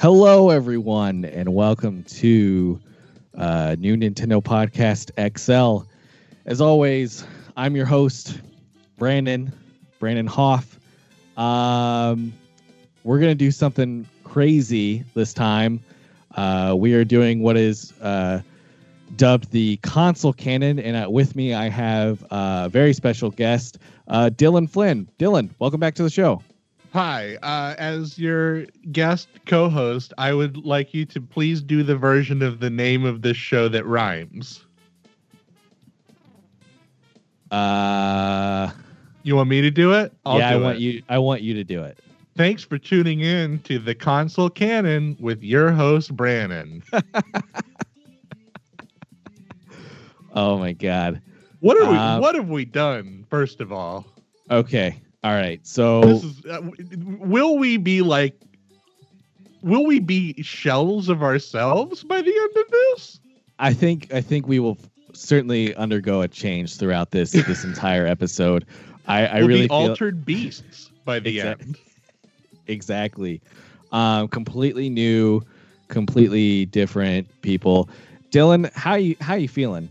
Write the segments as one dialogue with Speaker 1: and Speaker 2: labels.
Speaker 1: Hello, everyone, and welcome to uh, New Nintendo Podcast XL. As always, I'm your host, Brandon, Brandon Hoff. Um, we're going to do something crazy this time. Uh, we are doing what is uh, dubbed the console canon, and uh, with me, I have a very special guest, uh, Dylan Flynn. Dylan, welcome back to the show.
Speaker 2: Hi, uh, as your guest co-host, I would like you to please do the version of the name of this show that rhymes.
Speaker 1: Uh,
Speaker 2: You want me to do it? I'll
Speaker 1: yeah, I want
Speaker 2: it.
Speaker 1: you. I want you to do it.
Speaker 2: Thanks for tuning in to the Console Canon with your host Brandon.
Speaker 1: Oh my god.
Speaker 2: What are we?
Speaker 1: Uh,
Speaker 2: what have we done? First of all,
Speaker 1: Okay. All right. So
Speaker 2: this is. Uh, will we be like? Will we be shells of ourselves by the end of this?
Speaker 1: I think I think we will certainly undergo a change throughout this this entire episode. I, I
Speaker 2: we'll
Speaker 1: really feel
Speaker 2: altered beasts by the
Speaker 1: Exact-
Speaker 2: end.
Speaker 1: exactly. Um, completely new, completely different people. Dylan, how you how you feeling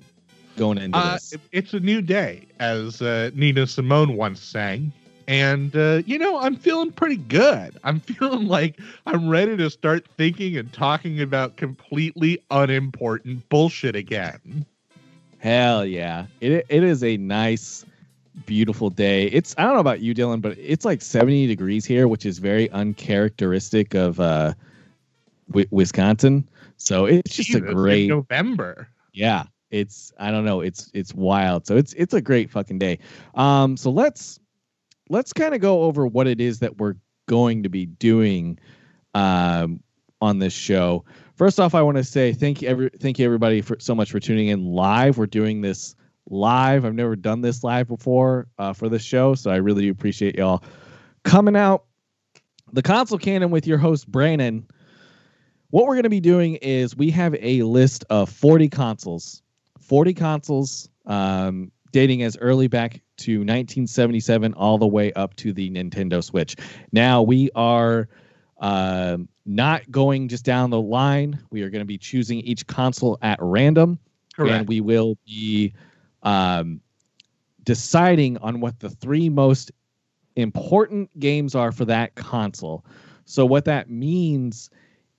Speaker 1: going into
Speaker 2: Uh,
Speaker 1: this?
Speaker 2: it- it's a new day, as uh, Nina Simone once sang. And, uh, you know, I'm feeling pretty good. I'm feeling like I'm ready to start thinking and talking about completely unimportant bullshit again.
Speaker 1: Hell yeah. It it is a nice beautiful day. It's I don't know about you Dylan, but it's like 70 degrees here, which is very uncharacteristic of uh Wi- Wisconsin. So it's just
Speaker 2: Jesus,
Speaker 1: a great
Speaker 2: November.
Speaker 1: yeah. It's I don't know, it's it's wild. So it's it's a great fucking day. Um so let's let's kind of go over what it is that we're going to be doing um on this show. First off, I want to say thank you every thank you everybody for so much for tuning in live. We're doing this live. I've never done this live before uh, for this show, so I really do appreciate y'all coming out. The console canon with your host Brandon. What we're going to be doing is we have a list of 40 consoles, 40 consoles um, dating as early back to 1977 all the way up to the Nintendo Switch. Now we are um, not going just down the line. We are going to be choosing each console at random and we will be um, deciding on what the three most important games are for that console. So what that means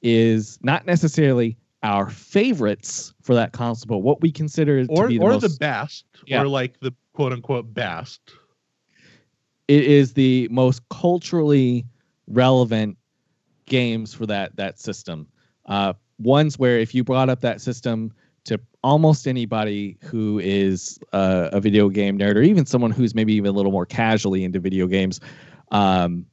Speaker 1: is not necessarily our favorites for that console, but what we consider to be the
Speaker 2: or
Speaker 1: most,
Speaker 2: the best,
Speaker 1: Yeah.
Speaker 2: or like the quote unquote best.
Speaker 1: it is the most culturally relevant games for that that system. Uh, ones where if you brought up that system to almost anybody who is uh, a video game nerd, or even someone who's maybe even a little more casually into video games, um,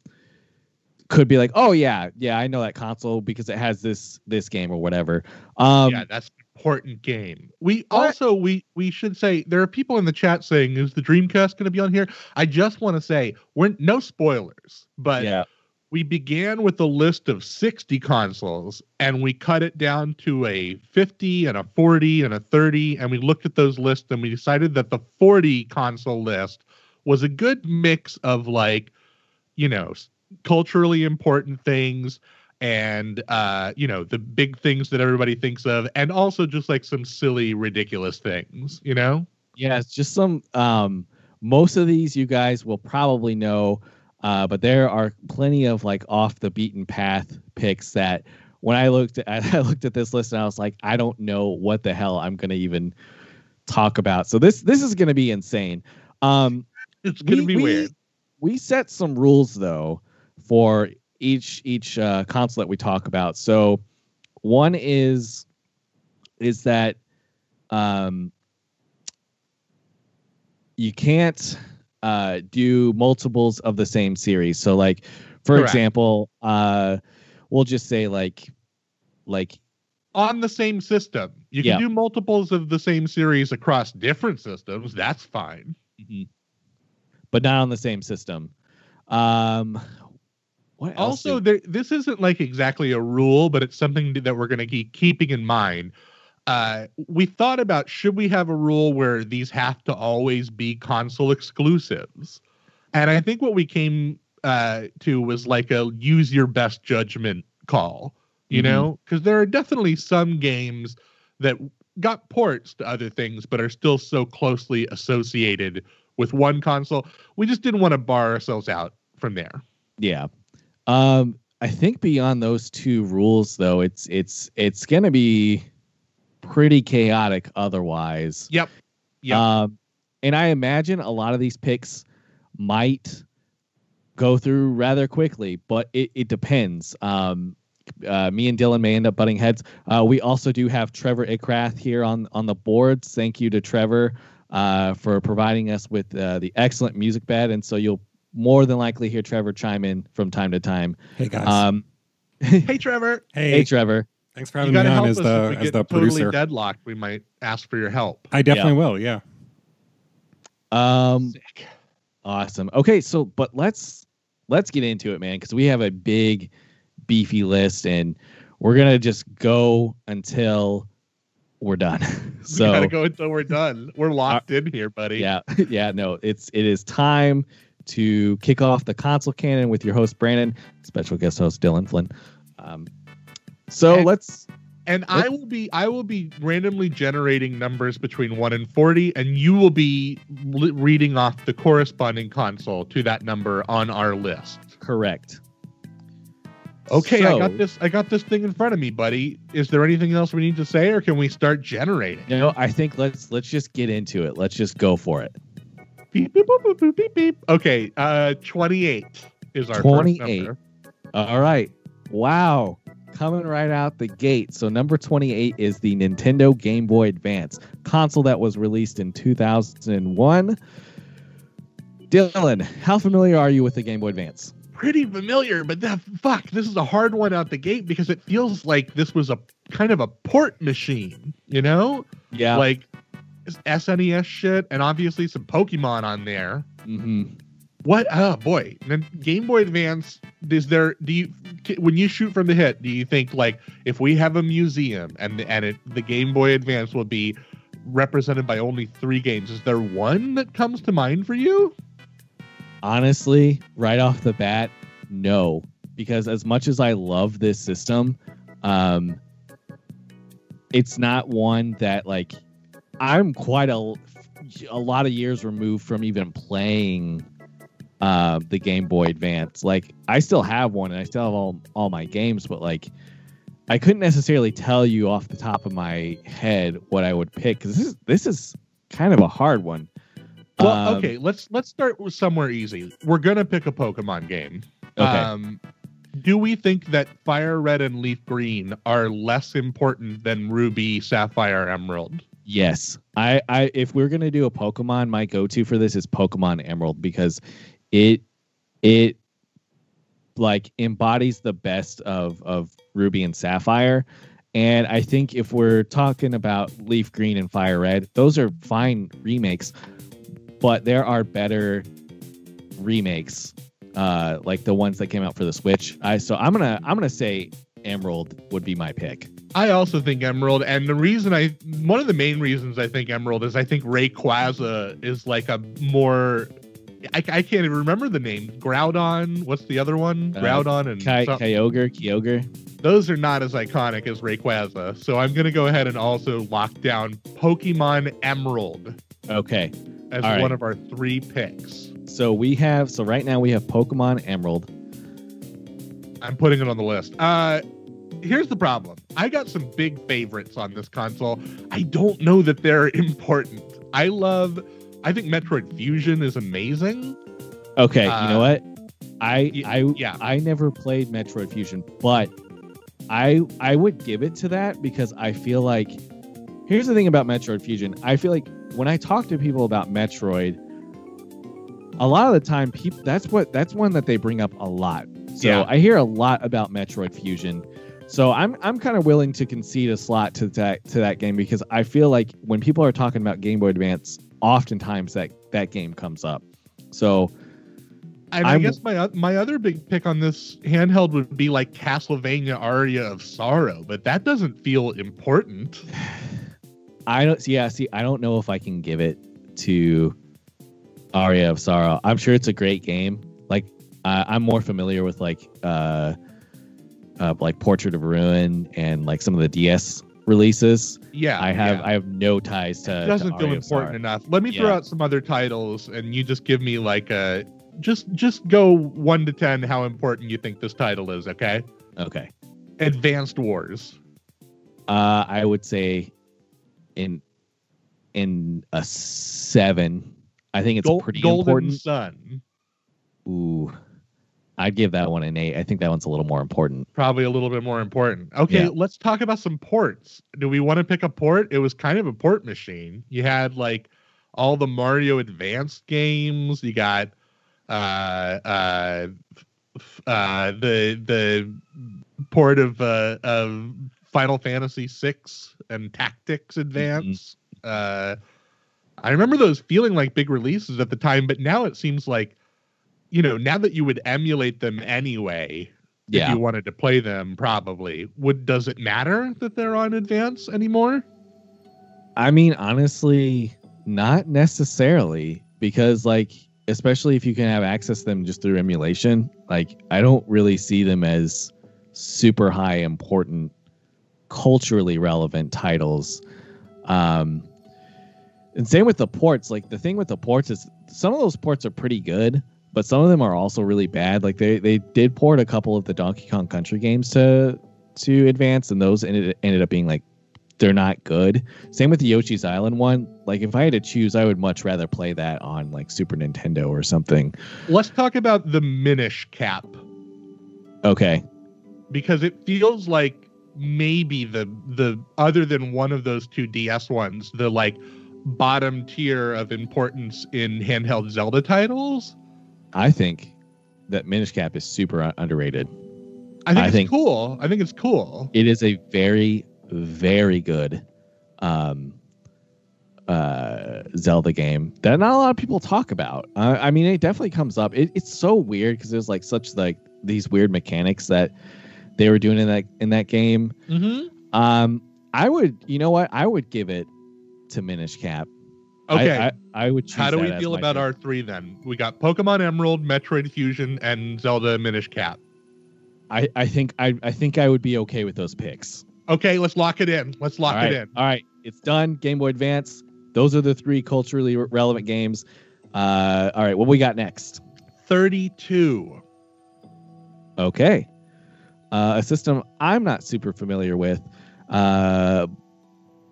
Speaker 1: could be like, "Oh yeah, yeah, I know that console because it has this this game or whatever." Um,
Speaker 2: yeah, that's important game. We also we we should say there are people in the chat saying, "Is the Dreamcast going to be on here?" I just want to say we're no spoilers, but
Speaker 1: yeah,
Speaker 2: we began with a list of 60 consoles and we cut it down to a 50 and a 40 and a 30 and we looked at those lists and we decided that the 40 console list was a good mix of like you know culturally important things and uh you know the big things that everybody thinks of and also just like some silly ridiculous things you know
Speaker 1: Yeah, it's just some. Um, most of these you guys will probably know, uh, but there are plenty of like off the beaten path picks that when I looked at I looked at this list and I was like, I don't know what the hell I'm gonna even talk about. So this this is gonna be insane. Um,
Speaker 2: it's gonna
Speaker 1: we-
Speaker 2: be
Speaker 1: we-
Speaker 2: weird
Speaker 1: We set some rules though for each each uh, console that we talk about. So one is is that um, you can't uh, do multiples of the same series. So like for
Speaker 2: Correct.
Speaker 1: example, uh, we'll just say like like
Speaker 2: on the same system. You can
Speaker 1: Yeah.
Speaker 2: do multiples of the same series across different systems. That's fine.
Speaker 1: but not on the same system. Um,
Speaker 2: Also,
Speaker 1: do-
Speaker 2: there, this isn't like exactly a rule, but it's something that we're going to keep keeping in mind. Uh, we thought about should we have a rule where these have to always be console exclusives, and I think what we came uh, to was like a use your best judgment call. You
Speaker 1: Mhm.
Speaker 2: know, because there are definitely some games that got ports to other things, but are still so closely associated with one console. We just didn't want to bar ourselves out from there.
Speaker 1: Yeah. Um, I think beyond those two rules, though, it's it's it's gonna be pretty chaotic otherwise.
Speaker 2: Yep. Yep.
Speaker 1: Um, and I imagine a lot of these picks might go through rather quickly, but it, it depends. Um, uh, me and Dylan may end up butting heads. Uh, we also do have Trevor Ickrath here on on the boards. Thank you to Trevor uh, for providing us with uh, the excellent music bed, and so you'll more than likely hear Trevor chime in from time to time.
Speaker 3: Hey guys.
Speaker 1: Um,
Speaker 2: hey, Trevor.
Speaker 3: hey,
Speaker 1: hey, Trevor.
Speaker 3: thanks for
Speaker 2: You
Speaker 3: having me on as the
Speaker 2: if we
Speaker 3: as
Speaker 2: get
Speaker 3: the
Speaker 2: totally
Speaker 3: producer.
Speaker 2: deadlocked. We might ask for your help.
Speaker 3: I definitely will. Yeah.
Speaker 1: Um,
Speaker 2: Sick.
Speaker 1: Awesome. Okay, so but let's let's get into it, man, because we have a big beefy list and we're gonna just go until we're done.
Speaker 2: we
Speaker 1: so
Speaker 2: gotta go until we're done. We're locked in here, buddy.
Speaker 1: yeah, yeah, no, it's it is time to kick off the console canon with your host Brandon, special guest host Dylan Flynn. Um, so
Speaker 2: And-
Speaker 1: let's
Speaker 2: And I will be I will be randomly generating numbers between 1 and 40 and you will be li- reading off the corresponding console to that number on our list.
Speaker 1: correct.
Speaker 2: Okay, I got this I got this thing in front of me, buddy. Is there anything else we need to say or can we start generating?
Speaker 1: You know, I think let's let's just get into it. Let's just go for it.
Speaker 2: Beep, beep, boop, boop, boop, beep, beep. Okay, uh 28 is our
Speaker 1: 28.
Speaker 2: first number.
Speaker 1: All right. Wow. Coming right out the gate. So, number 28 is the Nintendo Game Boy Advance console that was released in 2001. Dylan, how familiar are you with the Game Boy Advance?
Speaker 2: Pretty familiar, but that fuck, this is a hard one out the gate because it feels like this was a kind of a port machine, you know?
Speaker 1: Yeah.
Speaker 2: like SNES shit, and obviously some Pokemon on there.
Speaker 1: hmm
Speaker 2: What? Oh boy, Then Game Boy Advance. Is there? Do you when you shoot from the hip? Do you think like if we have a museum and and it, the Game Boy Advance will be represented by only three games? Is there one that comes to mind for you?
Speaker 1: Honestly, right off the bat, no. Because as much as I love this system, um, it's not one that like I'm quite a a lot of years removed from even playing uh, the Game Boy Advance. Like I still have one and I still have all all my games, but like I couldn't necessarily tell you off the top of my head what I would pick because this is this is kind of a hard one.
Speaker 2: Well,
Speaker 1: Um,
Speaker 2: okay, let's let's start with somewhere easy. We're gonna pick a Pokemon game.
Speaker 1: Okay.
Speaker 2: Um, do we think that Fire Red and Leaf Green are less important than Ruby, Sapphire, Emerald?
Speaker 1: Yes. I, I if we're gonna do a Pokemon, my go-to for this is Pokemon Emerald because it it like embodies the best of of Ruby and Sapphire. And I think if we're talking about Leaf Green and Fire Red, those are fine remakes, but there are better remakes, uh, like the ones that came out for the Switch. I so I'm gonna I'm gonna say Emerald would be my pick.
Speaker 2: I also think Emerald, and the reason I, one of the main reasons I think Emerald is I think Rayquaza is like a more, I, I can't even remember the name. Groudon, what's the other one?
Speaker 1: Uh,
Speaker 2: Groudon and
Speaker 1: Ky-
Speaker 2: some-
Speaker 1: Kyogre, Kyogre.
Speaker 2: those are not as iconic as Rayquaza. So I'm gonna go ahead and also lock down Pokemon Emerald
Speaker 1: Okay.
Speaker 2: as
Speaker 1: All right.
Speaker 2: one of our three picks.
Speaker 1: So we have so right now we have Pokemon Emerald.
Speaker 2: I'm putting it on the list. Uh, here's the problem. I got some big favorites on this console. I don't know that they're important. I love. I think Metroid Fusion is amazing.
Speaker 1: Okay, you
Speaker 2: Uh,
Speaker 1: know what? I
Speaker 2: y-
Speaker 1: I
Speaker 2: yeah.
Speaker 1: I never played Metroid Fusion, but I I would give it to that because I feel like here's the thing about Metroid Fusion. I feel like when I talk to people about Metroid, a lot of the time people that's what that's one that they bring up a lot. So
Speaker 2: Yeah.
Speaker 1: I hear a lot about Metroid Fusion. So I'm I'm kind of willing to concede a slot to that to that game because I feel like when people are talking about Game Boy Advance, oftentimes that that game comes up. So
Speaker 2: i
Speaker 1: I'm-
Speaker 2: guess my my other big pick on this handheld would be like Castlevania Aria of Sorrow, but that doesn't feel important.
Speaker 1: I don't see. Yeah, see, I don't know if I can give it to Aria of Sorrow. I'm sure it's a great game. Like, uh, I'm more familiar with like uh, uh, like Portrait of Ruin and like some of the DS releases.
Speaker 2: Yeah,
Speaker 1: I have
Speaker 2: yeah.
Speaker 1: I have no ties to.
Speaker 2: it doesn't
Speaker 1: to
Speaker 2: feel important enough. Let me throw out some other titles, and you just give me like a just just go one to ten how important you think this title is. Okay,
Speaker 1: Okay.
Speaker 2: Advanced Wars.
Speaker 1: Uh, I would say in in a seven. I think it's
Speaker 2: Gol-
Speaker 1: pretty
Speaker 2: Golden
Speaker 1: important.
Speaker 2: Sun.
Speaker 1: Ooh, I'd give that one an eight. I think that one's a little more important.
Speaker 2: Probably a little bit more important. Okay,
Speaker 1: Yeah.
Speaker 2: let's talk about some ports. Do we want to pick a port? It was kind of a port machine. You had like all the Mario Advanced games. You got uh uh uh the the port of uh of Final Fantasy VI and Tactics Advance. Uh I remember those feeling like big releases at the time, but now it seems like you know, now that you would emulate them anyway, if you wanted to play them probably would does it matter that they're on advance anymore
Speaker 1: I mean, honestly, not necessarily because, like, especially if you can have access to them just through emulation, like, I don't really see them as super high important, culturally relevant titles. Um, and same with the ports. Like, the thing with the ports is some of those ports are pretty good, but some of them are also really bad. Like, they they did port a couple of the Donkey Kong Country games to to advance, and those ended ended up being like they're not good. Same with the Yoshi's Island one. Like if I had to choose, I would much rather play that on like Super Nintendo or something.
Speaker 2: let's talk about the minish cap
Speaker 1: Okay.
Speaker 2: because it feels like maybe the the other than one of those two ds ones the like bottom tier of importance in handheld zelda titles
Speaker 1: I think that Minish Cap is super underrated.
Speaker 2: i think
Speaker 1: I
Speaker 2: it's
Speaker 1: think-
Speaker 2: cool i think it's cool
Speaker 1: It is a very, very good um uh Zelda game that not a lot of people talk about. Uh, I mean, it definitely comes up. It, it's so weird because there's like such like these weird mechanics that they were doing in that in that game.
Speaker 2: mm-hmm.
Speaker 1: Um, I would, you know what? I would give it to Minish Cap. I-
Speaker 2: okay
Speaker 1: I, I, would. Choose
Speaker 2: how do we feel about
Speaker 1: pick.
Speaker 2: our three then we got pokemon emerald metroid fusion and zelda minish cap
Speaker 1: I, I think I, I think I would be okay with those picks.
Speaker 2: okay let's lock it in let's lock
Speaker 1: right,
Speaker 2: it in
Speaker 1: All right, it's done. Game Boy Advance. Those are the three culturally re- relevant games. Uh, all right, what we got next?
Speaker 2: 32
Speaker 1: Okay, uh, a system I'm not super familiar with. Uh,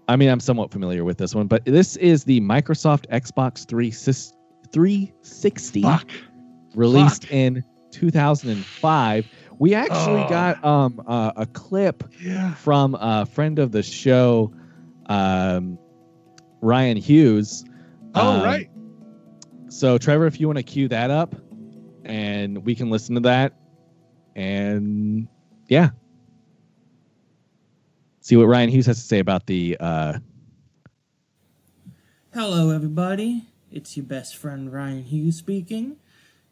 Speaker 1: I mean, I'm somewhat familiar with this one, but this is the Microsoft Xbox 360.
Speaker 2: fuck
Speaker 1: released
Speaker 2: Fuck.
Speaker 1: in 2005. We actually
Speaker 2: Oh.
Speaker 1: got um uh, a clip
Speaker 2: yeah
Speaker 1: from a friend of the show, um, Ryan Hughes.
Speaker 2: oh
Speaker 1: Um,
Speaker 2: right
Speaker 1: So Trevor, if you want to cue that up, and we can listen to that, and yeah, see what Ryan Hughes has to say about the. Uh,
Speaker 3: Hello, everybody. It's your best friend Ryan Hughes speaking,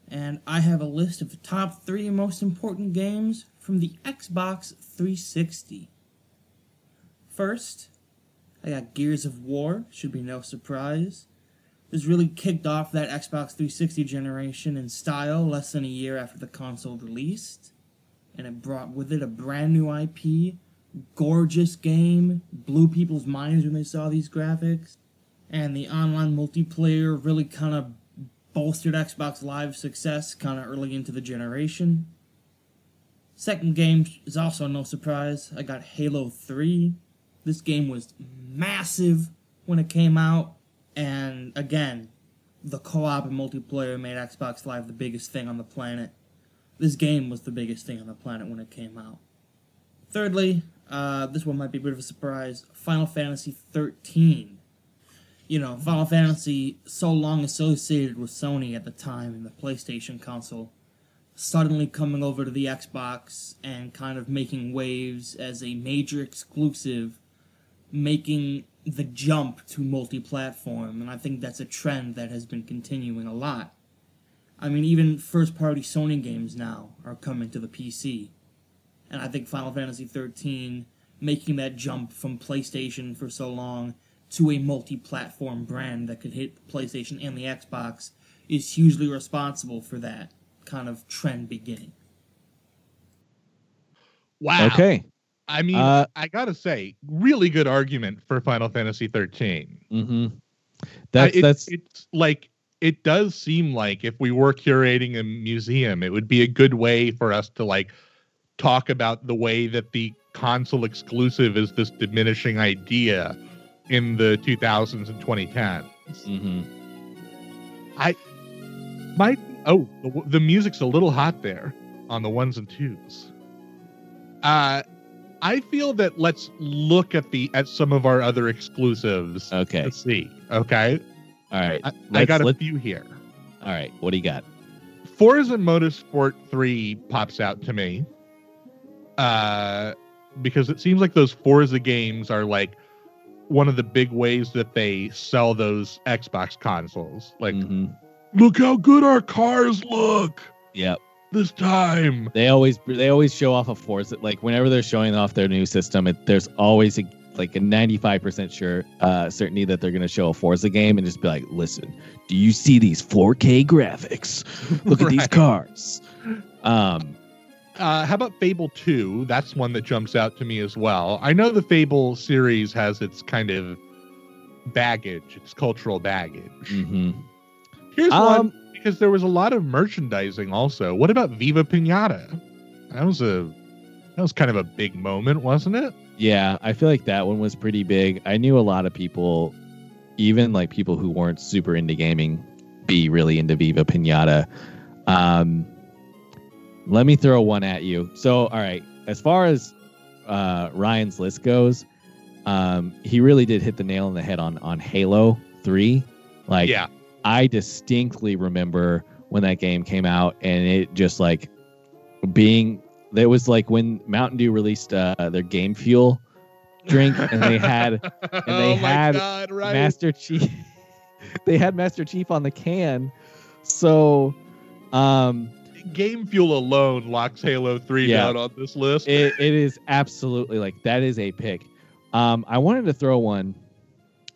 Speaker 3: and I have a list of the top three most important games from the Xbox 360. First, I got Gears of War, should be no surprise. This really kicked off that Xbox 360 generation in style less than a year after the console released, and it brought with it a brand new IP, gorgeous game, blew people's minds when they saw these graphics and the online multiplayer really kind of bolstered Xbox Live's success kind of early into the generation. Second game is also no surprise. I got Halo 3. This game was massive when it came out, and again, the co op and multiplayer made Xbox Live the biggest thing on the planet. This game was the biggest thing on the planet when it came out. Thirdly, uh, this one might be a bit of a surprise Final Fantasy 13 you know, Final Fantasy, so long associated with Sony at the time in the PlayStation console, suddenly coming over to the Xbox and kind of making waves as a major exclusive, making the jump to multi platform. And I think that's a trend that has been continuing a lot. I mean, even first party Sony games now are coming to the PC. And I think Final Fantasy 13 making that jump from PlayStation for so long to a multi-platform brand that could hit PlayStation and the Xbox is hugely responsible for that kind of trend beginning.
Speaker 2: Wow.
Speaker 1: Okay.
Speaker 2: I mean,
Speaker 1: Uh,
Speaker 2: I gotta say, really good argument for Final Fantasy 13.
Speaker 1: Mm-hmm. That's
Speaker 2: I- it-
Speaker 1: that's
Speaker 2: it's like it does seem like if we were curating a museum, it would be a good way for us to like talk about the way that the console exclusive is this diminishing idea in the 2000s and 2010s.
Speaker 1: hmm I
Speaker 2: My oh, the, the music's a little hot there on the ones and twos. Uh, I feel that let's look at the at some of our other exclusives.
Speaker 1: okay.
Speaker 2: Let's see. Okay,
Speaker 1: All right.
Speaker 2: I, I got a
Speaker 1: let-
Speaker 2: few here.
Speaker 1: all right. What do you got?
Speaker 2: Forza Motorsport 3 pops out to me. Uh because it seems like those Forza games are like one of the big ways that they sell those Xbox consoles. Like,
Speaker 1: hmm
Speaker 2: look how good our cars look
Speaker 1: Yep.
Speaker 2: this time.
Speaker 1: They always they always show off a Forza. Like whenever they're showing off their new system, it, there's always a, like a 95% sure uh, certainty that they're going to show a Forza game and just be like, "Listen, do you see these 4K graphics? Look at these cars." Um,
Speaker 2: Uh, how about Fable 2? That's one that jumps out to me as well. I know the Fable series has its kind of baggage, its cultural baggage.
Speaker 1: mhm.
Speaker 2: Here's
Speaker 1: Um,
Speaker 2: one because there was a lot of merchandising also. What about Viva Pinata? That was a that was kind of a big moment, wasn't it?
Speaker 1: Yeah, I feel like that one was pretty big. I knew a lot of people, even like people who weren't super into gaming, be really into Viva Pinata. Um, let me throw one at you. So, all right, as far as uh, Ryan's list goes, um, he really did hit the nail on the head on on Halo Three. Like,
Speaker 2: yeah.
Speaker 1: I distinctly remember when that game came out, and it just like being. It was like when Mountain Dew released uh, their Game Fuel drink, and they had
Speaker 2: and
Speaker 1: they had
Speaker 2: God, right.
Speaker 1: Master Chief. they had Master Chief on the can, so um,
Speaker 2: Game Fuel alone locks Halo 3
Speaker 1: Yeah.
Speaker 2: down on this list.
Speaker 1: it, it is absolutely like that is a pick. Um, I wanted to throw one.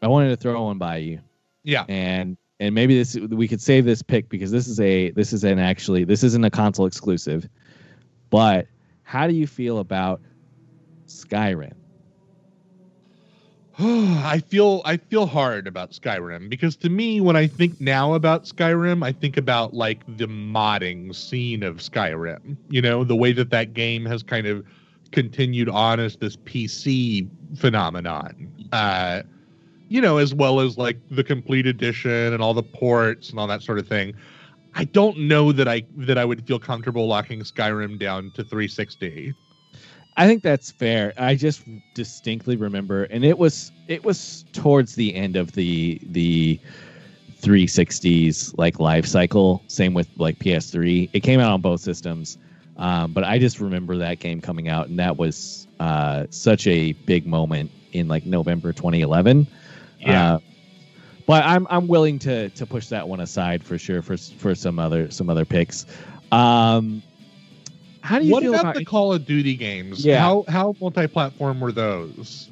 Speaker 1: I wanted to throw one by you.
Speaker 2: yeah.
Speaker 1: and and maybe this we could save this pick because this is a this is an actually this isn't a console exclusive but how do you feel about skyrim
Speaker 2: I feel I feel hard about Skyrim because to me when I think now about Skyrim I think about like the modding scene of Skyrim. You know the way that that game has kind of continued on as this PC phenomenon. Uh you know as well as like the complete edition and all the ports and all that sort of thing. I don't know that I that I would feel comfortable locking Skyrim down to 360
Speaker 1: i think that's fair. I just distinctly remember and it was it was towards the end of the the 360s like life cycle. Same with like ps3 it came out on both systems um, but i just remember that game coming out and that was uh, such a big moment in like november 2011 Uh, but I'm I'm willing to to push that one aside for sure for for some other some other picks. Um, how do you
Speaker 2: what
Speaker 1: feel
Speaker 2: about,
Speaker 1: about?
Speaker 2: the Call of Duty games?
Speaker 1: Yeah.
Speaker 2: How how multi-platform were those?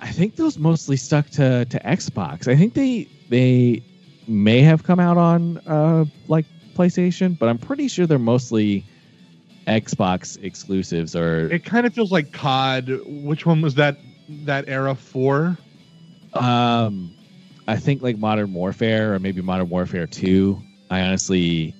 Speaker 1: I think those mostly stuck to to Xbox. I think they they may have come out on uh like PlayStation, but I'm pretty sure they're mostly Xbox exclusives or
Speaker 2: It kind of feels like COD. Which one was that? That era for?
Speaker 1: um I think like Modern Warfare or maybe Modern Warfare 2. I honestly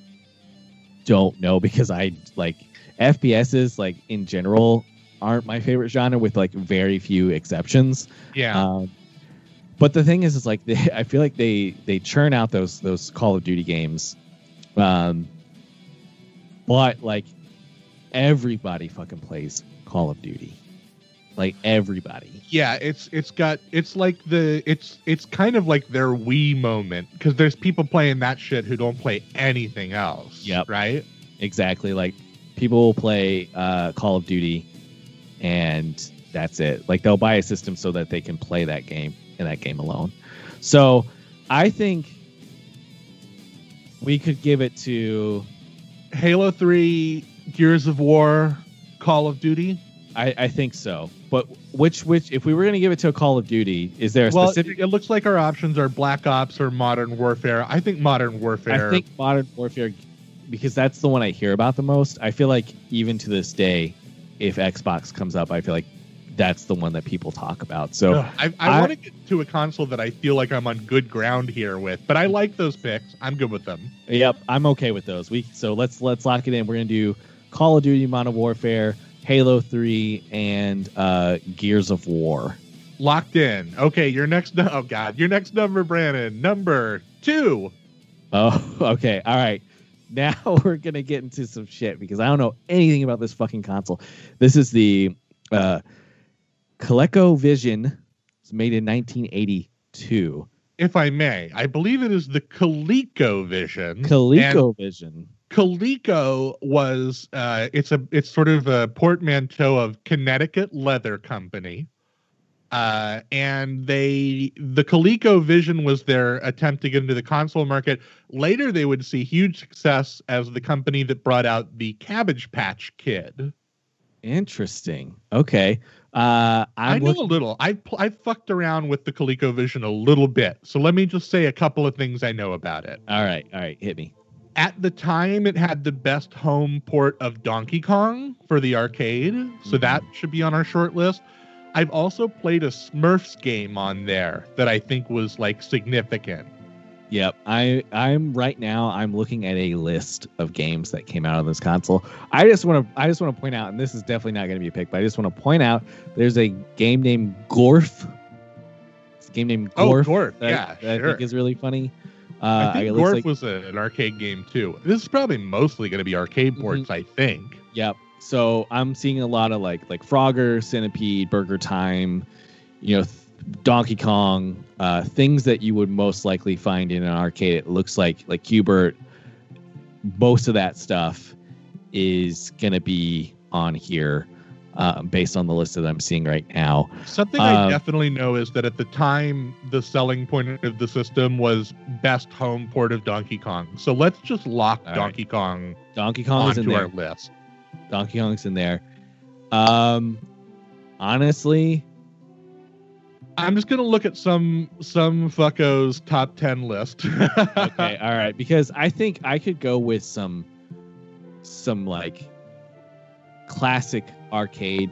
Speaker 1: don't know because I like FPSs like in general aren't my favorite genre with like very few exceptions.
Speaker 2: Yeah.
Speaker 1: Um, but the thing is, is like they, I feel like they they churn out those those Call of Duty games, um, but like everybody fucking plays Call of Duty, like everybody.
Speaker 2: yeah. It's it's got it's like the it's it's kind of like their Wii moment because there's people playing that shit who don't play anything else.
Speaker 1: Yeah.
Speaker 2: Right.
Speaker 1: Exactly, like people will play uh, Call of Duty, and that's it. Like they'll buy a system so that they can play that game and that game alone. So I think we could give it to
Speaker 2: Halo three, Gears of War, Call of Duty.
Speaker 1: I, I think so. But which which if we were going to give it to a Call of Duty, is there a
Speaker 2: Well,
Speaker 1: specific?
Speaker 2: it, it looks like our options are Black Ops or Modern Warfare. I think Modern Warfare.
Speaker 1: I think Modern Warfare, because that's the one I hear about the most. I feel like even to this day, if Xbox comes up, I feel like that's the one that people talk about. So
Speaker 2: Ugh, I, I,
Speaker 1: I-
Speaker 2: want to get to a console that I feel like I'm on good ground here with, but I like those picks. I'm good with them.
Speaker 1: Yep, I'm okay with those. We so let's let's lock it in. We're gonna do Call of Duty Modern Warfare, Halo Three, and uh, Gears of War.
Speaker 2: Locked in. Okay, your next. nu- Oh God, your next number, Brandon. Number two.
Speaker 1: Oh, okay, all right. Now we're gonna get into some shit because I don't know anything about this fucking console. This is the uh, Coleco Vision. It's made in 1982.
Speaker 2: If I may, I believe it is the Coleco Vision.
Speaker 1: Coleco Vision.
Speaker 2: Coleco was uh, it's a it's sort of a portmanteau of Connecticut Leather Company, uh, and they the Coleco Vision was their attempt to get into the console market. Later, they would see huge success as the company that brought out the Cabbage Patch Kid.
Speaker 1: Interesting. Okay. Uh,
Speaker 2: i know a little. I I fucked around with the Coleco Vision a little bit, so let me just say a couple of things I know about it.
Speaker 1: all right. All right. Hit me.
Speaker 2: at the time it had the best home port of Donkey Kong for the arcade, so
Speaker 1: Mhm.
Speaker 2: that should be on our short list. I've also played a Smurfs game on there that I think was like significant.
Speaker 1: Yep. I I'm right now I'm looking at a list of games that came out on this console. I just want to I just want to point out and this is definitely not going to be a pick, but I just want to point out there's a game named Gorf. It's a game named Gorf.
Speaker 2: Oh,
Speaker 1: Gorf. That,
Speaker 2: yeah,
Speaker 1: that I think is really funny. Uh,
Speaker 2: I think Gorf
Speaker 1: like-
Speaker 2: was a, an arcade game too. This is probably mostly going to be arcade
Speaker 1: Mm-hmm.
Speaker 2: ports, I think.
Speaker 1: Yep. So I'm seeing a lot of like like Frogger, Centipede, Burger Time, you know, th- Donkey Kong, uh, things that you would most likely find in an arcade. It looks like like Q*bert. Most of that stuff is gonna be on here, uh, based on the list that I'm seeing right now.
Speaker 2: Something I
Speaker 1: Um,
Speaker 2: definitely know is that at the time, the selling point of the system was best home port of Donkey Kong. So let's just lock
Speaker 1: All right.
Speaker 2: Donkey Kong
Speaker 1: Donkey Kong is in
Speaker 2: onto
Speaker 1: there.
Speaker 2: our list.
Speaker 1: Donkey Kong's in there. Um, honestly,
Speaker 2: I'm just gonna look at some some fuckos top ten list.
Speaker 1: okay all right because i think i could go with some some like classic arcade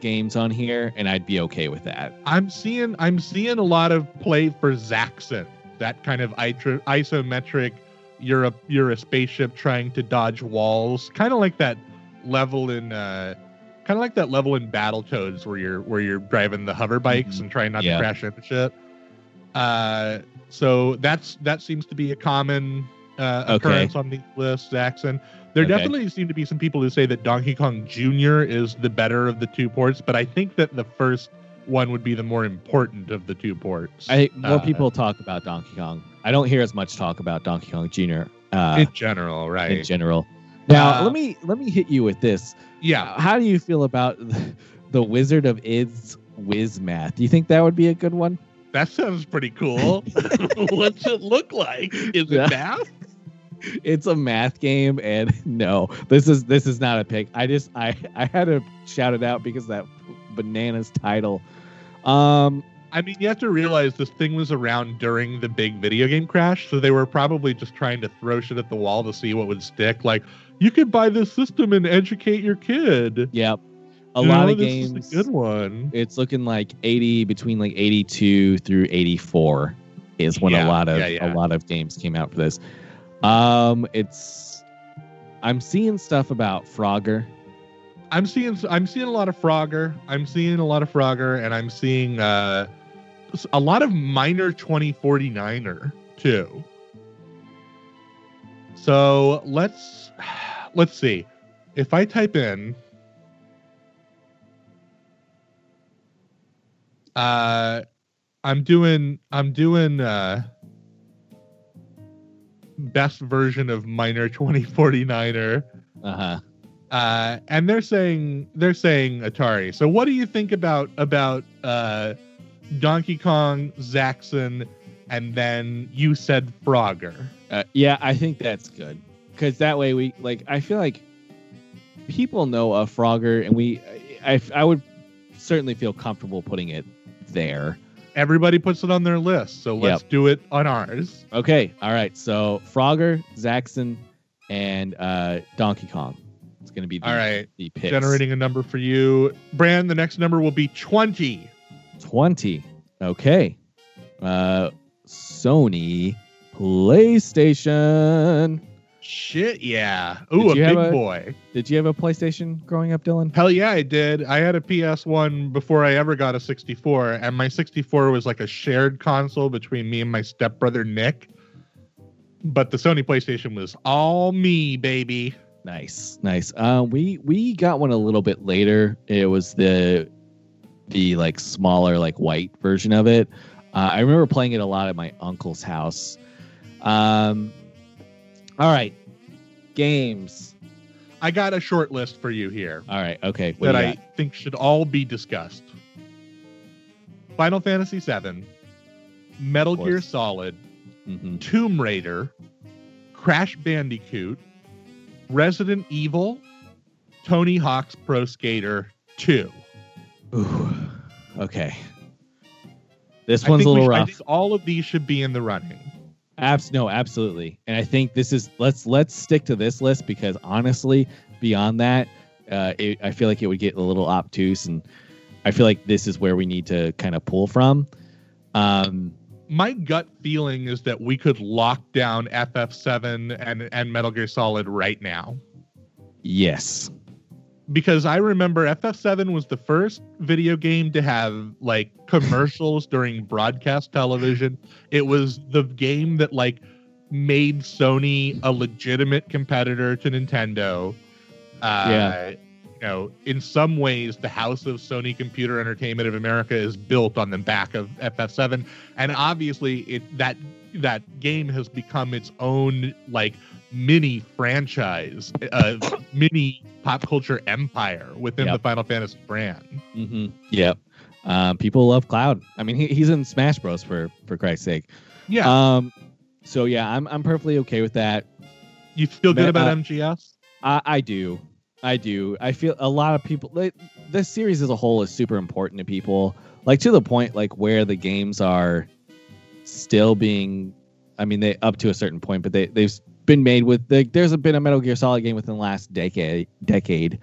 Speaker 1: games on here and i'd be okay with that
Speaker 2: I'm seeing I'm seeing a lot of play for Zaxxon, that kind of isometric. You're a you're a spaceship trying to dodge walls, kind of like that level in uh, kind of like that level in Battletoads where you're where you're driving the hover bikes
Speaker 1: Mhm.
Speaker 2: and trying not
Speaker 1: Yeah.
Speaker 2: to crash into shit. Uh, so that's that seems to be a common uh,
Speaker 1: Okay.
Speaker 2: occurrence on these lists, Zaxxon. There
Speaker 1: Okay.
Speaker 2: definitely seem to be some people who say that Donkey Kong Jr. is the better of the two ports, but I think that the first one would be the more important of the two ports.
Speaker 1: i think more
Speaker 2: Uh,
Speaker 1: people talk about donkey kong i don't hear as much talk about donkey kong jr uh,
Speaker 2: in general, right?
Speaker 1: in general now
Speaker 2: Uh,
Speaker 1: let me let me hit you with this
Speaker 2: yeah,
Speaker 1: how do you feel about the, wizard of id's whiz math do you think that would be a good one
Speaker 2: that sounds pretty cool. What's it look like? Is
Speaker 1: Yeah.
Speaker 2: it math?
Speaker 1: it's a math game and no this is this is not a pick i just i i had to shout it out because that bananas title um
Speaker 2: I mean, you have to realize this thing was around during the big video game crash, so they were probably just trying to throw shit at the wall to see what would stick. Like, you could buy this system and educate your kid.
Speaker 1: yep a
Speaker 2: You
Speaker 1: lot
Speaker 2: know,
Speaker 1: of
Speaker 2: this
Speaker 1: games
Speaker 2: Is a good one.
Speaker 1: it's looking like 80 between like 82 through 84 is when
Speaker 2: Yeah,
Speaker 1: a lot of
Speaker 2: yeah, yeah.
Speaker 1: a lot of games came out for this um it's i'm seeing stuff about frogger
Speaker 2: I'm seeing I'm seeing a lot of Frogger. I'm seeing a lot of Frogger, and I'm seeing uh, s- a lot of Miner 2049er too. So let's let's see. If I type in uh I'm doing I'm doing uh best version of Miner 2049er
Speaker 1: uh-huh
Speaker 2: uh, and they're saying they're saying Atari. So what do you think about about uh, Donkey Kong, Zaxxon, and then you said Frogger?
Speaker 1: Uh, yeah, I think that's good because that way we like. I feel like people know a Frogger, and we. I, I would certainly feel comfortable putting it there.
Speaker 2: Everybody puts it on their list, so let's do it on ours.
Speaker 1: Okay, all right. So Frogger, Zaxxon, and uh, Donkey Kong. It's going to be the,
Speaker 2: All right.
Speaker 1: the picks.
Speaker 2: Generating a number for you. Brand, the next number will be 20.
Speaker 1: 20. Okay. Uh, Sony PlayStation.
Speaker 2: Shit, yeah. Ooh, a big
Speaker 1: a-
Speaker 2: boy.
Speaker 1: Did you have a PlayStation growing up, Dylan?
Speaker 2: Hell yeah, I did. I had a PS1 before I ever got a 64, and my 64 was like a shared console between me and my stepbrother Nick. But the Sony PlayStation was all me, baby.
Speaker 1: Nice, nice. Uh, we we got one a little bit later. It was the the like smaller like white version of it. Uh, I remember playing it a lot at my uncle's house. Um, all right, games.
Speaker 2: I got a short list for you here
Speaker 1: All right, okay. What
Speaker 2: that I think should all be discussed. Final Fantasy VII, Metal Gear Solid?
Speaker 1: Mhm.
Speaker 2: Tomb Raider, Crash Bandicoot, Resident Evil, Tony Hawk's Pro Skater 2.
Speaker 1: Ooh, okay. This one's a little rough.
Speaker 2: think all of these should be in the running.
Speaker 1: Abs no, absolutely. And I think this is let's let's stick to this list because honestly, beyond that, uh, it, I feel like it would get a little obtuse, and I feel like this is where we need to kind of pull from. Um,
Speaker 2: My gut feeling is that we could lock down FF7 and, and Metal Gear Solid right now.
Speaker 1: yes,
Speaker 2: Because I remember FF7 was the first video game to have like commercials during broadcast television. It was the game that like made Sony a legitimate competitor to Nintendo. Uh,
Speaker 1: Yeah.
Speaker 2: You know, in some ways, the house of Sony Computer Entertainment of America is built on the back of FF7, and obviously, it that that game has become its own like mini franchise, uh, mini pop culture empire within
Speaker 1: Yep.
Speaker 2: the Final Fantasy brand.
Speaker 1: hmm yep. Um, people love Cloud. I mean, he, he's in Smash Bros. for for Christ's sake.
Speaker 2: Yeah,
Speaker 1: Um, so yeah, I'm I'm perfectly okay with that.
Speaker 2: you feel good about
Speaker 1: uh,
Speaker 2: MGS?
Speaker 1: I, I do. I do. I feel a lot of people. Like, this series as a whole is super important to people. Like to the point, like where the games are still being. I mean, they up to a certain point, but they they've been made with. They, there's been a Metal Gear Solid game within the last decade, decade,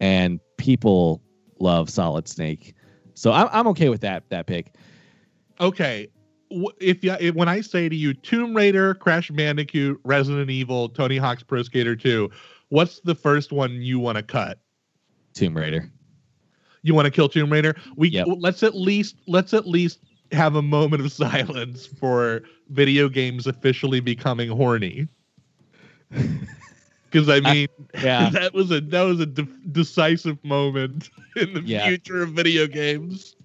Speaker 1: and people love Solid Snake. So I'm I'm okay with that that pick.
Speaker 2: Okay. If, you, if when I say to you Tomb Raider, Crash Bandicoot, Resident Evil, Tony Hawk's Pro Skater 2, what's the first one you want to cut?
Speaker 1: Tomb Raider.
Speaker 2: You want to kill Tomb Raider? We
Speaker 1: Yep.
Speaker 2: let's at least let's at least have a moment of silence for video games officially becoming horny. Because I mean,
Speaker 1: Yeah.
Speaker 2: that was a that was a de- decisive moment in the
Speaker 1: Yeah.
Speaker 2: future of video games.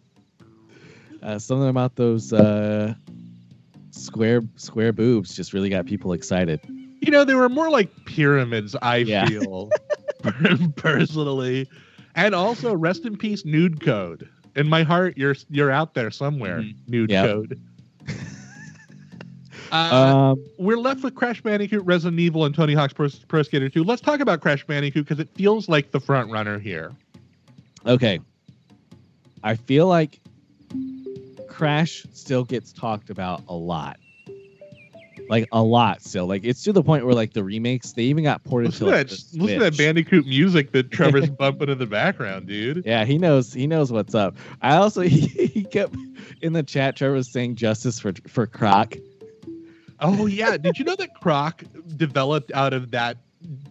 Speaker 1: Uh, something about those uh, square square boobs just really got people excited.
Speaker 2: You know, they were more like pyramids. I
Speaker 1: Yeah.
Speaker 2: feel personally, and also rest in peace, Nude Code. In my heart, you're you're out there somewhere,
Speaker 1: Mhm.
Speaker 2: Nude
Speaker 1: Yep.
Speaker 2: Code. Uh,
Speaker 1: Um,
Speaker 2: we're left with Crash Bandicoot, Resident Evil, and Tony Hawk's Pro, Pro Skater 2. Let's talk about Crash Bandicoot because it feels like the front runner here.
Speaker 1: okay. I feel like Crash still gets talked about a lot. Like a lot still. Like it's to the point where like the remakes, they even got ported
Speaker 2: Listen
Speaker 1: to like,
Speaker 2: that, listen to that Bandicoot music that Trevor's bumping in the background, dude.
Speaker 1: Yeah, he knows. He knows what's up. I also he, he kept in the chat. Trevor was saying justice for for Croc.
Speaker 2: Oh yeah, did you know that Croc developed out of that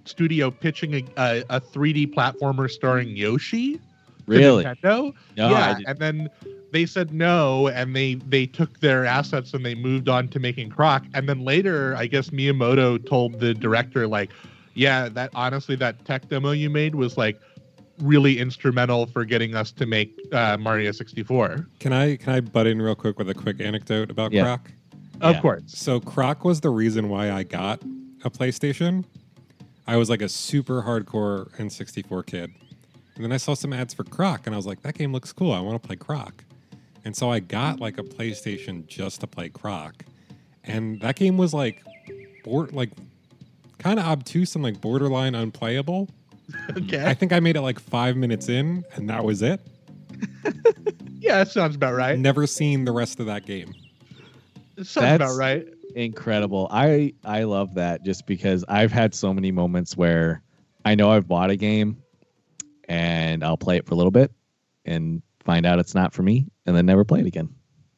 Speaker 2: studio pitching a, a, a 3D platformer starring Yoshi?
Speaker 1: Really?
Speaker 2: Nintendo?
Speaker 1: No,
Speaker 2: yeah, and then they said no, and they they took their assets and they moved on to making Croc. And then later, I guess Miyamoto told the director like, "Yeah, that honestly, that tech demo you made was like." really instrumental for getting us to make uh, Mario 64.
Speaker 4: Can I can I butt in real quick with a quick anecdote about
Speaker 1: Yeah.
Speaker 4: Croc?
Speaker 2: Of
Speaker 1: Yeah.
Speaker 2: course.
Speaker 4: So Croc was the reason why I got a PlayStation. I was like a super hardcore N64 kid. And then I saw some ads for Croc and I was like, that game looks cool. I want to play Croc. And so I got like a PlayStation just to play Croc. And that game was like bor- like kind of obtuse and like borderline unplayable.
Speaker 2: Okay.
Speaker 4: I think I made it like 5 minutes in and that was it.
Speaker 2: yeah, that sounds about right.
Speaker 4: Never seen the rest of that game.
Speaker 2: It sounds
Speaker 1: That's-
Speaker 2: about right.
Speaker 1: incredible. I I love that just because I've had so many moments where I know I've bought a game and I'll play it for a little bit and find out it's not for me and then never play it again.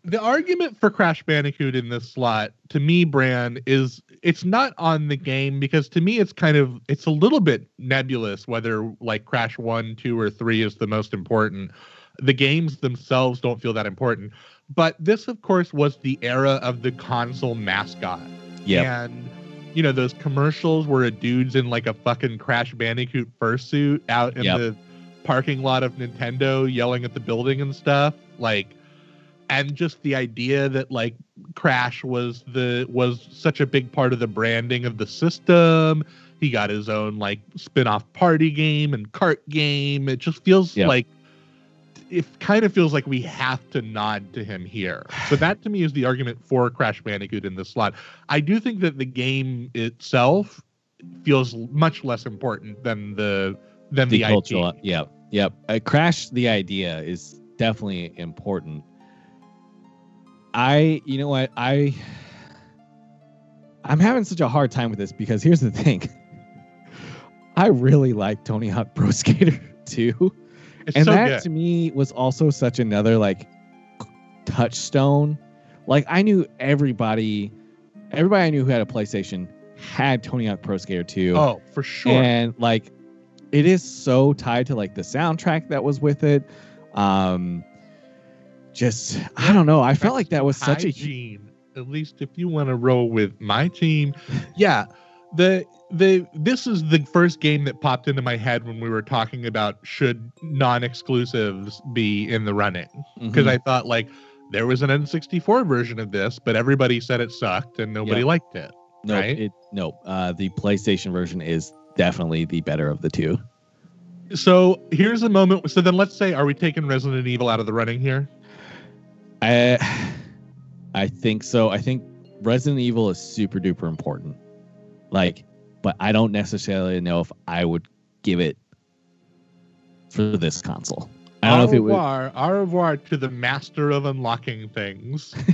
Speaker 2: the argument for Crash Bandicoot in this slot to me, Bran, is it's not on the game because to me it's kind of it's a little bit nebulous whether like Crash one, two, or three is the most important. The games themselves don't feel that important. But this, of course, was the era of the console mascot.
Speaker 1: Yeah.
Speaker 2: And you know, those commercials where a dude's in like a fucking Crash Bandicoot fursuit out in
Speaker 1: Yep.
Speaker 2: the parking lot of Nintendo yelling at the building and stuff. Like and just the idea that like Crash was the was such a big part of the branding of the system. He got his own like spin-off party game and cart game. It just feels
Speaker 1: Yep.
Speaker 2: like it kind of feels like we have to nod to him here. So that to me is the argument for Crash Bandicoot in this slot. I do think that the game itself feels much less important than the than
Speaker 1: the
Speaker 2: the,
Speaker 1: cultural
Speaker 2: IP.
Speaker 1: yep yep uh, crash the idea is definitely important i you know what i i'm having such a hard time with this because here's the thing i really like tony hawk pro skater 2
Speaker 2: It's
Speaker 1: and
Speaker 2: so
Speaker 1: that
Speaker 2: good.
Speaker 1: to me was also such another like touchstone like i knew everybody everybody i knew who had a playstation had tony hawk pro skater 2
Speaker 2: Oh, for sure.
Speaker 1: and like it is so tied to like the soundtrack that was with it um just i don't know i felt like that was such a hu-
Speaker 2: At least if you want to roll with my team, yeah. The the this is the first game that popped into my head when we were talking about should non-exclusives be in the running because
Speaker 1: Mhm.
Speaker 2: I thought like there was an N64 version of this, but everybody said it sucked and nobody
Speaker 1: Yeah.
Speaker 2: liked it.
Speaker 1: no
Speaker 2: right?
Speaker 1: it no uh the playstation version is definitely the better of the two
Speaker 2: So here's a moment. So then let's say, are we taking Resident Evil out of the running here?
Speaker 1: i i think so i think resident evil is super duper important like but i don't necessarily know if i would give it for this console i don't know if it
Speaker 2: au
Speaker 1: would
Speaker 2: revoir, au revoir to the master of unlocking things.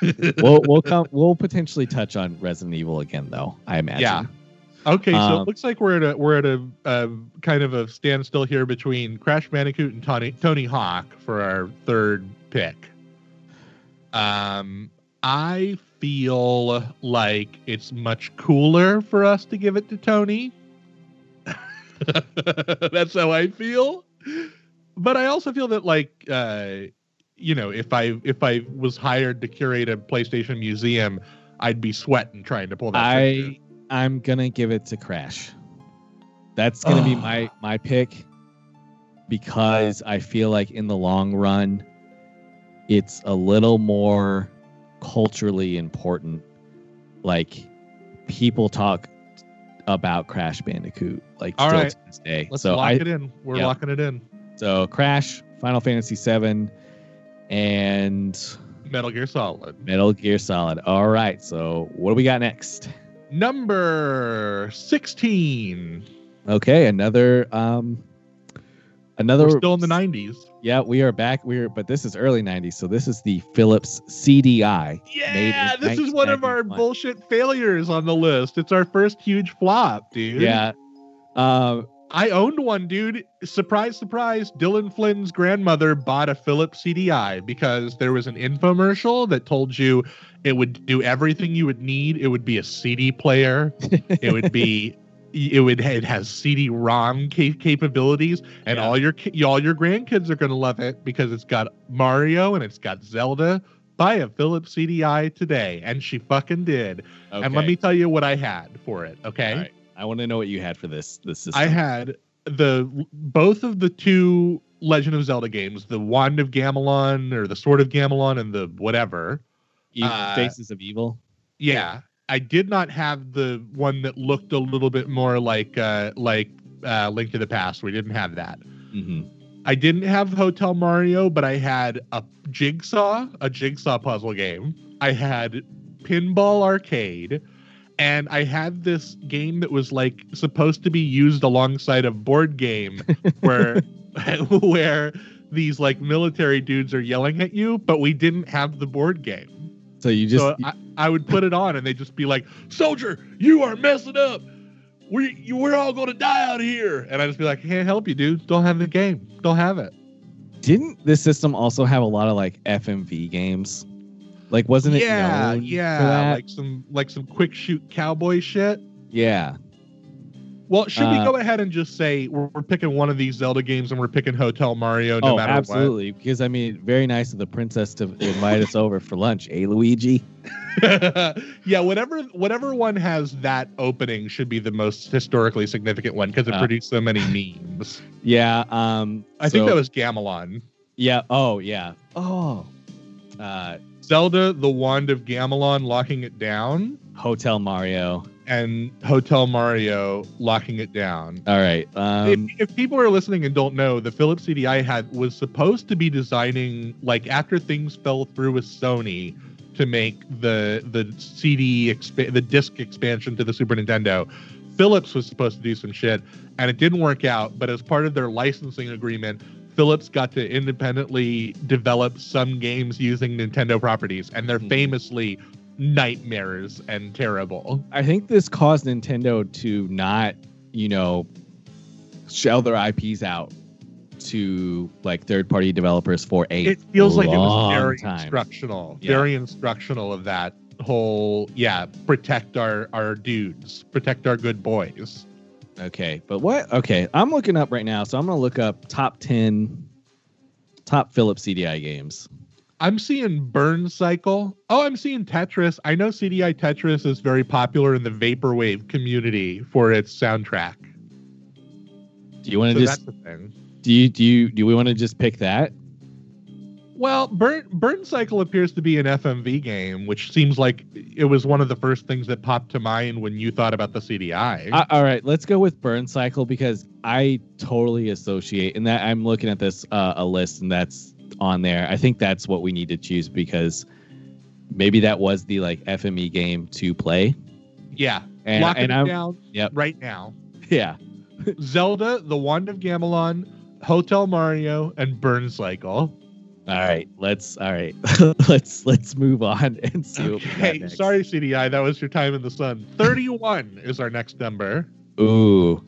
Speaker 1: we'll we'll come we'll potentially touch on Resident Evil again though. I imagine.
Speaker 2: Yeah. Okay, so
Speaker 1: Um,
Speaker 2: it looks like we're at a we're at a, a kind of a standstill here between Crash Bandicoot and Tony Tony Hawk for our third pick. Um, I feel like it's much cooler for us to give it to Tony. That's how I feel. But I also feel that like uh you know, if I if I was hired to curate a PlayStation museum, I'd be sweating trying to pull that picture.
Speaker 1: I I'm gonna give it to Crash. That's gonna be my my pick because I feel like in the long run, it's a little more culturally important. Like people talk about Crash Bandicoot like
Speaker 2: All
Speaker 1: still
Speaker 2: right.
Speaker 1: to this day.
Speaker 2: Let's
Speaker 1: so
Speaker 2: lock
Speaker 1: I
Speaker 2: it in. We're
Speaker 1: yeah.
Speaker 2: locking it in.
Speaker 1: so Crash, Final Fantasy VII, and
Speaker 2: Metal Gear Solid.
Speaker 1: Metal Gear Solid. All right. So what do we got next?
Speaker 2: Number 16.
Speaker 1: Okay, another um another
Speaker 2: We're still in the 90s.
Speaker 1: Yeah, we are back. We're but this is early 90s, so this is the Philips CDI.
Speaker 2: Yeah, this is one of our bullshit failures on the list. It's our first huge flop, dude.
Speaker 1: Yeah. Um
Speaker 2: I owned one, dude. Surprise, surprise. Dylan Flynn's grandmother bought a Philips CDI because there was an infomercial that told you it would do everything you would need. It would be a CD player. it would be it would it has CD-ROM ca- capabilities, and
Speaker 1: Yeah.
Speaker 2: all your all your grandkids are gonna love it because it's got Mario and it's got Zelda. Buy a Philips CDI today, and she fucking did. And let me tell you what I had for it. Okay.
Speaker 1: Right. I want to know what you had for this this system.
Speaker 2: I had the both of the two Legend of Zelda games, the Wand of Gamelon or the Sword of Gamelon and the whatever. Uh,
Speaker 1: Faces of Evil.
Speaker 2: Yeah, I did not have the one that looked a little bit more like uh like uh Link to the Past. We didn't have that.
Speaker 1: hmm
Speaker 2: I didn't have Hotel Mario, but I had a Jigsaw, a Jigsaw puzzle game. I had Pinball Arcade, and I had this game that was like supposed to be used alongside a board game where where these like military dudes are yelling at you, but we didn't have the board game.
Speaker 1: So you just
Speaker 2: so I, I would put it on and they'd just be like, Soldier, you are messing up. we're you, we're all gonna die out here, and I'd just be like, can't help you, dude. Don't have the game. Don't have it.
Speaker 1: Didn't this system also have a lot of like FMV games? Like, wasn't it?
Speaker 2: yeah, yeah, like some like some quick shoot cowboy shit.
Speaker 1: yeah.
Speaker 2: Well, should we
Speaker 1: Uh,
Speaker 2: go ahead and just say we're, we're picking one of these Zelda games and we're picking Hotel Mario no
Speaker 1: oh,
Speaker 2: matter
Speaker 1: absolutely. Because I mean, very nice of the princess to invite us over for lunch, eh, Luigi?
Speaker 2: yeah, whatever whatever one has that opening should be the most historically significant one because it
Speaker 1: Uh,
Speaker 2: produced so many memes.
Speaker 1: Yeah. Um.
Speaker 2: I think that was Gamelon.
Speaker 1: Yeah. Oh, yeah. Oh. Uh,
Speaker 2: Zelda, the Wand of Gamelon locking it down,
Speaker 1: Hotel Mario.
Speaker 2: And Hotel Mario locking it down.
Speaker 1: All right. Um.
Speaker 2: if, if people are listening and don't know, the Philips CDI had was supposed to be designing like after things fell through with Sony to make the the CD expa- the disc expansion to the Super Nintendo. Philips was supposed to do some shit and it didn't work out, but as part of their licensing agreement, Philips got to independently develop some games using Nintendo properties and they're
Speaker 1: Mhm.
Speaker 2: famously nightmares and terrible.
Speaker 1: I think this caused Nintendo to not, you know, shell their IPs out to like third-party developers for a
Speaker 2: it feels like it was very
Speaker 1: time.
Speaker 2: instructional
Speaker 1: Yeah.
Speaker 2: very instructional of that whole yeah protect our our dudes protect our good boys
Speaker 1: Okay, but what? Okay, I'm looking up right now, so I'm gonna look up top ten top Philips CDI games.
Speaker 2: I'm seeing burn cycle. Oh i'm seeing tetris. I know cdi tetris is very popular in the vaporwave community for its soundtrack.
Speaker 1: Do you want
Speaker 2: so
Speaker 1: to
Speaker 2: that's
Speaker 1: just
Speaker 2: the thing.
Speaker 1: do you do you do we want to just pick that?
Speaker 2: well burn burn cycle appears to be an fmv game which seems like it was one of the first things that popped to mind when you thought about the cdi
Speaker 1: Uh, all right, let's go with Burn Cycle because I totally associate, and that I'm looking at this uh, a list, and that's on there. I think that's what we need to choose because maybe that was the like FMV game to play,
Speaker 2: yeah
Speaker 1: and
Speaker 2: locking
Speaker 1: and
Speaker 2: it
Speaker 1: I'm
Speaker 2: down
Speaker 1: Yep.
Speaker 2: right now
Speaker 1: yeah.
Speaker 2: Zelda, The Wand of Gamelon, Hotel Mario, and Burn Cycle.
Speaker 1: All right, let's all right, let's let's move on and see what we got
Speaker 2: Okay, sorry, CDI, that was your time in the sun. 31 is our next number.
Speaker 1: Ooh,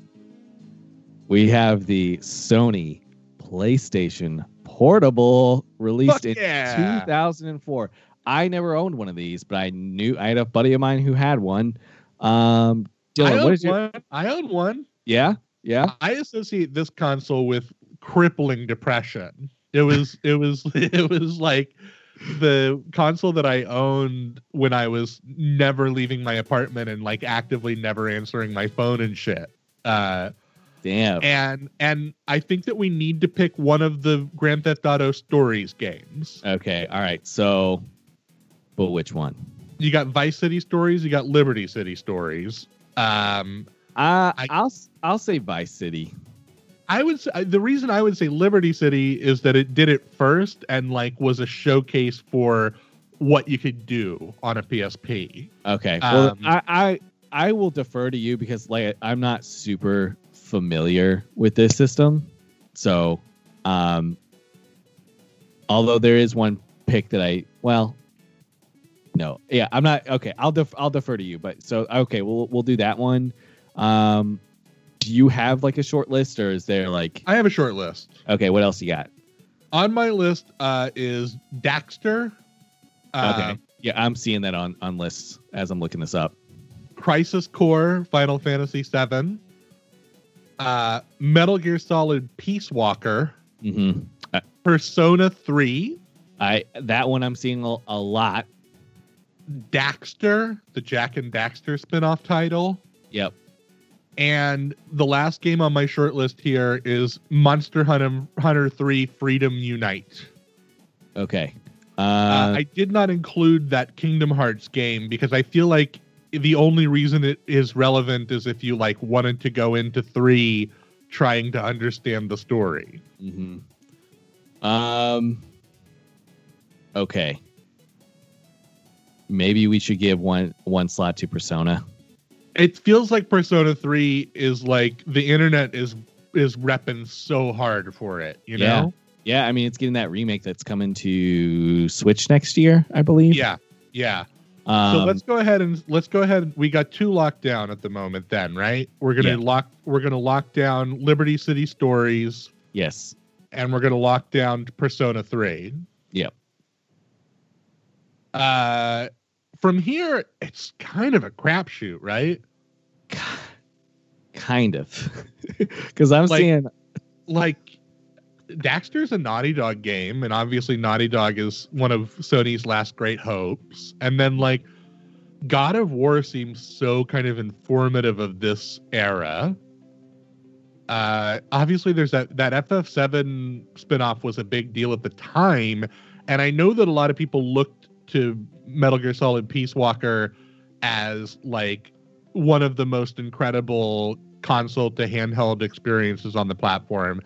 Speaker 1: we have the Sony PlayStation Portable released
Speaker 2: Fuck
Speaker 1: in
Speaker 2: yeah.
Speaker 1: 2004. I never owned one of these, but I knew I had a buddy of mine who had one. Um,
Speaker 2: I
Speaker 1: Dylan, what
Speaker 2: own
Speaker 1: is your?
Speaker 2: one. I own one.
Speaker 1: Yeah, yeah.
Speaker 2: I associate this console with crippling depression. It was it was it was like the console that I owned when I was never leaving my apartment and like actively never answering my phone and shit. Uh
Speaker 1: Damn.
Speaker 2: and and I think that we need to pick one of the Grand Theft Auto Stories games.
Speaker 1: Okay, all right. So, but which one?
Speaker 2: You got Vice City Stories, you got Liberty City Stories. Um,
Speaker 1: Uh,
Speaker 2: I-
Speaker 1: I'll I'll say Vice City.
Speaker 2: I would say the reason I would say Liberty City is that it did it first and like was a showcase for what you could do on a PSP.
Speaker 1: Okay. Well,
Speaker 2: Um,
Speaker 1: I, I I will defer to you because like I'm not super familiar with this system. So, um although there is one pick that I well no. Yeah, I'm not okay. I'll def, I'll defer to you. But so okay, we'll we'll do that one. Um do you have like a short list or is there like
Speaker 2: I have a short list.
Speaker 1: okay, what else you got?
Speaker 2: On my list uh, is Daxter, uh,
Speaker 1: Okay. Yeah, I'm seeing that on on lists as I'm looking this up.
Speaker 2: Crisis Core, Final Fantasy VII, uh, Metal Gear Solid Peace Walker,
Speaker 1: Mhm.
Speaker 2: Persona 3,
Speaker 1: I that one I'm seeing a, a lot.
Speaker 2: Daxter, the Jack and Daxter spin-off title.
Speaker 1: Yep.
Speaker 2: And the last game on my short list here is Monster Hunter, Hunter 3 Freedom Unite.
Speaker 1: Okay.
Speaker 2: Uh,
Speaker 1: Uh,
Speaker 2: I did not include that Kingdom Hearts game because I feel like the only reason it is relevant is if you like wanted to go into 3 trying to understand the story.
Speaker 1: mhm. Um. Okay. Maybe we should give one one slot to Persona.
Speaker 2: It feels like Persona 3 is like the internet is is repping so hard for it, you
Speaker 1: Yeah.
Speaker 2: know?
Speaker 1: Yeah, I mean it's getting that remake that's coming to Switch next year, I believe.
Speaker 2: Yeah. Yeah.
Speaker 1: Um,
Speaker 2: so let's go ahead and let's go ahead. We got two locked down at the moment. Then, right? We're gonna
Speaker 1: Yeah.
Speaker 2: lock. We're gonna lock down Liberty City Stories,
Speaker 1: yes.
Speaker 2: and we're gonna lock down Persona Three.
Speaker 1: Yep.
Speaker 2: Uh, from here, it's kind of a crapshoot, right?
Speaker 1: Kind of. Because I'm
Speaker 2: Like-
Speaker 1: seeing
Speaker 2: like Daxter's a Naughty Dog game, and obviously Naughty Dog is one of Sony's last great hopes. And then like God of War seems so kind of informative of this era. Uh obviously there's that that FF7 spinoff was a big deal at the time, and I know that a lot of people looked to Metal Gear Solid Peace Walker as like one of the most incredible console to handheld experiences on the platform.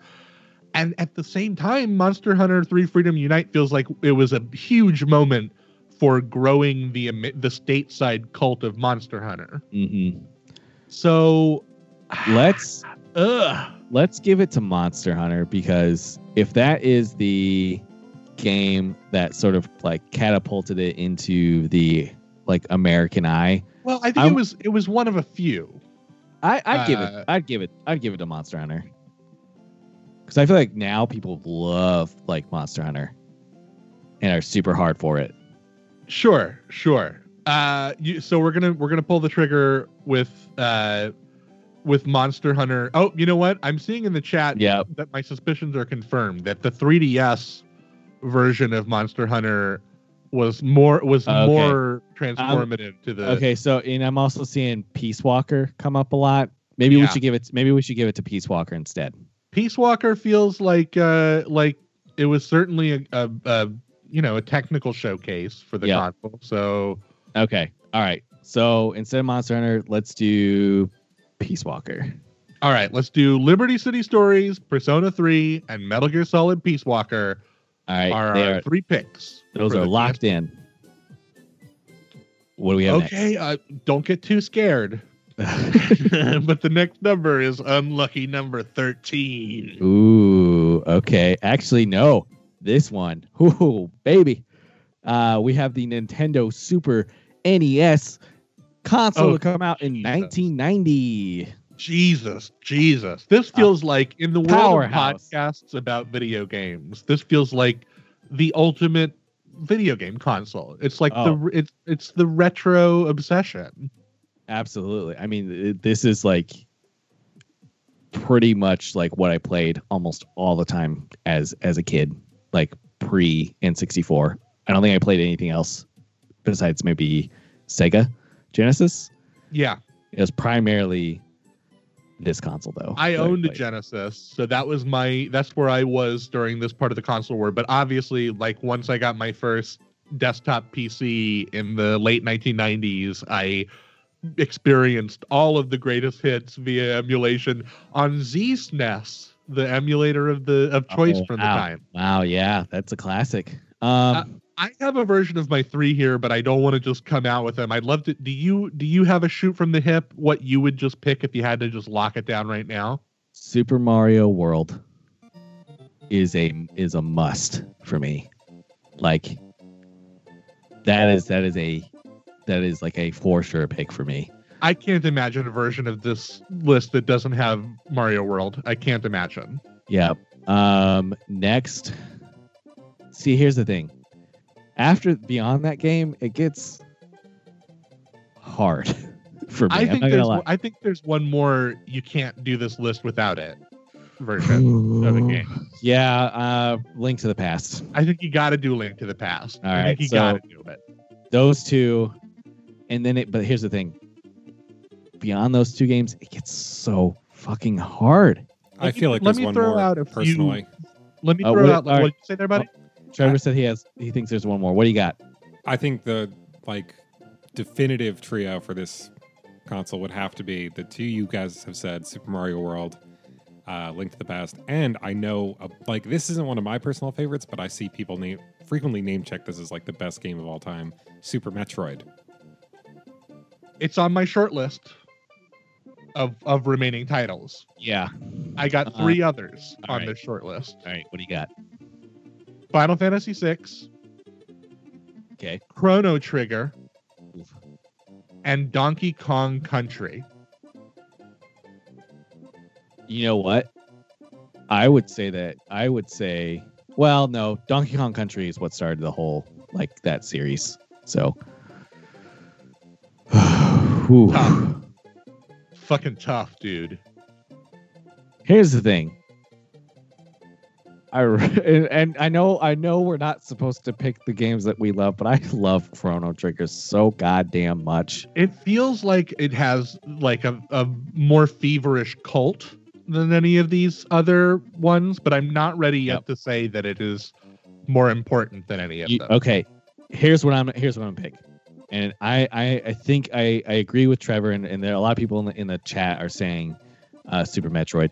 Speaker 2: And at the same time, Monster Hunter 3 Freedom Unite feels like it was a huge moment for growing the the stateside cult of Monster Hunter.
Speaker 1: Mhm.
Speaker 2: So
Speaker 1: let's let's give it to Monster Hunter because if that is the game that sort of like catapulted it into the like American eye,
Speaker 2: Well, I think
Speaker 1: I'm-
Speaker 2: it was it was one of a few.
Speaker 1: I, I'd give
Speaker 2: Uh,
Speaker 1: it. I'd give it. I'd give it to Monster Hunter. Because I feel like now people love like Monster Hunter, and are super hard for it.
Speaker 2: Sure, sure. Uh, you, so we're gonna we're gonna pull the trigger with uh, with Monster Hunter. Oh, you know what? I'm seeing in the chat
Speaker 1: Yeah.
Speaker 2: that my suspicions are confirmed that the 3DS version of Monster Hunter was more was
Speaker 1: Okay.
Speaker 2: more transformative to the.
Speaker 1: Okay, so and I'm also seeing Peace Walker come up a lot. Maybe we should give it. Maybe we should give it to Peace Walker instead.
Speaker 2: Peace Walker feels like uh like it was certainly a, a, a you know a technical showcase for the
Speaker 1: Yeah.
Speaker 2: console. So
Speaker 1: Okay. All right. So instead of Monster Hunter, let's do Peace Walker.
Speaker 2: All right, let's do Liberty City Stories, Persona 3, and Metal Gear Solid Peace Walker
Speaker 1: All right.
Speaker 2: are our
Speaker 1: are,
Speaker 2: three picks.
Speaker 1: those are locked in. What do we have
Speaker 2: Okay, uh, don't get too scared. but the next number is unlucky number 13.
Speaker 1: Ooh, okay. Actually, no. This one. Ooh, baby. Uh, we have the Nintendo Super NES console
Speaker 2: Oh,
Speaker 1: to come out in
Speaker 2: Jesus.
Speaker 1: 1990.
Speaker 2: Jesus, Jesus. This feels like in the world podcasts about video games, this feels like the ultimate video game console. It's like
Speaker 1: Oh.
Speaker 2: the it's it's the retro obsession.
Speaker 1: Absolutely. I mean, it- this is like pretty much like what I played almost all the time as as a kid, like pre N64. I don't think I played anything else besides maybe Sega Genesis.
Speaker 2: Yeah.
Speaker 1: It was primarily this console though.
Speaker 2: I owned a. Genesis, so that was my that's where I was during this part of the console war. But obviously, like once I got my first desktop PC in the late 1990s, I experienced all of the greatest hits via emulation on ZSNES, the emulator of the of choice
Speaker 1: Oh,
Speaker 2: from
Speaker 1: wow.
Speaker 2: the time.
Speaker 1: Wow, yeah, that's a classic. Um,
Speaker 2: Uh, I have a version of my three here, but I don't want to just come out with them. I'd love to. Do you do you have a shoot from the hip? What you would just pick if you had to just lock it down right now?
Speaker 1: Super Mario World is a is a must for me. Like that is that is a that is like a for sure pick for me.
Speaker 2: I can't imagine a version of this list that doesn't have Mario World. I can't imagine.
Speaker 1: Yeah. Um next See, here's the thing. After beyond that game, it gets hard for me.
Speaker 2: I think there's
Speaker 1: lie.
Speaker 2: I think there's one more you can't do this list without it version of a game.
Speaker 1: Yeah, uh Link to the Past.
Speaker 2: I think you got to do Link to the Past.
Speaker 1: All
Speaker 2: I
Speaker 1: right,
Speaker 2: think you
Speaker 1: so-
Speaker 2: got to do it.
Speaker 1: those two and then it but here's the thing beyond those two games it gets so fucking hard
Speaker 4: I feel like
Speaker 2: let
Speaker 4: there's
Speaker 2: me
Speaker 4: one
Speaker 2: throw
Speaker 4: more
Speaker 2: out a few-
Speaker 4: personally.
Speaker 2: Let me
Speaker 1: Uh,
Speaker 2: throw
Speaker 1: what-
Speaker 2: out.
Speaker 1: all right.
Speaker 2: What did you say there, buddy?
Speaker 1: trevor said he has he thinks there's one more what do you got
Speaker 4: I think the like definitive trio for this console would have to be the two you guys have said: Super Mario World, uh, Link to the Past, and I know uh, like this isn't one of my personal favorites, but I see people name frequently name check this as like the best game of all time: Super Metroid.
Speaker 2: It's on my short list of of remaining titles.
Speaker 1: yeah
Speaker 2: I got
Speaker 1: Uh,
Speaker 2: three others
Speaker 1: all
Speaker 2: on
Speaker 1: right.
Speaker 2: this short list:
Speaker 1: all right what do you got
Speaker 2: Final Fantasy VI,
Speaker 1: okay
Speaker 2: Chrono Trigger, and Donkey Kong Country.
Speaker 1: You know what? I would say that I would say, well, no, Donkey Kong Country is what started the whole like that series. So, Whew.
Speaker 2: Tough. Fucking tough, dude.
Speaker 1: here's the thing. I and, and I know I know we're not supposed to pick the games that we love, but I love Chrono Trigger so goddamn much.
Speaker 2: It feels like it has like a, a more feverish cult than any of these other ones, but I'm not ready yet
Speaker 1: Yep.
Speaker 2: to say that it is more important than any of
Speaker 1: You-
Speaker 2: them.
Speaker 1: okay, here's what I'm here's what I'm gonna pick, and I I, I think I, I agree with Trevor, and, and there are a lot of people in the in the chat are saying uh, Super Metroid,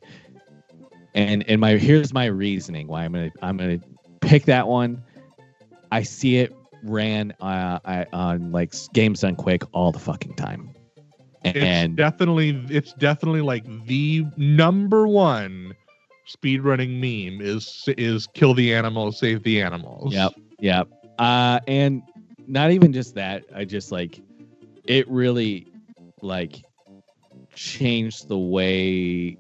Speaker 1: and and my here's my reasoning why I'm gonna I'm gonna pick that one. I see it ran uh, I, on like games done quick all the fucking time,
Speaker 2: It's
Speaker 1: and
Speaker 2: definitely it's definitely like the number one speedrunning meme is is kill the animals, save the animals.
Speaker 1: Yep. Yep. Uh, and not even just that. I just like it really like changed the way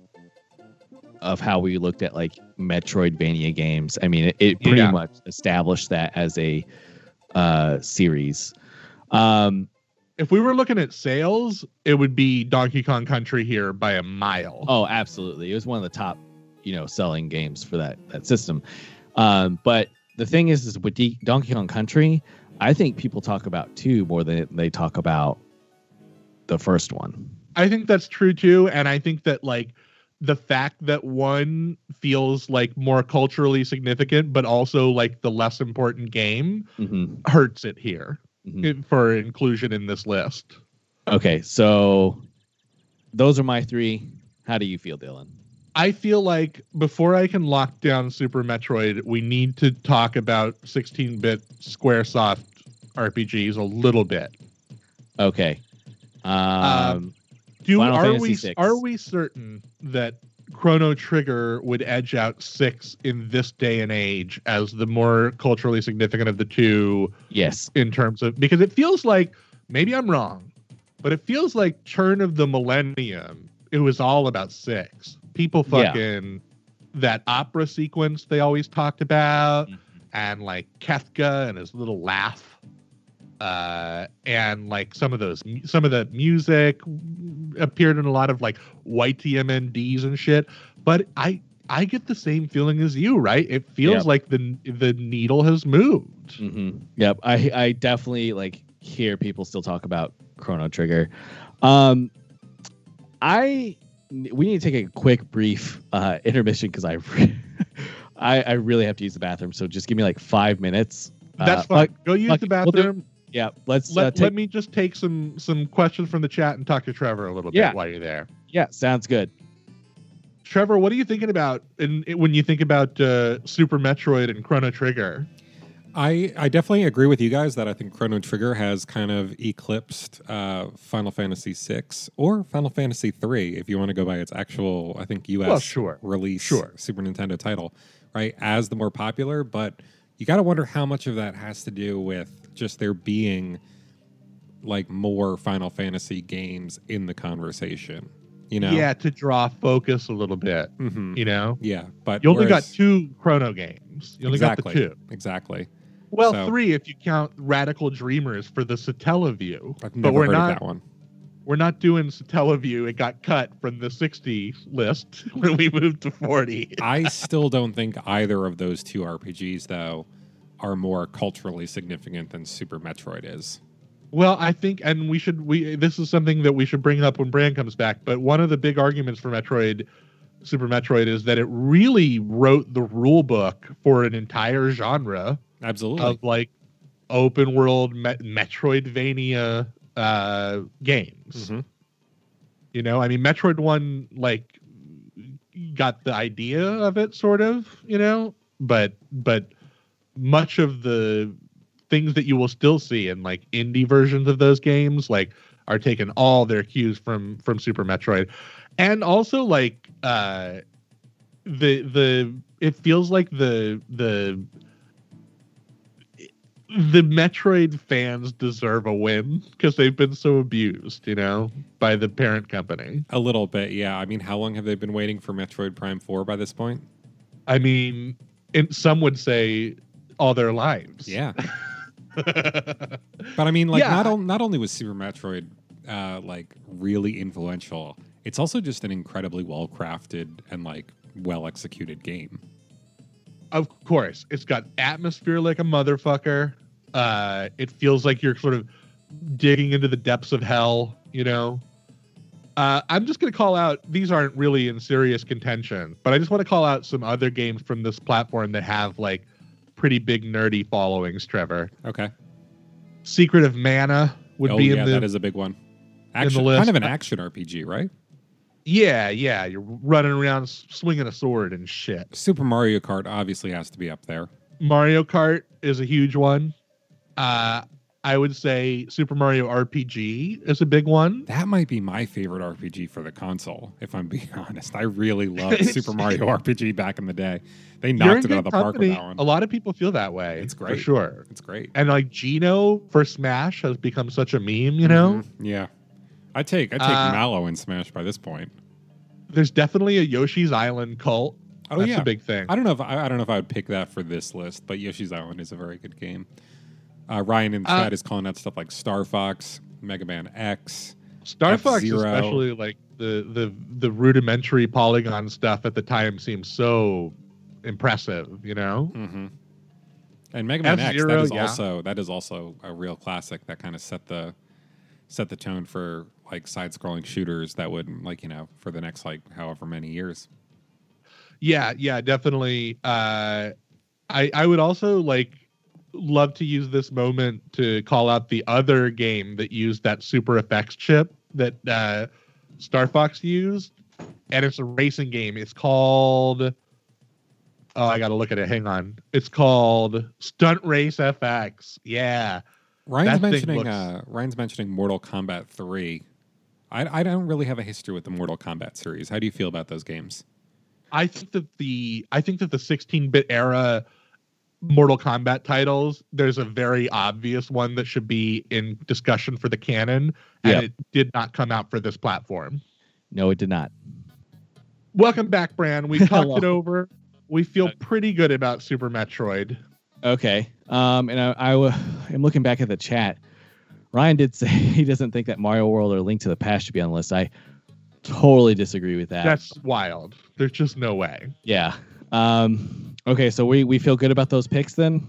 Speaker 1: of how we looked at like Metroidvania games. I mean, it, it pretty
Speaker 2: Yeah.
Speaker 1: much established that as a uh series. Um
Speaker 2: If we were looking at sales, it would be Donkey Kong Country here by a mile.
Speaker 1: Oh, absolutely. It was one of the top, you know, selling games for that that system. Um, but the thing is, is with D- Donkey Kong Country, I think people talk about two more than they talk about the first one.
Speaker 2: I think that's true too, and I think that like the fact that one feels like more culturally significant, but also like the less important game
Speaker 1: hmm
Speaker 2: hurts it here
Speaker 1: Mhm.
Speaker 2: it- for inclusion in this list.
Speaker 1: Okay, so those are my three. How do you feel, Dylan?
Speaker 2: I feel like before I can lock down Super Metroid, we need to talk about 16-bit SquareSoft RPGs a little bit.
Speaker 1: Okay. Um,
Speaker 2: Do
Speaker 1: Final
Speaker 2: are
Speaker 1: Fantasy
Speaker 2: we
Speaker 1: VI.
Speaker 2: are we certain that Chrono Trigger would edge out six in this day and age as the more culturally significant of the two
Speaker 1: yes.
Speaker 2: in terms of because it feels like maybe I'm wrong, but it feels like Turn of the Millennium. It was all about six. People
Speaker 1: Yeah.
Speaker 2: fucking that opera sequence they always talked about,
Speaker 1: Mhm.
Speaker 2: and like Kefka and his little laugh, uh, and like some of those some of the music appeared in a lot of like white TMNDs and shit. But I I get the same feeling as you, right? It feels
Speaker 1: Yep.
Speaker 2: like the the needle has moved.
Speaker 1: hmm Yep. I I definitely like hear people still talk about Chrono Trigger. Um, I we need to take a quick brief uh, intermission because I, re- I I really have to use the bathroom. So just give me like five minutes.
Speaker 2: That's
Speaker 1: Uh,
Speaker 2: fine.
Speaker 1: fuck-
Speaker 2: Go use
Speaker 1: fuck
Speaker 2: the
Speaker 1: it. We'll
Speaker 2: bathroom.
Speaker 1: yeah. Let's
Speaker 2: let,
Speaker 1: uh, take,
Speaker 2: let me just take some some questions from the chat and talk to Trevor a little
Speaker 1: Yeah.
Speaker 2: bit while you're there.
Speaker 1: yeah. Sounds good.
Speaker 2: Trevor, what are you thinking about in, when you think about uh, Super Metroid and Chrono Trigger?
Speaker 4: I, I definitely agree with you guys that I think Chrono Trigger has kind of eclipsed uh, Final Fantasy VI or Final Fantasy III, if you want to go by its actual, I think, US
Speaker 2: Well, sure.
Speaker 4: release
Speaker 2: Sure.
Speaker 4: Super Nintendo title, right? As the more popular, but you got to wonder how much of that has to do with just there being like more Final Fantasy games in the conversation, you know?
Speaker 2: Yeah, to draw focus a little bit.
Speaker 4: hmm
Speaker 2: You know,
Speaker 4: Yeah, but
Speaker 2: you only got two Chrono games. You only
Speaker 4: exactly,
Speaker 2: got the two.
Speaker 4: exactly.
Speaker 2: Well,
Speaker 4: So-
Speaker 2: three if you count Radical Dreamers for the Satellaview.
Speaker 4: I've
Speaker 2: But we're not
Speaker 4: that one.
Speaker 2: we're not doing Satellaview. It got cut from the 60 list when we moved to 40.
Speaker 4: I still don't think either of those two RPGs, though, are more culturally significant than Super Metroid is.
Speaker 2: Well, I think, and we should we this is something that we should bring up when Bran comes back. But one of the big arguments for Metroid, Super Metroid, is that it really wrote the rule book for an entire genre
Speaker 4: Absolutely.
Speaker 2: of like open world me- Metroidvania uh, games.
Speaker 4: Mhm.
Speaker 2: You know, I mean, Metroid One like got the idea of it, sort of. You know, but but much of the things that you will still see in like indie versions of those games, like, are taking all their cues from from Super Metroid, and also like uh, the the it feels like the the the Metroid fans deserve a win because they've been so abused, you know, by the parent company.
Speaker 4: A little bit, yeah. I mean, how long have they been waiting for Metroid Prime 4 by this point?
Speaker 2: I mean, and some would say all their lives.
Speaker 4: Yeah. But I mean, like,
Speaker 2: Yeah.
Speaker 4: not, on, not only was Super Metroid uh, like really influential, it's also just an incredibly well crafted and like well executed game.
Speaker 2: of course, it's got atmosphere like a motherfucker. Uh, it feels like you're sort of digging into the depths of hell, you know. Uh, I'm just going to call out these aren't really in serious contention, but I just want to call out some other games from this platform that have like pretty big nerdy followings. Trevor,
Speaker 4: Okay.
Speaker 2: Secret of Mana would
Speaker 4: oh,
Speaker 2: be
Speaker 4: yeah,
Speaker 2: in the
Speaker 4: that is a big one. Action, kind of an action RPG, right?
Speaker 2: yeah, yeah. You're running around swinging a sword and shit.
Speaker 4: Super Mario Kart obviously has to be up there.
Speaker 2: Mario Kart is a huge one. Uh, I would say Super Mario RPG is a big one.
Speaker 4: That might be my favorite RPG for the console, if I'm being honest. I really loved Super Mario RPG back in the day. They knocked it out of the park with that one.
Speaker 2: A lot of people feel that way.
Speaker 4: It's great.
Speaker 2: for sure.
Speaker 4: It's great.
Speaker 2: And like Geno for Smash has become such a meme. You know,
Speaker 4: Mhm. Yeah. I take I take
Speaker 2: Uh,
Speaker 4: Mallow in Smash by this point.
Speaker 2: there's definitely a Yoshi's Island cult.
Speaker 4: Oh
Speaker 2: That's
Speaker 4: yeah.
Speaker 2: a big thing.
Speaker 4: I don't know if I, I don't know if I would pick that for this list, but Yoshi's Island is a very good game. Uh, Ryan in the
Speaker 2: Uh,
Speaker 4: chat is calling out stuff like Star Fox, Mega Man X.
Speaker 2: Star Fox,
Speaker 4: F-Zero.
Speaker 2: especially like the the the rudimentary polygon stuff at the time seemed so impressive. You know,
Speaker 4: hmm And Mega Man X, that
Speaker 2: F-Zero,
Speaker 4: is
Speaker 2: yeah.
Speaker 4: also that is also a real classic that kind of set the set the tone for like side-scrolling shooters that would like you know for the next like however many years.
Speaker 2: yeah, yeah, definitely. Uh, I I would also like love to use this moment to call out the other game that used that super effects chip that uh, Star Fox used, and it's a racing game. It's called. Oh, I got to look at it. Hang on. It's called Stunt Race FX. Yeah.
Speaker 4: Ryan's
Speaker 2: That
Speaker 4: mentioning
Speaker 2: looks-
Speaker 4: uh, Ryan's mentioning Mortal Kombat 3. I, I don't really have a history with the Mortal Kombat series. How do you feel about those games?
Speaker 2: I think that the I think that the 16-bit era Mortal Kombat titles, there's a very obvious one that should be in discussion for the canon, and
Speaker 1: Yep.
Speaker 2: it did not come out for this platform.
Speaker 1: No, it did not.
Speaker 2: Welcome back, Bran. We talked it over. We feel pretty good about Super Metroid.
Speaker 1: Okay. Um, and I, I w- am looking back at the chat. Ryan did say he doesn't think that Mario World or Link to the Past should be on the list. I totally disagree with that.
Speaker 2: That's wild. There's just no way.
Speaker 1: yeah. Um, okay, so we we feel good about those picks then.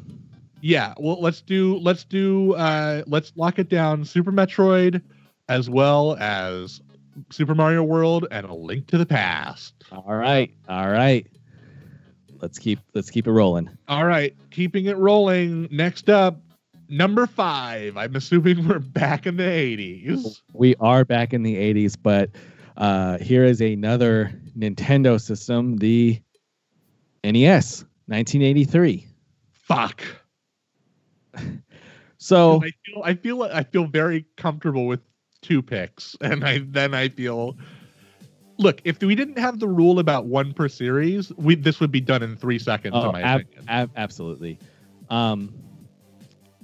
Speaker 2: Yeah, well let's do let's do uh let's lock it down Super Metroid as well as Super Mario World and a Link to the Past.
Speaker 1: All right. All right. Let's keep let's keep it rolling.
Speaker 2: All right, keeping it rolling. Next up, number five. I'm assuming we're back in the 80s.
Speaker 1: We are back in the 80s, but uh, here is another Nintendo system, the NES, 1983.
Speaker 2: Fuck.
Speaker 1: So
Speaker 2: I feel I feel I feel very comfortable with two picks, and I then I feel. Look, if we didn't have the rule about one per series, we this would be done in three seconds.
Speaker 1: Oh,
Speaker 2: in my
Speaker 1: ab-
Speaker 2: opinion.
Speaker 1: ab- absolutely. Um,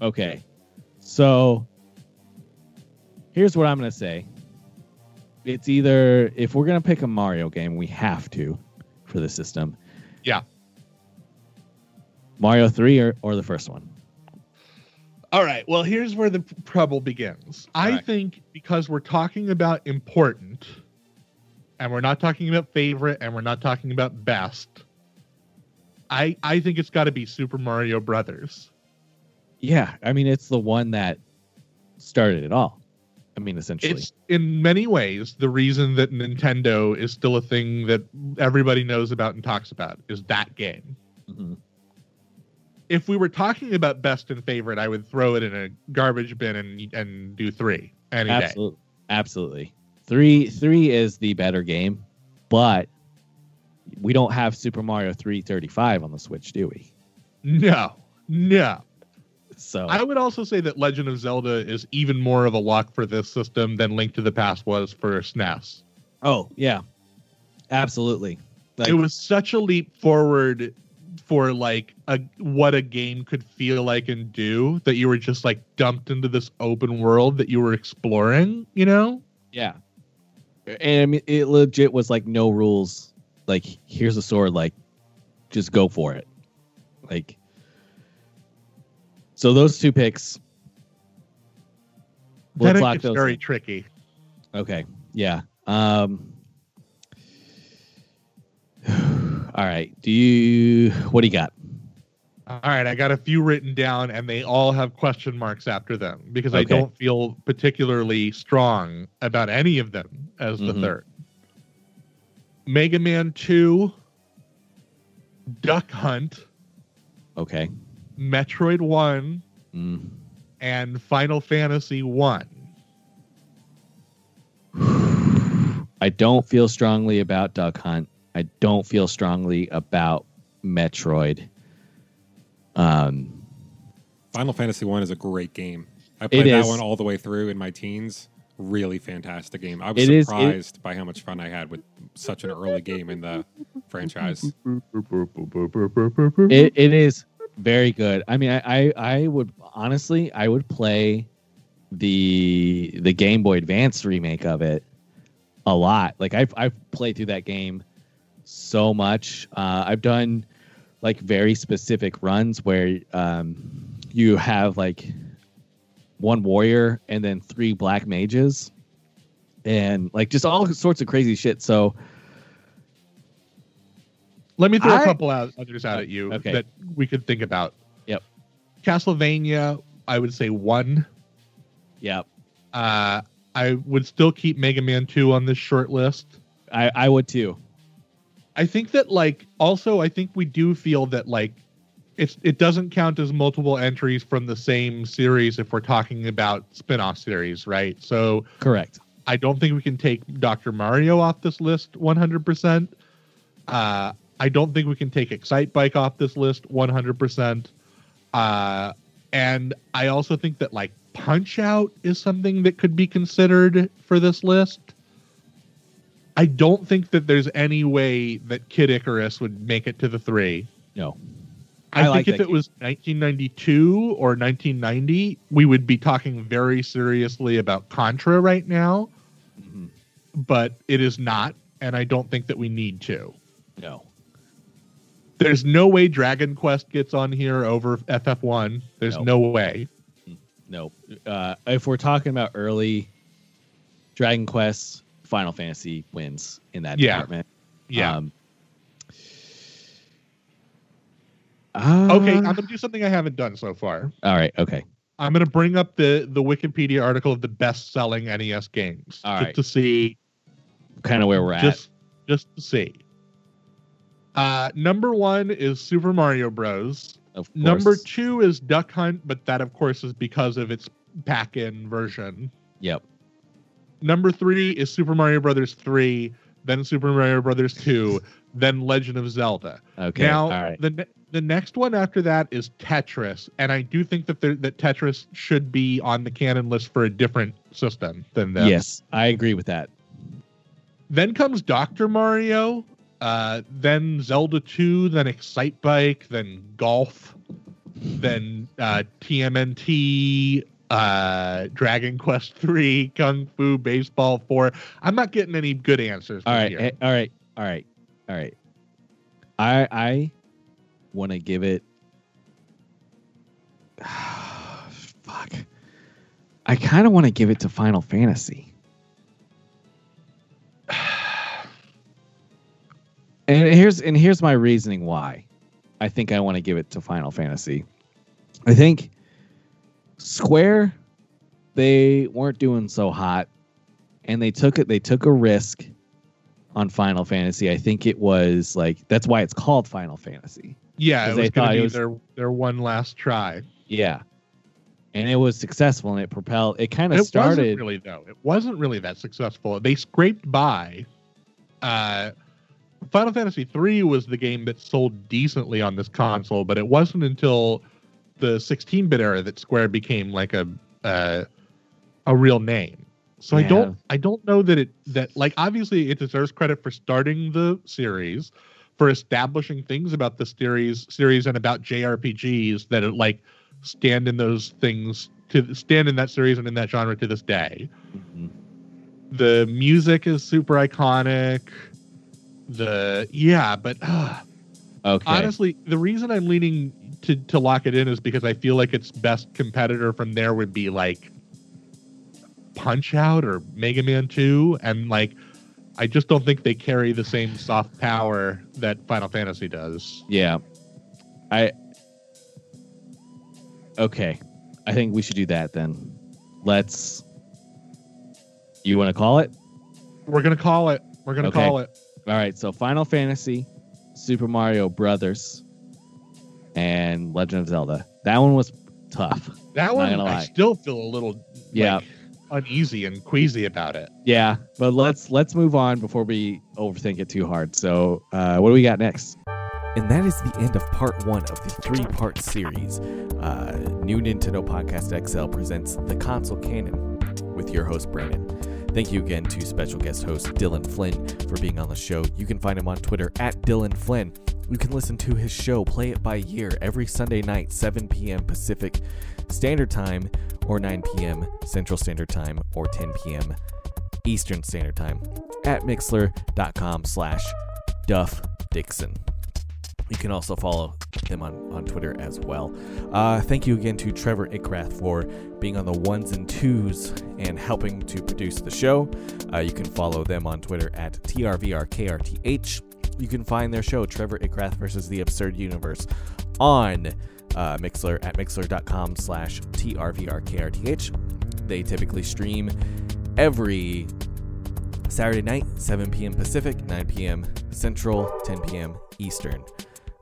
Speaker 1: okay, so here's what I'm gonna say. It's either if we're gonna pick a Mario game, we have to for the system.
Speaker 2: Yeah.
Speaker 1: Mario three or, or the first one.
Speaker 2: All right. Well, here's where the trouble begins. I
Speaker 4: right.
Speaker 2: think because we're talking about important, and we're not talking about favorite, and we're not talking about best. I I think it's got to be Super Mario Brothers.
Speaker 1: Yeah, I mean it's the one that started it all. I mean, essentially.
Speaker 2: It's in many ways the reason that Nintendo is still a thing that everybody knows about and talks about is that game.
Speaker 1: Mhm.
Speaker 2: If we were talking about best and favorite, I would throw it in a garbage bin and and do three any day.
Speaker 1: Absolutely, absolutely. Three three is the better game, but we don't have Super Mario three thirty five on the Switch, do we?
Speaker 2: No, no.
Speaker 1: So
Speaker 2: I would also say that Legend of Zelda is even more of a lock for this system than Link to the Past was for SNES.
Speaker 1: oh yeah, absolutely. Like,
Speaker 2: it was such a leap forward for like a what a game could feel like and do that you were just like dumped into this open world that you were exploring, you know?
Speaker 1: Yeah. And I mean, it legit was like no rules. Like, here's a sword. Like, just go for it. Like, so those two picks.
Speaker 2: then
Speaker 1: Let's
Speaker 2: gets very tricky.
Speaker 1: Okay. Yeah. Um. All right. Do you? What do you got?
Speaker 2: All right, I got a few written down and they all have question marks after them because I don't feel particularly strong about any of them as the
Speaker 1: Mhm.
Speaker 2: third. Mega Man 2, Duck Hunt,
Speaker 1: Okay.
Speaker 2: Metroid 1,
Speaker 1: Mm.
Speaker 2: and Final Fantasy 1.
Speaker 1: I don't feel strongly about Duck Hunt. I don't feel strongly about Metroid. Um.
Speaker 4: Final Fantasy One is a great game. I played
Speaker 1: It
Speaker 4: that
Speaker 1: is.
Speaker 4: one all the way through in my teens. Really fantastic game. I was
Speaker 1: it-
Speaker 4: surprised by how much fun I had with such an early game in the franchise.
Speaker 1: It, it is very good. I mean, I, I I would honestly I would play the the Game Boy Advance remake of it a lot. Like I've I've played through that game so much. Uh, I've done like very specific runs where um, you have like one warrior and then three black mages and like just all sorts of crazy shit. So
Speaker 2: Let me throw
Speaker 1: I-
Speaker 2: a couple out, others out at you
Speaker 1: Okay.
Speaker 2: that we could think about.
Speaker 1: Yep.
Speaker 2: Castlevania, I would say 1.
Speaker 1: Yep.
Speaker 2: Uh, I would still keep Mega Man 2 on this short list.
Speaker 1: I I would too.
Speaker 2: I think that like also I think we do feel that like it's it doesn't count as multiple entries from the same series if we're talking about spin-off series, right? So
Speaker 1: Correct.
Speaker 2: I don't think we can take Dr. Mario off this list 100%. Uh I don't think we can take Excitebike off this list 100%. Uh and I also think that like Punch Out is something that could be considered for this list. I don't think that there's any way that Kid Icarus would make it to the three.
Speaker 1: No.
Speaker 2: I,
Speaker 1: I
Speaker 2: think
Speaker 1: like
Speaker 2: if it was 1992 or 1990, we would be talking very seriously about Contra right now,
Speaker 1: Mhm.
Speaker 2: but it is not, and I don't think that we need to.
Speaker 1: No.
Speaker 2: There's no way Dragon Quest gets on here over FF1. There's
Speaker 1: Nope.
Speaker 2: no way.
Speaker 1: No. Uh, if we're talking about early Dragon Quest, Final Fantasy wins in that
Speaker 2: Yeah.
Speaker 1: department.
Speaker 2: Yeah.
Speaker 1: Um, uh,
Speaker 2: okay, I'm gonna do something I haven't done so far.
Speaker 1: all right. Okay.
Speaker 2: I'm gonna bring up the the Wikipedia article of the best selling NES games
Speaker 1: All
Speaker 2: just
Speaker 1: right.
Speaker 2: to see
Speaker 1: Kind of where we're at.
Speaker 2: just just to see. Uh, number one is Super Mario Bros.
Speaker 1: of course.
Speaker 2: Number two is Duck Hunt, but that of course is because of its pack-in version.
Speaker 1: Yep.
Speaker 2: Number three is Super Mario Brothers three, then Super Mario Brothers two, then Legend of Zelda.
Speaker 1: Okay.
Speaker 2: Now
Speaker 1: right.
Speaker 2: the the next one after that is Tetris, and I do think that there, that Tetris should be on the canon list for a different system than this.
Speaker 1: Yes, I agree with that.
Speaker 2: Then comes Dr. Mario, uh, then Zelda 2, then Excitebike, then Golf, then uh, TMNT, uh, Dragon Quest 3, Kung Fu Baseball 4. I'm not getting any good answers.
Speaker 1: All right,
Speaker 2: here.
Speaker 1: all right, all right, all right. I I want to give it. Fuck. I kind of want to give it to Final Fantasy. And here's and here's my reasoning why. I think I want to give it to Final Fantasy. I think Square they weren't doing so hot and they took it they took a risk on Final Fantasy. I think it was like that's why it's called Final Fantasy.
Speaker 2: yeah, it was
Speaker 1: they
Speaker 2: going
Speaker 1: thought
Speaker 2: to
Speaker 1: it
Speaker 2: be
Speaker 1: was-
Speaker 2: their, their one last try.
Speaker 1: Yeah. And it was successful and it propelled it kind
Speaker 2: It
Speaker 1: of
Speaker 2: wasn't
Speaker 1: started
Speaker 2: really, though. It wasn't really that successful. They scraped by. Uh, Final Fantasy III was the game that sold decently on this console, but it wasn't until the 16-bit era that Square became like a uh, a real name. So I don't I don't know that it that like obviously it deserves credit for starting the series. for establishing things about the series series and about JRPGs that are, like stand in those things to stand in that series and in that genre to this day.
Speaker 5: Mhm.
Speaker 2: The music is super iconic. The yeah, but uh,
Speaker 5: Okay.
Speaker 2: honestly, the reason I'm leaning to to lock it in is because I feel like its best competitor from there would be like Punch Out or Mega Man 2 and like I just don't think they carry the same soft power that Final Fantasy does.
Speaker 5: Yeah. I Okay. I think we should do that then. Let's You want to call it?
Speaker 2: We're going to call it. We're going to
Speaker 5: Okay.
Speaker 2: call it.
Speaker 5: All right, so Final Fantasy, Super Mario Brothers, and Legend of Zelda. That one was tough.
Speaker 2: That one
Speaker 5: gonna
Speaker 2: I still feel a little
Speaker 5: Yeah.
Speaker 2: like, uneasy and queasy about it.
Speaker 5: Yeah, but let's let's move on before we overthink it too hard. So, uh, what do we got next?
Speaker 1: And that is the end of part one of the three part series. Uh, New Nintendo Podcast XL presents The Console Canon with your host, Brandon. Thank you again to special guest host Dylan Flynn for being on the show. You can find him on Twitter at Dylan Flynn. You can listen to his show, Play It By Year, every Sunday night, 7 p.m. Pacific Standard Time, or 9 p.m. Central Standard Time, or 10 p.m. Eastern Standard Time at mixlr.com slash Duff Dixon. You can also follow him on, on Twitter as well. Uh, thank you again to Trevor Ickrath for being on the ones and twos and helping to produce the show. Uh, you can follow them on Twitter at TRVRKRTH. You can find their show, Trevor Ickrath versus the Absurd Universe, on uh, Mixlr at mixlr.com slash TRVRKRTH. They typically stream every Saturday night, 7 p.m. Pacific, 9 p.m. Central, 10 p.m. Eastern.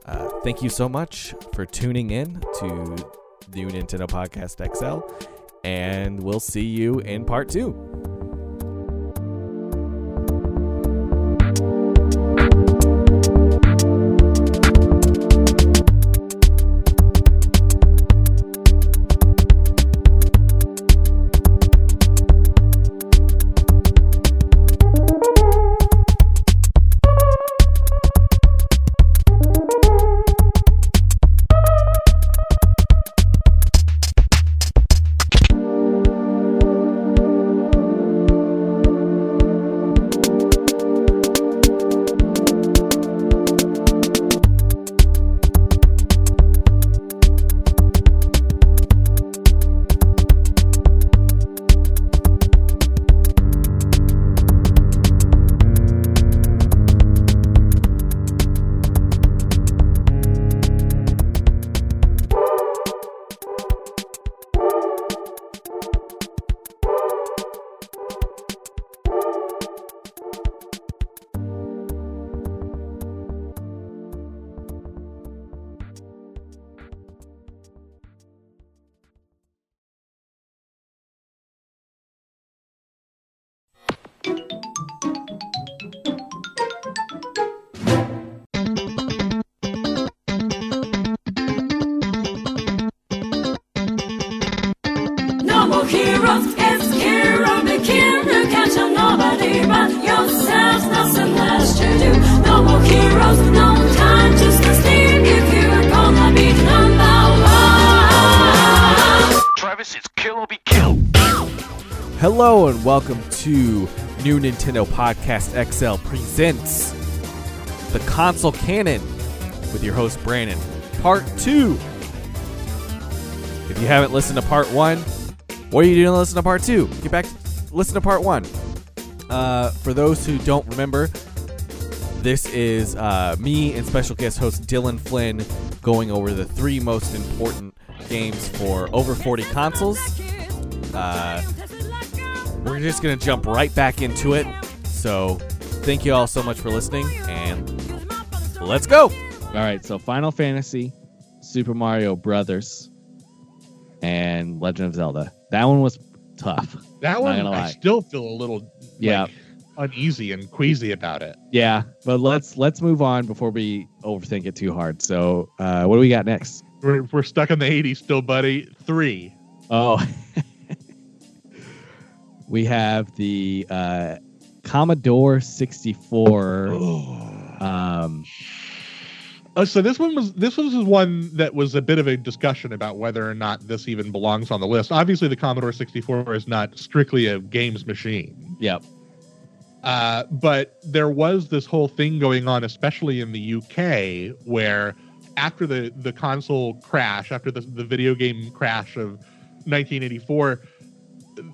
Speaker 1: Uh, thank you so much for tuning in to the Nintendo Podcast XL, and we'll see you in part two. Hello, and welcome to New Nintendo Podcast XL presents The Console Canon with your host, Brandon, part two. If you haven't listened to part one, what are you doing to listen to part two? Get back, listen to part one. Uh, for those who don't remember, this is uh, me and special guest host Dylan Flynn going over the three most important games for over 40 consoles. Uh, we're just going to jump right back into it. So, thank you all so much for listening, and let's go.
Speaker 5: All right, so Final Fantasy, Super Mario Brothers, and Legend of Zelda. That one was tough.
Speaker 2: That one
Speaker 5: gonna
Speaker 2: I still feel a little
Speaker 5: Yeah.
Speaker 2: like, uneasy and queasy about it.
Speaker 5: Yeah, but let's let's move on before we overthink it too hard. So, uh, what do we got next?
Speaker 2: We're, we're stuck in the 80s still, buddy. Three.
Speaker 5: Oh, we have the uh, Commodore 64 um,
Speaker 2: Uh, so this one was this was one that was a bit of a discussion about whether or not this even belongs on the list. Obviously, the Commodore 64 is not strictly a games machine,
Speaker 1: Yep.
Speaker 2: uh, but there was this whole thing going on, especially in the UK, where after the the console crash, after the the video game crash of 1984,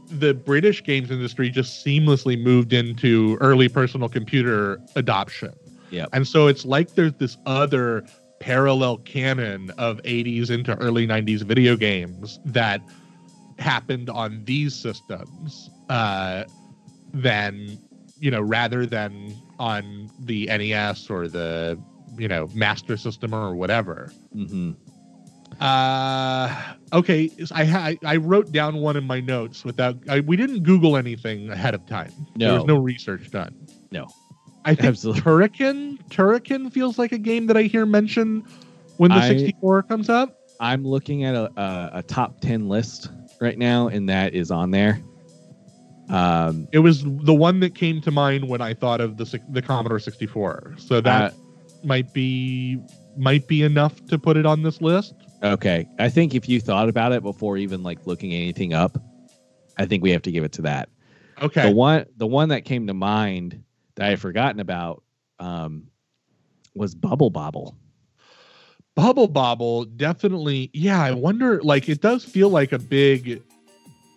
Speaker 2: the British games industry just seamlessly moved into early personal computer adoption.
Speaker 1: Yep.
Speaker 2: And so it's like there's this other parallel canon of 80s into early 90s video games that happened on these systems uh, than, you know, rather than on the NES or the, you know, Master System or whatever.
Speaker 1: hmm
Speaker 2: Uh, okay, I ha- I wrote down one in my notes without I, we didn't Google anything ahead of time. There was
Speaker 1: No.
Speaker 2: no research done.
Speaker 1: No.
Speaker 2: I think
Speaker 1: Absolutely.
Speaker 2: Turrican Turrican feels like a game that I hear mentioned when the
Speaker 1: I-
Speaker 2: 64 comes up.
Speaker 1: I'm looking at a, a, a top 10 list right now, and that is on there. Um,
Speaker 2: It was the one that came to mind when I thought of the the Commodore 64. So that
Speaker 1: Uh,
Speaker 2: might be might be enough to put it on this list.
Speaker 1: Okay. I think if you thought about it before even like looking anything up, I think we have to give it to that.
Speaker 2: Okay.
Speaker 1: The one the one that came to mind that I had forgotten about um, was Bubble Bobble.
Speaker 2: Bubble Bobble definitely. Yeah, I wonder. Like, it does feel like a big,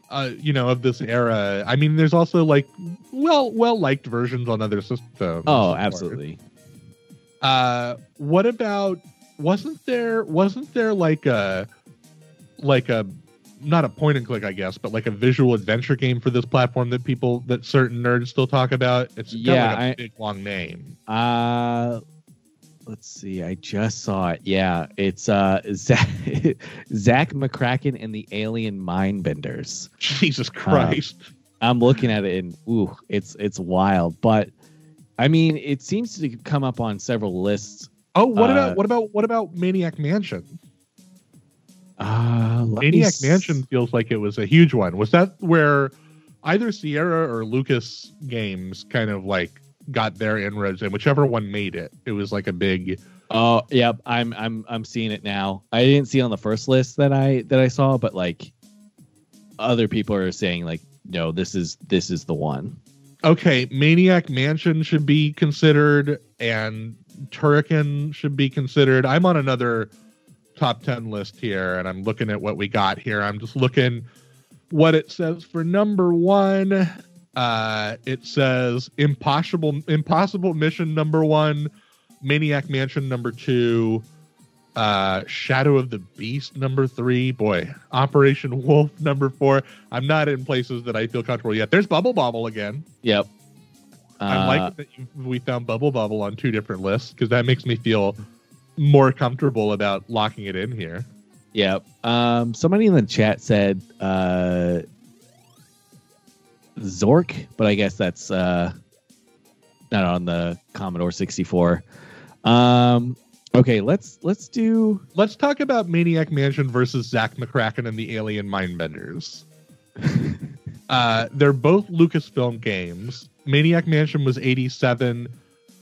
Speaker 2: uh, you know, of this era. I mean, there's also like well, well liked versions on other systems.
Speaker 1: Oh, absolutely.
Speaker 2: Uh, what about? Wasn't there? Wasn't there like a, like a, not a point and click, I guess, but like a visual adventure game for this platform that people that certain nerds still talk about? It's
Speaker 1: Yeah,
Speaker 2: like a
Speaker 1: I-
Speaker 2: big long name.
Speaker 1: Uh let's see. I just saw it. Yeah, it's uh Zach, Zak McKracken and the Alien Mindbenders.
Speaker 2: Jesus Christ.
Speaker 1: I'm looking at it and ooh, it's it's wild. But I mean, it seems to come up on several lists.
Speaker 2: Oh, what
Speaker 1: uh,
Speaker 2: about what about what about Maniac Mansion?
Speaker 1: Uh
Speaker 2: Maniac
Speaker 1: s-
Speaker 2: Mansion feels like it was a huge one. Was that where either Sierra or Lucas Games kind of like got their inroads in? Whichever one made it, it was like a big.
Speaker 1: Oh, yep. I'm I'm I'm seeing it now. I didn't see it on the first list that I that I saw, but like other people are saying like, no, this is this is the one.
Speaker 2: Okay, Maniac Mansion should be considered, and Turrican should be considered. I'm on another top ten list here, and I'm looking at what we got here. I'm just looking what it says for number one. Uh, it says impossible impossible mission number one, Maniac Mansion number two, uh, Shadow of the Beast number three. Boy, Operation Wolf number four. I'm not in places that I feel comfortable yet. There's Bubble Bobble again.
Speaker 1: Yep.
Speaker 2: I
Speaker 1: Uh,
Speaker 2: like that you, we found Bubble Bobble on two different lists because that makes me feel more comfortable about locking it in here.
Speaker 1: Yep. Um, somebody in the chat said uh, Zork, but I guess that's uh, not on the Commodore 64. Um, okay, let's let's do.
Speaker 2: Let's talk about Maniac Mansion versus Zak McKracken and the Alien Mindbenders. uh, they're both Lucasfilm games. Maniac Mansion was 87,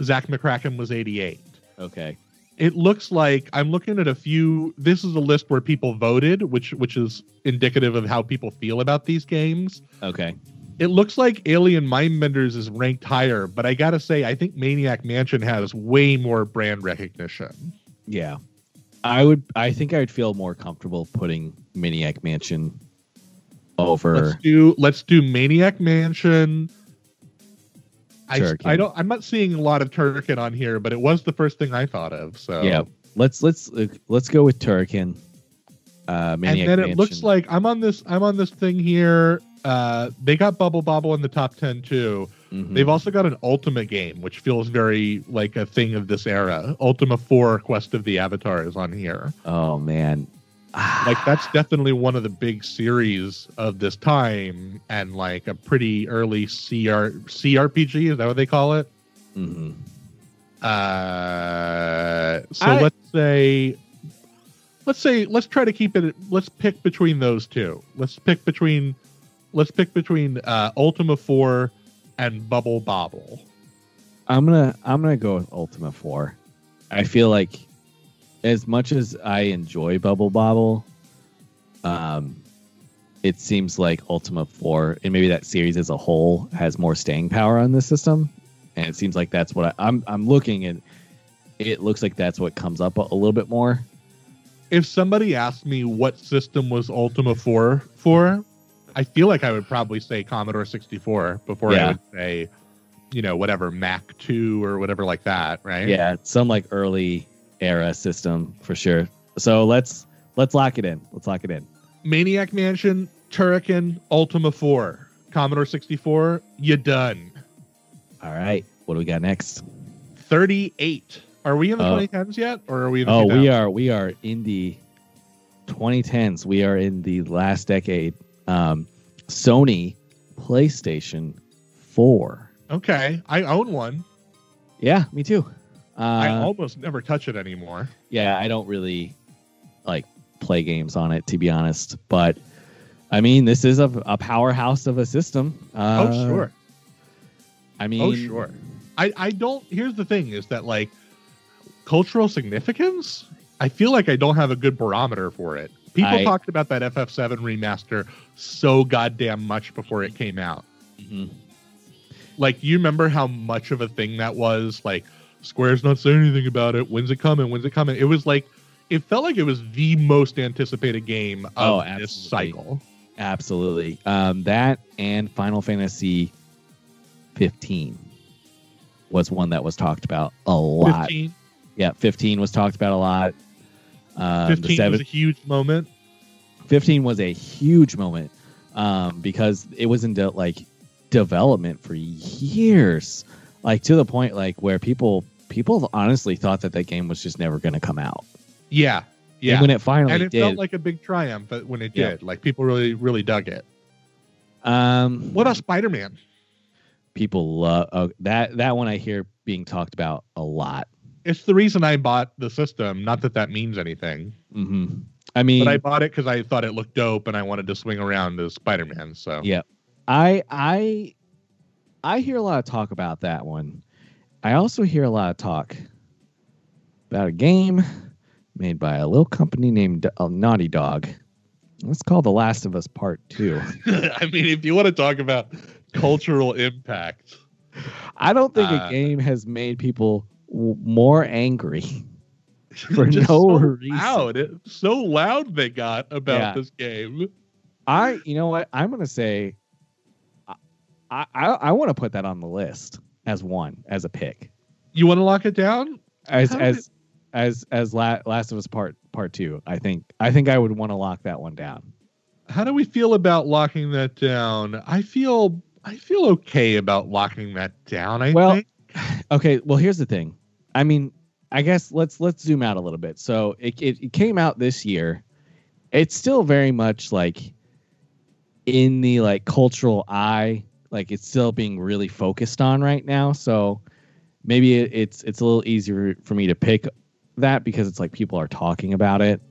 Speaker 2: Zak McKracken was 88.
Speaker 1: Okay.
Speaker 2: It looks like I'm looking at a few. This is a list where people voted, which which is indicative of how people feel about these games.
Speaker 1: Okay.
Speaker 2: It looks like Alien Mindbenders is ranked higher, but I gotta say, I think Maniac Mansion has way more brand recognition.
Speaker 1: Yeah. I would. I think I would feel more comfortable putting Maniac Mansion over.
Speaker 2: Let's do let's do Maniac Mansion. I, I don't I'm not seeing a lot of Turrican on here, but it was the first thing I thought of. So
Speaker 1: Yeah. Let's let's let's go with Turrican. Uh,
Speaker 2: and
Speaker 1: Maniac
Speaker 2: then it looks like I'm on this I'm on this thing here. Uh, they got Bubble Bobble in the top ten too.
Speaker 1: Mhm.
Speaker 2: They've also got an Ultima game, which feels very like a thing of this era. Ultima Four: Quest of the Avatar is on here.
Speaker 1: Oh man.
Speaker 2: like that's definitely one of the big series of this time and like a pretty early CR CRPG is that what they call it
Speaker 1: Mm-hmm.
Speaker 2: uh so
Speaker 1: I-
Speaker 2: let's say let's say let's try to keep it let's pick between those two let's pick between let's pick between uh Ultima 4 and Bubble Bobble
Speaker 1: I'm gonna I'm gonna go with Ultima Four. I feel like as much as I enjoy Bubble Bobble, um, it seems like Ultima 4 and maybe that series as a whole has more staying power on this system. And it seems like that's what I, I'm I'm looking at. It looks like that's what comes up a, a little bit more.
Speaker 2: If somebody asked me what system was Ultima 4 for, I feel like I would probably say Commodore 64 before
Speaker 1: Yeah.
Speaker 2: I would say, you know, whatever Mac 2 or whatever like that, right?
Speaker 1: Yeah, some like early era system for sure. So let's let's lock it in. Let's lock it in.
Speaker 2: Maniac Mansion, Turrican, Ultima 4, Commodore 64, you done.
Speaker 1: All right. What do we got next?
Speaker 2: 38. Are we in the
Speaker 1: Oh.
Speaker 2: 2010s yet, or are we? In the
Speaker 1: Oh, we are we are in the 2010s. We are in the last decade. Um, Sony PlayStation 4.
Speaker 2: Okay, I own one.
Speaker 1: Yeah, me too. Uh,
Speaker 2: I almost never touch it anymore.
Speaker 1: yeah, I don't really like play games on it to be honest, but I mean, this is a, a powerhouse of a system. Uh,
Speaker 2: oh sure,
Speaker 1: I mean,
Speaker 2: oh sure. I I don't. Here's the thing: is that like cultural significance? I feel like I don't have a good barometer for it. People
Speaker 1: I-
Speaker 2: talked about that FF7 remaster so goddamn much before it came out.
Speaker 1: Mhm.
Speaker 2: Like, you remember how much of a thing that was? Like, Square's not saying anything about it. When's it coming? When's it coming? It was like, it felt like it was the most anticipated game of
Speaker 1: Oh,
Speaker 2: this cycle.
Speaker 1: Absolutely. Um, that and Final Fantasy 15 was one that was talked about a lot.
Speaker 2: 15,
Speaker 1: Yeah, 15 was talked about a lot. Um,
Speaker 2: 15
Speaker 1: the
Speaker 2: was a huge moment.
Speaker 1: 15 was a huge moment um, because it was in de- like development for years, like to the point like where people people honestly thought that that game was just never going to come out.
Speaker 2: Yeah.
Speaker 1: And
Speaker 2: Yeah.
Speaker 1: when it finally
Speaker 2: and it
Speaker 1: did,
Speaker 2: felt like a big triumph but when it
Speaker 1: Yeah.
Speaker 2: did. Like, people really, really dug it.
Speaker 1: um,
Speaker 2: What about Spider Man?
Speaker 1: people love oh, that that one I hear being talked about a lot.
Speaker 2: It's the reason I bought the system. Not that that means anything,
Speaker 1: hmm I mean,
Speaker 2: but I bought it because I thought it looked dope and I wanted to swing around as Spider Man. So,
Speaker 1: Yeah. I I I hear a lot of talk about that one. I also hear a lot of talk about a game made by a little company named uh, Naughty Dog. Let's call The Last of Us Part 2.
Speaker 2: I mean, if you want to talk about cultural impact,
Speaker 1: I don't think
Speaker 2: Uh,
Speaker 1: a game has made people w- more angry for
Speaker 2: just
Speaker 1: no
Speaker 2: so
Speaker 1: reason.
Speaker 2: loud. So loud they got about
Speaker 1: Yeah.
Speaker 2: this game.
Speaker 1: I you know what? I'm going to say I I, I want to put that on the list as one as a pick.
Speaker 2: You want to lock it down?
Speaker 1: as
Speaker 2: How
Speaker 1: as as as La- Last of Us Part Part Two. I think I think I would want to lock that one down.
Speaker 2: How do we feel about locking that down? I feel I feel okay about locking that down. I
Speaker 1: Well,
Speaker 2: think.
Speaker 1: Okay, well here's the thing. I mean, I guess let's let's zoom out a little bit. So it it, it came out this year. It's still very much like in the like cultural eye, like it's still being really focused on right now. So maybe it, it's it's a little easier for me to pick that because it's like people are talking about it.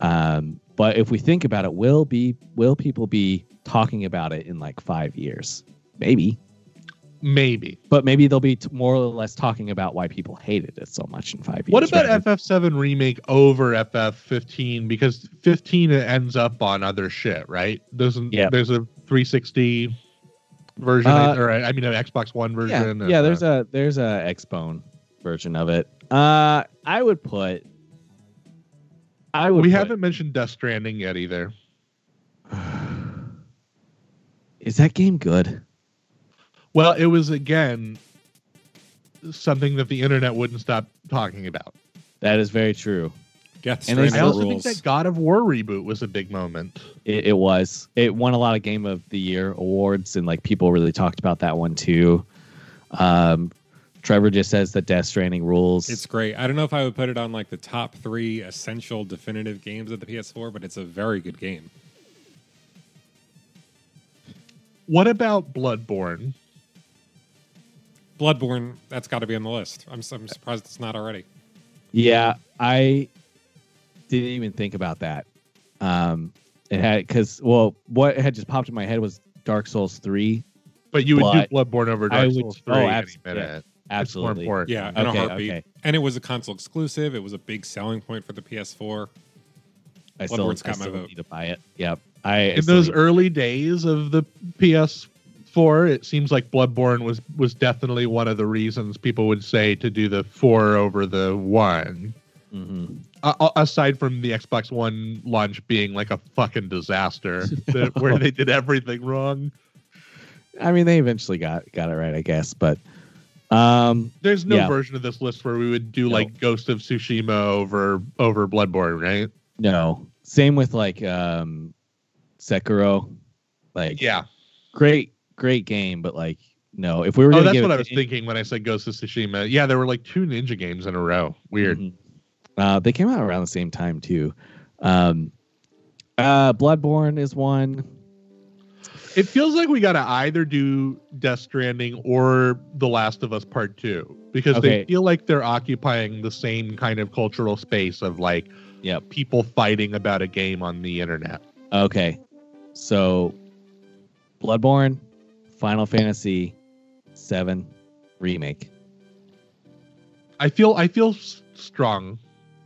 Speaker 1: Um, but if we think about it, will be will people be talking about it in like five years? Maybe,
Speaker 2: Maybe.
Speaker 1: but maybe they'll be t- more or less talking about why people hated it so much in five years.
Speaker 2: What about
Speaker 1: rather-
Speaker 2: FF7 remake over FF15? Because 15 ends up on other shit, right? There's a,
Speaker 1: Yep.
Speaker 2: there's a 360 version,
Speaker 1: Uh,
Speaker 2: or I mean, an Xbox One
Speaker 1: Yeah,
Speaker 2: version. and,
Speaker 1: yeah. There's
Speaker 2: uh,
Speaker 1: a there's a Xbone version of it. Uh, I would put. I would.
Speaker 2: we
Speaker 1: put-
Speaker 2: haven't mentioned Death Stranding yet either.
Speaker 1: Is that game good?
Speaker 2: Well, it was again something that the internet wouldn't stop talking about.
Speaker 1: That is very true.
Speaker 4: Death
Speaker 1: And
Speaker 4: Stranding
Speaker 2: I also
Speaker 4: rules.
Speaker 2: think that God of War reboot was a big moment.
Speaker 1: It, it was. It won a lot of Game of the Year awards, and like people really talked about that one too. Um, Trevor just says that Death Stranding rules.
Speaker 4: It's great. I don't know if I would put it on like the top three essential definitive games of the PS4, but it's a very good game.
Speaker 2: What about Bloodborne?
Speaker 4: Bloodborne, that's got to be on the list. I'm, I'm surprised it's not already.
Speaker 1: Yeah, I didn't even think about that. Um, it had because well, what had just popped in my head was Dark Souls three.
Speaker 2: But you would
Speaker 1: But
Speaker 2: do Bloodborne over
Speaker 1: I
Speaker 2: Dark
Speaker 1: would-
Speaker 2: Souls 3
Speaker 1: oh,
Speaker 2: any
Speaker 1: abs-
Speaker 2: minute.
Speaker 1: Absolutely.
Speaker 2: It's more important.
Speaker 4: Yeah, in
Speaker 1: Okay,
Speaker 4: a heartbeat.
Speaker 1: okay.
Speaker 4: And it was a console exclusive. It was a big selling point for the PS4.
Speaker 1: I still,
Speaker 4: Bloodborne's
Speaker 1: I
Speaker 4: got my
Speaker 1: still
Speaker 4: vote.
Speaker 1: need to buy it. Yep. I I
Speaker 2: In
Speaker 1: still
Speaker 2: those
Speaker 1: need-
Speaker 2: early days of the PS4, it seems like Bloodborne was was definitely one of the reasons people would say to do the four over the one.
Speaker 1: Mhm.
Speaker 2: Uh, aside from the Xbox One launch being like a fucking disaster, that- where they did everything wrong.
Speaker 1: I mean, they eventually got got it right, I guess. But um,
Speaker 2: There's no
Speaker 1: Yeah.
Speaker 2: version of this list where we would do
Speaker 1: No.
Speaker 2: like Ghost of Tsushima over over Bloodborne, right?
Speaker 1: no. Same with like um, Sekiro. Like,
Speaker 2: Yeah.
Speaker 1: great, great game, but like, no. If we were
Speaker 2: Oh, that's what I was
Speaker 1: to-
Speaker 2: thinking when I said Ghost of Tsushima. Yeah, there were like two Ninja games in a row. Weird.
Speaker 1: Mhm. Uh, they came out around the same time too. Um, uh, Bloodborne is one.
Speaker 2: It feels like we got to either do Death Stranding or The Last of Us Part 2 because
Speaker 1: Okay.
Speaker 2: they feel like they're occupying the same kind of cultural space of like
Speaker 1: yeah,
Speaker 2: people fighting about a game on the internet.
Speaker 1: Okay, so Bloodborne, Final Fantasy Seven remake.
Speaker 2: I feel I feel strong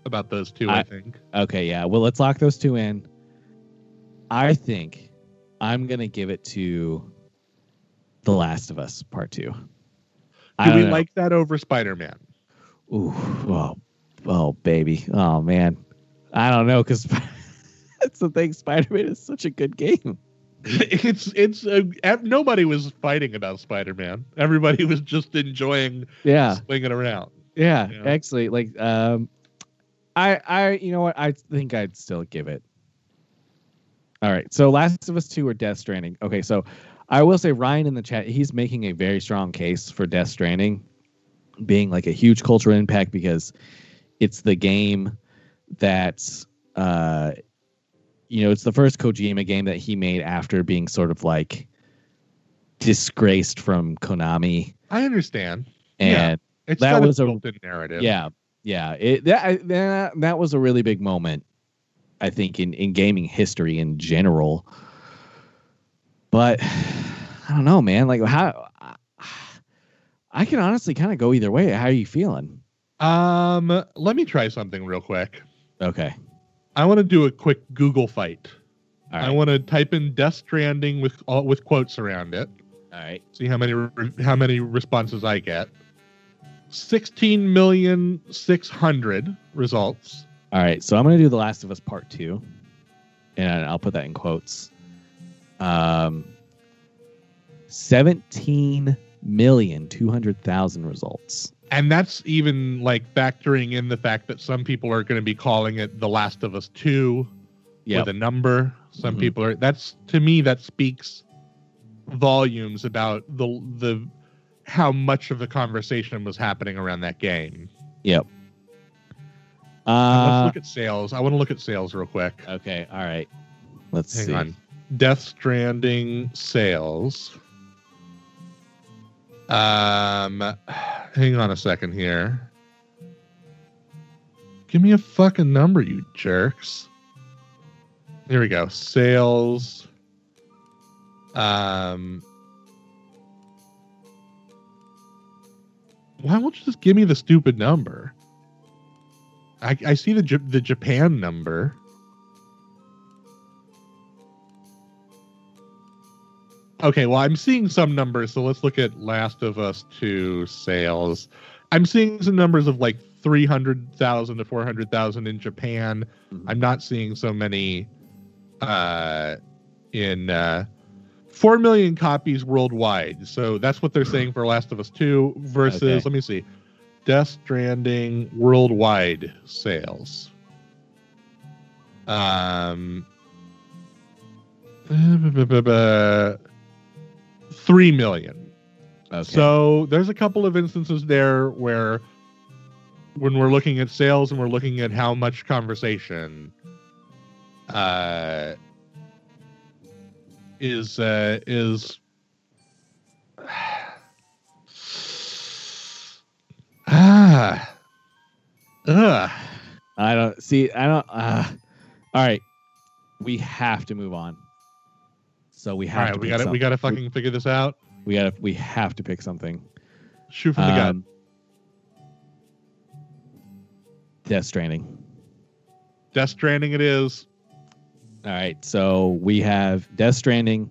Speaker 2: about those two, I,
Speaker 1: I-
Speaker 2: think.
Speaker 1: Okay, yeah. Well, let's lock those two in. I think I'm gonna give it to The Last of Us Part Two. I
Speaker 2: Do we
Speaker 1: know.
Speaker 2: like that over Spider-Man?
Speaker 1: Ooh, oh, oh, baby, oh man, I don't know because that's the thing. Spider-Man is such a good game.
Speaker 2: it's it's uh, nobody was fighting about Spider-Man. Everybody was just enjoying
Speaker 1: Yeah,
Speaker 2: swinging around.
Speaker 1: yeah,
Speaker 2: Yeah.
Speaker 1: actually, like, um, I, I, you know what? I think I'd still give it. All right, so Last of Us Two or Death Stranding. Okay, so I will say Ryan in the chat, he's making a very strong case for Death Stranding being like a huge cultural impact because it's the game that's uh you know, it's the first Kojima game that he made after being sort of like disgraced from Konami
Speaker 2: I understand.
Speaker 1: and
Speaker 2: It's
Speaker 1: That was
Speaker 2: a
Speaker 1: a-
Speaker 2: built-in narrative.
Speaker 1: yeah, yeah. It that that that was a really big moment, I think, in in gaming history in general. But I don't know, man. Like how I can honestly kind of go either way. How are you feeling?
Speaker 2: Um, let me try something real quick.
Speaker 1: Okay,
Speaker 2: I want to do a quick Google fight.
Speaker 1: all
Speaker 2: I want to type in Death Stranding with all with quotes around it.
Speaker 1: all right.
Speaker 2: See how many how many responses I get. Sixteen million six hundred results.
Speaker 1: All right, so I'm gonna do The Last of Us Part Two, and I'll put that in quotes. Um, seventeen million two hundred thousand results.
Speaker 2: And that's even like factoring in the fact that some people are going to be calling it The Last of Us 2
Speaker 1: Yeah,
Speaker 2: with a number. Some
Speaker 1: Mhm.
Speaker 2: people are that's to me that speaks volumes about the the how much of the conversation was happening around that game.
Speaker 1: Yep.
Speaker 2: Let's
Speaker 1: Uh,
Speaker 2: look at sales. I want to look at sales real quick.
Speaker 1: okay. All right. Let's
Speaker 2: Hang
Speaker 1: see.
Speaker 2: on. Death Stranding sales. Um, hang on a second here. Give me a fucking number, you jerks. Here we go. Sales. Um. Why won't you just give me the stupid number? I, I see the J- the Japan number. Okay, well, I'm seeing some numbers, so let's look at Last of Us 2 sales. I'm seeing some numbers of like 300,000 to 400,000 in Japan.
Speaker 1: Mhm.
Speaker 2: I'm not seeing so many uh, in uh, 4 million copies worldwide. So that's what they're saying for Last of Us 2 versus,
Speaker 1: Okay.
Speaker 2: let me see, Death Stranding worldwide sales. Um, three million.
Speaker 1: Okay.
Speaker 2: So there's a couple of instances there where when we're looking at sales and we're looking at how much conversation uh is uh is ah Ugh.
Speaker 1: I don't see. I don't. Uh, all right. We have to move on. So we have
Speaker 2: right,
Speaker 1: to.
Speaker 2: we got to we got to fucking figure this out.
Speaker 1: We got to. We have to pick something.
Speaker 2: Shoot from the gut.
Speaker 1: Um, Death Stranding.
Speaker 2: Death Stranding. It is.
Speaker 1: All right, so we have Death Stranding,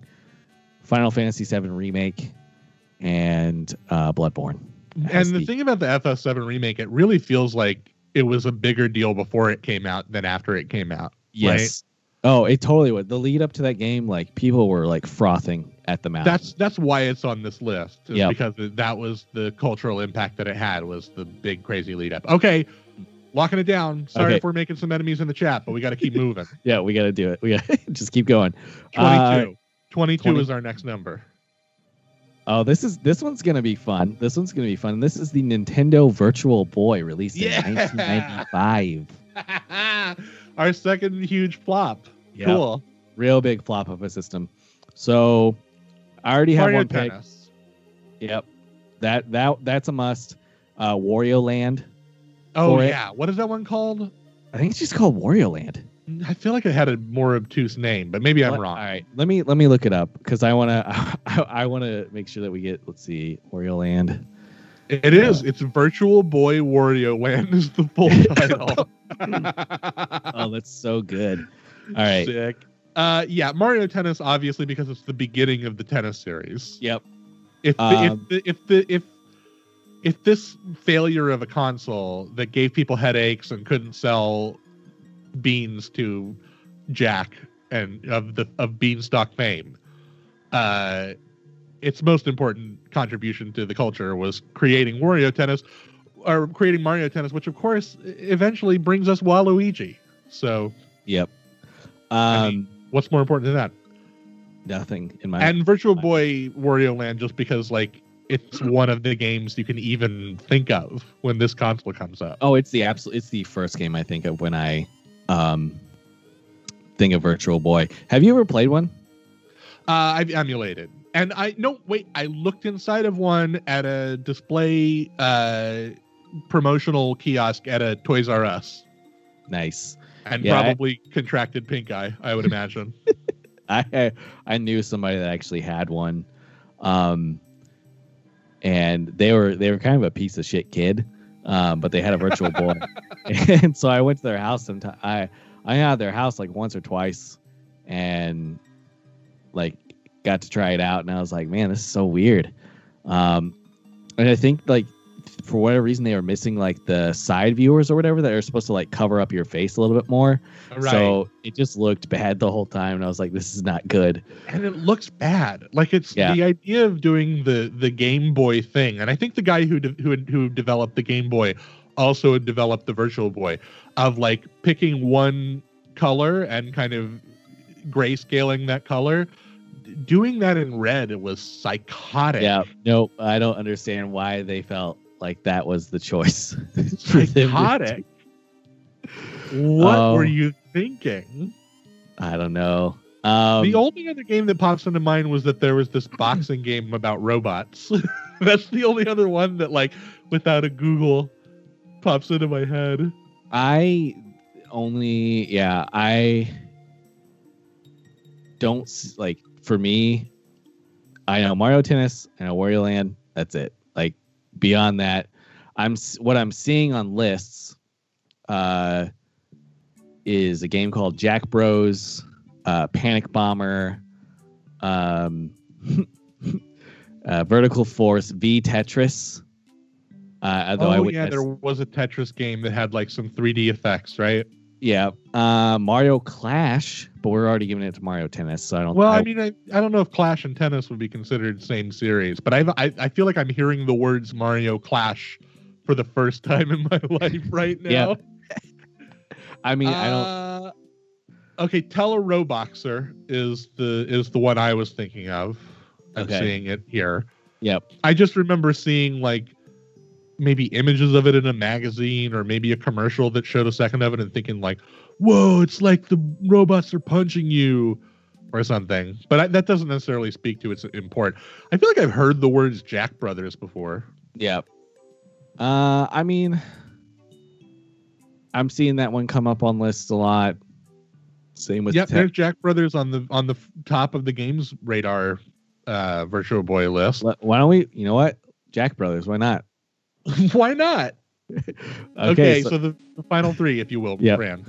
Speaker 1: Final Fantasy VII remake, and uh, Bloodborne.
Speaker 2: And
Speaker 1: as
Speaker 2: the thing about the FF7 remake, it really feels like it was a bigger deal before it came out than after it came out.
Speaker 1: yes. Oh, it totally would. The lead up to that game, like people were like frothing at the mouth.
Speaker 2: That's that's why it's on this list. is
Speaker 1: Yep.
Speaker 2: Because that was the cultural impact that it had was the big crazy lead up. Okay. Locking it down. Sorry
Speaker 1: Okay.
Speaker 2: if we're making some enemies in the chat, but we got to keep moving.
Speaker 1: yeah, we got to do it. We got to just keep going.
Speaker 2: 22.
Speaker 1: Uh,
Speaker 2: 22
Speaker 1: 20.
Speaker 2: is our next number.
Speaker 1: Oh, this is this one's gonna be fun. This one's gonna be fun. This is the Nintendo Virtual Boy released
Speaker 2: Yeah.
Speaker 1: in 1995.
Speaker 2: our second huge flop.
Speaker 1: Yep.
Speaker 2: Cool.
Speaker 1: Real big flop of a system. So I already have
Speaker 2: Mario
Speaker 1: one pick. Yep. That that that's a must. Uh Wario Land.
Speaker 2: Oh
Speaker 1: For it.
Speaker 2: yeah. What is that one called?
Speaker 1: I think it's just called Wario Land.
Speaker 2: I feel like it had a more obtuse name, but maybe I'm
Speaker 1: Let-
Speaker 2: wrong.
Speaker 1: All right, let me let me look it up because I want to I, I want to make sure that we get. Let's see, Wario Land.
Speaker 2: It is. It's Virtual Boy Wario Land is the full title.
Speaker 1: Oh, that's so good. All right.
Speaker 2: Sick. Uh, yeah, Mario Tennis obviously because it's the beginning of the tennis series.
Speaker 1: Yep.
Speaker 2: If the,
Speaker 1: Um,
Speaker 2: if the, if the if if this failure of a console that gave people headaches and couldn't sell beans to Jack and of the of Beanstalk fame, uh, its most important contribution to the culture was creating Wario Tennis or creating Mario Tennis, which of course eventually brings us Waluigi. So
Speaker 1: Yep. Um,
Speaker 2: I mean, what's more important than that?
Speaker 1: nothing in my.
Speaker 2: and Virtual Boy Wario Land just because like it's one of the games you can even think of when this console comes out.
Speaker 1: oh, it's the absolute. It's the first game I think of when I, um, think of Virtual Boy. Have you ever played one?
Speaker 2: Uh, I've emulated, and I no wait. I looked inside of one at a display uh, promotional kiosk at a Toys R Us,
Speaker 1: Nice.
Speaker 2: and
Speaker 1: Yeah, I-
Speaker 2: probably contracted pink eye. I would imagine.
Speaker 1: I I knew somebody that actually had one, um, and they were they were kind of a piece of shit kid, um, but they had a virtual boy, and so I went to their house sometime. I I had their house like once or twice, and like got to try it out, and I was like, man, this is so weird, um, and I think like for whatever reason they were missing like the side viewers or whatever that are supposed to like cover up your face a little bit more.
Speaker 2: right.
Speaker 1: So it just looked bad the whole time, and I was like, "This is not good."
Speaker 2: and it looks bad. Like it's
Speaker 1: Yeah.
Speaker 2: the idea of doing the the Game Boy thing, and I think the guy who de- who who developed the Game Boy also developed the Virtual Boy, of like picking one color and kind of grayscaling that color. Doing that in red, it was psychotic.
Speaker 1: Yeah, no, I don't understand why they felt like that was the choice. for them to
Speaker 2: psychotic. What
Speaker 1: Oh.
Speaker 2: were you thinking?
Speaker 1: I don't know. Um,
Speaker 2: the only other game that pops into mind was that there was this boxing game about robots. That's the only other one that, like, without a Google, pops into my head.
Speaker 1: I only, yeah, I don't like. For me, I know Mario Tennis and A Wario Land. That's it. Beyond that, I'm what I'm seeing on lists. Uh, is a game called Jack Bros, uh, Panic Bomber, um, uh, Vertical Force, V Tetris. Uh, although I
Speaker 2: oh
Speaker 1: would
Speaker 2: yeah, there was a Tetris game that had like some 3D effects, right?
Speaker 1: Yeah, uh, Mario Clash, but we're already giving it to Mario Tennis, so I don't.
Speaker 2: Well,
Speaker 1: I,
Speaker 2: I mean, I, I don't know if Clash and Tennis would be considered same series, but I've, I I feel like I'm hearing the words Mario Clash for the first time in my life right now.
Speaker 1: Yeah, I mean, I don't.
Speaker 2: Uh, Okay, Teleroboxer is the is the one I was thinking of. I'm
Speaker 1: Okay.
Speaker 2: seeing it here.
Speaker 1: Yep.
Speaker 2: I just remember seeing like maybe images of it in a magazine or maybe a commercial that showed a second of it and thinking like, "Whoa, it's like the robots are punching you." Or something, but I, that doesn't necessarily speak to its import. I feel like I've heard the words Jack Brothers before.
Speaker 1: Yeah, Uh, I mean, I'm seeing that one come up on lists a lot. Same with
Speaker 2: Yep,
Speaker 1: Te-
Speaker 2: there's Jack Brothers on the on the top of the games radar uh, Virtual Boy list.
Speaker 1: Why don't we? You know what? Jack Brothers. Why not?
Speaker 2: Why not?
Speaker 1: Okay,
Speaker 2: Okay,
Speaker 1: so,
Speaker 2: so, the, the final three, if you will,
Speaker 1: Yep.
Speaker 2: Fran.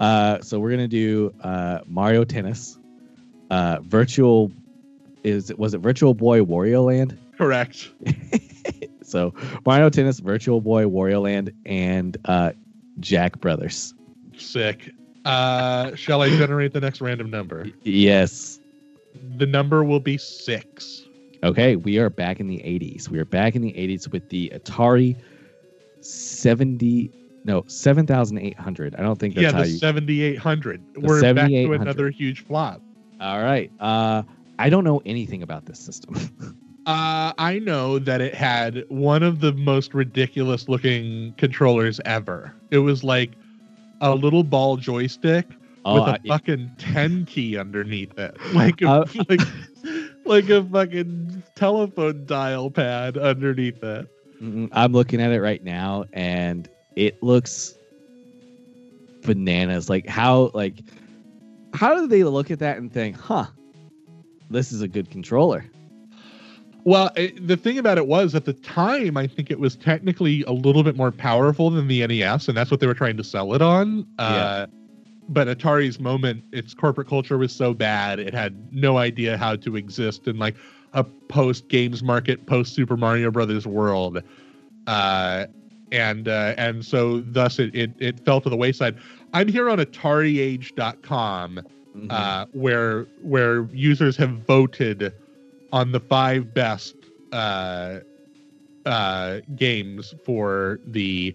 Speaker 1: uh, so we're gonna do uh, Mario Tennis, uh, Virtual. Is it was it Virtual Boy Wario Land?
Speaker 2: Correct.
Speaker 1: So Mario Tennis, Virtual Boy Wario Land, and uh, Jack Brothers.
Speaker 2: Sick. Uh, shall I generate the next random number?
Speaker 1: Yes.
Speaker 2: The number will be six.
Speaker 1: Okay, we are back in the 80s. We are back in the 80s with the Atari 70 no, 7800. I don't think that's
Speaker 2: yeah,
Speaker 1: how
Speaker 2: the
Speaker 1: you
Speaker 2: 7800. We're back to another huge flop.
Speaker 1: All right. Uh I don't know anything about this system.
Speaker 2: Uh, I know that it had one of the most ridiculous looking controllers ever. It was like a little ball joystick
Speaker 1: oh,
Speaker 2: with a
Speaker 1: I-
Speaker 2: fucking 10 key underneath it. Like a,
Speaker 1: Uh,
Speaker 2: like like a fucking telephone dial pad underneath it.
Speaker 1: I'm looking at it right now and it looks bananas. Like how like how do they look at that and think, "Huh, this is a good controller."
Speaker 2: Well, it, the thing about it was at the time, I think it was technically a little bit more powerful than the NES, and that's what they were trying to sell it on. Uh, but Atari's moment, its corporate culture was so bad, it had no idea how to exist in like a post games market, post Super Mario Brothers world. Uh, and uh, and so thus it, it it fell to the wayside. I'm here on AtariAge.com
Speaker 1: Mhm.
Speaker 2: uh, where where users have voted on the five best uh, uh, games for the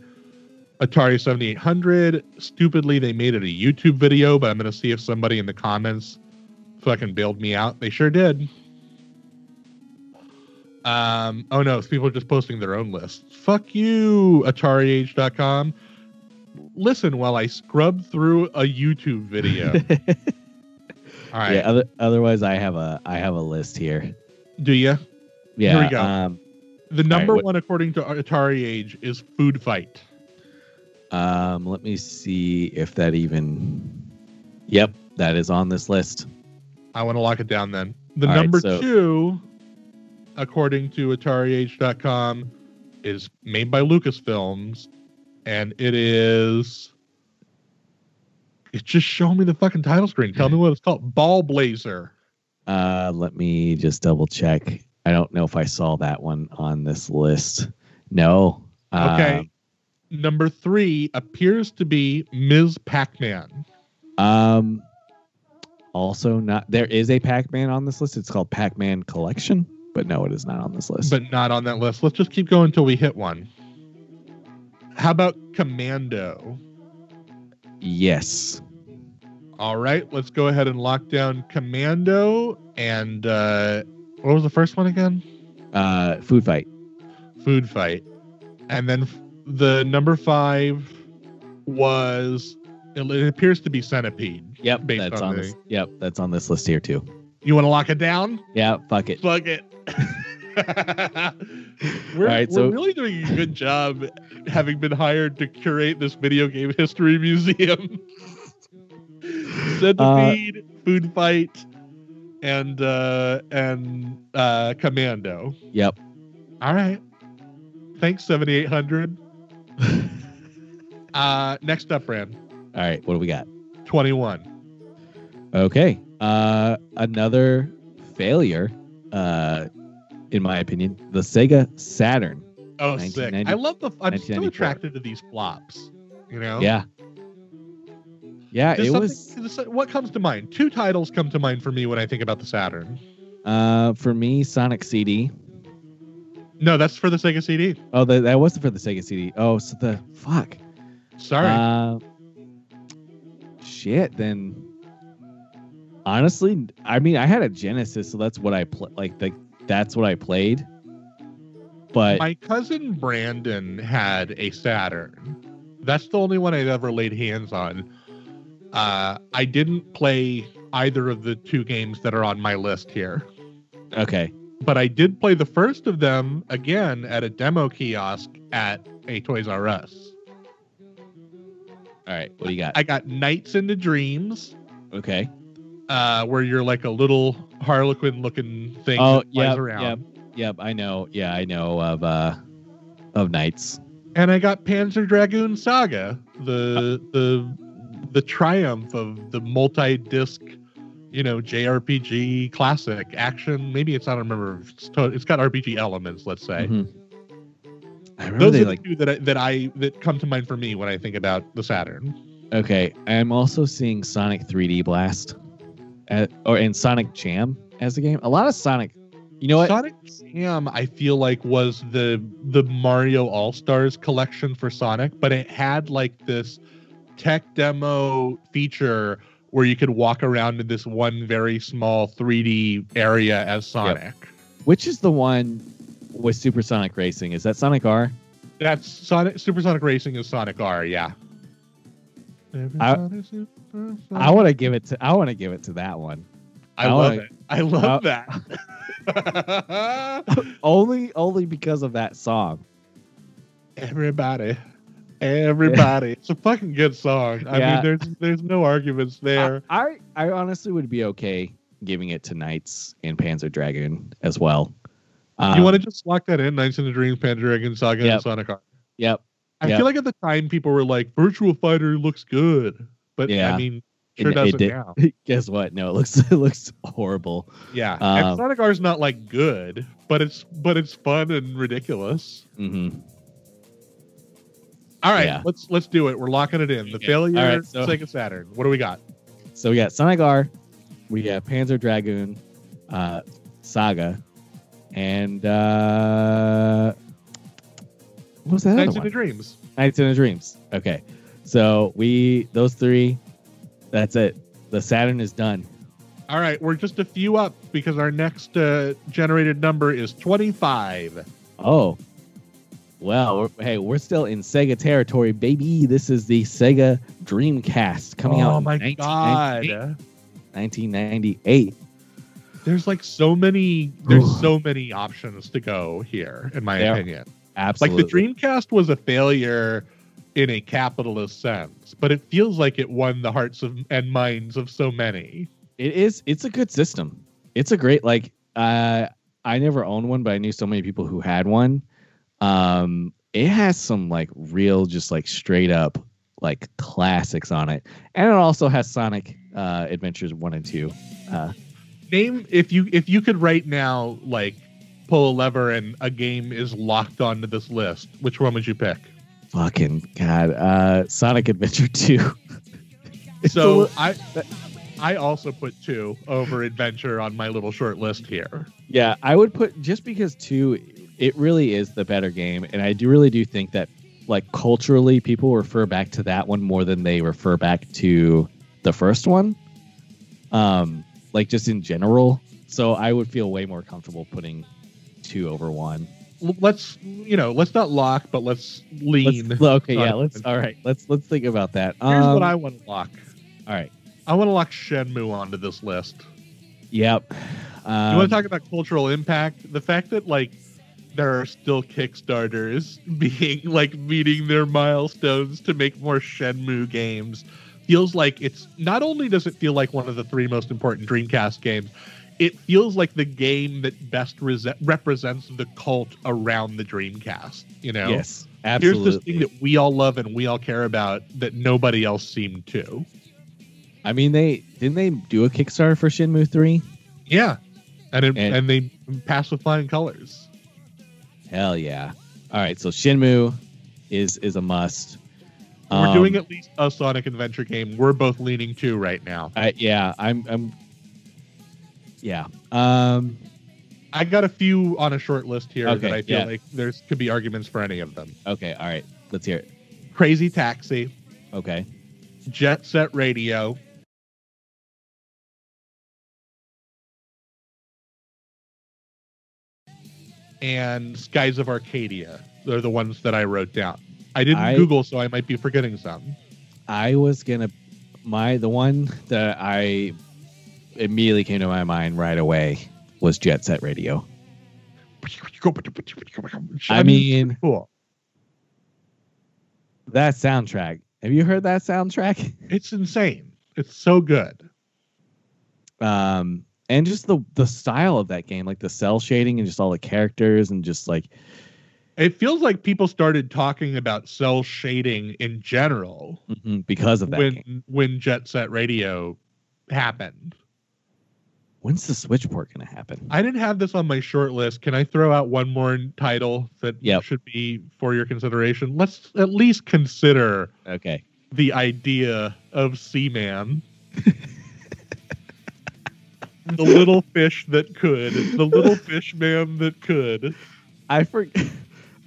Speaker 2: Atari 7800. Stupidly, they made it a YouTube video, but I'm going to see if somebody in the comments fucking bailed me out. They sure did. Um, oh no, people are just posting their own lists. Fuck you, AtariAge.com. Listen while I scrub through a YouTube video. All right.
Speaker 1: Yeah, other, otherwise I have a I have a list here.
Speaker 2: Do you?
Speaker 1: Yeah.
Speaker 2: Here we go.
Speaker 1: Um
Speaker 2: The number
Speaker 1: what-
Speaker 2: one, according to Atari Age, is Food Fight.
Speaker 1: Um let me see if that even Yep, that is on this list.
Speaker 2: I want to lock it down then. The
Speaker 1: All right,
Speaker 2: number
Speaker 1: so-
Speaker 2: two, according to AtariAge.com, is made by Lucasfilms, and it is. It's just showing me the fucking title screen. Tell me what it's called. Ballblazer.
Speaker 1: Uh let me just double check. I don't know if I saw that one on this list. No.
Speaker 2: Okay. Number three appears to be Ms. Pac-Man.
Speaker 1: Um, also not there is a Pac-Man on this list. It's called Pac-Man Collection, but no, it is not on this list.
Speaker 2: but not on that list. Let's just keep going until we hit one. How about Commando?
Speaker 1: yes.
Speaker 2: All right, let's go ahead and lock down Commando and uh what was the first one again?
Speaker 1: Uh Food Fight.
Speaker 2: Food Fight. And then the number 5 was it, appears to be Centipede.
Speaker 1: Yep, that's
Speaker 2: on
Speaker 1: on
Speaker 2: the-
Speaker 1: this. Yep, that's on this list here too.
Speaker 2: You want to lock it down?
Speaker 1: Yeah, fuck it.
Speaker 2: Fuck it. we're,
Speaker 1: right,
Speaker 2: we're
Speaker 1: so-
Speaker 2: really doing a good job having been hired to curate this video game history museum. Centipede, Food Fight, and uh and uh Commando.
Speaker 1: Yep.
Speaker 2: All right. Thanks, 7800. Uh next up, Brand.
Speaker 1: All right, what do we got?
Speaker 2: 21.
Speaker 1: Okay. Uh another failure uh in my opinion, the Sega Saturn.
Speaker 2: Oh, sick. I love the I'm still attracted to these flops. You know?
Speaker 1: Yeah. Yeah,
Speaker 2: Does
Speaker 1: it was
Speaker 2: what comes to mind? Two titles come to mind for me when I think about the Saturn.
Speaker 1: uh for me Sonic CD.
Speaker 2: No, that's for the Sega CD.
Speaker 1: Oh, that, that wasn't for the Sega CD. Oh, so the fuck.
Speaker 2: Sorry.
Speaker 1: Uh, shit. Then, honestly, I mean, I had a Genesis, so that's what I play. Like the that's what I played. But
Speaker 2: My cousin Brandon had a Saturn. That's the only one I've ever laid hands on. Uh, I didn't play either of the two games that are on my list here,
Speaker 1: okay,
Speaker 2: but I did play the first of them again at a demo kiosk at a Toys R Us.
Speaker 1: All right. What do you got?
Speaker 2: I got Nights into Dreams.
Speaker 1: okay.
Speaker 2: uh, where you're like a little harlequin looking thing
Speaker 1: Oh,
Speaker 2: that flies
Speaker 1: yep,
Speaker 2: around.
Speaker 1: yep. Yep, I know. Yeah, I know of uh of Nights.
Speaker 2: and I got Panzer Dragoon Saga, the the the triumph of the multi-disc, you know, JRPG classic action. Maybe it's I don't remember. It's, to, it's got RPG elements. Let's say
Speaker 1: Mhm. I remember
Speaker 2: those
Speaker 1: they
Speaker 2: are
Speaker 1: like
Speaker 2: the two that I, that I that come to mind for me when I think about the Saturn.
Speaker 1: okay. I'm also seeing Sonic 3D Blast, at, or and Sonic Jam as a game. A lot of Sonic. You know what?
Speaker 2: Sonic Jam, I feel like was the the Mario All Stars collection for Sonic, but it had like this tech demo feature where you could walk around in this one very small 3D area as Sonic.
Speaker 1: Which is the one with Supersonic Racing? Is that Sonic R?
Speaker 2: That's Sonic Supersonic Racing is Sonic R, yeah.
Speaker 1: I- I want to give it to. I want to give it to that one.
Speaker 2: I
Speaker 1: I
Speaker 2: love
Speaker 1: wanna-
Speaker 2: it. I love
Speaker 1: I-
Speaker 2: that.
Speaker 1: Only, only because of that song.
Speaker 2: Everybody. Everybody. It's a fucking good song. I
Speaker 1: Yeah.
Speaker 2: mean there's there's no arguments there.
Speaker 1: I, I, I honestly would be okay giving it to Nights and Panzer Dragoon as well. Um,
Speaker 2: you want to just lock that in? Nights in the Dreams, Pandragon Saga,
Speaker 1: Yep.
Speaker 2: and Sonic R.
Speaker 1: Yep.
Speaker 2: I
Speaker 1: Yep.
Speaker 2: feel like at the time people were like, Virtual Fighter looks good. But
Speaker 1: Yeah.
Speaker 2: I mean, sure
Speaker 1: It- it
Speaker 2: doesn't
Speaker 1: did.
Speaker 2: now.
Speaker 1: Guess what? No, it looks it looks horrible.
Speaker 2: Yeah.
Speaker 1: Um,
Speaker 2: and Sonic R is not like good, but it's but it's fun and ridiculous.
Speaker 1: hmm
Speaker 2: All right,
Speaker 1: Yeah.
Speaker 2: let's let's do it. We're locking it in. The failure
Speaker 1: All right, so-
Speaker 2: Sega Saturn. What do we got?
Speaker 1: So we got Sonic R, we got Panzer Dragoon, uh, Saga, and uh, what was that
Speaker 2: Nights in the? Dreams.
Speaker 1: Nights in the Dreams. Okay, so we those three. That's it. The Saturn is done.
Speaker 2: All right, we're just a few up because our next uh, generated number is 25.
Speaker 1: Oh, well, we're, hey, we're still in Sega territory, baby. This is the Sega Dreamcast coming out.
Speaker 2: oh my
Speaker 1: 1998
Speaker 2: god.
Speaker 1: 1998.
Speaker 2: There's like so many there's so many options to go here in my
Speaker 1: There
Speaker 2: opinion.
Speaker 1: Absolutely.
Speaker 2: Like the Dreamcast was a failure in a capitalist sense, but it feels like it won the hearts of and minds of so many.
Speaker 1: It is. It's a good system. It's a great like. Uh, I never owned one, but I knew so many people who had one. Um, it has some like real, just like straight up like classics on it, and it also has Sonic uh, Adventures one and two. Uh,
Speaker 2: Name if you if you could right now like pull a lever and a game is locked onto this list, which one would you pick?
Speaker 1: fucking god, uh, Sonic Adventure two.
Speaker 2: So I I also put two over adventure on my little short list here.
Speaker 1: Yeah, I would put just because two, it really is the better game, and I do really do think that like culturally, people refer back to that one more than they refer back to the first one. Um, like just in general. So I would feel way more comfortable putting two over one.
Speaker 2: Let's you know, let's not lock, but let's lean.
Speaker 1: Let's, okay, yeah, let's. All right, let's let's think about that.
Speaker 2: Here's
Speaker 1: Um,
Speaker 2: what I want to lock.
Speaker 1: All right.
Speaker 2: I want to lock Shenmue onto this list.
Speaker 1: Yep.
Speaker 2: You
Speaker 1: Um,
Speaker 2: want to talk about cultural impact? The fact that like there are still Kickstarters being like meeting their milestones to make more Shenmue games feels like it's not only does it feel like one of the three most important Dreamcast games, it feels like the game that best rese- represents the cult around the Dreamcast. You know,
Speaker 1: Yes,
Speaker 2: here's
Speaker 1: absolutely.
Speaker 2: this thing that we all love and we all care about that nobody else seemed to.
Speaker 1: I mean, they didn't they do a Kickstarter for Shenmue three?
Speaker 2: Yeah, and it,
Speaker 1: And-
Speaker 2: and they passed with flying colors.
Speaker 1: Hell yeah! All right, so Shenmue is is a must.
Speaker 2: We're
Speaker 1: Um,
Speaker 2: doing at least a Sonic Adventure game. We're both leaning to right now.
Speaker 1: I, yeah, I'm. I'm. Yeah. Um.
Speaker 2: I got a few on a short list here
Speaker 1: Okay,
Speaker 2: that I feel
Speaker 1: yeah.
Speaker 2: like there's could be arguments for any of them.
Speaker 1: Okay. All right. Let's hear it.
Speaker 2: Crazy Taxi,
Speaker 1: Okay.
Speaker 2: Jet Set Radio, and Skies of Arcadia. They're the ones that I wrote down. I didn't
Speaker 1: I-
Speaker 2: Google, so I might be forgetting some.
Speaker 1: I was gonna my the one that I immediately came to my mind right away was Jet Set Radio. I mean
Speaker 2: cool.
Speaker 1: that soundtrack. Have you heard that soundtrack?
Speaker 2: It's insane. It's so good.
Speaker 1: Um, and just the the style of that game, like the cell shading and just all the characters and just like
Speaker 2: It feels like people started talking about cell shading in general
Speaker 1: mhm, because of that
Speaker 2: when
Speaker 1: game.
Speaker 2: when Jet Set Radio happened.
Speaker 1: When's the Switch port gonna happen?
Speaker 2: I didn't have this on my short list. Can I throw out one more title that
Speaker 1: Yep.
Speaker 2: should be for your consideration? Let's at least consider
Speaker 1: okay.
Speaker 2: the idea of Seaman. the little fish that could. The little fish man that could.
Speaker 1: I for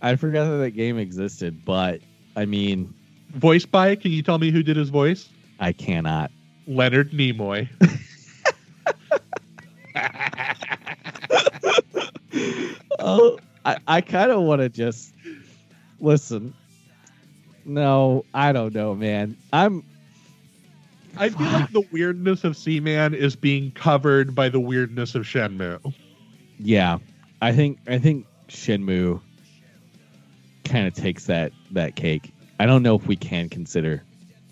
Speaker 1: I forgot that that game existed, but I mean,
Speaker 2: Voiced by, can you tell me who did his voice?
Speaker 1: I cannot.
Speaker 2: Leonard Nimoy.
Speaker 1: oh, I, I kind of want to just listen. No, I don't know, man. I'm
Speaker 2: I feel like the weirdness of Seaman is being covered by the weirdness of Shenmue.
Speaker 1: yeah. I think I think Shenmue kind of takes that that cake. I don't know if we can consider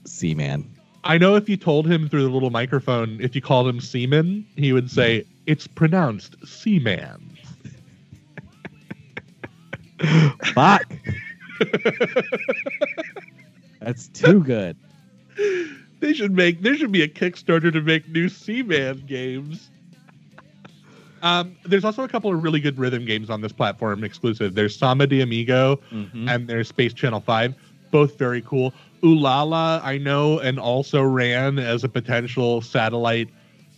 Speaker 1: Seaman.
Speaker 2: I know if you told him through the little microphone, if you called him Seaman, he would say, it's pronounced Seaman.
Speaker 1: Fuck. That's too good.
Speaker 2: They should make there should be a Kickstarter to make new Seaman games. Um, there's also a couple of really good rhythm games on this platform exclusive. There's Samba de Amigo
Speaker 1: Mhm.
Speaker 2: and there's Space Channel 5, both very cool. Ulala, I know, and also ran as a potential satellite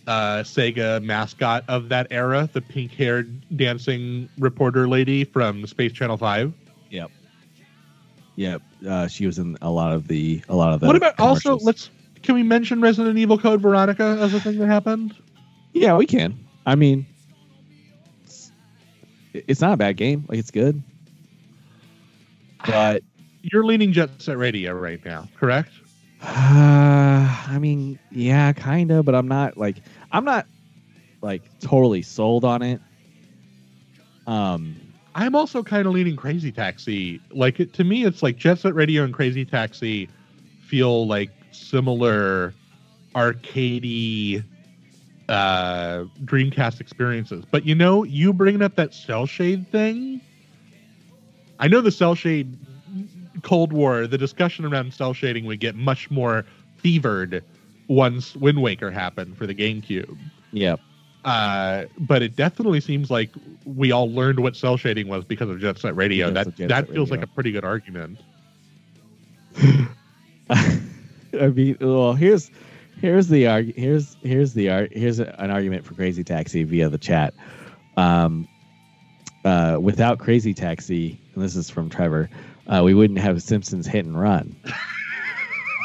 Speaker 2: uh, Sega mascot of that era, the pink haired dancing reporter lady from Space Channel 5.
Speaker 1: Yep. Yep. Uh, she was in a lot of the a lot of the.
Speaker 2: what about also, let's, can we mention Resident Evil Code Veronica as a thing that happened?
Speaker 1: Yeah, we can. I mean, it's not a bad game. Like it's good, but
Speaker 2: You're leaning Jet Set Radio right now, correct?
Speaker 1: uh, I mean, yeah, kind of. But I'm not like I'm not like totally sold on it. Um.
Speaker 2: I'm also kind of leaning Crazy Taxi. Like it, to me, it's like Jet Set Radio and Crazy Taxi feel like similar arcadey uh, Dreamcast experiences. But you know, you bringing up that cell shade thing. I know the cell shade Cold War, the discussion around cell shading would get much more fevered once Wind Waker happened for the GameCube.
Speaker 1: Yeah.
Speaker 2: Uh, but it definitely seems like we all learned what cell shading was because of Jet Set Radio. That
Speaker 1: Jet
Speaker 2: that
Speaker 1: Set
Speaker 2: feels
Speaker 1: Radio.
Speaker 2: like a pretty good argument.
Speaker 1: I mean, well, here's here's the arg- here's here's the ar- here's an argument for Crazy Taxi via the chat. Um, uh, without Crazy Taxi, and this is from Trevor, uh, we wouldn't have Simpsons Hit and Run.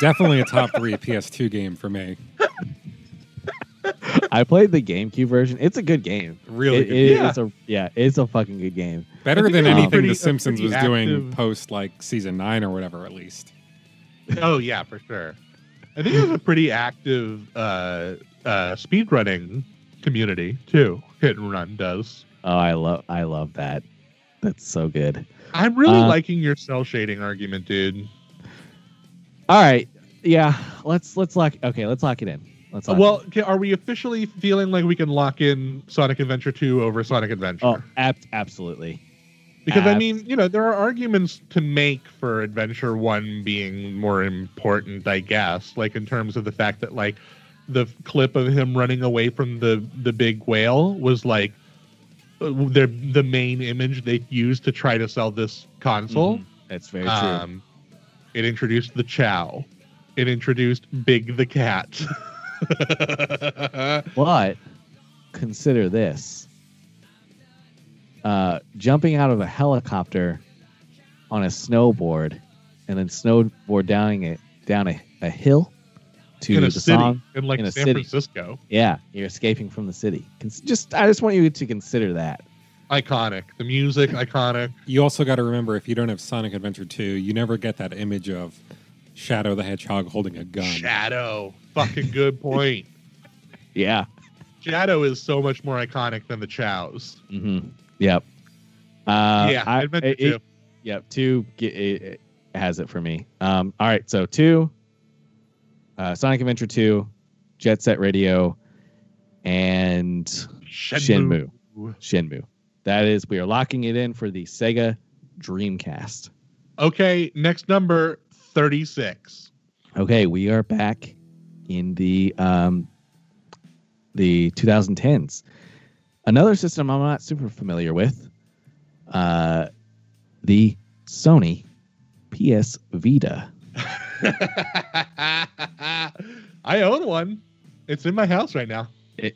Speaker 4: Definitely a top three PS2 game for me.
Speaker 1: I played the GameCube version. It's a good game.
Speaker 4: Really
Speaker 1: It-
Speaker 4: good.
Speaker 1: it-
Speaker 2: Yeah.
Speaker 1: It's a yeah, it's a fucking good game.
Speaker 4: Better than
Speaker 2: it's
Speaker 4: anything
Speaker 2: pretty-
Speaker 4: The Simpsons
Speaker 2: pretty
Speaker 4: was doing post like season nine or whatever, at least.
Speaker 2: oh yeah, for sure. I think it was a pretty active uh, uh, speedrunning community too. Hit and Run does.
Speaker 1: Oh, I love I love that. That's so good.
Speaker 2: I'm really
Speaker 1: Uh,
Speaker 2: liking your cell shading argument, dude.
Speaker 1: All right, yeah. Let's let's lock. Okay, let's lock it in. Let's lock
Speaker 2: Well, okay, are we officially feeling like we can lock in Sonic Adventure 2 over Sonic Adventure?
Speaker 1: Oh, ab- absolutely.
Speaker 2: Because I mean, you know, there are arguments to make for Adventure One being more important, I guess. Like in terms of the fact that like the clip of him running away from the the big whale was like uh, the the main image they used to try to sell this console.
Speaker 1: Mhm. That's very true.
Speaker 2: Um, it introduced the Chao. It introduced Big the cat.
Speaker 1: But consider this: uh, jumping out of a helicopter on a snowboard, and then snowboard down it down a, a hill to
Speaker 2: in a
Speaker 1: the
Speaker 2: city,
Speaker 1: song.
Speaker 2: in like
Speaker 1: in
Speaker 2: San
Speaker 1: city.
Speaker 2: Francisco.
Speaker 1: Yeah, you're escaping from the city. Just, I just want you to consider that.
Speaker 2: Iconic. The music, iconic.
Speaker 4: You also got to remember if you don't have Sonic Adventure 2, you never get that image of Shadow the Hedgehog holding a gun.
Speaker 2: Shadow. Fucking good point.
Speaker 1: Yeah.
Speaker 2: Shadow is so much more iconic than the Chaos.
Speaker 1: Mm-hmm. Yep. Uh,
Speaker 2: yeah,
Speaker 1: I,
Speaker 2: Adventure
Speaker 1: it-
Speaker 2: 2.
Speaker 1: it- Yep, two it, has it for me. Um, all right, so two, uh, Sonic Adventure two, Jet Set Radio, and Shenmue. Shenmue. That is, we are locking it in for the Sega Dreamcast.
Speaker 2: Okay, next number 36.
Speaker 1: Okay, we are back in the um, the 2010s. Another system I'm not super familiar with, uh, the Sony PS Vita.
Speaker 2: I own one. It's in my house right now.
Speaker 1: It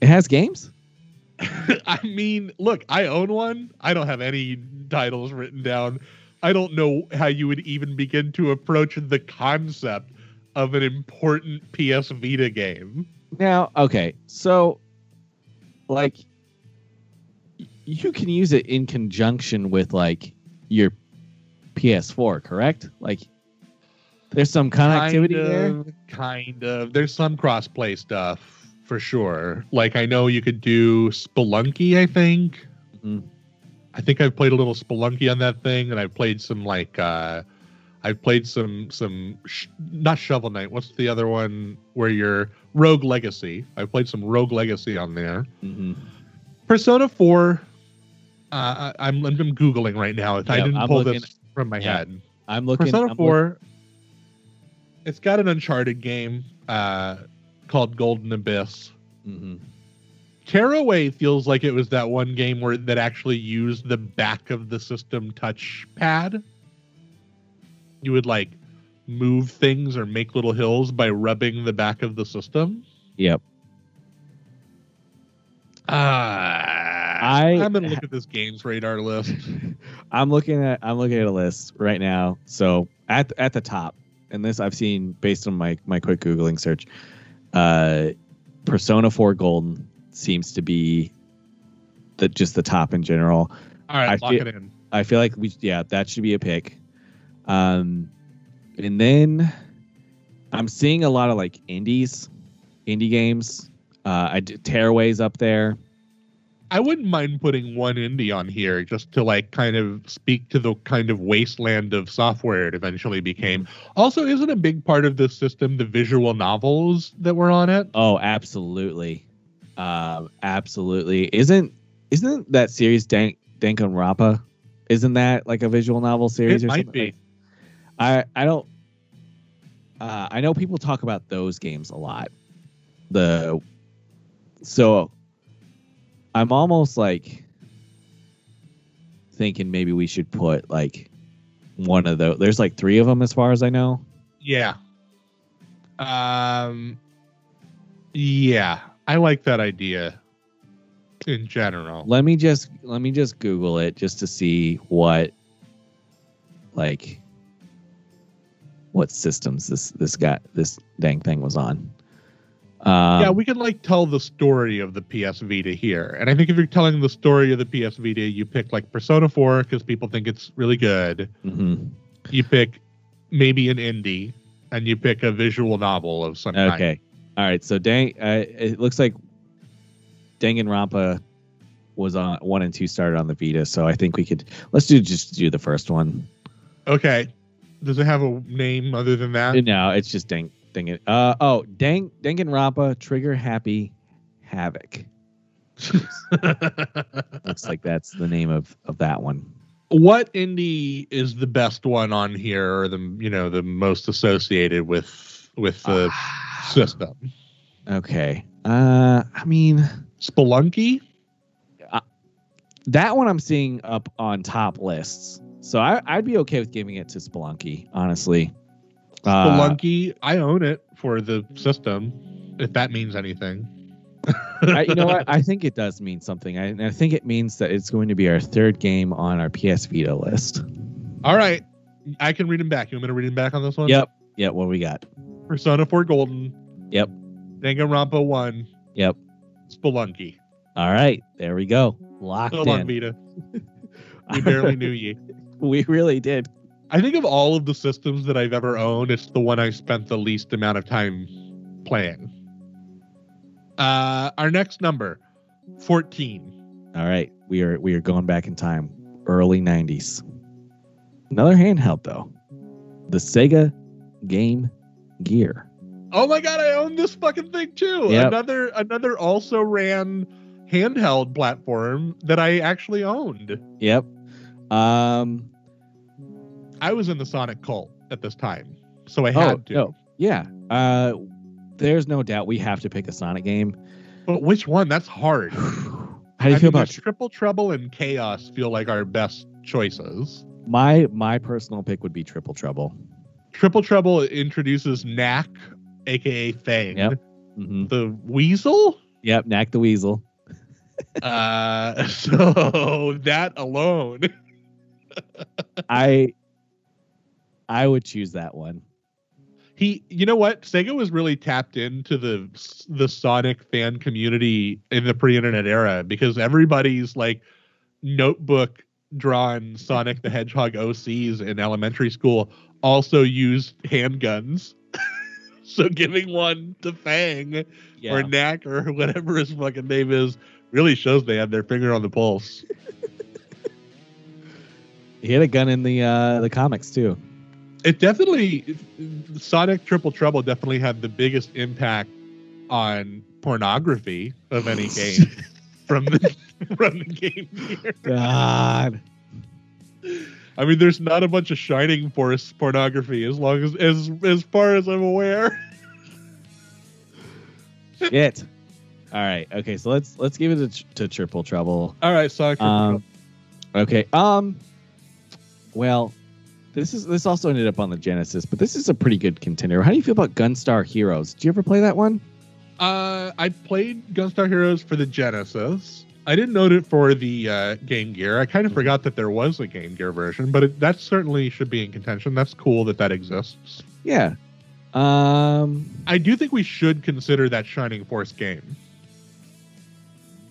Speaker 1: it has games.
Speaker 2: I mean, look, I own one. I don't have any titles written down. I don't know how you would even begin to approach the concept of an important PS Vita game.
Speaker 1: Now, okay, so like you can use it in conjunction with like your PS4, correct? Like there's some connectivity
Speaker 2: kind
Speaker 1: there.
Speaker 2: of, Kind of. There's some crossplay stuff for sure. Like I know you could do Spelunky, I think.
Speaker 1: Mhm.
Speaker 2: I think I've played a little Spelunky on that thing, and I've played some like uh I've played some some sh- not Shovel Knight. What's the other one where you're Rogue Legacy? I played some Rogue Legacy on there.
Speaker 1: hmm
Speaker 2: Persona 4. Uh, I- I'm I'm googling right now. I didn't
Speaker 1: I'm
Speaker 2: pull
Speaker 1: looking-
Speaker 2: this from my
Speaker 1: yeah.
Speaker 2: head.
Speaker 1: I'm looking.
Speaker 2: Persona
Speaker 1: I'm
Speaker 2: 4. It's got an Uncharted game uh, called Golden Abyss.
Speaker 1: hmm
Speaker 2: Tearaway feels like it was that one game where that actually used the back of the system touch pad. You would like move things or make little hills by rubbing the back of the system.
Speaker 1: Yep.
Speaker 2: Uh,
Speaker 1: I-
Speaker 2: I'm gonna look at this games radar list.
Speaker 1: I'm looking at I'm looking at a list right now. So at at the top, and this I've seen based on my my quick googling search, uh, Persona 4 Golden seems to be the just the top in general.
Speaker 2: All right,
Speaker 1: I
Speaker 2: lock
Speaker 1: feel-
Speaker 2: it in.
Speaker 1: I feel like we yeah that should be a pick. Um, and then I'm seeing a lot of like indies, indie games. Uh, I did Tearaway's up there.
Speaker 2: I wouldn't mind putting one indie on here just to like kind of speak to the kind of wasteland of software it eventually became. Also, isn't a big part of this system the visual novels that were on it?
Speaker 1: Oh, absolutely, um, absolutely. Isn't isn't that series Dank Danganronpa? Isn't that like a visual novel series?
Speaker 2: It
Speaker 1: or
Speaker 2: might
Speaker 1: something?
Speaker 2: be.
Speaker 1: Like- I I don't. Uh, I know people talk about those games a lot. The so I'm almost like thinking maybe we should put like one of those. There's like three of them as far as I know.
Speaker 2: Yeah. Um. Yeah, I like that idea. In general,
Speaker 1: Let me just let me just Google it just to see what like what systems this this guy this dang thing was on. Um,
Speaker 2: yeah, we can like tell the story of the PS Vita here, and I think if you're telling the story of the PS Vita, you pick like Persona 4 because people think it's really good.
Speaker 1: mhm.
Speaker 2: You pick maybe an indie, and you pick a visual novel of some kind.
Speaker 1: Okay. All right. So dang, uh, it looks like Danganronpa was on one and two started on the Vita, so I think we could let's do just do the first one.
Speaker 2: Okay. Does it have a name other than that?
Speaker 1: No, it's just dang dang it. Uh oh, dang Danganronpa Trigger Happy Havoc. Looks like that's the name of of that one.
Speaker 2: what indie is the best one on here, or the you know the most associated with with the
Speaker 1: Ah.
Speaker 2: system?
Speaker 1: Okay. Uh I mean
Speaker 2: Spelunky.
Speaker 1: that one I'm seeing up on top lists. So I, I'd be okay with giving it to Spelunky, honestly. Uh,
Speaker 2: Spelunky. I own it for the system, if that means anything.
Speaker 1: I, you know what? I think it does mean something. I, I think it means that it's going to be our third game on our PS Vita list.
Speaker 2: All right. I can read them back. You want me to read them back on this one?
Speaker 1: Yep. Yep. What we got?
Speaker 2: Persona 4 Golden.
Speaker 1: Yep.
Speaker 2: Danganronpa 1.
Speaker 1: Yep.
Speaker 2: Spelunky.
Speaker 1: All right. There we go. Locked
Speaker 2: long,
Speaker 1: in.
Speaker 2: Vita. We barely knew ye.
Speaker 1: We really did.
Speaker 2: I think of all of the systems that I've ever owned, it's the one I spent the least amount of time playing. Uh, our next number, 14.
Speaker 1: All right. We are we are going back in time. Early 90s. Another handheld though. The Sega Game Gear.
Speaker 2: Oh my god, I own this fucking thing too.
Speaker 1: Yep.
Speaker 2: Another another also ran handheld platform that I actually owned.
Speaker 1: Yep. Um.
Speaker 2: I was in the Sonic cult at this time, so I had
Speaker 1: Oh
Speaker 2: to.
Speaker 1: no. Yeah. Uh. There's no doubt we have to pick a Sonic game.
Speaker 2: But which one? That's hard.
Speaker 1: How do you
Speaker 2: I
Speaker 1: feel
Speaker 2: mean,
Speaker 1: about
Speaker 2: Triple Trouble and Chaos feel like our best choices.
Speaker 1: my my personal pick? Would be Triple Trouble.
Speaker 2: Triple Trouble introduces Nack, aka Fang,
Speaker 1: Yep. hmm
Speaker 2: the Weasel.
Speaker 1: Yep. Nack the Weasel.
Speaker 2: Uh, so that alone,
Speaker 1: I. I would choose that one.
Speaker 2: he, you know what? Sega was really tapped into the the Sonic fan community in the pre-internet era because everybody's like notebook drawn Sonic the Hedgehog OCs in elementary school also used handguns. so giving one to Fang
Speaker 1: Yeah.
Speaker 2: or Nack or whatever his fucking name is really shows they have their finger on the pulse.
Speaker 1: he had a gun in the uh the comics too.
Speaker 2: It definitely Sonic Triple Trouble definitely had the biggest impact on pornography of any game from the from the Game Gear.
Speaker 1: God.
Speaker 2: I mean, there's not a bunch of Shining Force pornography as long as as as far as I'm aware.
Speaker 1: Shit. All right. Okay. So let's let's give it to, to Triple Trouble.
Speaker 2: All right, Sonic Triple
Speaker 1: Um,
Speaker 2: Trouble.
Speaker 1: okay. Um. Well, this is this also ended up on the Genesis, but this is a pretty good contender. How do you feel about Gunstar Heroes? Did you ever play that one?
Speaker 2: Uh, I played Gunstar Heroes for the Genesis. I didn't note it for the uh, Game Gear. I kind of forgot that there was a Game Gear version, but it, that certainly should be in contention. That's cool that that exists.
Speaker 1: Yeah. Um.
Speaker 2: I do think we should consider that Shining Force game.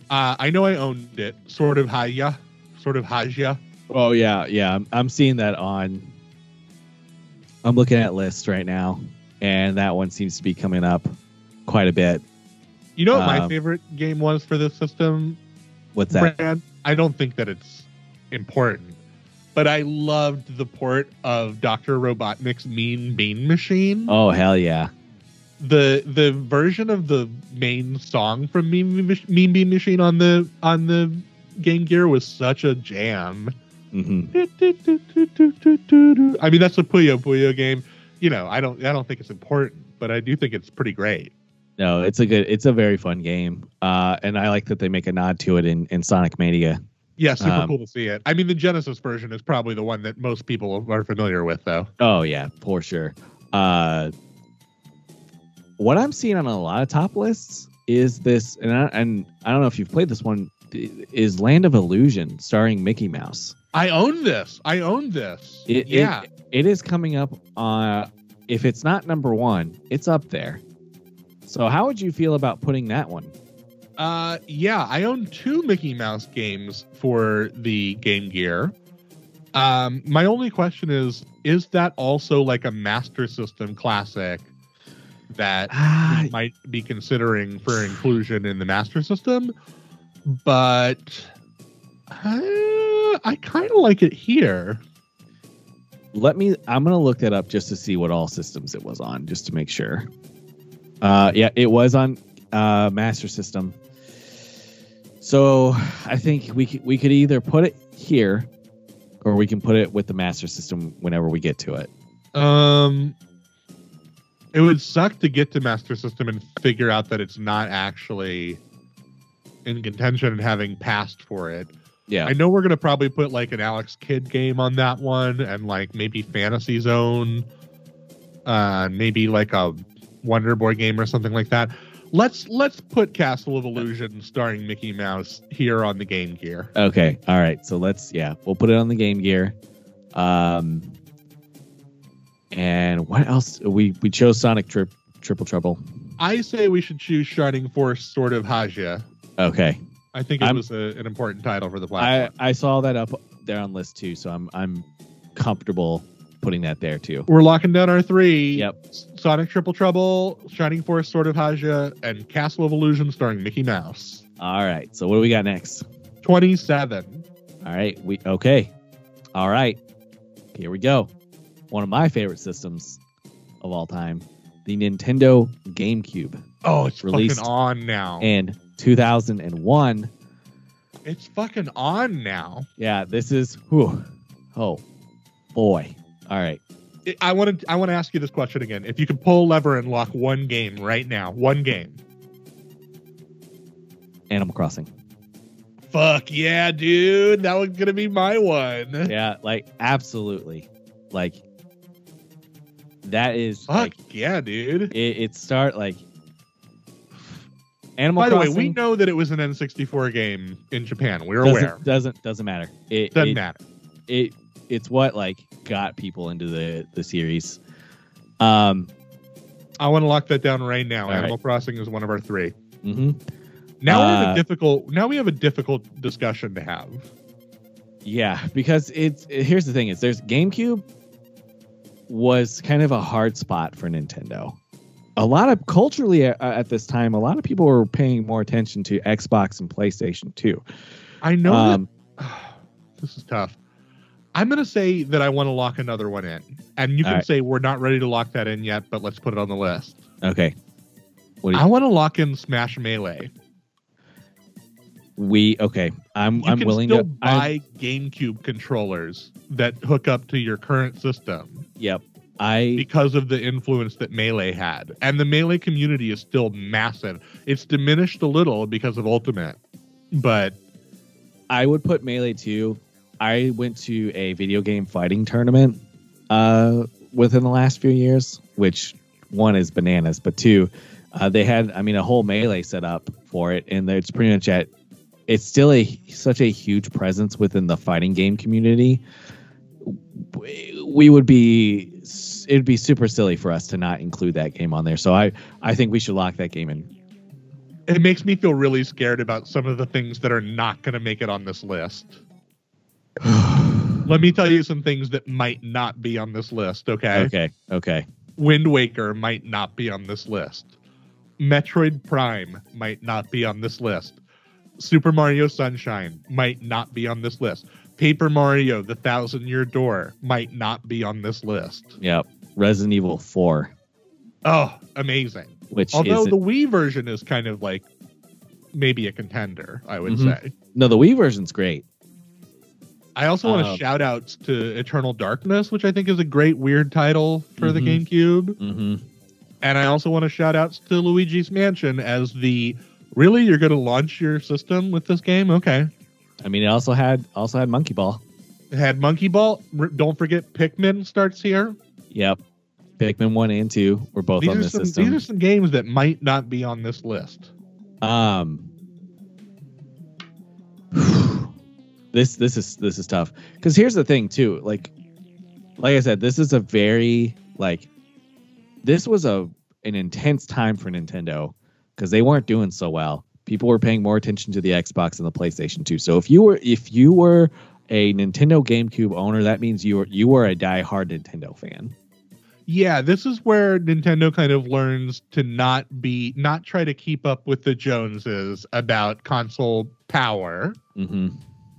Speaker 2: Uh, I know I owned it, Sword of Hajya, Sword of Hajya.
Speaker 1: Oh yeah, yeah. I'm, I'm seeing that on. I'm looking at lists right now, and that one seems to be coming up quite a bit.
Speaker 2: You know what my
Speaker 1: Um,
Speaker 2: favorite game was for this system,
Speaker 1: What's that?
Speaker 2: Brad? I don't think that it's important, but I loved the port of Doctor Robotnik's Mean Bean Machine.
Speaker 1: Oh hell yeah!
Speaker 2: the the version of the main song from Mean mean Bean Machine on the on the Game Gear was such a jam.
Speaker 1: Hmm
Speaker 2: I mean, that's a Puyo Puyo game. You know, I don't I don't think it's important, but I do think it's pretty great.
Speaker 1: No, it's a good. It's a very fun game, uh, and I like that they make a nod to it in in Sonic Mania.
Speaker 2: Yeah, super
Speaker 1: Um,
Speaker 2: cool to see it. I mean, the Genesis version is probably the one that most people are familiar with, though.
Speaker 1: Oh yeah, for sure. Uh, what I'm seeing on a lot of top lists is this, and I, and I don't know if you've played this one. Is Land of Illusion starring Mickey Mouse?
Speaker 2: I own this. I own this.
Speaker 1: It,
Speaker 2: yeah.
Speaker 1: it, it is coming up. Uh, if it's not number one, it's up there. So how would you feel about putting that one?
Speaker 2: Uh, yeah, I own two Mickey Mouse games for the Game Gear. Um, my only question is: Is that also like a Master System classic that
Speaker 1: Ah,
Speaker 2: might be considering for inclusion in the Master System? But uh, I kind of like it here.
Speaker 1: let me. I'm gonna look that up just to see what all systems it was on, just to make sure. Uh, yeah, it was on uh, Master System. So I think we could, we could either put it here, or we can put it with the Master System whenever we get to it.
Speaker 2: Um, it would suck to get to Master System and figure out that it's not actually in contention and having passed for it.
Speaker 1: Yeah,
Speaker 2: I know we're gonna probably put like an Alex Kidd game on that one, and like maybe Fantasy Zone, uh, maybe like a Wonder Boy game or something like that. Let's let's put Castle of Illusion starring Mickey Mouse here on the Game Gear.
Speaker 1: Okay. All right. So let's yeah, we'll put it on the Game Gear. Um and what else? We we chose Sonic Trip Triple Trouble.
Speaker 2: I say we should choose Shining Force, Sword of Hajya.
Speaker 1: Okay.
Speaker 2: I think it
Speaker 1: I'm-
Speaker 2: was a, an important title for the
Speaker 1: I
Speaker 2: platform.
Speaker 1: I saw that up there on list too, so I'm I'm comfortable putting that there too.
Speaker 2: We're locking down our three.
Speaker 1: Yep.
Speaker 2: Sonic Triple Trouble, Shining Force, Sword of Hajya, and Castle of Illusion starring Mickey Mouse.
Speaker 1: All right. So what do we got next?
Speaker 2: 27.
Speaker 1: All right. We okay. All right. Here we go. One of my favorite systems of all time. the Nintendo GameCube
Speaker 2: Oh, it's
Speaker 1: Released
Speaker 2: fucking on now.
Speaker 1: in 2001.
Speaker 2: it's fucking on now.
Speaker 1: Yeah, this is whew, oh boy. All right.
Speaker 2: I- want to I want to ask you this question again. If you could pull a lever and lock one game right now, one game.
Speaker 1: Animal Crossing.
Speaker 2: Fuck yeah, dude. That was gonna be my one.
Speaker 1: Yeah, like absolutely. Like that is
Speaker 2: Fuck
Speaker 1: like
Speaker 2: yeah, dude.
Speaker 1: it, it start like Animal
Speaker 2: By the way, we know that it was an N64 game in Japan. We're
Speaker 1: doesn't,
Speaker 2: aware.
Speaker 1: doesn't doesn't matter. It
Speaker 2: Doesn't
Speaker 1: it,
Speaker 2: matter.
Speaker 1: it it's what like got people into the the series. Um
Speaker 2: I want to lock that down right now. Animal Crossing is one of our three.
Speaker 1: mhm.
Speaker 2: Now we have
Speaker 1: Uh,
Speaker 2: a difficult. Now we have a difficult discussion to have.
Speaker 1: Yeah, because it's it- here's the thing is there's GameCube was kind of a hard spot for Nintendo. A lot of culturally at, at this time, a lot of people were paying more attention to Xbox and PlayStation too.
Speaker 2: I know
Speaker 1: Um,
Speaker 2: that this is tough. I'm gonna say that I want to lock another one in, and you can
Speaker 1: right.
Speaker 2: say we're not ready to lock that in yet, but let's put it on the list.
Speaker 1: okay, what do
Speaker 2: I want to lock in Smash Melee.
Speaker 1: we okay? I'm
Speaker 2: You
Speaker 1: I'm
Speaker 2: can
Speaker 1: willing
Speaker 2: still
Speaker 1: to.
Speaker 2: Buy GameCube controllers that hook up to your current system
Speaker 1: yep, I
Speaker 2: because of the influence that Melee had, and the Melee community is still massive. It's diminished a little because of Ultimate, but
Speaker 1: I would put Melee too. I went to a video game fighting tournament uh, within the last few years, which one is bananas, but two, uh, they had, I mean, a whole Melee set up for it. And it's pretty much at, it's still a such a huge presence within the fighting game community. We would be, it'd be super silly for us to not include that game on there. So I, I think we should lock that game in.
Speaker 2: it makes me feel really scared about some of the things that are not going to make it on this list. Let me tell you some things that might not be on this list, okay?
Speaker 1: Okay. Okay.
Speaker 2: Wind Waker might not be on this list. Metroid Prime might not be on this list. Super Mario Sunshine might not be on this list. Paper Mario The Thousand Year Door might not be on this list.
Speaker 1: Yep. Resident Evil 4,
Speaker 2: Oh, amazing.
Speaker 1: which
Speaker 2: Although the Wii version is kind of like maybe a contender, I would
Speaker 1: Mhm.
Speaker 2: say.
Speaker 1: no, the Wii version's great.
Speaker 2: I also want to
Speaker 1: Um,
Speaker 2: shout outs to Eternal Darkness, which I think is a great weird title for the
Speaker 1: Mhm.
Speaker 2: GameCube.
Speaker 1: Mm-hmm.
Speaker 2: And I also want to shout outs to Luigi's Mansion as the really you're going to launch your system with this game? Okay.
Speaker 1: I mean, it also had also had Monkey Ball.
Speaker 2: It had Monkey Ball. R- don't forget Pikmin starts here.
Speaker 1: Yep. Pikmin one and two were both
Speaker 2: These
Speaker 1: on the
Speaker 2: some
Speaker 1: system.
Speaker 2: these are some games that might not be on this list.
Speaker 1: Um, this this is this is tough because here's the thing too. Like, like I said, this is a very like this was a an intense time for Nintendo because they weren't doing so well. People were paying more attention to the Xbox and the PlayStation 2. So if you were if you were a Nintendo GameCube owner, that means you were you were a diehard Nintendo fan.
Speaker 2: Yeah, this is where Nintendo kind of learns to not be not try to keep up with the Joneses about console power.
Speaker 1: Mm-hmm.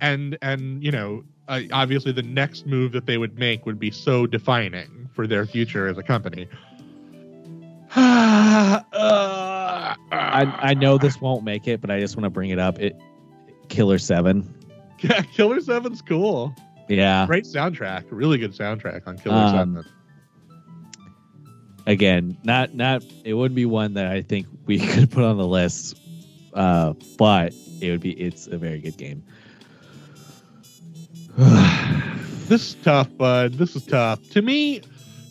Speaker 2: and and you know uh, obviously the next move that they would make would be so defining for their future as a company
Speaker 1: I I know this won't make it, but I just want to bring it up. It Killer Seven.
Speaker 2: yeah killer 7's cool
Speaker 1: Yeah.
Speaker 2: great soundtrack really good soundtrack on killer
Speaker 1: Um,
Speaker 2: 7
Speaker 1: Again, not not it wouldn't be one that I think we could put on the list. Uh, but it would be it's a very good game.
Speaker 2: this is tough bud this is tough to me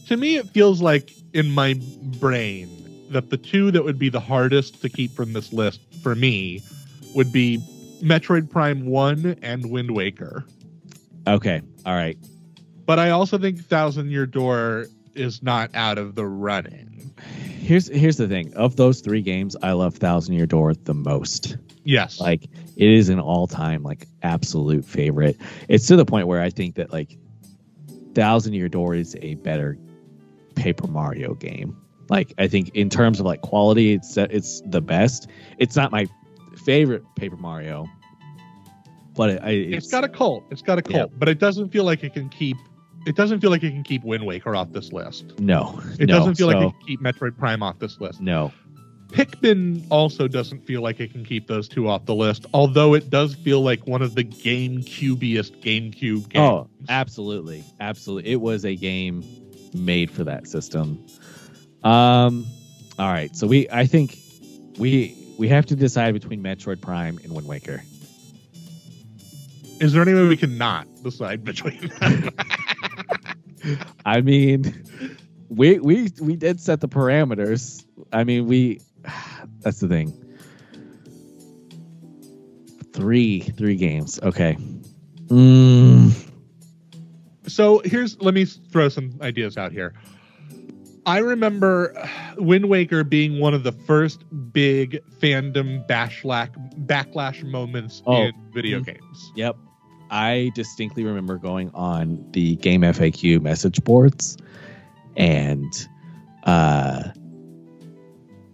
Speaker 2: to me it feels like in my brain that the two that would be the hardest to keep from this list for me would be metroid prime 1 and wind waker
Speaker 1: okay. All right.
Speaker 2: But I also think Thousand Year Door is not out of the running.
Speaker 1: Here's here's the thing. Of those three games, I love Thousand Year Door the most.
Speaker 2: Yes.
Speaker 1: Like it is an all time like absolute favorite. It's to the point where I think that like Thousand Year Door is a better Paper Mario game. Like I think in terms of like quality, it's it's the best. It's not my favorite Paper Mario, but it, I,
Speaker 2: it's got a cult. It's got a cult, but it doesn't feel like it can keep it doesn't feel like it can keep Wind Waker off this list.
Speaker 1: No,
Speaker 2: It
Speaker 1: no,
Speaker 2: doesn't feel like
Speaker 1: so-
Speaker 2: it can keep Metroid Prime off this list.
Speaker 1: no.
Speaker 2: Pikmin also doesn't feel like it can keep those two off the list, although it does feel like one of the GameCubiest GameCube games.
Speaker 1: Oh, absolutely, absolutely. It was a game made for that system. Um, all right. So we, I think, we we have to decide between Metroid Prime and Wind Waker.
Speaker 2: Is there any way we can not decide between them?
Speaker 1: I mean, we we we did set the parameters. I mean, we. That's the thing. Three three games. Okay. Mm,
Speaker 2: so here's let me throw some ideas out here. I remember Wind Waker being one of the first big fandom bashlack backlash moments
Speaker 1: Oh.
Speaker 2: in video
Speaker 1: Mhm.
Speaker 2: games.
Speaker 1: Yep. I distinctly remember going on the game FAQ message boards and uh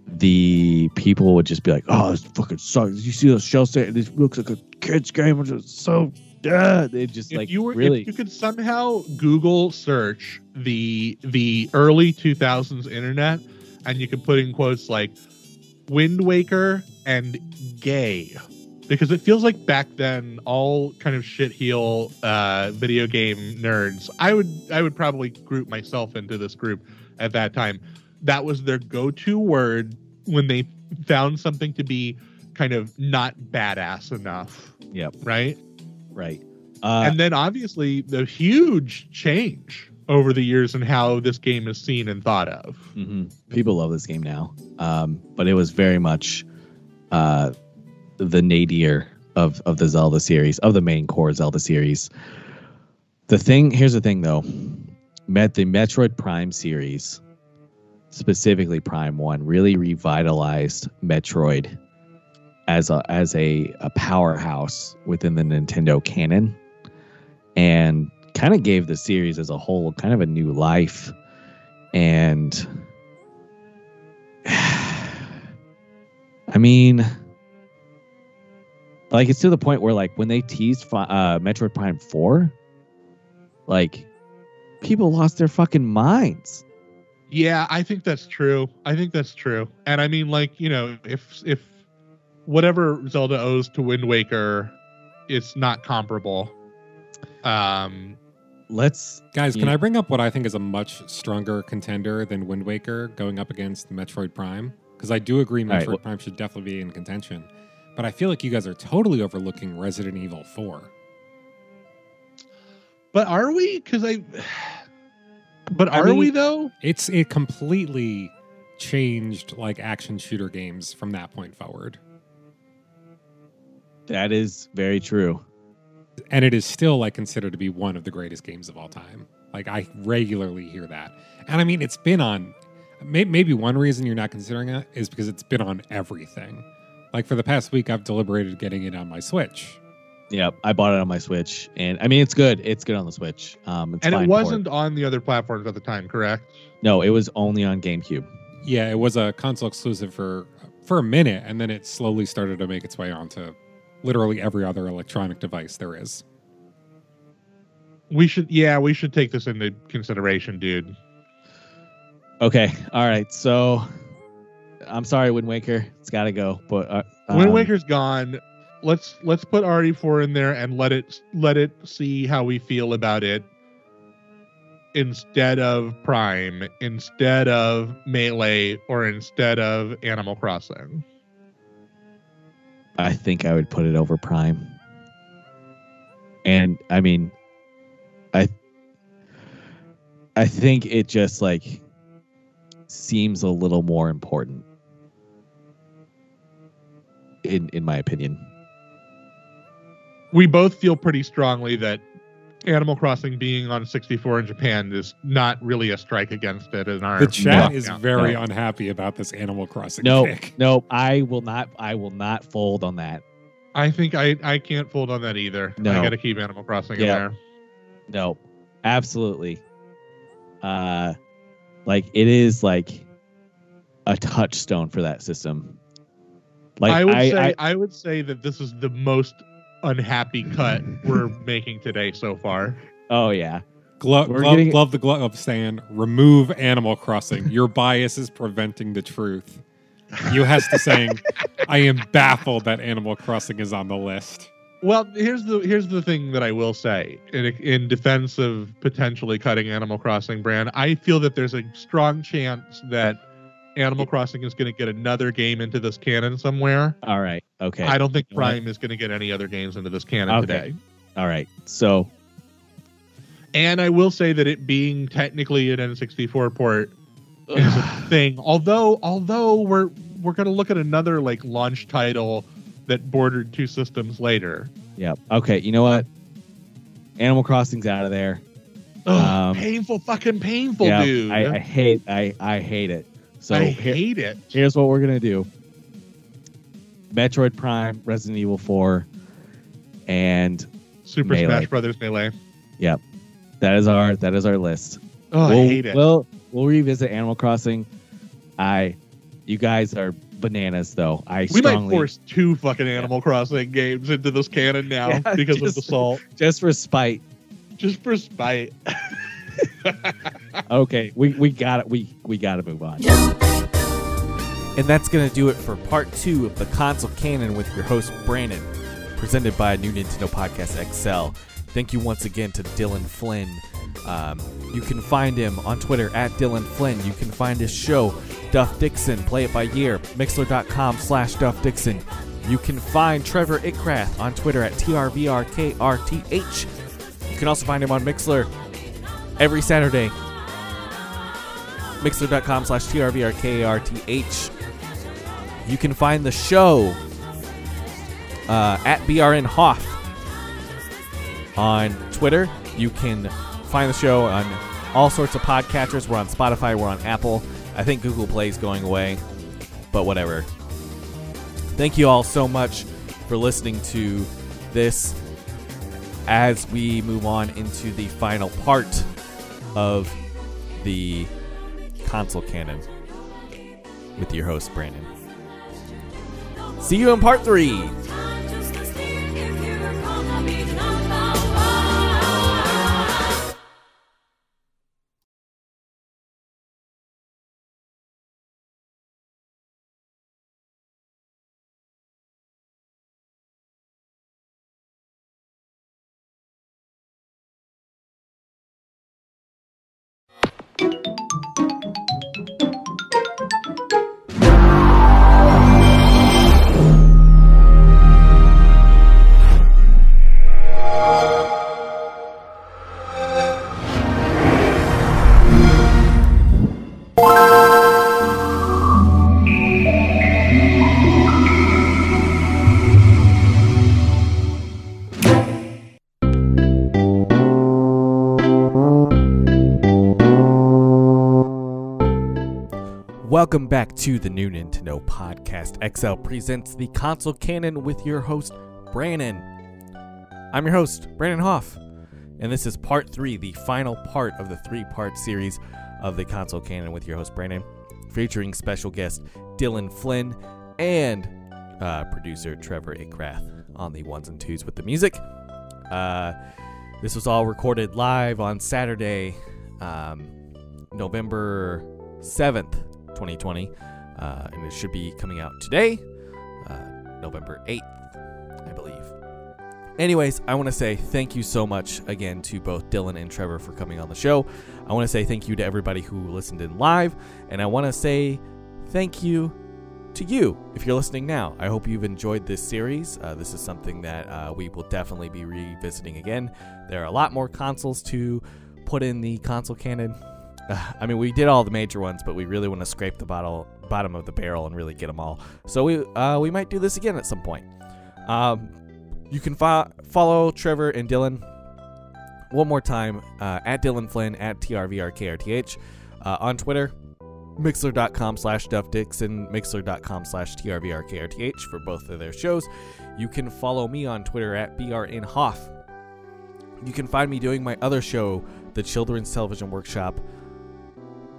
Speaker 1: the people would just be like, "Oh, this fucking sucks. You see those shell set? This looks like a kids game. It's just so yeah." They just
Speaker 2: if
Speaker 1: like
Speaker 2: you were
Speaker 1: really
Speaker 2: if you could somehow google search the the early 2000s internet and you could put in quotes like wind waker and gay because it feels like back then all kind of shit heel uh video game nerds i would i would probably group myself into this group at that time that was their go-to word when they found something to be kind of not badass enough
Speaker 1: Yep.
Speaker 2: right
Speaker 1: right. Uh,
Speaker 2: and then obviously the huge change over the years in how this game is seen and thought of.
Speaker 1: hmm People love this game now, um, but it was very much uh, the nadir of of the Zelda series, of the main core Zelda series. The thing here's the thing though, met the Metroid Prime series, specifically Prime One, really revitalized Metroid as a as a, a powerhouse within the Nintendo canon, and kind of gave the series as a whole kind of a new life and I mean, like it's to the point where like when they teased fi- uh, Metroid Prime Four, like people lost their fucking minds.
Speaker 2: Yeah, I think that's true. I think that's true. And I mean like, you know, if if whatever Zelda owes to Wind Waker it's not comparable. Um
Speaker 1: Let's
Speaker 4: Guys, can
Speaker 1: Yeah.
Speaker 4: I bring up what I think is a much stronger contender than Wind Waker going up against Metroid Prime? Because I do agree Metroid
Speaker 1: All right, well-
Speaker 4: Prime should definitely be in contention. But I feel like you guys are totally overlooking Resident Evil 4.
Speaker 2: but are we cuz I But
Speaker 4: I
Speaker 2: are
Speaker 4: mean-
Speaker 2: we though?
Speaker 4: It's it completely changed like action shooter games from that point forward.
Speaker 1: that is very true.
Speaker 4: And it is still like considered to be one of the greatest games of all time. Like I regularly hear that. And I mean it's been on may, maybe one reason you're not considering it is because it's been on everything. Like for the past week I've deliberated getting it on my Switch.
Speaker 1: Yep, I bought it on my Switch, and I mean it's good. It's good on the Switch. Um, it's
Speaker 2: And
Speaker 1: fine
Speaker 2: it wasn't on the other platforms at the time, correct?
Speaker 1: No, it was only on GameCube.
Speaker 4: Yeah, it was a console exclusive for for a minute, and then it slowly started to make its way onto literally every other electronic device there is.
Speaker 2: We should yeah, we should take this into consideration, dude.
Speaker 1: Okay, all right. So, I'm sorry, Wind Waker. It's got to go. But uh,
Speaker 2: Wind
Speaker 1: um,
Speaker 2: Waker's gone. Let's let's put RE4 in there and let it let it see how we feel about it instead of Prime, instead of Melee, or instead of Animal Crossing.
Speaker 1: I think I would put it over Prime. And I mean, I I think it just like seems a little more important in in my opinion.
Speaker 2: We both feel pretty strongly that Animal Crossing being on 64 in Japan is not really a strike against it in our
Speaker 4: The chat
Speaker 2: lockdown.
Speaker 4: is very
Speaker 1: No.
Speaker 4: unhappy about this Animal Crossing
Speaker 1: No,
Speaker 4: pick.
Speaker 1: no, I will not I will not fold on that.
Speaker 2: I think I I can't fold on that either.
Speaker 1: No.
Speaker 2: I got to keep Animal Crossing in there.
Speaker 1: No. Absolutely. Uh like it is like a touchstone for that system. Like
Speaker 2: I would
Speaker 1: I,
Speaker 2: say
Speaker 1: I,
Speaker 2: I, would say that this is the most unhappy cut we're making today so far.
Speaker 1: oh yeah.
Speaker 4: glove,
Speaker 6: We're
Speaker 4: glove,
Speaker 6: getting-
Speaker 4: glove the glove saying, remove Animal Crossing. Your bias is preventing the truth. You has to saying, I am baffled that Animal Crossing is on the list.
Speaker 2: Well, here's the here's the thing that I will say in in defense of potentially cutting Animal Crossing brand. I feel that there's a strong chance that Animal Crossing is going to get another game into this canon somewhere.
Speaker 6: All right. Okay.
Speaker 2: I don't think? Prime is going to get any other games into this canon
Speaker 6: Okay.
Speaker 2: today.
Speaker 6: All right. So
Speaker 2: And I will say that it being technically an N64 port is a thing. Although although we're we're going to look at another like launch title that bordered two systems later.
Speaker 6: yeah. Okay. You know what? Animal Crossing's out of there.
Speaker 2: Ugh,
Speaker 6: Um,
Speaker 2: painful, fucking painful,
Speaker 6: yeah.
Speaker 2: dude.
Speaker 6: I, I hate. I I hate it. So
Speaker 2: I
Speaker 6: here-
Speaker 2: hate it.
Speaker 6: here's what we're gonna do. Metroid Prime, Resident Evil 4, and
Speaker 2: Super
Speaker 6: Melee.
Speaker 2: Smash Brothers Melee.
Speaker 6: Yep, that is our that is our list.
Speaker 2: Oh,
Speaker 6: we'll,
Speaker 2: I hate it.
Speaker 6: We'll we'll revisit Animal Crossing. I, you guys are bananas though. I
Speaker 2: we might force two fucking Animal Crossing games into this canon now
Speaker 6: Yeah,
Speaker 2: because of the salt,
Speaker 6: just for spite.
Speaker 2: just for spite.
Speaker 6: Okay, we we got it. We we got to move on.
Speaker 1: And that's to do it for part two of the console canon with your host, Brandon, presented by New Nintendo Podcast XL. Thank you once again to Dylan Flynn. Um, you can find him on Twitter at Dylan Flynn. You can find his show, Duff Dixon, Play It By Year, Mixlr.com slash Duff Dixon. You can find Trevor Itcrath on Twitter at TRVRKRTH. You can also find him on Mixler every Saturday. Mixlr.com slash TRVRKRTH. You can find the show uh, at BRN Hoff on Twitter. You can find the show on all sorts of podcatchers. We're on Spotify, we're on Apple. I think Google Play is going away, but whatever. Thank you all so much for listening to this as we move on into the final part of the console canon with your host, Brandon. See you in part three. Welcome back to the new Nintendo Podcast. XL presents the console canon with your host, Brandon. I'm your host, Brandon Hoff, and this is part three, the final part of the three part series of the console canon with your host, Brandon, featuring special guest Dylan Flynn and uh, producer Trevor Ikrath on the ones and twos with the music. Uh, this was all recorded live on Saturday, um, November 7th, 2020, uh, and it should be coming out today, uh, November 8th, I believe. Anyways, I want to say thank you so much again to both Dylan and Trevor for coming on the show. I want to say thank you to everybody who listened in live, and I want to say thank you to you if you're listening now. I hope you've enjoyed this series. Uh, this is something that uh, we will definitely be revisiting again. There are a lot more consoles to put in the console canon. I mean, we did all the major ones, but we really want to scrape the bottle, bottom of the barrel and really get them all. So we uh, we might do this again at some point. Um, you can fo- follow Trevor and Dylan one more time uh, at Dylan Flynn at TRVRKRTH uh, on Twitter, mixlr.com slash Duff Dixon, mixlr.com slash TRVRKRTH for both of their shows. You can follow me on Twitter at BRNHoff. You can find me doing my other show, the Children's Television Workshop,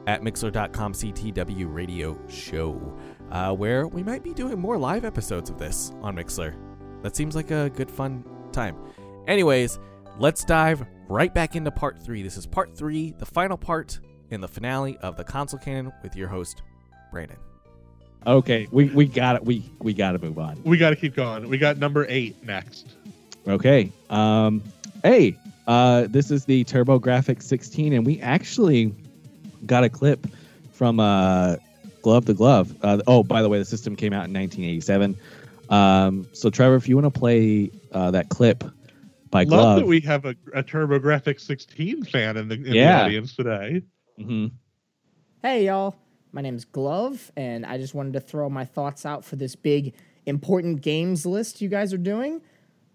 Speaker 1: at mixlr.com CTW Radio Show, uh, where we might be doing more live episodes of this on Mixlr. That seems like a good fun time. Anyways,
Speaker 6: let's dive right back into part three. This is part three, the final part in the finale of the console canon with your host, Brandon.
Speaker 1: Okay, we we got it. We we got to move on.
Speaker 2: We got to keep going. We got number eight next.
Speaker 1: Okay. Um. Hey. Uh. This is the TurboGrafx 16, and we actually got a clip from uh, Glove to Glove. Uh, oh, by the way, the system came out in 1987. Um. So Trevor, if you want to play uh, that clip by
Speaker 2: Love
Speaker 1: Glove,
Speaker 2: that we have a, a TurboGrafx 16 fan in the, in
Speaker 1: Yeah.
Speaker 2: the audience today.
Speaker 1: Mhm.
Speaker 7: Hey, y'all. My name's Glove, and I just wanted to throw my thoughts out for this big important games list you guys are doing.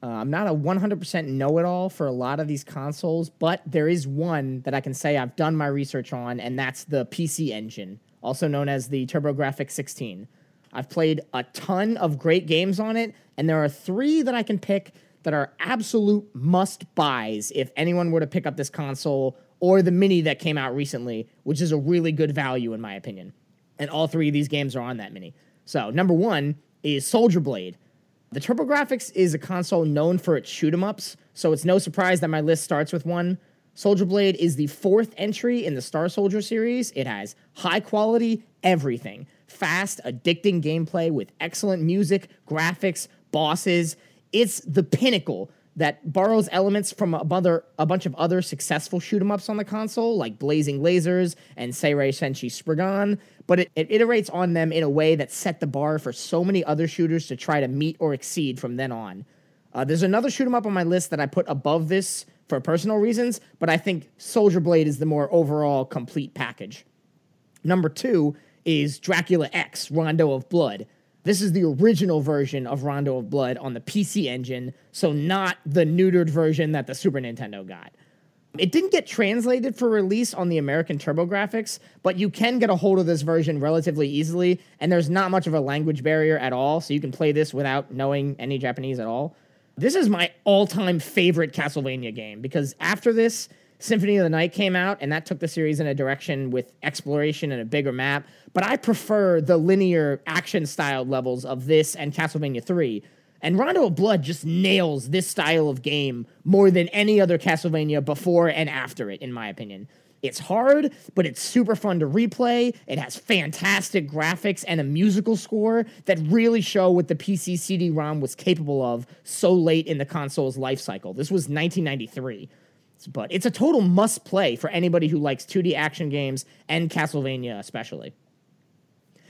Speaker 7: Uh, I'm not a 100% know it all for a lot of these consoles, but there is one that I can say I've done my research on, and that's the PC Engine, also known as the TurboGrafx 16. I've played a ton of great games on it, and there are three that I can pick that are absolute must buys if anyone were to pick up this console or the mini that came out recently, which is a really good value in my opinion. And all three of these games are on that mini. So, number one is Soldier Blade. The TurboGrafx is a console known for its shoot 'em ups, so it's no surprise that my list starts with one. Soldier Blade is the fourth entry in the Star Soldier series. It has high quality everything fast, addicting gameplay with excellent music, graphics, bosses. It's the pinnacle that borrows elements from a, a bunch of other successful shoot 'em ups on the console, like Blazing Lasers and Seirei Senshi Spriggan, but it, it iterates on them in a way that set the bar for so many other shooters to try to meet or exceed from then on. Uh, there's another shoot 'em up on my list that I put above this for personal reasons, but I think Soldier Blade is the more overall complete package. Number two is Dracula X Rondo of Blood. This is the original version of Rondo of Blood on the PC engine, so not the neutered version that the Super Nintendo got. It didn't get translated for release on the American TurboGrafx, but you can get a hold of this version relatively easily, and there's not much of a language barrier at all, so you can play this without knowing any Japanese at all. This is my all time favorite Castlevania game because after this, Symphony of the Night came out, and that took the series in a direction with exploration and a bigger map. But I prefer the linear action style levels of this and Castlevania 3. And Rondo of Blood just nails this style of game more than any other Castlevania before and after it, in my opinion. It's hard, but it's super fun to replay. It has fantastic graphics and a musical score that really show what the PC CD ROM was capable of so late in the console's life cycle. This was 1993. But it's a total must play for anybody who likes 2D action games and Castlevania, especially.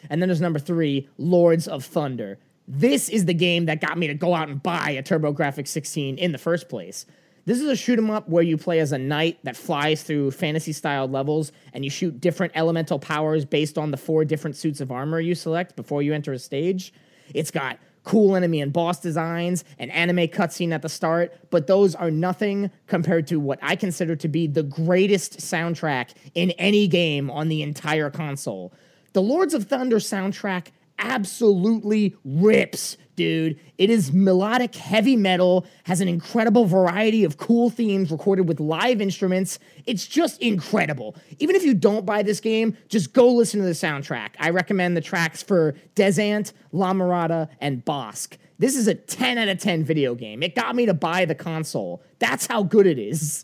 Speaker 7: And then there's number three, Lords of Thunder. This is the game that got me to go out and buy a TurboGrafx 16 in the first place. This is a shoot 'em up where you play as a knight that flies through fantasy styled levels and you shoot different elemental powers based on the four different suits of armor you select before you enter a stage. It's got cool enemy and boss designs, an anime cutscene at the start, but those are nothing compared to what I consider to be the greatest soundtrack in any game on the entire console. The Lords of Thunder soundtrack absolutely rips, dude. It is melodic heavy metal, has an incredible variety of cool themes recorded with live instruments. It's just incredible. Even if you don't buy this game, just go listen to the soundtrack. I recommend the tracks for Desant, La Mirada, and Bosque. This is a 10 out of 10 video game. It got me to buy the console. That's how good it is.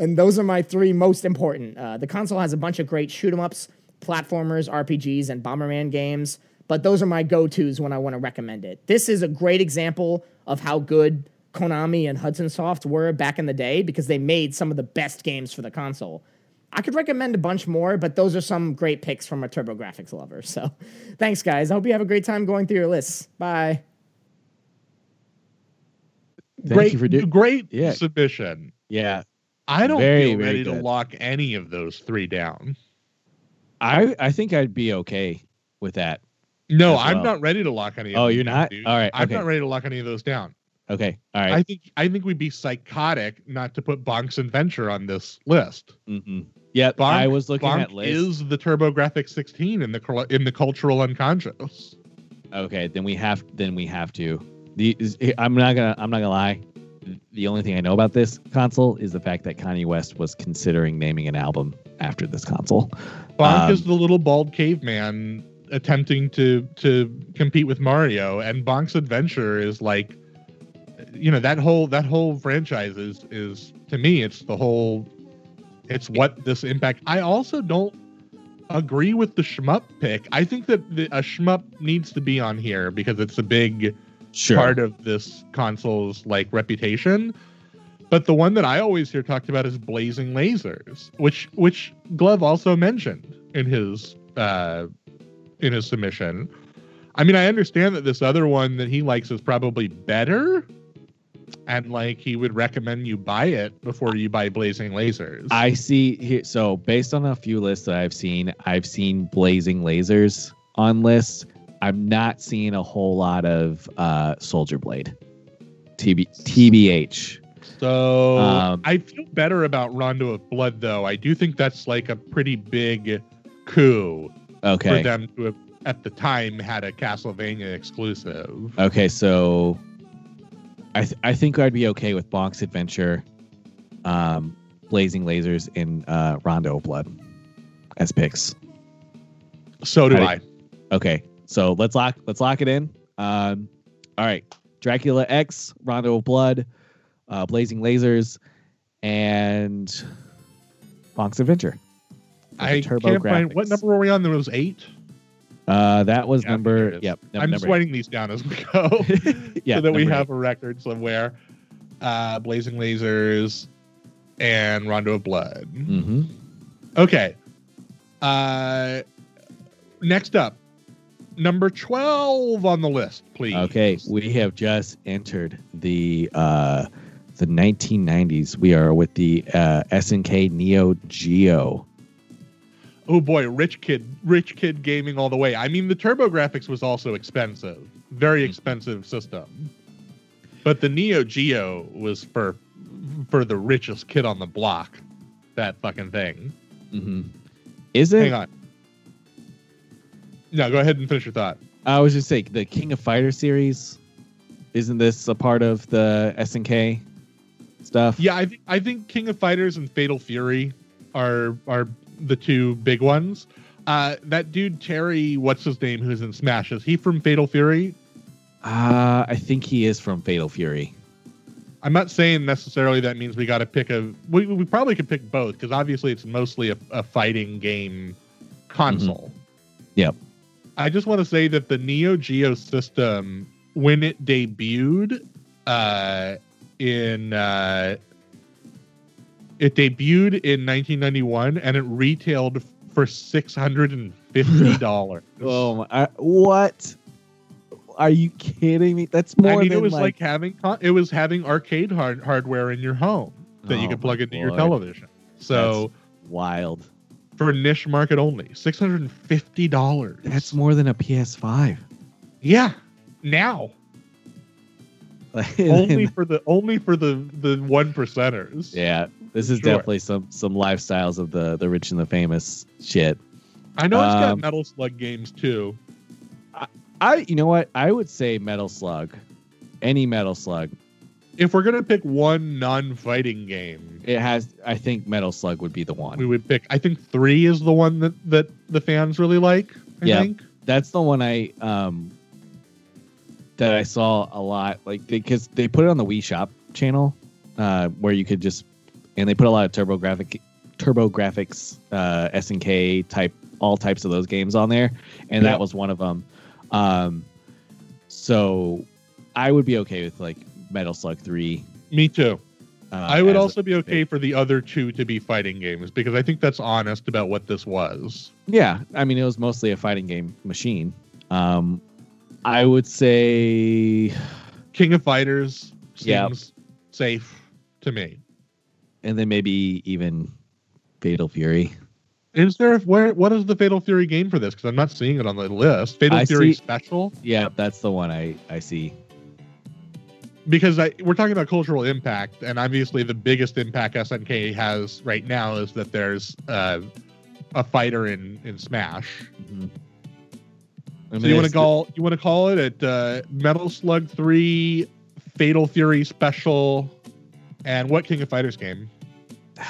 Speaker 7: And those are my three most important. Uh, the console has a bunch of great shoot 'em ups, platformers, RPGs, and Bomberman games, but those are my go tos when I want to recommend it. This is a great example of how good Konami and Hudson Soft were back in the day because they made some of the best games for the console. I could recommend a bunch more, but those are some great picks from a TurboGrafx lover. So thanks, guys. I hope you have a great time going through your lists. Bye.
Speaker 1: Thank
Speaker 2: great,
Speaker 1: you for doing.
Speaker 2: great
Speaker 1: Yeah.
Speaker 2: submission.
Speaker 1: Yeah,
Speaker 2: I don't
Speaker 1: Very,
Speaker 2: feel
Speaker 1: very
Speaker 2: ready to lock any of those three down.
Speaker 1: I I think I'd be okay with that.
Speaker 2: No,
Speaker 1: As
Speaker 2: I'm not ready to lock any. of
Speaker 1: Oh, you're not?
Speaker 2: dude.
Speaker 1: All right,
Speaker 2: I'm
Speaker 1: okay.
Speaker 2: not ready to lock any of those down.
Speaker 1: Okay, all right.
Speaker 2: I think I think we'd be psychotic not to put Bonks Adventure on this list.
Speaker 1: Mm-mm. Yep,
Speaker 2: Bonk,
Speaker 1: I was looking
Speaker 2: Bonk
Speaker 1: at lists.
Speaker 2: is the TurboGrafx 16 in the in the cultural unconscious.
Speaker 1: Okay, then we have then we have to. The is, I'm not gonna I'm not gonna lie. The only thing I know about this console is the fact that Kanye West was considering naming an album after this console.
Speaker 2: Bonk
Speaker 1: Um,
Speaker 2: is the little bald caveman attempting to to compete with Mario, and Bonk's Adventure is like you know that whole that whole franchise is is to me it's the whole it's what this impact. I also don't agree with the shmup pick. I think that the, a shmup needs to be on here because it's a big
Speaker 1: Sure.
Speaker 2: part of this console's like reputation. But the one that I always hear talked about is Blazing Lasers, which which Glove also mentioned in his uh in his submission. I mean, I understand that this other one that he likes is probably better, and like he would recommend you buy it before you buy Blazing Lasers.
Speaker 1: I see here. So based on a few lists that I've seen, I've seen blazing lasers on lists. I'm not seeing a whole lot of uh, Soldier Blade. TB, TBH.
Speaker 2: so
Speaker 1: Um,
Speaker 2: I feel better about Rondo of Blood, though. I do think that's like a pretty big coup for them to have at the time had a Castlevania exclusive.
Speaker 1: Okay. So I th- I think I'd be okay with Bonk's Adventure, um, Blazing Lasers, and uh, Rondo of Blood as picks.
Speaker 2: So do
Speaker 1: I-
Speaker 2: I.
Speaker 1: Okay, so let's lock let's lock it in. Um, all right, Dracula X, Rondo of Blood, uh, Blazing Lasers, and Bonk's Adventure.
Speaker 2: I
Speaker 1: turbo
Speaker 2: can't find what number were we on? There was eight.
Speaker 1: Uh, that was
Speaker 2: Yeah,
Speaker 1: number. Yep. num-
Speaker 2: I'm just
Speaker 1: number
Speaker 2: writing these down as we go,
Speaker 1: yeah,
Speaker 2: so that we have a record somewhere. Uh, Blazing Lasers and Rondo of Blood.
Speaker 1: eight. Mhm.
Speaker 2: Okay. Uh, next up, number twelve on the list, please.
Speaker 1: Okay, we have just entered the uh, the 1990s. We are with the uh, SNK Neo Geo.
Speaker 2: Oh boy, rich kid, rich kid gaming all the way. I mean, the TurboGrafx was also expensive, very expensive system, but the Neo Geo was for for the richest kid on the block. That fucking thing.
Speaker 1: Mm-hmm. Is it?
Speaker 2: Hang on. No, go ahead and finish your thought.
Speaker 1: I was just saying the King of Fighter series. Isn't this a part of the SNK stuff?
Speaker 2: Yeah, I think I think King of Fighters and Fatal Fury are are the two big ones. Uh, that dude Terry, what's his name, who's in Smash? Is he from Fatal Fury?
Speaker 1: Uh, I think he is from Fatal Fury.
Speaker 2: I'm not saying necessarily that means we got to pick a. We, we probably could pick both because obviously it's mostly a, a fighting game console.
Speaker 1: Yep.
Speaker 2: I just want to say that the Neo Geo system, when it debuted, uh, in uh, it debuted in 1991 and it retailed for six hundred and fifty dollars.
Speaker 1: Oh my! I, what? Are you kidding me? That's more
Speaker 2: I mean,
Speaker 1: than
Speaker 2: it was like,
Speaker 1: like,
Speaker 2: having con- it was having arcade hard- hardware in your home that you
Speaker 1: Oh
Speaker 2: could plug into your television. So
Speaker 1: wild.
Speaker 2: for a niche market only, six hundred and fifty dollars.
Speaker 1: That's more than a PS5.
Speaker 2: yeah. Now only for the only for the the one percenters.
Speaker 1: yeah, this is
Speaker 2: Sure.
Speaker 1: definitely some some lifestyles of the the rich and the famous shit.
Speaker 2: I know it's got
Speaker 1: Um,
Speaker 2: Metal Slug games too.
Speaker 1: I, you know what? I would say Metal Slug, any Metal Slug.
Speaker 2: If we're gonna pick one non-fighting game,
Speaker 1: It has. I think Metal Slug would be the one.
Speaker 2: we would pick. I think three is the one that that the fans really like. I
Speaker 1: Yeah.
Speaker 2: think.
Speaker 1: that's the one I um that I saw a lot like because they, put it on the Wii Shop channel uh where you could just and they put a lot of turbo graphic TurboGrafx uh SNK type all types of those games on there and
Speaker 2: Yeah.
Speaker 1: that was one of them um so I would be okay with like Metal Slug 3
Speaker 2: Me too.
Speaker 1: uh,
Speaker 2: I would
Speaker 1: a-
Speaker 2: also be okay for the other two to be fighting games because I think that's honest about what this was.
Speaker 1: Yeah, I mean it was mostly a fighting game machine. Um, I would say,
Speaker 2: King of Fighters seems
Speaker 1: Yeah.
Speaker 2: safe to me.
Speaker 1: And then maybe even Fatal Fury.
Speaker 2: Is there where what is the Fatal Fury game for this? Because I'm not seeing it on the list. Fatal
Speaker 1: I
Speaker 2: Fury
Speaker 1: see-
Speaker 2: Special.
Speaker 1: Yeah, that's the one I I see.
Speaker 2: Because I, we're talking about cultural impact, and obviously the biggest impact SNK has right now is that there's uh, a fighter in in Smash.
Speaker 1: Mhm. I
Speaker 2: so you want to call you want to call it at uh, Metal Slug Three, Fatal Fury Special, and what King of Fighters game?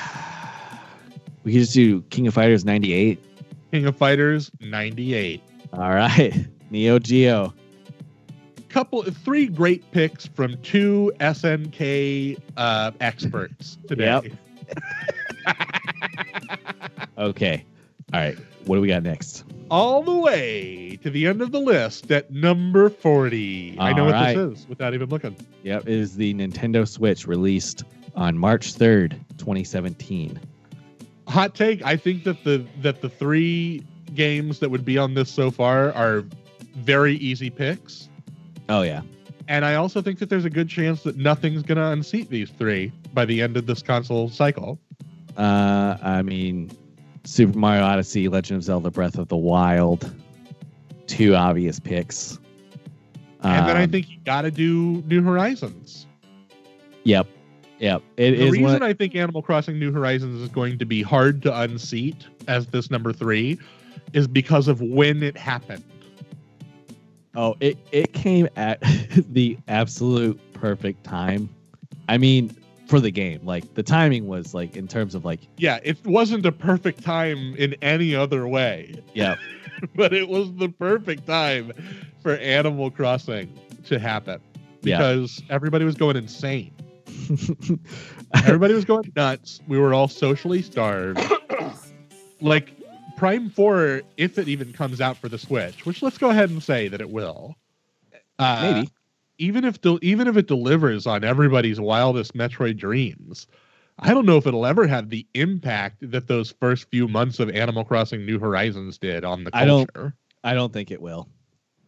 Speaker 1: we could just do King of Fighters '98.
Speaker 2: King of Fighters '98.
Speaker 1: All right, Neo Geo.
Speaker 2: couple, three great picks from two SNK uh, experts today.
Speaker 1: Yep. Okay. All right. What do we got next?
Speaker 2: All the way to the end of the list at number 40. I know
Speaker 1: All
Speaker 2: what this is without even looking.
Speaker 1: Yep, it is the Nintendo Switch released on March 3rd, 2017.
Speaker 2: Hot take, I think that the that the three games that would be on this so far are very easy picks.
Speaker 1: Oh yeah.
Speaker 2: And I also think that there's a good chance that nothing's going to unseat these three by the end of this console cycle.
Speaker 1: Uh I mean Super Mario Odyssey, Legend of Zelda Breath of the Wild, two obvious picks.
Speaker 2: And then I
Speaker 1: Um,
Speaker 2: think you got to do New Horizons.
Speaker 1: Yep. Yep. It
Speaker 2: the reason
Speaker 1: one
Speaker 2: I think Animal Crossing New Horizons is going to be hard to unseat as this number three is because of when it happened.
Speaker 1: Oh, it, it came at the absolute perfect time. I mean, for the game. Like the timing was like in terms of like,
Speaker 2: Yeah, it wasn't a perfect time in any other way,
Speaker 1: yeah,
Speaker 2: but it was the perfect time for Animal Crossing to happen
Speaker 1: Yeah.
Speaker 2: because everybody was going insane. Everybody was going nuts. We were all socially starved. like Prime 4, if it even comes out for the Switch, which let's go ahead and say that it will. Uh,
Speaker 1: maybe.
Speaker 2: Even if del- even if it delivers on everybody's wildest Metroid dreams, I don't know if it'll ever have the impact that those first few months of Animal Crossing New Horizons did on the
Speaker 1: I don't-
Speaker 2: culture.
Speaker 1: I don't think it will.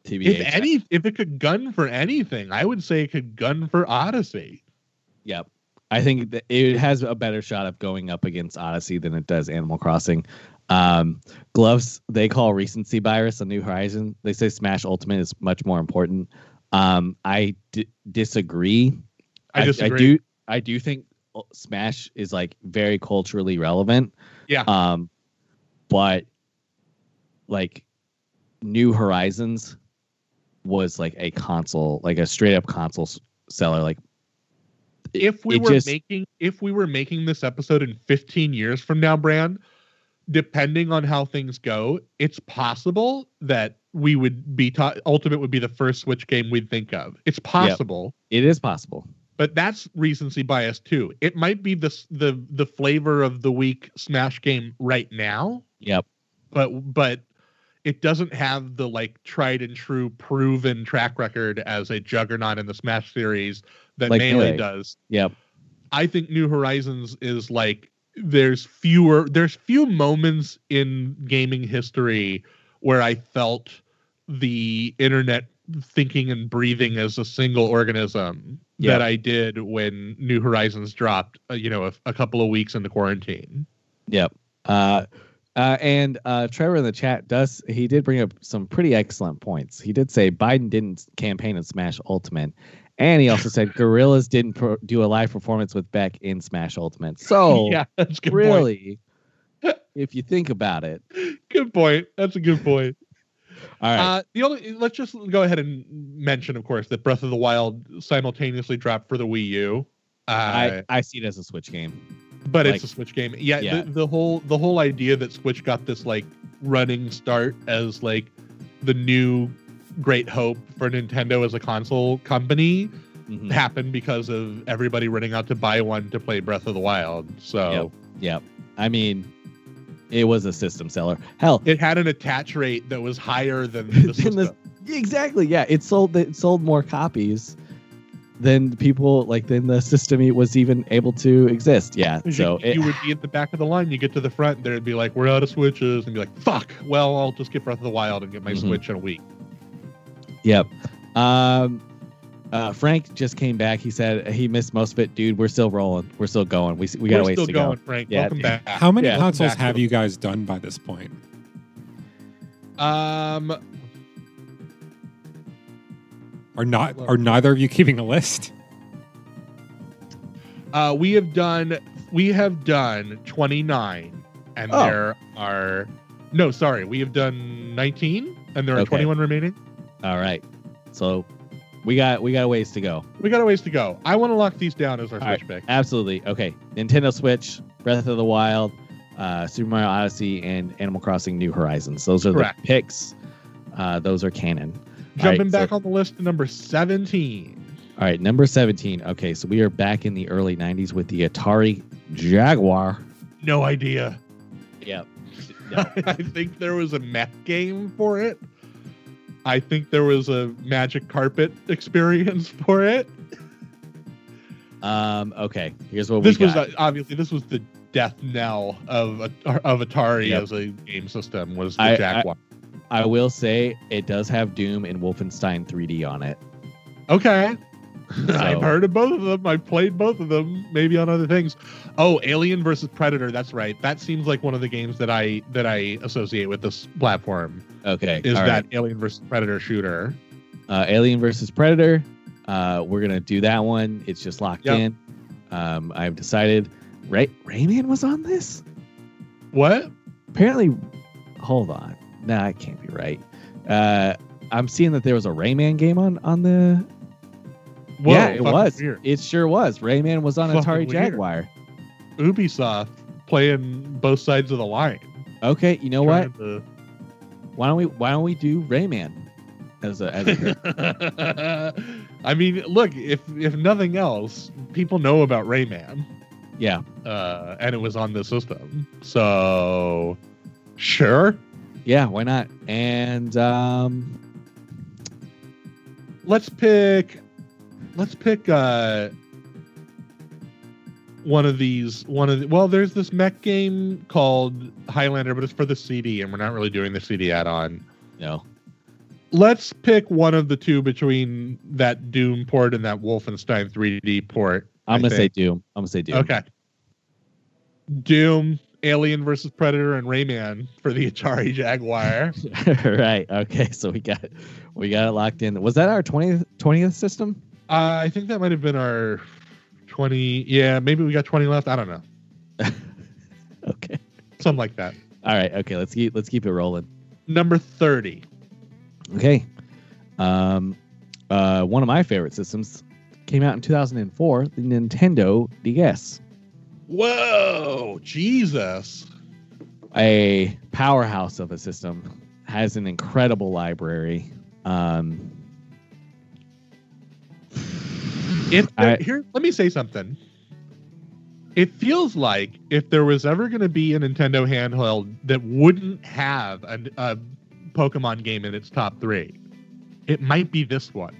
Speaker 1: TBH.
Speaker 2: If any, if it could gun for anything, I would say it could gun for Odyssey.
Speaker 1: Yep. I think that it has a better shot of going up against Odyssey than it does Animal Crossing. Um, gloves they call recency bias a New Horizon. They say Smash Ultimate is much more important. Um, I d- disagree.
Speaker 2: I disagree.
Speaker 1: do. I do think Smash is like very culturally relevant.
Speaker 2: Yeah.
Speaker 1: Um, but like New Horizons was like a console, like a straight up console s- seller. Like
Speaker 2: if we were
Speaker 1: just-
Speaker 2: making if we were making this episode in 15 years from now brand depending on how things go it's possible that we would be ta- ultimate would be the first switch game we'd think of it's possible
Speaker 1: it is possible.
Speaker 2: but that's recency bias too it might be the the the flavor of the week smash game right now
Speaker 1: Yep.
Speaker 2: but but it doesn't have the like tried and true proven track record as a juggernaut in the smash series that
Speaker 1: Like
Speaker 2: melee
Speaker 1: Melee.
Speaker 2: does
Speaker 1: Yep.
Speaker 2: I think New Horizons is like there's fewer there's few moments in gaming history where I felt the internet thinking and breathing as a single organism
Speaker 1: Yeah.
Speaker 2: that I did when New Horizons dropped, uh, you know, a, a couple of weeks into quarantine.
Speaker 1: Yep. Uh, uh, and uh, Trevor in the chat does he did bring up some pretty excellent points. He did say Biden didn't campaign in Smash Ultimate, and he also said Gorillaz didn't pro- do a live performance with Beck in Smash Ultimate. So
Speaker 2: yeah, that's good
Speaker 1: really, if you think about it.
Speaker 2: Good point. That's a good point.
Speaker 1: all right,
Speaker 2: Uh, the only let's just go ahead and mention, of course, that Breath of the Wild simultaneously dropped for the Wii U. Uh,
Speaker 1: I I see it as a Switch game.
Speaker 2: but
Speaker 1: Like-
Speaker 2: it's a Switch game. Yeah,
Speaker 1: Yeah.
Speaker 2: The, the whole the whole idea that Switch got this like running start as like the new great hope for Nintendo as a console company
Speaker 1: Mhm.
Speaker 2: happened because of everybody running out to buy one to play Breath of the Wild. So
Speaker 1: Yep. I mean, it was a system seller. Hell,
Speaker 2: it had an attach rate that was higher than the
Speaker 1: exactly. Yeah, it sold it sold more copies than people like than the system was even able to exist. Yeah, So
Speaker 2: you,
Speaker 1: it,
Speaker 2: you would be at the back of the line. You get to the front, there'd be like, "We're out of switches," and be like, "Fuck." Well, I'll just get Breath of the Wild and get my
Speaker 1: Mhm.
Speaker 2: Switch in a week.
Speaker 1: Yep. Um, uh, Frank just came back. He said he missed most of it, dude. We're still rolling. We're still going. We we got a
Speaker 2: We're
Speaker 1: ways
Speaker 2: still
Speaker 1: to
Speaker 2: going,
Speaker 1: go.
Speaker 2: Frank.
Speaker 1: Yeah.
Speaker 2: Welcome back.
Speaker 4: How many
Speaker 1: Yeah,
Speaker 4: consoles have you guys done by this point?
Speaker 2: Um,
Speaker 4: Are not are neither of you keeping a list?
Speaker 2: uh, we have done we have done twenty nine, and
Speaker 1: Oh.
Speaker 2: there are no, sorry, we have done nineteen, and there are
Speaker 1: Okay.
Speaker 2: twenty one remaining.
Speaker 1: All right. So we got we got a ways to go.
Speaker 2: We got a ways to go. I want to lock these down as our
Speaker 1: All
Speaker 2: Switch pick.
Speaker 1: Absolutely. Okay. Nintendo Switch, Breath of the Wild, uh, Super Mario Odyssey, and Animal Crossing New Horizons. Those are
Speaker 2: Correct.
Speaker 1: the picks. Uh, those are canon.
Speaker 2: Jumping
Speaker 1: so-
Speaker 2: back on the list to number 17.
Speaker 1: All right, number 17. Okay, so we are back in the early 90s with the Atari Jaguar.
Speaker 2: No idea.
Speaker 1: Yep.
Speaker 2: I think there was a mech game for it. I think there was a magic carpet experience for it.
Speaker 1: Um, okay, here's what
Speaker 2: This
Speaker 1: we
Speaker 2: was
Speaker 1: got.
Speaker 2: uh, obviously this was the death knell of of Atari
Speaker 1: Yep.
Speaker 2: as a game system was the
Speaker 1: I- I-
Speaker 2: Jaguar.
Speaker 1: I will say it does have Doom and Wolfenstein 3D on it.
Speaker 2: okay.
Speaker 1: So-
Speaker 2: I've heard of both of them. I've played both of them, maybe on other things. Oh, Alien versus Predator. That's right. That seems like one of the games that I that I associate with this platform.
Speaker 1: Okay,
Speaker 2: Is that
Speaker 1: right.
Speaker 2: Alien versus Predator shooter?
Speaker 1: uh, Alien versus Predator? Uh, we're gonna do that one. It's just locked
Speaker 2: Yep.
Speaker 1: in. Um, I've decided. Ray Rayman was on this.
Speaker 2: What?
Speaker 1: Apparently, hold on. Nah, it can't be right. Uh, I'm seeing that there was a Rayman game on on the.
Speaker 2: Whoa,
Speaker 1: yeah, it was.
Speaker 2: weird.
Speaker 1: It sure was. Rayman was on
Speaker 2: Fucking
Speaker 1: Atari
Speaker 2: weird.
Speaker 1: Jaguar.
Speaker 2: Ubisoft playing both sides of the line.
Speaker 1: Okay, you know what?
Speaker 2: Trying
Speaker 1: Why don't we Why don't we do Rayman as a as
Speaker 2: I mean, look, if if nothing else, people know about Rayman,
Speaker 1: yeah.
Speaker 2: uh, and it was on the system. So, sure,
Speaker 1: Yeah, why not? And um,
Speaker 2: let's pick. Let's pick uh, one of these. One of the, well, there's this mech game called Highlander, but it's for the CD, and we're not really doing the CD add-on.
Speaker 1: no.
Speaker 2: let's pick one of the two between that Doom port and that Wolfenstein 3D port.
Speaker 1: I'm
Speaker 2: I
Speaker 1: gonna say. Doom. I'm gonna say Doom.
Speaker 2: Okay. Doom, Alien versus Predator, and Rayman for the Atari Jaguar.
Speaker 1: right. Okay. So we got we got it locked in. Was that our 20th 20th system?
Speaker 2: uh, I think that might have been our 20. Yeah, maybe we got 20 left. I don't know.
Speaker 1: Okay.
Speaker 2: Something like that.
Speaker 1: All right. Okay. Let's keep let's keep it rolling.
Speaker 2: Number 30.
Speaker 1: Okay. Um, uh, one of my favorite systems came out in 2004, the Nintendo DS.
Speaker 2: Whoa, Jesus.
Speaker 1: A powerhouse of a system, has an incredible library. Um,
Speaker 2: If
Speaker 1: I-
Speaker 2: here, let me say something. It feels like if there was ever going to be a Nintendo handheld that wouldn't have a, a Pokemon game in its top three, it might be this one.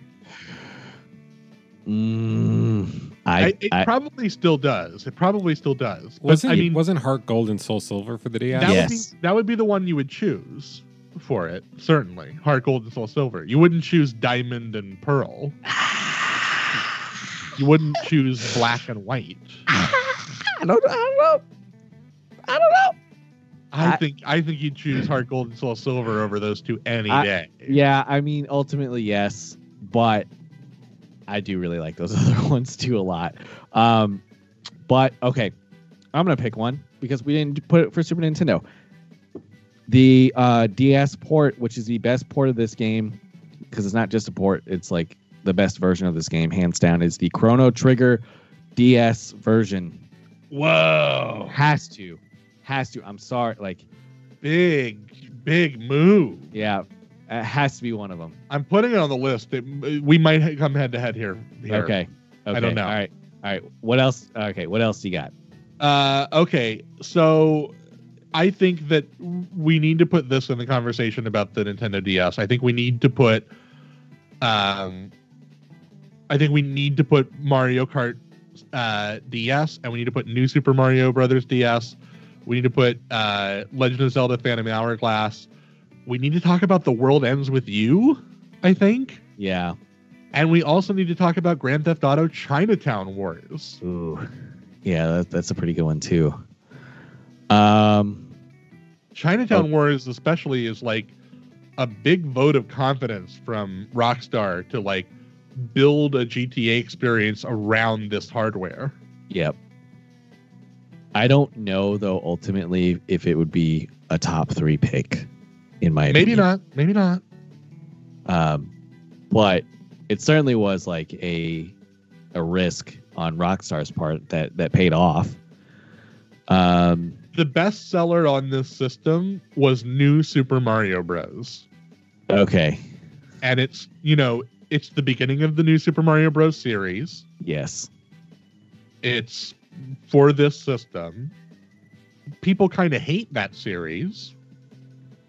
Speaker 1: mm,
Speaker 2: I,
Speaker 1: I,
Speaker 2: it
Speaker 1: I,
Speaker 2: probably still does. It probably still does.
Speaker 4: Wasn't
Speaker 2: I mean,
Speaker 4: wasn't Heart Gold and Soul Silver for the DS?
Speaker 2: that
Speaker 1: Yes.
Speaker 2: would be that would be the one you would choose for it. Certainly, Heart Gold and Soul Silver. You wouldn't choose Diamond and Pearl. You wouldn't choose Black and White.
Speaker 1: I don't, I don't know. I don't know.
Speaker 2: I,
Speaker 1: I-
Speaker 2: think I think you'd choose Heart Gold and Soul Silver over those two any
Speaker 1: I-
Speaker 2: day.
Speaker 1: Yeah, I mean, ultimately, yes, but I do really like those other ones too a lot. Um, but okay, I'm gonna pick one because we didn't put it for Super Nintendo. The uh, DS port, which is the best port of this game, because it's not just a port; it's like the best version of this game, hands down, is the Chrono Trigger DS version.
Speaker 2: Whoa!
Speaker 1: Has to, has to. I'm sorry, like,
Speaker 2: Big, big move.
Speaker 1: yeah, it has to be one of them.
Speaker 2: I'm putting it on the list. It, we might come head to head here. here.
Speaker 1: Okay. Okay.
Speaker 2: I don't know.
Speaker 1: All right. All right. What else? Okay. What else you got?
Speaker 2: Uh, okay. So I think that we need to put this in the conversation about the Nintendo DS. I think we need to put, um, I think we need to put Mario Kart uh, DS, and we need to put New Super Mario Brothers DS. We need to put uh, Legend of Zelda: Phantom Hourglass. We need to talk about The World Ends with You. I think.
Speaker 1: Yeah.
Speaker 2: And we also need to talk about Grand Theft Auto Chinatown Wars.
Speaker 1: Ooh. Yeah, that, that's a pretty good one too. Um.
Speaker 2: Chinatown
Speaker 1: Oh.
Speaker 2: Wars, especially, is like a big vote of confidence from Rockstar to like build a GTA experience around this hardware.
Speaker 1: Yep. I don't know though. Ultimately, if it would be a top three pick, in my
Speaker 2: Maybe
Speaker 1: opinion.
Speaker 2: not. Maybe not.
Speaker 1: Um, but it certainly was like a a risk on Rockstar's part that that paid off. Um.
Speaker 2: The best seller on this system was New Super Mario Bros.
Speaker 1: Okay.
Speaker 2: and it's you know it's the beginning of the new Super Mario Bros. series.
Speaker 1: Yes.
Speaker 2: It's for this system. People kind of hate that series.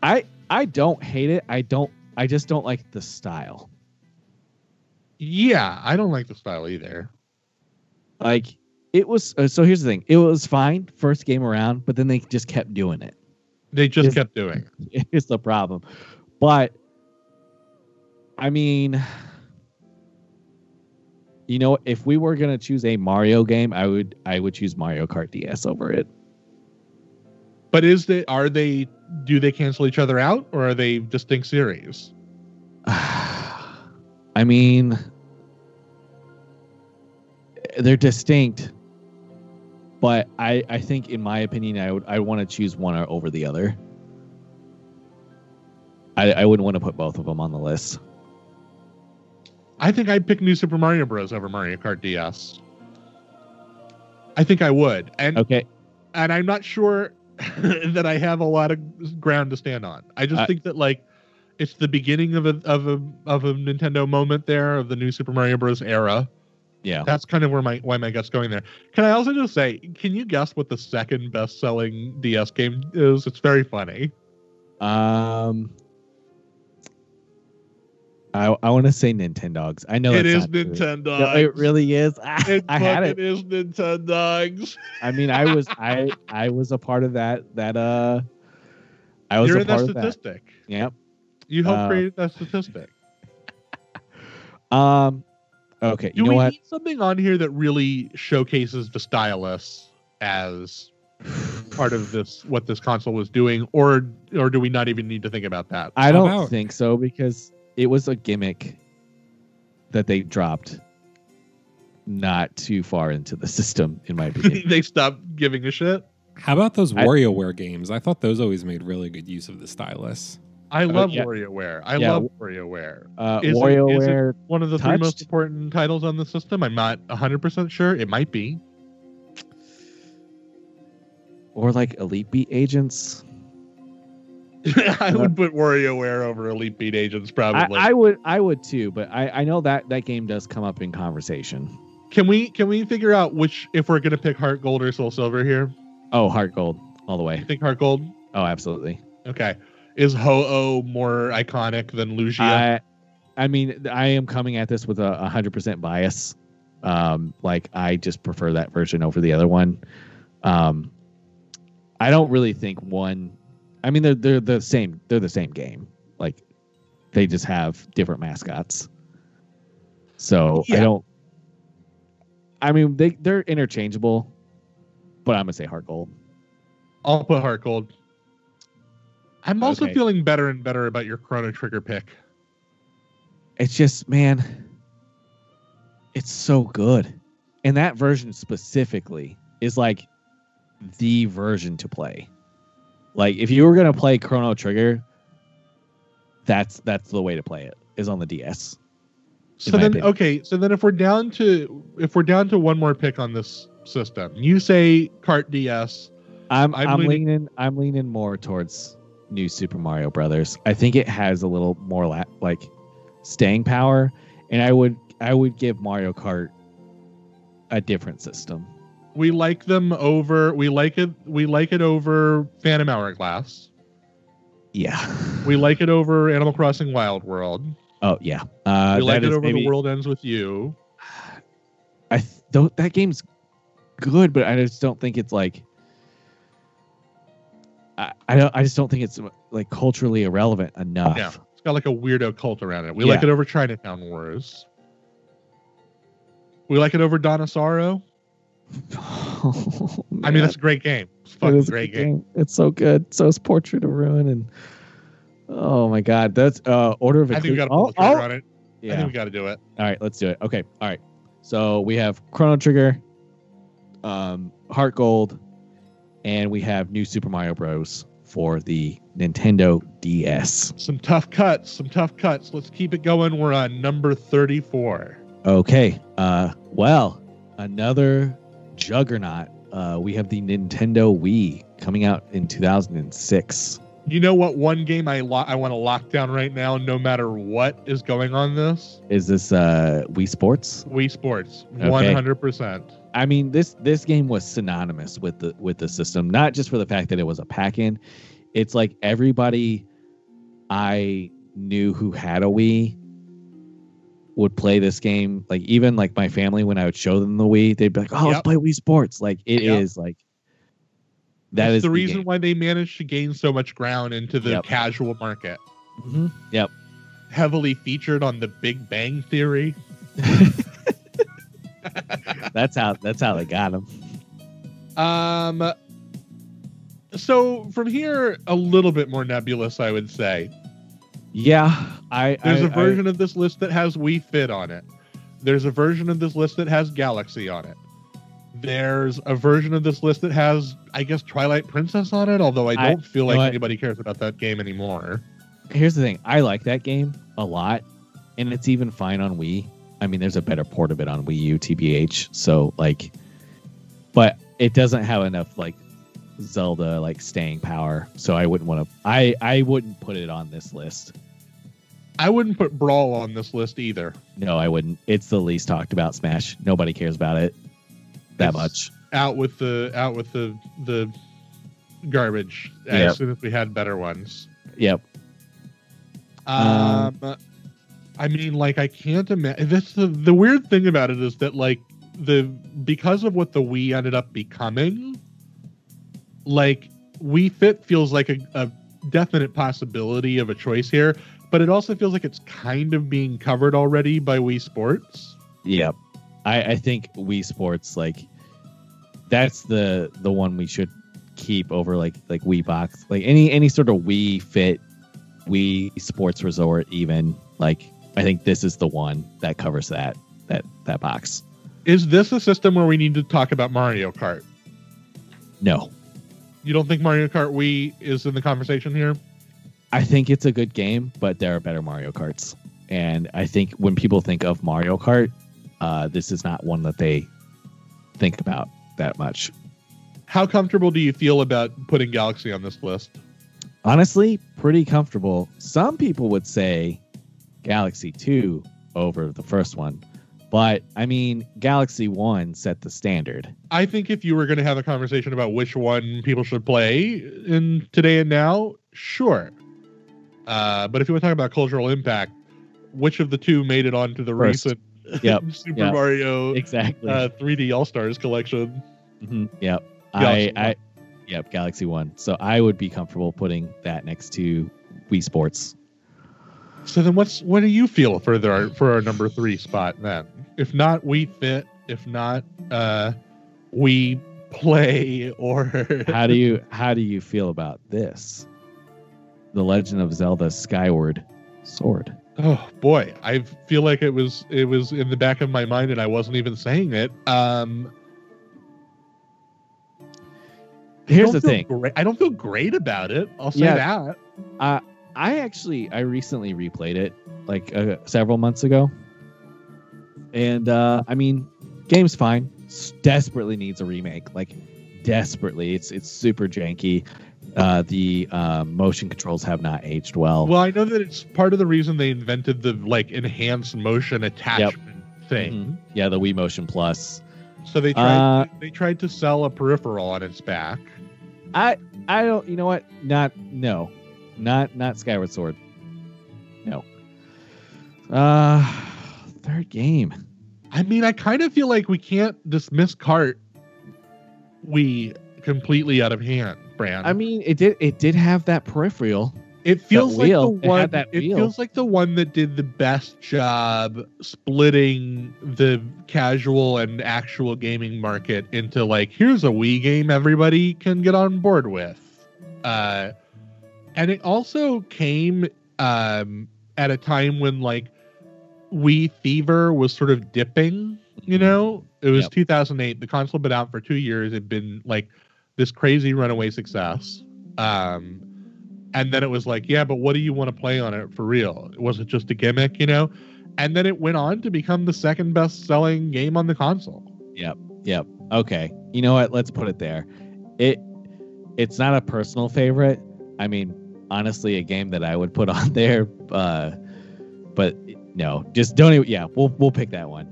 Speaker 1: I I don't hate it. I don't. I just don't like the style.
Speaker 2: Yeah, I don't like the style either.
Speaker 1: Like it was. Uh, so here's the thing. It was fine first game around, but then they just kept doing it.
Speaker 2: They just
Speaker 1: Yes.
Speaker 2: kept doing it.
Speaker 1: It's the problem. But I mean, you know, if we were gonna choose a Mario game, I would I would choose Mario Kart DS over it.
Speaker 2: But is they are they do they cancel each other out or are they distinct series?
Speaker 1: I mean, they're distinct, but I I think in my opinion, I would I want to choose one over the other. I I wouldn't want to put both of them on the list.
Speaker 2: I think I'd pick New Super Mario Bros. over Mario Kart DS. I think I would, and
Speaker 1: Okay,
Speaker 2: and I'm not sure that I have a lot of ground to stand on. I just
Speaker 1: I-
Speaker 2: think that like it's the beginning of a of a of a Nintendo moment there of the new Super Mario Bros. era.
Speaker 1: yeah.
Speaker 2: That's kind of where my why my gut's going there. Can I also just say, can you guess what the second best selling DS game is? It's very funny.
Speaker 1: Um, I I want to say Nintendogs. I know
Speaker 2: it is
Speaker 1: that's
Speaker 2: is
Speaker 1: not true.
Speaker 2: Nintendo.
Speaker 1: No, it really is. I,
Speaker 2: It
Speaker 1: I had it.
Speaker 2: fucking is Nintendogs.
Speaker 1: I mean, I was I I was a part of that that uh. I was
Speaker 2: You're
Speaker 1: a
Speaker 2: in that
Speaker 1: part of that.
Speaker 2: statistic.
Speaker 1: Yep.
Speaker 2: You helped
Speaker 1: Uh,
Speaker 2: create that statistic.
Speaker 1: Um. Okay.
Speaker 2: Do
Speaker 1: You know
Speaker 2: we
Speaker 1: what?
Speaker 2: need something on here that really showcases the stylus as part of this what this console was doing, or or do we not even need to think about that?
Speaker 1: I don't
Speaker 4: about-
Speaker 1: think so because it was a gimmick that they dropped not too far into the system, in my opinion.
Speaker 2: they stopped giving a shit.
Speaker 4: How about those
Speaker 1: I-
Speaker 4: WarioWare games? I thought those always made really good use of the stylus.
Speaker 2: I love
Speaker 1: yeah.
Speaker 2: WarioWare. I
Speaker 1: Yeah.
Speaker 2: love WarioWare.
Speaker 1: Uh,
Speaker 2: Is it- is it- One of the three most important titles on the system. I'm not 100% sure. It might be.
Speaker 1: or like Elite Beat Agents.
Speaker 2: I would put WarioWare over Elite Beat Agents probably.
Speaker 1: I would, I would too, but I, I know that that game does come up in conversation.
Speaker 2: can we can we figure out which if we're gonna pick Heart Gold or Soul Silver here?
Speaker 1: Oh, Heart Gold, all the way.
Speaker 2: I think Heart Gold.
Speaker 1: Oh, absolutely.
Speaker 2: Okay. Is Ho-Oh more iconic than Lugia?
Speaker 1: I, I mean, I am coming at this with a a hundred percent bias. Um, like I just prefer that version over the other one. Um, I don't really think one. I mean, they're they're the same. They're the same game. Like they just have different mascots. So I don't. I mean, they they're interchangeable, but I'm gonna say Heart Gold.
Speaker 2: I'll put Heart Gold. I'm also
Speaker 1: Okay.
Speaker 2: feeling better and better about your Chrono Trigger pick.
Speaker 1: it's just man it's so good and that version specifically is like the version to play like if you were going to play chrono trigger that's that's the way to play it is on the ds
Speaker 2: So then,
Speaker 1: opinion.
Speaker 2: okay, so then if we're down to if we're down to one more pick on this system, you say Kart DS.
Speaker 1: i'm
Speaker 2: I'm
Speaker 1: i'm,
Speaker 2: leaning-
Speaker 1: leaning i'm leaning more towards new super mario brothers i think it has a little more la- like staying power and i would i would give mario kart a different system
Speaker 2: We like them over. We like it. We like it over Phantom Hourglass.
Speaker 1: yeah
Speaker 2: We like it over Animal Crossing Wild World.
Speaker 1: Oh yeah, uh,
Speaker 2: we like it over
Speaker 1: maybe-
Speaker 2: The World Ends with You.
Speaker 1: I th- don't, that game's good, but I just don't think it's like. I, I don't. I just don't think it's like culturally irrelevant enough.
Speaker 2: Yeah. It's got like a weirdo cult around it. We
Speaker 1: Yeah.
Speaker 2: like it over Chinatown Wars. We like it over Dawn of Sorrow. I mean, that's a great game. It's a fucking great game.
Speaker 1: It's so good. So is Portrait of Ruin, and oh my god, that's uh Order of
Speaker 2: I think we got to pull trigger
Speaker 1: Oh,
Speaker 2: on it. I think we got to do it.
Speaker 1: All right, let's do it. Okay, all right. So we have Chrono Trigger, um, Heart Gold, and we have New Super Mario Bros. for the Nintendo DS.
Speaker 2: Some tough cuts. Some tough cuts. Let's keep it going. We're on number 34.
Speaker 1: Okay. Uh, well, another juggernaut. Uh, we have the Nintendo Wii coming out in 2006.
Speaker 2: You know what? One game I lo- I want to lock down right now, no matter what is going on this
Speaker 1: Is this uh Wii Sports?
Speaker 2: Wii Sports, one hundred percent.
Speaker 1: I mean, this this game was synonymous with the with the system, not just for the fact that it was a pack-in. It's like everybody I knew who had a Wii would play this game. Like even like my family, when I would show them the Wii, they'd be like, "Oh, let's
Speaker 2: Yep.
Speaker 1: play Wii Sports." Like it is
Speaker 2: Yep.
Speaker 1: like that
Speaker 2: That's
Speaker 1: is
Speaker 2: the reason
Speaker 1: game.
Speaker 2: why they managed to gain so much ground into the
Speaker 1: Yep.
Speaker 2: casual market.
Speaker 1: Mhm. Yep.
Speaker 2: Heavily featured on the Big Bang Theory.
Speaker 1: That's how that's how they got them.
Speaker 2: Um. So from here, a little bit more nebulous, I would say.
Speaker 1: Yeah, I
Speaker 2: There's
Speaker 1: a
Speaker 2: a version of this list that has Wii Fit on it. There's a version of this list that has Galaxy on it. There's a version of this list that has, I guess, Twilight Princess on it. Although I
Speaker 1: I-
Speaker 2: don't feel like anybody cares about that game anymore.
Speaker 1: here's the thing i like that game a lot and it's even fine on wii i mean there's a better port of it on wii u tbh so like but it doesn't have enough like zelda like staying power so i wouldn't want to i i wouldn't put it on this list
Speaker 2: I wouldn't put Brawl on this list either.
Speaker 1: no i wouldn't it's the least talked about smash nobody cares about it that
Speaker 2: It's
Speaker 1: much
Speaker 2: Out with the out with the the garbage as
Speaker 1: Yep.
Speaker 2: soon as we had better ones.
Speaker 1: yep
Speaker 2: Um, I mean, like I can't imagine. This the the weird thing about it is that like the because of what the Wii ended up becoming, like Wii Fit feels like a, a definite possibility of a choice here, but it also feels like it's kind of being covered already by Wii Sports.
Speaker 1: Yep. I, I think Wii Sports like that's the the one we should keep over like like Wii Box. Like any any sort of Wii Fit, Wii Sports Resort even. Like I think this is the one that covers that that that box.
Speaker 2: Is this a system where we need to talk about Mario Kart?
Speaker 1: No.
Speaker 2: You don't think Mario Kart Wii is in the conversation here?
Speaker 1: I think it's a good game, but there are better Mario Karts. And I think when people think of Mario Kart, uh, this is not one that they think about that much.
Speaker 2: How comfortable do you feel about putting Galaxy on this list?
Speaker 1: honestly pretty comfortable. Some people would say Galaxy 2 over the first one. But I mean, Galaxy 1 set the standard.
Speaker 2: I think if you were going to have a conversation about which one people should play in today and now, sure. Uh, but if you want to talk about cultural impact, which of the two made it onto the
Speaker 1: First.
Speaker 2: recent
Speaker 1: Yep.
Speaker 2: Super
Speaker 1: Yep.
Speaker 2: Mario
Speaker 1: Exactly.
Speaker 2: uh, 3D All Stars collection?
Speaker 1: Mhm. Yep.
Speaker 2: Galaxy
Speaker 1: I, I Yep, Galaxy 1. So I would be comfortable putting that next to Wii Sports.
Speaker 2: So then, what's what do you feel for the for our number three spot then? If not Wii Fit, if not uh, Wii Play, or
Speaker 1: How do you how do you feel about this? The Legend of Zelda Skyward Sword.
Speaker 2: Oh boy, I feel like it was it was in the back of my mind and I wasn't even saying it. Um
Speaker 1: Here's the thing.
Speaker 2: Great, I don't feel great about it. I'll say
Speaker 1: Yeah.
Speaker 2: that.
Speaker 1: I actually I recently replayed it like uh, several months ago, and uh, I mean, game's fine. Desperately needs a remake, like desperately. It's it's super janky. Uh, the uh, motion controls have not aged well.
Speaker 2: Well, I know that it's part of the reason they invented the like enhanced motion attachment thing.
Speaker 1: Mhm. Yeah, the Wii Motion Plus.
Speaker 2: So they tried
Speaker 1: Uh,
Speaker 2: they tried to sell a peripheral on its back.
Speaker 1: I I don't. You know what? Not no, not not Skyward Sword. No. Uh, third game.
Speaker 2: I mean, I kind of feel like we can't dismiss Kart Wii completely out of hand, Brand.
Speaker 1: I mean, it did it did have that peripheral.
Speaker 2: It feels like the
Speaker 1: It
Speaker 2: one.
Speaker 1: that
Speaker 2: it feels like the one that did the best job splitting the casual and actual gaming market into like here's a Wii game everybody can get on board with. Uh, and it also came um, at a time when like Wii fever was sort of dipping. You know, it was
Speaker 1: Yep.
Speaker 2: 2008. The console had been out for two years. It'd been like this crazy runaway success. Um, and then it was like, yeah, but what do you want to play on it for real? Was it just a gimmick, you know? And then it went on to become the second best selling game on the console.
Speaker 1: Yep. Yep. Okay. You know what? Let's put it there. It it's not a personal favorite. I mean, honestly a game that I would put on there. Uh, but no, just don't even. Yeah, we'll we'll pick that one.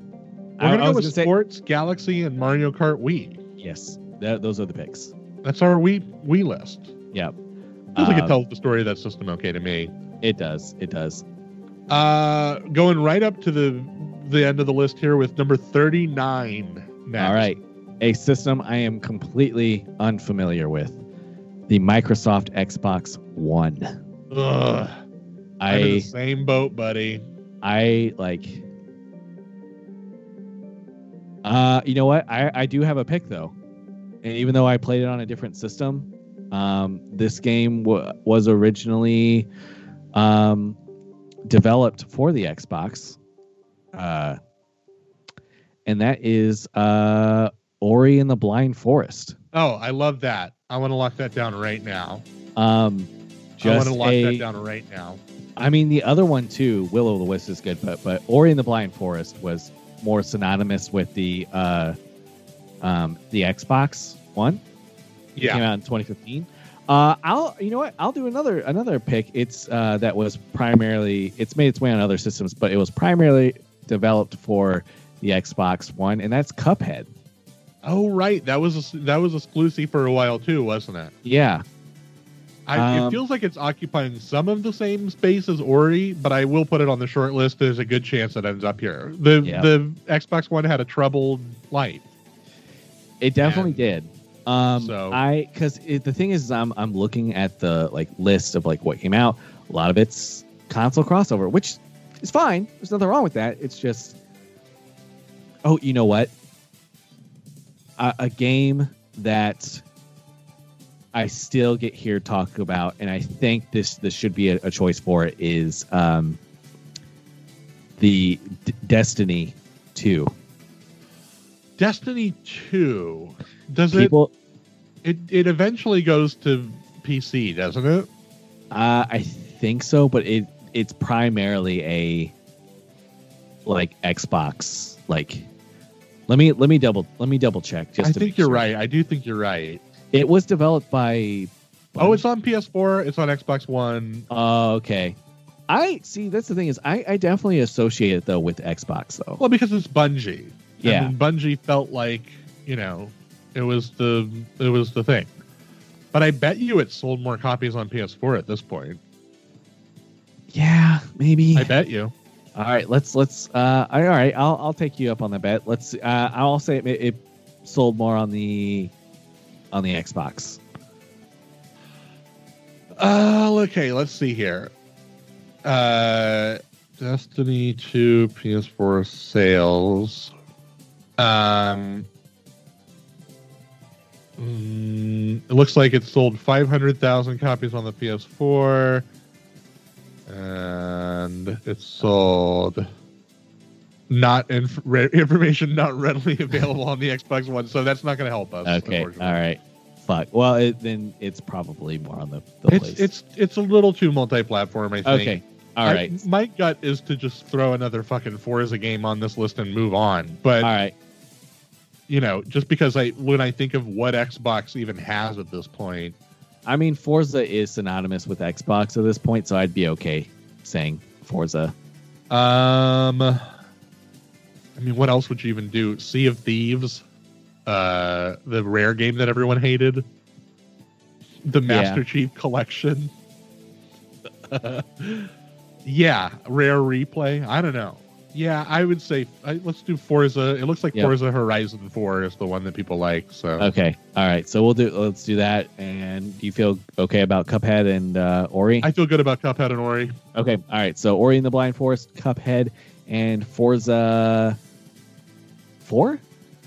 Speaker 2: We're
Speaker 1: I-
Speaker 2: gonna
Speaker 1: I
Speaker 2: go
Speaker 1: was
Speaker 2: with
Speaker 1: gonna say-
Speaker 2: Sports Galaxy and Mario Kart Wii.
Speaker 1: yes, that, those are the picks.
Speaker 2: That's our we Wii list.
Speaker 1: Yeah.
Speaker 2: Feels like it tells the story of that system okay to me.
Speaker 1: It does. It does.
Speaker 2: Uh, going right up to the the end of the list here with number thirty nine. Next.
Speaker 1: All right. A system I am completely unfamiliar with. The Microsoft Xbox One.
Speaker 2: Ugh, I'm in the
Speaker 1: I
Speaker 2: same boat, buddy.
Speaker 1: I like uh you know what? I I do have a pick though. And even though I played it on a different system, um this game w- was originally um developed for the Xbox. Uh and that is uh Ori and the Blind Forest.
Speaker 2: Oh, I love that. I want to lock that down right now.
Speaker 1: Um
Speaker 2: I want to lock
Speaker 1: a,
Speaker 2: that down right now.
Speaker 1: I mean, the other one too, Will o' the Wisp is good, but but Ori and the Blind Forest was more synonymous with the uh, um, the Xbox One. It came out in 2015. Uh, I'll you know what? I'll do another another pick. It's uh, that was primarily it's made its way on other systems, but it was primarily developed for the Xbox One, and that's Cuphead.
Speaker 2: Oh, right. That was that was exclusive for a while too, wasn't it?
Speaker 1: Yeah,
Speaker 2: I, it
Speaker 1: Um,
Speaker 2: feels like it's occupying some of the same space as Ori, but I will put it on the short list. There's a good chance it ends up here. The
Speaker 1: Yeah.
Speaker 2: the Xbox One had a troubled life.
Speaker 1: It definitely
Speaker 2: And
Speaker 1: did. Um,
Speaker 2: so-
Speaker 1: I because the thing is, I'm I'm looking at the like list of like what came out. A lot of it's console crossover, which is fine. There's nothing wrong with that. It's just, oh, you know what? A, a game that I still get here talk about, and I think this this should be a, a choice for it is um, the D- Destiny Two.
Speaker 2: Destiny 2 does
Speaker 1: People.
Speaker 2: it, it it eventually goes to PC, doesn't it?
Speaker 1: Uh, I think so, but it it's primarily a like Xbox. Like, let me let me double let me double check. Just
Speaker 2: I think you're
Speaker 1: sure.
Speaker 2: right. I do think you're right.
Speaker 1: It was developed by.
Speaker 2: Oh, it's on PS4, it's on Xbox One.
Speaker 1: Oh, okay. I see. That's the thing is, I I definitely associate it though with Xbox though.
Speaker 2: Well, because it's Bungie.
Speaker 1: Yeah.
Speaker 2: And Bungie felt like, you know, it was the it was the thing. But I bet you it sold more copies on PS4 at this point.
Speaker 1: Yeah, maybe.
Speaker 2: I bet you.
Speaker 1: All right, let's let's. Uh, all right, I'll I'll take you up on the bet. Let's. Uh, I'll say it, it sold more on the on the Xbox.
Speaker 2: Uh okay, let's see here. Uh Destiny 2 PS4 sales. Um mm, it looks like it sold 500,000 copies on the PS4 and it sold not inf- information not readily available on the Xbox One, so that's not going to help us.
Speaker 1: Okay, all right. Fuck. Well, it, then it's probably more on the, the
Speaker 2: It's
Speaker 1: place.
Speaker 2: it's it's a little too multi-platform, I think.
Speaker 1: okay. All
Speaker 2: I- my gut is to just throw another fucking Forza game on this list and move on. But
Speaker 1: all right.
Speaker 2: You know, just because I when I think of what Xbox even has at this point,
Speaker 1: I mean, Forza is synonymous with Xbox at this point, so I'd be okay saying Forza.
Speaker 2: um, I mean, what else would you even do? Sea of Thieves, uh, the rare game that everyone hated, the Master Chief Collection. yeah, rare replay. I don't know. Yeah, I would say I, let's do Forza. It looks like
Speaker 1: Yep.
Speaker 2: Forza Horizon Four is the one that people like. So
Speaker 1: Okay. All right. So we'll do. Let's do that. And do you feel okay about Cuphead and uh, Ori?
Speaker 2: I feel good about Cuphead and Ori.
Speaker 1: okay. All right. So Ori and the Blind Forest, Cuphead, and Forza Four.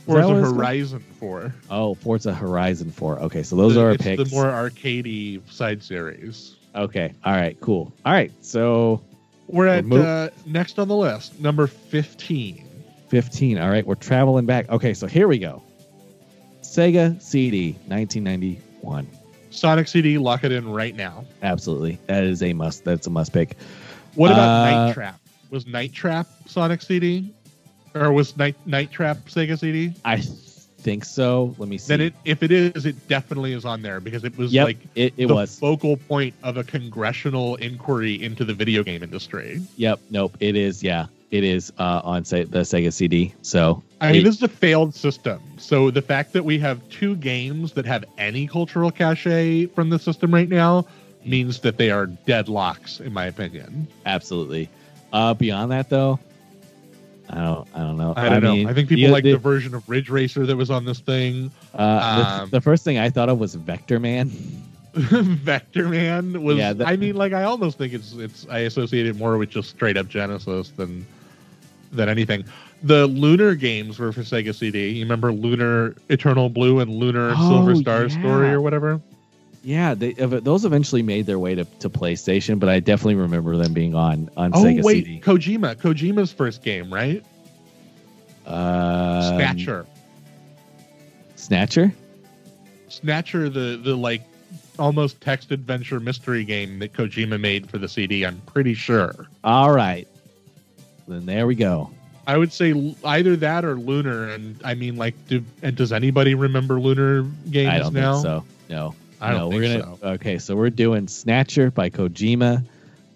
Speaker 2: Forza
Speaker 1: called?
Speaker 2: Horizon Four.
Speaker 1: Oh, Forza Horizon Four. Okay. So those
Speaker 2: The-
Speaker 1: are our
Speaker 2: it's
Speaker 1: picks.
Speaker 2: the more arcadey side series.
Speaker 1: okay. All right. Cool. All right. So
Speaker 2: We're at
Speaker 1: move-
Speaker 2: uh, next on the list, number fifteen.
Speaker 1: 15. All right, we're traveling back. Okay, so here we go. Sega CD 1991.
Speaker 2: Sonic CD, lock it in right now.
Speaker 1: Absolutely. That is a must. That's a must pick.
Speaker 2: What about
Speaker 1: Uh,
Speaker 2: Night Trap? Was Night Trap Sonic CD, or was Night Night Trap Sega CD?
Speaker 1: I think so. Let me see.
Speaker 2: Then it, if it is, it definitely is on there because it was
Speaker 1: yep,
Speaker 2: like
Speaker 1: it, it
Speaker 2: the
Speaker 1: was.
Speaker 2: focal point of a congressional inquiry into the video game industry.
Speaker 1: Yep. Nope. It is. Yeah. It is uh, on the Sega CD. So
Speaker 2: I mean,
Speaker 1: it-
Speaker 2: this is a failed system. So the fact that we have two games that have any cultural cachet from the system right now means that they are deadlocks, in my opinion.
Speaker 1: absolutely. Uh, beyond that, though, I don't. I don't know.
Speaker 2: I don't know.
Speaker 1: mean,
Speaker 2: I think people like the,
Speaker 1: the,
Speaker 2: version of Ridge Racer that was on this thing.
Speaker 1: uh, the,
Speaker 2: um,
Speaker 1: the first thing I thought of was Vector Man.
Speaker 2: Vector Man was.
Speaker 1: Yeah, that-
Speaker 2: I mean, like I almost think it's it's. I associate it more with just straight up Genesis than than anything. The Lunar games were for Sega CD. You remember Lunar Eternal Blue and Lunar
Speaker 1: Oh,
Speaker 2: Silver Star Story or whatever?
Speaker 1: Yeah, they, those eventually made their way to, to PlayStation, but I definitely remember them being on on
Speaker 2: Oh
Speaker 1: Sega
Speaker 2: wait,
Speaker 1: CD.
Speaker 2: Kojima. Kojima's first game, right?
Speaker 1: Um,
Speaker 2: Snatcher.
Speaker 1: Snatcher.
Speaker 2: Snatcher, the the like almost text adventure mystery game that Kojima made for the CD. I'm pretty sure.
Speaker 1: All right, then there we go.
Speaker 2: I would say either that or Lunar, and I mean, like, do and does anybody remember Lunar games
Speaker 1: I don't
Speaker 2: now?
Speaker 1: think so. No,
Speaker 2: I don't
Speaker 1: no,
Speaker 2: think
Speaker 1: we're gonna, Okay, so we're doing Snatcher by Kojima,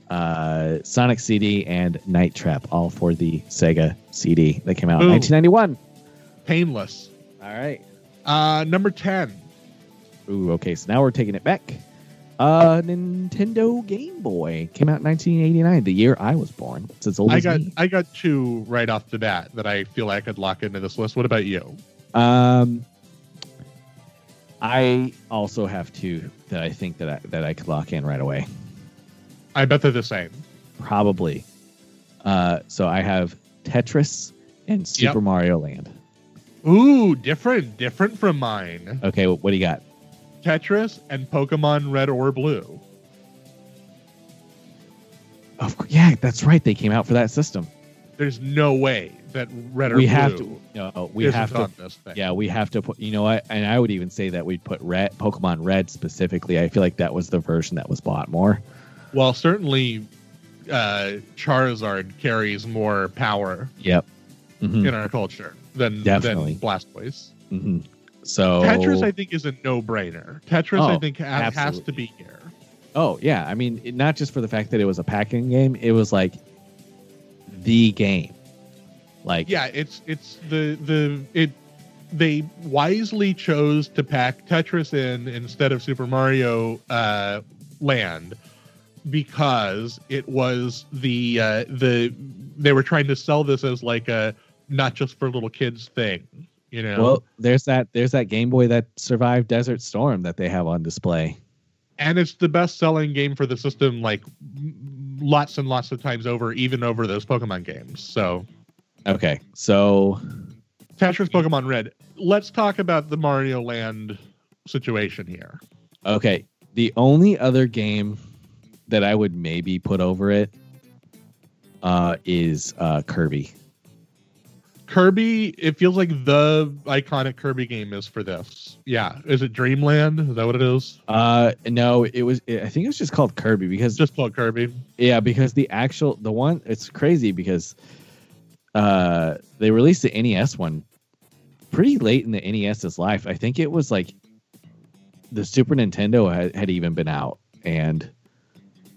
Speaker 1: uh, Sonic CD, and Night Trap, all for the Sega CD that came out in 1991.
Speaker 2: Painless.
Speaker 1: All right.
Speaker 2: Uh, number ten.
Speaker 1: Ooh, okay. So now we're taking it back. Uh, Nintendo Game Boy came out in 1989, the year I was born. It's as old
Speaker 2: I
Speaker 1: as
Speaker 2: got
Speaker 1: me.
Speaker 2: I got two right off the bat that I feel like I could lock into this list. What about you?
Speaker 1: Um, I also have two that I think that I, that I could lock in right away.
Speaker 2: I bet they're the same.
Speaker 1: Probably. Uh, so I have Tetris and Super
Speaker 2: Yep.
Speaker 1: Mario Land.
Speaker 2: Ooh, different, different from mine.
Speaker 1: Okay, what, what do you got?
Speaker 2: Tetris and Pokemon Red or Blue.
Speaker 1: Of course, yeah, that's right. They came out for that system.
Speaker 2: There's no way that Red or
Speaker 1: we
Speaker 2: Blue
Speaker 1: have to. No, we have to.
Speaker 2: on this thing.
Speaker 1: Yeah, we have to put. You know what? And I would even say that we'd put Red, Pokemon Red specifically. I feel like that was the version that was bought more.
Speaker 2: Well, certainly, uh, Charizard carries more power
Speaker 1: Yep. Mhm.
Speaker 2: in our culture than
Speaker 1: Definitely.
Speaker 2: than Blastoise.
Speaker 1: Mhm. So
Speaker 2: Tetris, I think, is a no-brainer. Tetris, I
Speaker 1: Oh,
Speaker 2: think, ha- has to be here.
Speaker 1: Oh yeah, I mean, it, not just for the fact that it was a packing game, it was like the game. Like
Speaker 2: Yeah, it's it's the the it. They wisely chose to pack Tetris in instead of Super Mario uh, Land because it was the uh, the they were trying to sell this as like a not just for little kids thing. You know,
Speaker 1: Well, there's that there's that Game Boy that survived Desert Storm that they have on display.
Speaker 2: And it's the best selling game for the system like lots and lots of times over even over those pokemon games so.
Speaker 1: Okay, so.
Speaker 2: Tetris pokemon red let's talk about the mario land situation here.
Speaker 1: Okay, the only other game that I would maybe put over it uh, is uh, Kirby.
Speaker 2: Kirby it feels like the iconic kirby game is for this. Yeah. Is it dreamland? Is that what it is?
Speaker 1: Uh, no, it was. I think it was just called Kirby because
Speaker 2: just called kirby.
Speaker 1: Yeah, because the actual the one it's crazy because uh they released the NES one pretty late in the NES's life. I think it was like the Super Nintendo had, had even been out and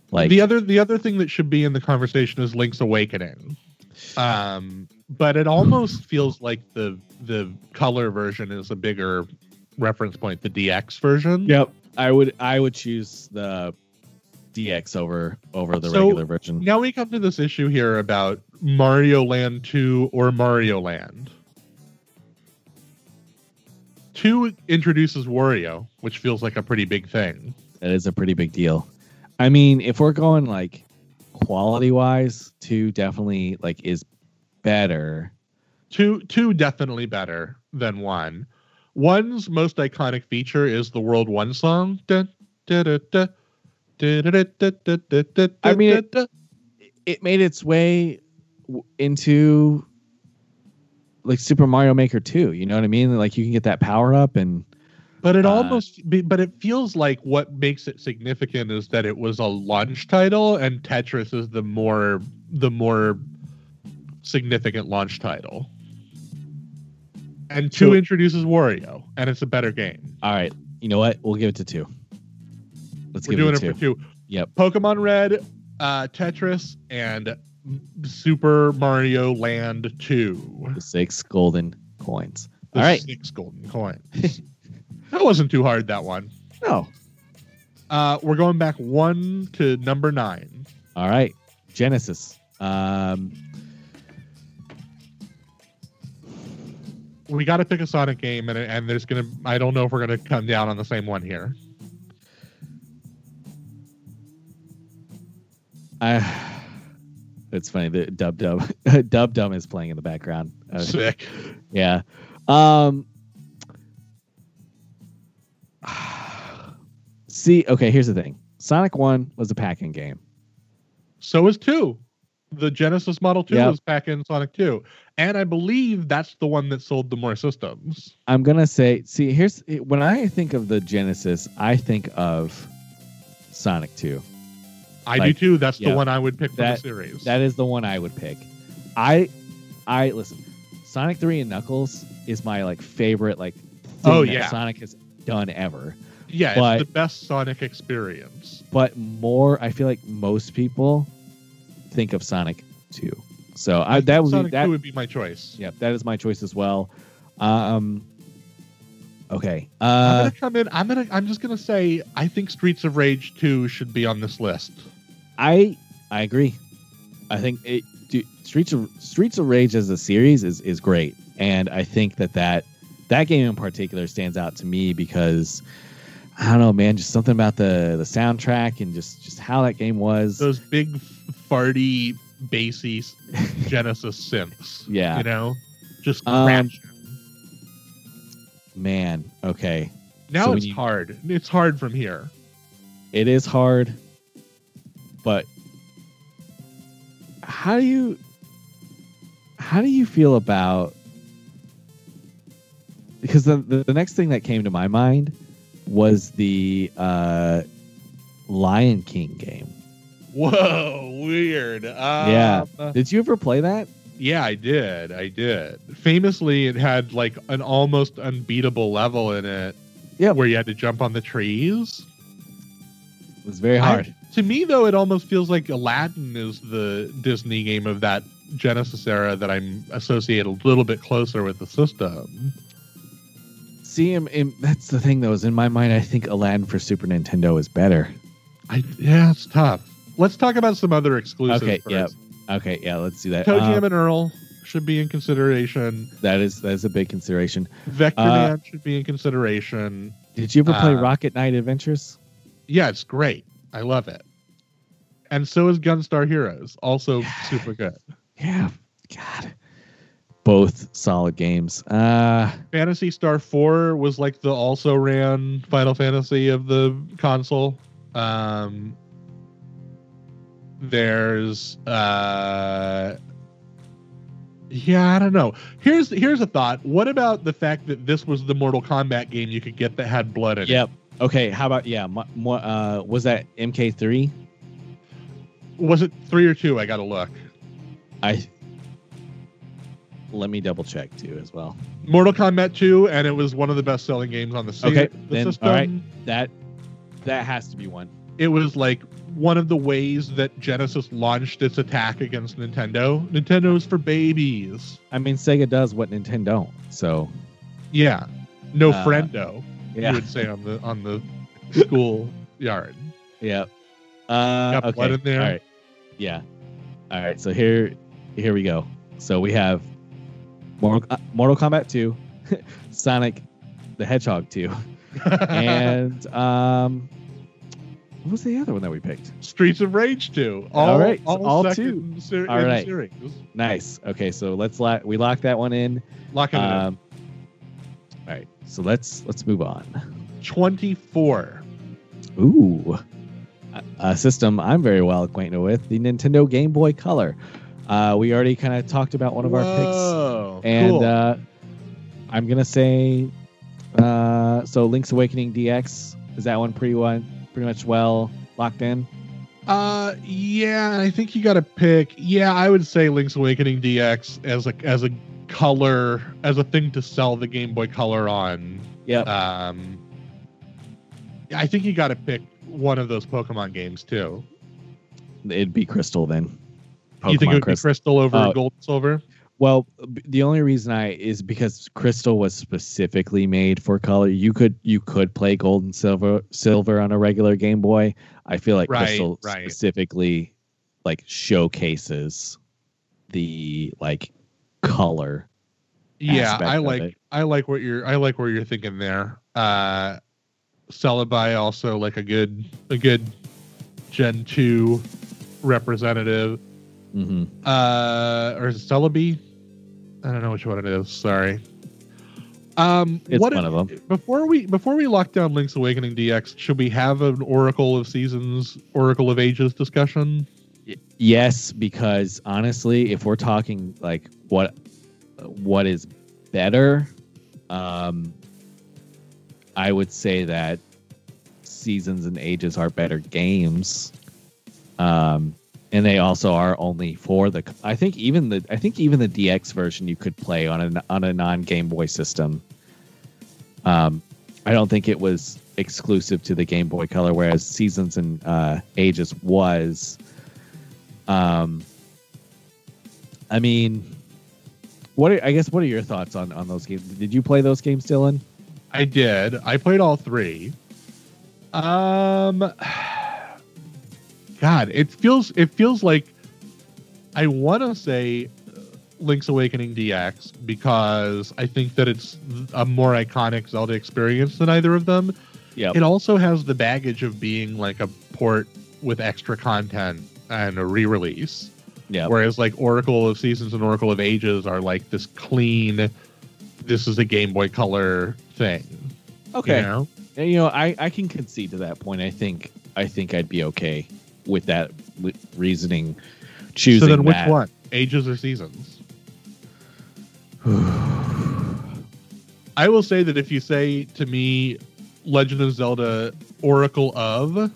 Speaker 1: like
Speaker 2: the other the other thing that should be in the conversation is link's awakening. Um but it almost feels like the the color version is a bigger reference point the dx version
Speaker 1: Yep. I would I would choose the DX over over the
Speaker 2: So,
Speaker 1: regular version.
Speaker 2: now we come to this issue here about mario land 2 or mario land 2 introduces wario which feels like a pretty big thing
Speaker 1: That is a pretty big deal. I mean, if we're going like quality wise, two definitely like is better.
Speaker 2: Two two definitely better than one. One's most iconic feature is the World One song.
Speaker 1: I mean,
Speaker 2: it,
Speaker 1: it made its way into like Super Mario Maker 2. You know what I mean? Like you can get that power up and.
Speaker 2: But it
Speaker 1: uh,
Speaker 2: almost, but it feels like what makes it significant is that it was a launch title, and Tetris is the more the more significant launch title. and two
Speaker 1: So-
Speaker 2: introduces Wario, and it's a better game.
Speaker 1: All right. You know what? We'll give it to two. Let's
Speaker 2: We're
Speaker 1: give
Speaker 2: doing
Speaker 1: it
Speaker 2: it for
Speaker 1: two.
Speaker 2: two.
Speaker 1: Yep.
Speaker 2: Pokemon Red, uh, Tetris, and Super Mario Land 2.
Speaker 1: The six golden coins.
Speaker 2: The
Speaker 1: All right.
Speaker 2: Six golden coins. that wasn't too hard, that one.
Speaker 1: No.
Speaker 2: Uh, we're going back one to number nine.
Speaker 1: All right. Genesis. Um,
Speaker 2: We got to pick a Sonic game, and, and there's going to, I don't know if we're going to come down on the same one here.
Speaker 1: I. It's funny. The dub dub dub dum is playing in the background.
Speaker 2: Sick.
Speaker 1: yeah. Um. See, okay. Here's the thing. Sonic One was a packing game.
Speaker 2: So is two. The Genesis Model 2
Speaker 1: Yep.
Speaker 2: was back in Sonic 2. And I believe that's the one that sold the more systems.
Speaker 1: I'm gonna say, see, here's when I think of the Genesis, I think of Sonic Two.
Speaker 2: I
Speaker 1: Like,
Speaker 2: do too. That's
Speaker 1: yeah.
Speaker 2: the one I would pick from
Speaker 1: That-
Speaker 2: the series.
Speaker 1: That is the one I would pick. I, I listen. Sonic Three and Knuckles is my like favorite like. Thing
Speaker 2: Oh,
Speaker 1: that
Speaker 2: yeah.
Speaker 1: Sonic has done ever.
Speaker 2: yeah,
Speaker 1: but-
Speaker 2: it's the best Sonic experience.
Speaker 1: But more, I feel like most people think of Sonic Two. So I, that would
Speaker 2: Sonic
Speaker 1: be that.
Speaker 2: 2 would be my choice.
Speaker 1: Yep, that is my choice as well. Um. Okay.
Speaker 2: I'm
Speaker 1: Uh.
Speaker 2: gonna come in. I'm gonna. I'm just gonna say. I think Streets of Rage 2 should be on this list.
Speaker 1: I I agree. I think it dude, Streets of Streets of Rage as a series is is great, and I think that that that game in particular stands out to me because I don't know, man, just something about the the soundtrack and just just how that game was.
Speaker 2: Those big, farty, bassy Genesis synths.
Speaker 1: Yeah.
Speaker 2: You know, just
Speaker 1: Um, man, okay,
Speaker 2: Now
Speaker 1: so
Speaker 2: it's
Speaker 1: you-
Speaker 2: hard. It's hard from here.
Speaker 1: it is hard, but how do you how do you feel about because the, the the next thing that came to my mind was the uh Lion King game.
Speaker 2: Whoa, weird.
Speaker 1: Yeah.
Speaker 2: Um,
Speaker 1: Did you ever play that?
Speaker 2: Yeah, I did. I did. Famously, it had like an almost unbeatable level in it.
Speaker 1: Yeah.
Speaker 2: Where you had to jump on the trees.
Speaker 1: It was very hard.
Speaker 2: I- to me, though, it almost feels like Aladdin is the Disney game of that Genesis era that I'm associate a little bit closer with the system.
Speaker 1: See in, that's the thing though, is in my mind I think Aladdin for Super Nintendo is better.
Speaker 2: I yeah, it's tough. Let's talk about some other exclusives.
Speaker 1: Okay,
Speaker 2: first.
Speaker 1: yep. Okay, yeah, let's do that.
Speaker 2: Toe
Speaker 1: Um,
Speaker 2: and Earl should be in consideration.
Speaker 1: that is that is a big consideration.
Speaker 2: Vector
Speaker 1: Uh,
Speaker 2: Man should be in consideration.
Speaker 1: Did you ever play
Speaker 2: Uh,
Speaker 1: Rocket Knight Adventures?
Speaker 2: Yeah, it's great. I love it. And so is Gunstar Heroes, also super good.
Speaker 1: Yeah. God. Both solid games. Uh
Speaker 2: Phantasy Star 4 was like the also ran Final Fantasy of the console. Um there's uh yeah, I don't know. Here's here's a thought. What about the fact that this was the Mortal Kombat game you could get that had blood in it?
Speaker 1: Yep. Okay, how about yeah, uh was that MK3?
Speaker 2: Was it 3 or 2? I got to look.
Speaker 1: I Let me double check too as well.
Speaker 2: Mortal Kombat 2 and it was one of the best selling games on the, sy-
Speaker 1: Okay,
Speaker 2: the
Speaker 1: then,
Speaker 2: system.
Speaker 1: all right. That that has to be one.
Speaker 2: it was like one of the ways that Genesis launched its attack against Nintendo. Nintendo's for babies.
Speaker 1: I mean Sega does what Nintendo don't. So
Speaker 2: Yeah. No
Speaker 1: Uh,
Speaker 2: friendo,
Speaker 1: yeah.
Speaker 2: you would say on the on the school yard.
Speaker 1: Yeah. Uh,
Speaker 2: Got
Speaker 1: okay.
Speaker 2: blood in there?
Speaker 1: All right. Yeah. All right. So here, here we go. So we have Mortal, uh, Mortal Kombat 2, Sonic the Hedgehog 2, and um, what was the other one that we picked?
Speaker 2: Streets of Rage 2. All,
Speaker 1: All right,
Speaker 2: all,
Speaker 1: all
Speaker 2: second ser-
Speaker 1: All
Speaker 2: in series.
Speaker 1: Nice. Okay. So let's lock. We lock that one in.
Speaker 2: Lock it in.
Speaker 1: Um, all right. So let's let's move on.
Speaker 2: 24.
Speaker 1: Ooh, a- a system I'm very well acquainted with, the Nintendo Game Boy Color. Uh, we already kind of talked about one of our picks. And
Speaker 2: cool.
Speaker 1: uh, I'm gonna say, uh, so Link's Awakening DX is that one pretty one pretty much well locked in.
Speaker 2: Uh, yeah, I think you got to pick. Yeah, I would say Link's Awakening DX as a as a color as a thing to sell the Game Boy Color on.
Speaker 1: Yeah.
Speaker 2: Um, I think you got to pick one of those Pokemon games too.
Speaker 1: It'd be Crystal then.
Speaker 2: you think it would
Speaker 1: Crystal.
Speaker 2: be Crystal over
Speaker 1: Oh.
Speaker 2: Gold and Silver?
Speaker 1: Well, the only reason I is because Crystal was specifically made for color. You could you could play Gold and Silver Silver on a regular Game Boy. I feel like
Speaker 2: Right,
Speaker 1: Crystal
Speaker 2: right.
Speaker 1: specifically like showcases the like color.
Speaker 2: Yeah, I like. I like what you're I like what you're thinking there. Uh Celebi also like a good a good Gen 2 representative.
Speaker 1: Hmm
Speaker 2: Uh or is it Celebi? I don't know which one it is, sorry. Um
Speaker 1: It's
Speaker 2: what
Speaker 1: one of them.
Speaker 2: before we before we lock down Link's Awakening DX, should we have an Oracle of Seasons, Oracle of Ages discussion?
Speaker 1: Yes, because honestly, if we're talking like what what is better, um, I would say that Seasons and Ages are better games. Um, and they also are only for the. I think even the. I think even the DX version you could play on a on a non Game Boy system. Um, I don't think it was exclusive to the Game Boy Color, whereas Seasons and uh, Ages was. Um, I mean, what are, I guess what are your thoughts on on those games? Did you play those games, Dylan?
Speaker 2: I did. I played all three. Um God, it feels it feels like I want to say Link's Awakening DX because I think that it's a more iconic Zelda experience than either of them.
Speaker 1: Yeah.
Speaker 2: It also has the baggage of being like a port with extra content and a re-release.
Speaker 1: Yeah.
Speaker 2: Whereas like Oracle of Seasons and Oracle of Ages are like this clean this is a Game Boy Color thing.
Speaker 1: Okay.
Speaker 2: You know?
Speaker 1: And, you know, I I can concede to that point. I think I think I'd be okay with that reasoning. Choosing
Speaker 2: So then which
Speaker 1: that.
Speaker 2: one? Ages or Seasons? I will say that if you say to me Legend of Zelda Oracle of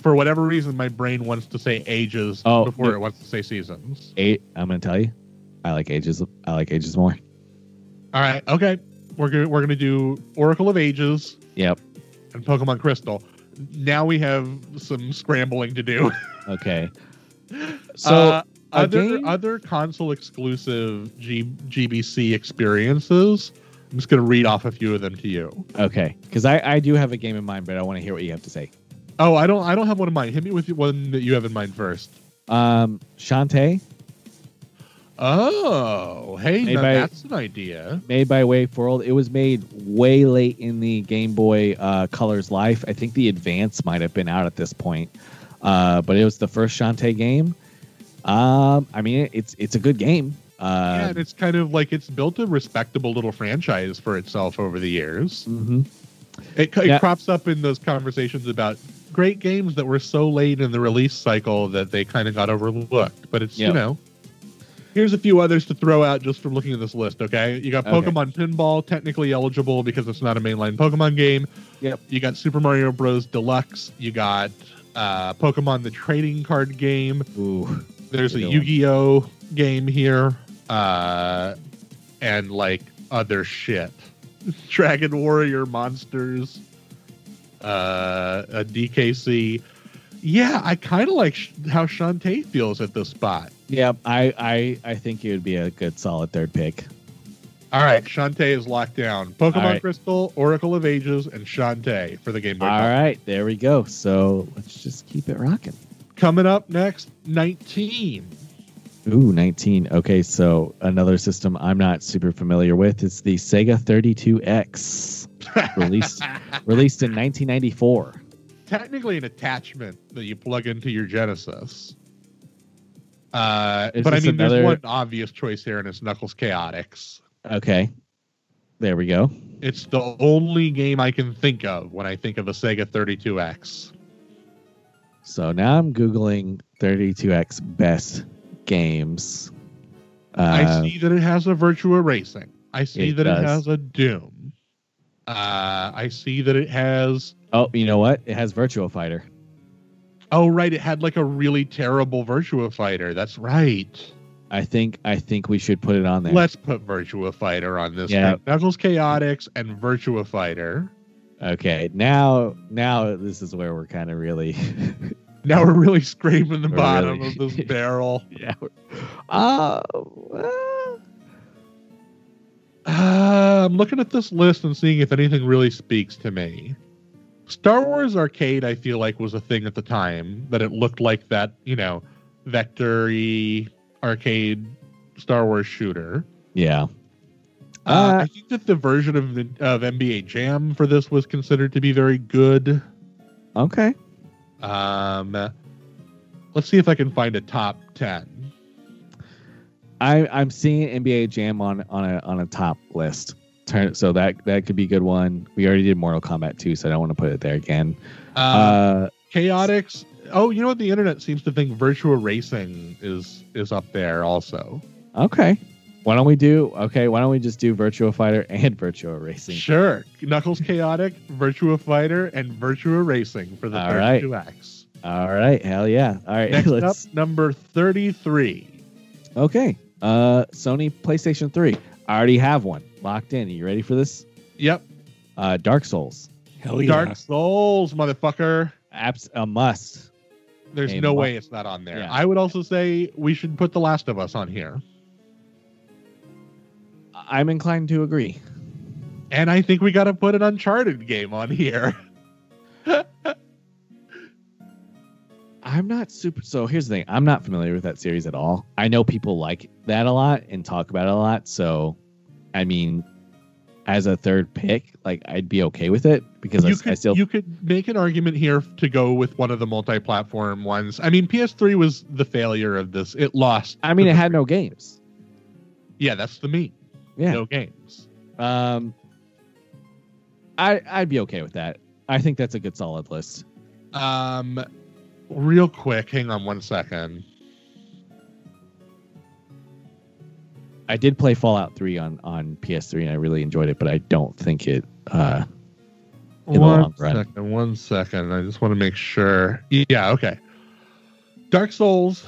Speaker 2: for whatever reason my brain wants to say ages
Speaker 1: Oh,
Speaker 2: before
Speaker 1: no.
Speaker 2: it wants to say seasons.
Speaker 1: Eight. I'm gonna tell you, I like Ages. I like Ages more.
Speaker 2: All right, okay. We're gonna we're gonna do Oracle of Ages
Speaker 1: Yep.
Speaker 2: and Pokemon Crystal. Now we have some scrambling to do.
Speaker 1: Okay. So
Speaker 2: uh, other
Speaker 1: game-
Speaker 2: other console exclusive G- GBC experiences. I'm just gonna read off a few of them to you.
Speaker 1: okay, because I I do have a game in mind, but I want to hear what you have to say.
Speaker 2: Oh, I don't I don't have one in mind. Hit me with one that you have in mind first.
Speaker 1: Um, Shantae,
Speaker 2: Oh, hey,
Speaker 1: by-
Speaker 2: that's an idea.
Speaker 1: made by WayForward. It was made way late in the Game Boy uh, Color's life. I think the Advance might have been out at this point, uh, but it was the first Shantae game. Um, I mean, it's it's a good game. Uh,
Speaker 2: yeah, and it's kind of like it's built a respectable little franchise for itself over the years.
Speaker 1: mhm.
Speaker 2: It, it
Speaker 1: Yeah.
Speaker 2: crops up in those conversations about great games that were so late in the release cycle that they kind of got overlooked. But it's, you know, here's a few others to throw out just from looking at this list, okay? You got
Speaker 1: Okay.
Speaker 2: Pokemon Pinball, technically eligible because it's not a mainline Pokemon game.
Speaker 1: Yep.
Speaker 2: You got Super Mario Bros. Deluxe. You got uh, Pokemon the trading card game.
Speaker 1: Ooh,
Speaker 2: There's a Yu-Gi-Oh game here, uh, and like other shit. Dragon Warrior monsters, uh, a DKC. Yeah, I kind of like sh- how Shantae feels at this spot.
Speaker 1: Yeah. I I I think it would be a good solid third pick.
Speaker 2: All right, Shantae is locked down. Pokemon
Speaker 1: All right.
Speaker 2: Crystal, Oracle of Ages, and Shantae for the Game Boy.
Speaker 1: All
Speaker 2: Color.
Speaker 1: right, there we go. So let's just keep it rocking.
Speaker 2: Coming up next, 19.
Speaker 1: Ooh, 19. Okay, so another system I'm not super familiar with is the Sega 32X, released released in 1994.
Speaker 2: technically an attachment that you plug into your Genesis. Uh, but I mean, there's one obvious choice here, and it's Knuckles Chaotix.
Speaker 1: Okay, there we go.
Speaker 2: It's the only game I can think of when I think of a Sega 32X.
Speaker 1: So now I'm googling 32X best games.
Speaker 2: I
Speaker 1: Uh,
Speaker 2: see that it has a Virtua Racing. I see
Speaker 1: It
Speaker 2: that
Speaker 1: does.
Speaker 2: it has a Doom. Uh, I see that it has.
Speaker 1: Oh, you know what? It has Virtua Fighter.
Speaker 2: Oh, right. It had like a really terrible Virtua Fighter. That's right.
Speaker 1: I think I think we should put it on there.
Speaker 2: Let's put Virtua Fighter on this.
Speaker 1: Yeah.
Speaker 2: thing. Knuckles Chaotix and Virtua Fighter.
Speaker 1: Okay, now now this is where we're kind of really
Speaker 2: Now we're really scraping the
Speaker 1: We're
Speaker 2: bottom
Speaker 1: really-
Speaker 2: of this barrel.
Speaker 1: yeah. Uh,
Speaker 2: Uh, I'm looking at this list and seeing if anything really speaks to me. Star Wars Arcade, I feel like, was a thing at the time that it looked like that, you know, vector-y arcade Star Wars shooter.
Speaker 1: yeah.
Speaker 2: Uh,
Speaker 1: Uh,
Speaker 2: I think that the version of of NBA Jam for this was considered to be very good.
Speaker 1: Okay.
Speaker 2: Um, let's see if I can find a top ten.
Speaker 1: I I'm seeing NBA Jam on on a on a top list. Turn so that that could be a good one. We already did Mortal Kombat 2, so I don't want to put it there again.
Speaker 2: Uh,
Speaker 1: Uh,
Speaker 2: Chaotix. Oh, you know what? The internet seems to think Virtua Racing is is up there also.
Speaker 1: okay. Why don't we do okay? Why don't we just do Virtua Fighter and Virtua Racing?
Speaker 2: Sure. Knuckles Chaotix, Virtua Fighter, and Virtua Racing for the
Speaker 1: All right.
Speaker 2: 32X.
Speaker 1: All right, hell yeah! All right,
Speaker 2: Next up,
Speaker 1: let's.
Speaker 2: number 33.
Speaker 1: Okay, uh, Sony PlayStation 3. I already have one locked in. Are you ready for this?
Speaker 2: Yep.
Speaker 1: Uh, Dark Souls.
Speaker 4: Hell yeah.
Speaker 2: Dark Souls, motherfucker.
Speaker 1: Abs- a must.
Speaker 2: There's
Speaker 1: A
Speaker 2: no
Speaker 1: mu-
Speaker 2: way it's not on there.
Speaker 1: Yeah.
Speaker 2: I would also say we should put The Last of Us on here.
Speaker 1: I'm inclined to agree.
Speaker 2: And I think we got to put an Uncharted game on here.
Speaker 1: I'm not super. So here's the thing: I'm not familiar with that series at all. I know people like that a lot and talk about it a lot. So, I mean, as a third pick, like I'd be okay with it because I,
Speaker 2: you
Speaker 1: I
Speaker 2: could
Speaker 1: still.
Speaker 2: you could make an argument here to go with one of the multi-platform ones. I mean, PS3 was the failure of this. It lost.
Speaker 1: I mean, it had no games.
Speaker 2: Yeah, that's the mean.
Speaker 1: Yeah.
Speaker 2: No games.
Speaker 1: Um. I I'd be okay with that. I think that's a good solid list.
Speaker 2: Um, real quick, hang on one second.
Speaker 1: I did play Fallout 3 on on PS3 and I really enjoyed it, but I don't think it. uh In
Speaker 2: one second, one second. I just want to make sure. Yeah, okay. Dark Souls,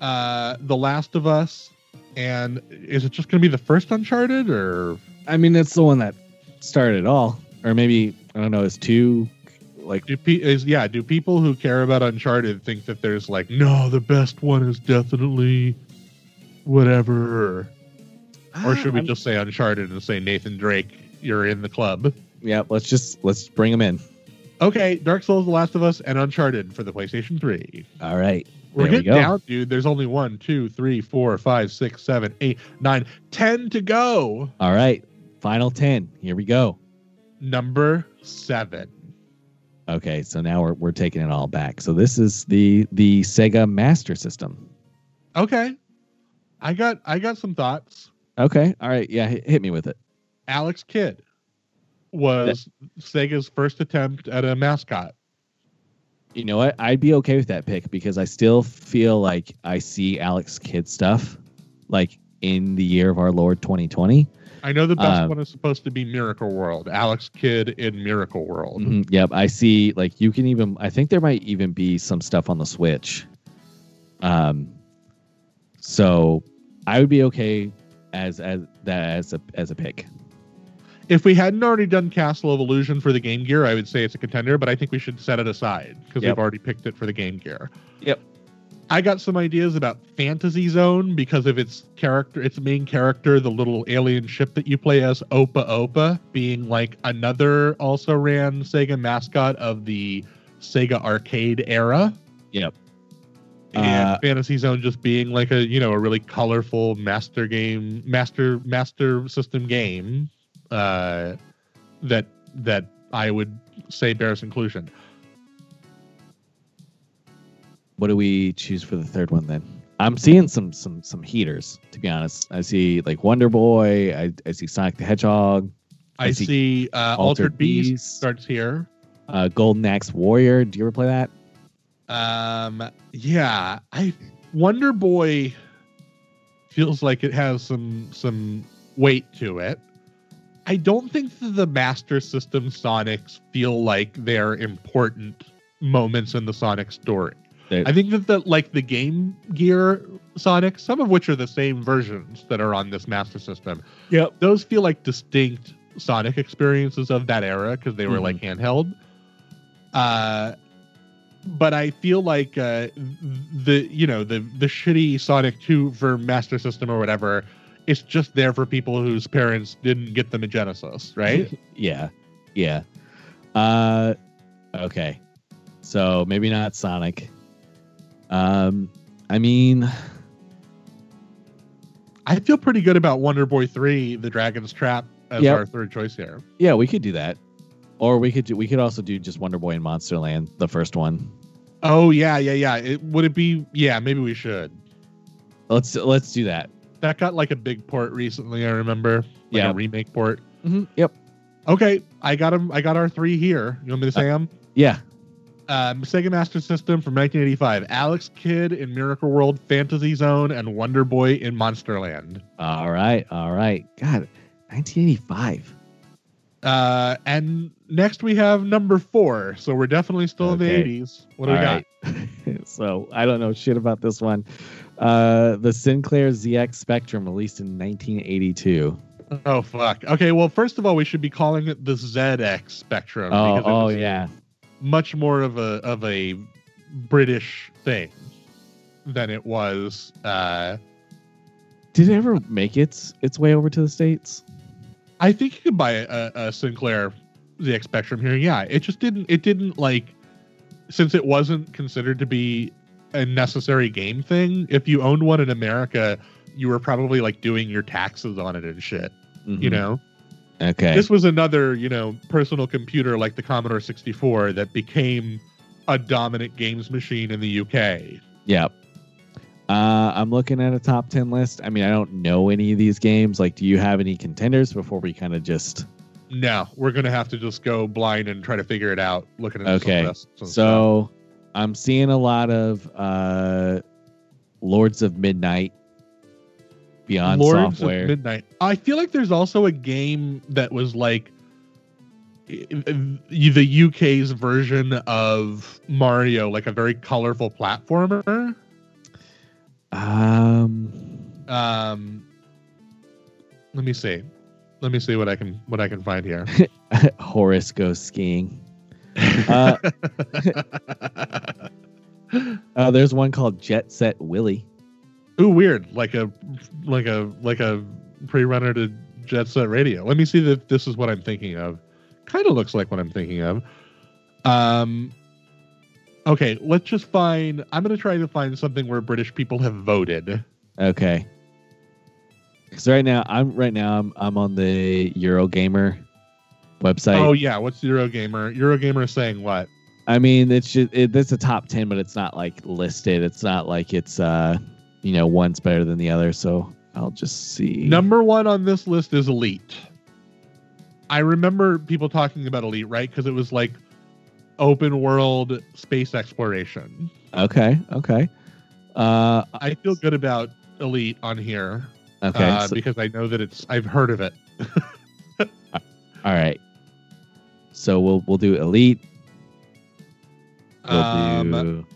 Speaker 2: uh, The Last of Us, and is it just going to be the first Uncharted or
Speaker 1: I mean, it's the one that started it all, or maybe I don't know. Is two like
Speaker 2: do pe- is yeah? Do people who care about Uncharted think that there's like no, the best one is definitely whatever, or, or should we
Speaker 1: I'm-
Speaker 2: just say Uncharted and say Nathan Drake, you're in the club?
Speaker 1: Yeah, let's just let's bring him in.
Speaker 2: Okay, Dark Souls, The Last of Us, and Uncharted for the PlayStation 3.
Speaker 1: All right,
Speaker 2: We're
Speaker 1: there we
Speaker 2: getting
Speaker 1: go.
Speaker 2: down, dude. There's only one, two, three, four, five, six, seven, eight, nine, ten to go.
Speaker 1: All right, final ten. Here we go.
Speaker 2: Number seven.
Speaker 1: Okay, so now we're we're taking it all back. So this is the the Sega Master System.
Speaker 2: Okay, I got I got some thoughts.
Speaker 1: Okay, all right, yeah, hit, hit me with it.
Speaker 2: Alex Kidd was Sega's first attempt at a mascot.
Speaker 1: You know what? I'd be okay with that pick because I still feel like I see Alex Kidd stuff like in the year of our Lord 2020.
Speaker 2: I know the best
Speaker 1: Um,
Speaker 2: one is supposed to be Miracle World. Alex Kidd in Miracle World.
Speaker 1: Mhm, Yep, I see. Like you can even. I think there might even be some stuff on the Switch. Um. So, I would be okay as as that as a as a pick.
Speaker 2: If we hadn't already done Castle of Illusion for the Game Gear, I would say it's a contender, but I think we should set it aside because
Speaker 1: Yep.
Speaker 2: we've already picked it for the Game Gear.
Speaker 1: Yep.
Speaker 2: I got some ideas about Fantasy Zone because of its character, its main character, the little alien ship that you play as, Opa Opa, being like another also ran Sega mascot of the Sega arcade era.
Speaker 1: Yep.
Speaker 2: And
Speaker 1: Uh,
Speaker 2: Fantasy Zone just being like a you know a really colorful master game, master master system game uh, that that I would say bears inclusion.
Speaker 1: What do we choose for the third one then? I'm seeing some some some heaters. To be honest, I see like Wonder Boy. I, I see Sonic the Hedgehog.
Speaker 2: I,
Speaker 1: I
Speaker 2: see,
Speaker 1: see
Speaker 2: uh,
Speaker 1: Altered
Speaker 2: Altered Beast,
Speaker 1: Beast.
Speaker 2: starts here.
Speaker 1: Uh, Golden Axe Warrior. Do you ever play that?
Speaker 2: Um, yeah, I Wonder Boy feels like it has some some weight to it. I don't think that the Master System Sonics feel like they're important moments in the Sonic story.
Speaker 1: They're-
Speaker 2: I think that the like the Game Gear Sonic, some of which are the same versions that are on this Master System.
Speaker 1: Yep.
Speaker 2: Those feel like distinct Sonic experiences of that era because they were like handheld. Uh but I feel like uh the you know the the shitty Sonic 2 for Master System or whatever it's just there for people whose parents didn't get them a Genesis, right?
Speaker 1: Yeah. Yeah. Uh okay. So maybe not Sonic. Um I mean
Speaker 2: I feel pretty good about Wonder Boy 3, The Dragon's Trap as
Speaker 1: Yep.
Speaker 2: our third choice here.
Speaker 1: yeah, we could do that. Or we could do we could also do just Wonder Boy and Monsterland, the first one.
Speaker 2: Oh yeah, yeah, yeah. It, would it be? Yeah, maybe we should.
Speaker 1: Let's let's do that.
Speaker 2: That got like a big port recently. I remember. Like
Speaker 1: Yeah.
Speaker 2: a remake port.
Speaker 1: Mhm, Yep.
Speaker 2: Okay, I got them. I got our three here. You want me to say them?
Speaker 1: Yeah.
Speaker 2: Um, Sega Master System from 1985. Alex Kidd in Miracle World, Fantasy Zone, and Wonder Boy in Monsterland.
Speaker 1: All right. All right. God, 1985.
Speaker 2: Uh, and next we have number four. So we're definitely still in the 80s. What do we
Speaker 1: All
Speaker 2: got?
Speaker 1: so I don't know shit about this one. Uh, the Sinclair ZX Spectrum released in 1982.
Speaker 2: Oh fuck. Okay, well, first of all, we should be calling it the ZX Spectrum.
Speaker 1: Oh, oh yeah.
Speaker 2: much more of a of a British thing than it was. Uh,
Speaker 1: Did it ever make its its way over to the states?
Speaker 2: I think you could buy a, a Sinclair ZX Spectrum here. Yeah, it just didn't. It didn't like since it wasn't considered to be a necessary game thing. If you owned one in America, you were probably like doing your taxes on it and shit. You
Speaker 1: Mhm.
Speaker 2: know.
Speaker 1: Okay.
Speaker 2: this was another you know personal computer like the commodore 64 that became a dominant games machine in the uk
Speaker 1: Yep. Uh, I'm looking at a top 10 list. I mean, I don't know any of these games. Like, do you have any contenders before we kind of just.
Speaker 2: no we're gonna have to just go blind and try to figure it out looking at
Speaker 1: Okay.
Speaker 2: lists and stuff.
Speaker 1: So I'm seeing a lot of uh, Lords of Midnight, Beyond
Speaker 2: lords
Speaker 1: Software.
Speaker 2: of midnight i feel like there's also a game that was like the uk's version of mario like a very colorful platformer
Speaker 1: um,
Speaker 2: um let me see let me see what i can what i can find here
Speaker 1: Horace goes skiing. Uh, uh, there's one called Jet Set Willy.
Speaker 2: Ooh, weird. Like a like a like a pre-runner to Jet Set Radio. Let me see if this is what I'm thinking of. Kind of looks like what I'm thinking of. Um Okay, let's just find I'm gonna try to find something where British people have voted.
Speaker 1: Okay. Because right now I'm right now I'm I'm on the Eurogamer website.
Speaker 2: Oh yeah, what's Eurogamer? Eurogamer is saying what?
Speaker 1: I mean, it's just it, it's a top ten, but it's not like listed. It's not like it's uh, you know, one's better than the other. So I'll just see.
Speaker 2: Number one on this list is Elite. I remember people talking about Elite, right? Because it was like open world space exploration.
Speaker 1: Okay. Okay. Uh.
Speaker 2: I feel good about Elite on here.
Speaker 1: Okay.
Speaker 2: uh,
Speaker 1: so-
Speaker 2: because I know that it's I've heard of it.
Speaker 1: all right. So we'll we'll do elite. We'll
Speaker 2: Um,
Speaker 1: do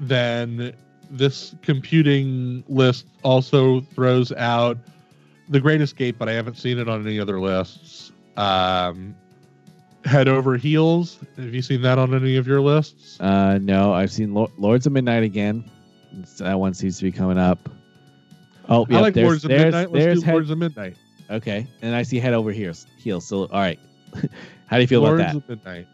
Speaker 2: Then this computing list also throws out the Great Escape, but I haven't seen it on any other lists. Um, Head Over Heels. Have you seen that on any of your lists?
Speaker 1: uh no, I've seen Lo- Lords of Midnight again. It's- that one seems to be coming up. Oh,
Speaker 2: I like
Speaker 1: there's,
Speaker 2: Lords of
Speaker 1: there's,
Speaker 2: Midnight. Let's do
Speaker 1: head,
Speaker 2: Lords of Midnight.
Speaker 1: Okay, and I see head over heels. Heels. So all right. How do you feel
Speaker 2: Lords
Speaker 1: about that?
Speaker 2: Lords of Midnight.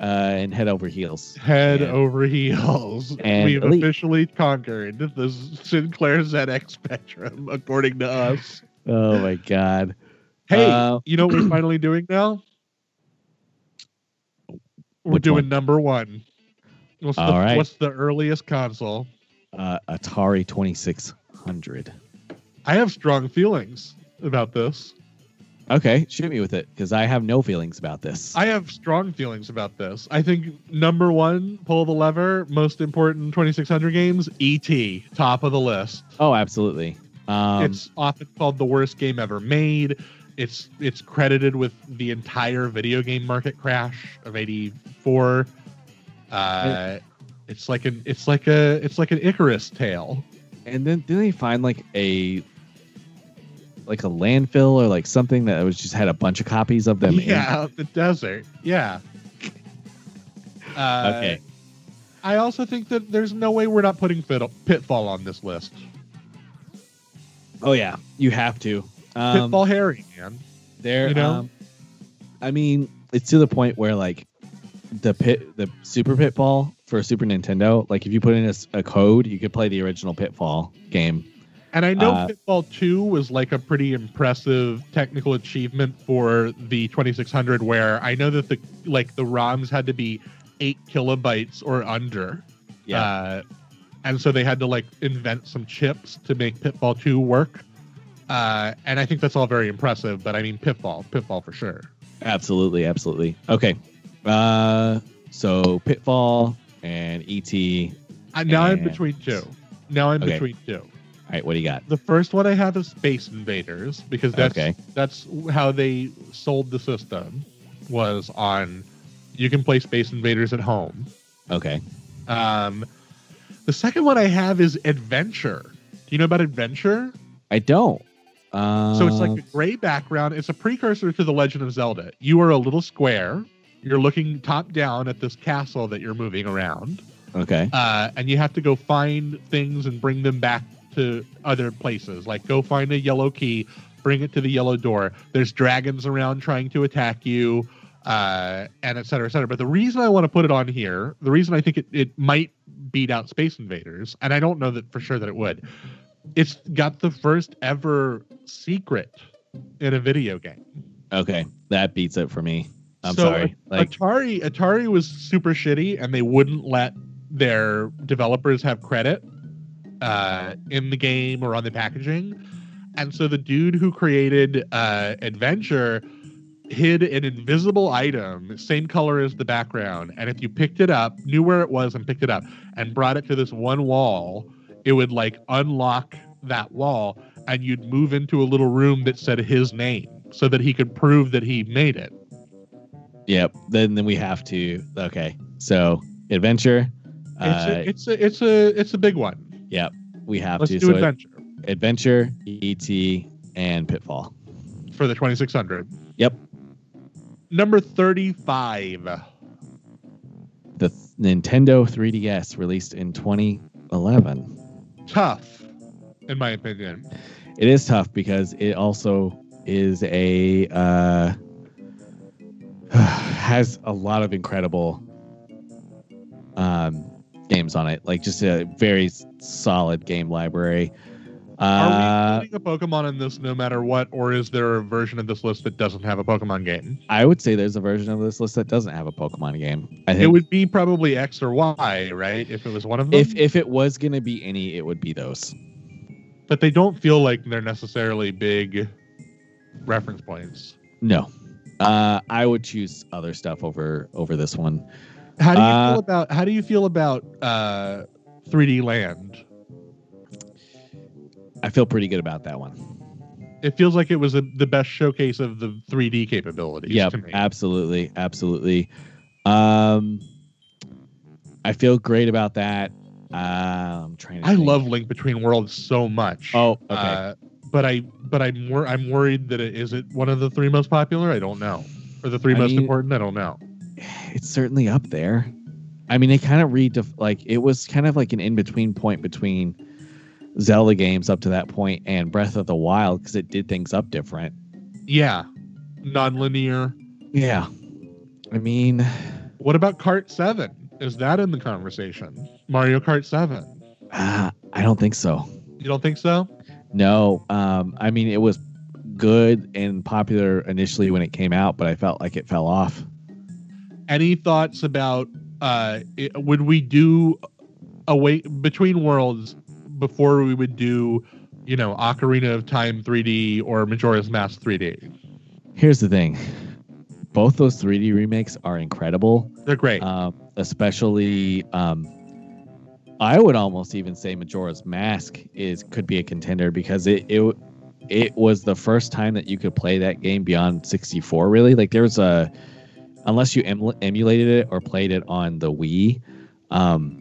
Speaker 1: Uh, and head over heels.
Speaker 2: Head
Speaker 1: And-
Speaker 2: over heels. We've
Speaker 1: Elite.
Speaker 2: officially conquered the Sinclair ZX Spectrum, according to us.
Speaker 1: Oh my god.
Speaker 2: Hey,
Speaker 1: Uh,
Speaker 2: you know what we're finally doing now? We're
Speaker 1: Which
Speaker 2: doing
Speaker 1: one?
Speaker 2: number one. What's the,
Speaker 1: All right.
Speaker 2: what's the earliest console?
Speaker 1: Uh, Atari Twenty Six Hundred.
Speaker 2: I have strong feelings about this.
Speaker 1: Okay, shoot me with it because I have no feelings about this.
Speaker 2: I have strong feelings about this. I think number one, pull the lever, most important 2600 games, ET, top of the list.
Speaker 1: oh, absolutely. Um,
Speaker 2: it's often called the worst game ever made. It's it's credited with the entire video game market crash of '84. Uh, It's like an it's like a it's like an Icarus tale.
Speaker 1: And then didn't they find like a like a landfill or like something that was just had a bunch of copies of them? in-
Speaker 2: yeah, in the desert. Yeah. Uh,
Speaker 1: Okay.
Speaker 2: I also think that there's no way we're not putting Pitfall on this list.
Speaker 1: Oh yeah, you have to. Um,
Speaker 2: Pitfall Harry, man.
Speaker 1: There,
Speaker 2: You know?
Speaker 1: um, I mean, it's to the point where like the pit, the Super Pitfall for Super Nintendo. Like, if you put in a code, you could play the original Pitfall game.
Speaker 2: And I know
Speaker 1: Uh,
Speaker 2: Pitfall 2 was like a pretty impressive technical achievement for the 2600 where I know that the like the ROMs had to be 8 kilobytes or under.
Speaker 1: Yeah,
Speaker 2: Uh, and so they had to like invent some chips to make Pitfall 2 work. Uh, and I think that's all very impressive, but I mean Pitfall, Pitfall for sure.
Speaker 1: absolutely, absolutely. Okay, uh, so Pitfall and ET.
Speaker 2: Uh, now I'm between two. Now I'm
Speaker 1: Okay.
Speaker 2: between two.
Speaker 1: All right, what do you got?
Speaker 2: The first one I have is Space Invaders because that's
Speaker 1: Okay.
Speaker 2: that's how they sold the system was on you can play Space Invaders at home.
Speaker 1: Okay,
Speaker 2: Um, the second one I have is Adventure. Do you know about Adventure?
Speaker 1: I don't. Uh,
Speaker 2: So it's like a gray background. It's a precursor to The Legend of Zelda. You are a little square. You're looking top down at this castle that you're moving around,
Speaker 1: okay,
Speaker 2: uh, and you have to go find things and bring them back to other places. Like go find a yellow key, bring it to the yellow door. There's dragons around trying to attack you, uh, and et cetera, et cetera. But the reason I want to put it on here, the reason I think it, it might beat out Space Invaders, and I don't know that for sure that it would. It's got the first ever secret in a video game.
Speaker 1: okay, that beats it for me. I'm
Speaker 2: So,
Speaker 1: sorry. Like,
Speaker 2: Atari Atari was super shitty and they wouldn't let their developers have credit uh, in the game or on the packaging. And so the dude who created uh, Adventure hid an invisible item, same color as the background. And if you picked it up, knew where it was and picked it up and brought it to this one wall, it would like unlock that wall and you'd move into a little room that said his name so that he could prove that he made it.
Speaker 1: Yep. Then then we have to. Okay. So adventure.
Speaker 2: It's
Speaker 1: Uh,
Speaker 2: a, it's a it's a it's a big one. Yep.
Speaker 1: We have
Speaker 2: Let's
Speaker 1: to.
Speaker 2: do
Speaker 1: so
Speaker 2: adventure
Speaker 1: adventure, ET, and Pitfall.
Speaker 2: for the 2600.
Speaker 1: Yep.
Speaker 2: Number 35.
Speaker 1: The th- Nintendo 3DS released in 2011.
Speaker 2: Tough, in my opinion.
Speaker 1: It is tough because it also is a uh, has a lot of incredible um, games on it. Like just a very solid game library.
Speaker 2: Are
Speaker 1: Uh,
Speaker 2: we putting a Pokemon in this no matter what, or is there a version of this list that doesn't have a Pokemon game?
Speaker 1: I would say there's a version of this list that doesn't have a Pokemon game. I think
Speaker 2: It would be probably X or Y, right? If it was one of them.
Speaker 1: if if it was gonna be any, it would be those.
Speaker 2: but they don't feel like they're necessarily big reference points.
Speaker 1: No, uh, I would choose other stuff over over this one.
Speaker 2: How do you
Speaker 1: Uh,
Speaker 2: feel about how do you feel about uh 3D Land?
Speaker 1: I feel pretty good about that one.
Speaker 2: It feels like it was a, the best showcase of the 3D capabilities
Speaker 1: Yeah, absolutely, absolutely. Um, I feel great about that. Uh, I'm trying to.
Speaker 2: I
Speaker 1: think.
Speaker 2: love Link Between Worlds so much.
Speaker 1: Oh, okay.
Speaker 2: Uh, but I but I'm wor- I'm worried that it is it one of the three most popular. I don't know, or the three
Speaker 1: I
Speaker 2: most
Speaker 1: mean-
Speaker 2: important. I don't know.
Speaker 1: it's certainly up there. I mean, it kind of read like it was kind of like an in between point between Zelda games up to that point and Breath of the Wild because it did things up different.
Speaker 2: Yeah, non-linear.
Speaker 1: Yeah, I mean,
Speaker 2: What about Kart Seven? Is that in the conversation? Mario Kart Seven.
Speaker 1: uh, I don't think so.
Speaker 2: You don't think so?
Speaker 1: No, um, I mean it was good and popular initially when it came out, but I felt like it fell off.
Speaker 2: Any thoughts about uh it, would we do a away between worlds before we would do you know Ocarina of Time 3D or Majora's Mask 3D?
Speaker 1: Here's the thing: both those 3D remakes are incredible.
Speaker 2: They're great.
Speaker 1: um, especially um, I would almost even say Majora's Mask is could be a contender because it it it was the first time that you could play that game beyond 64 really like there was a unless you em- emulated it or played it on the Wii um,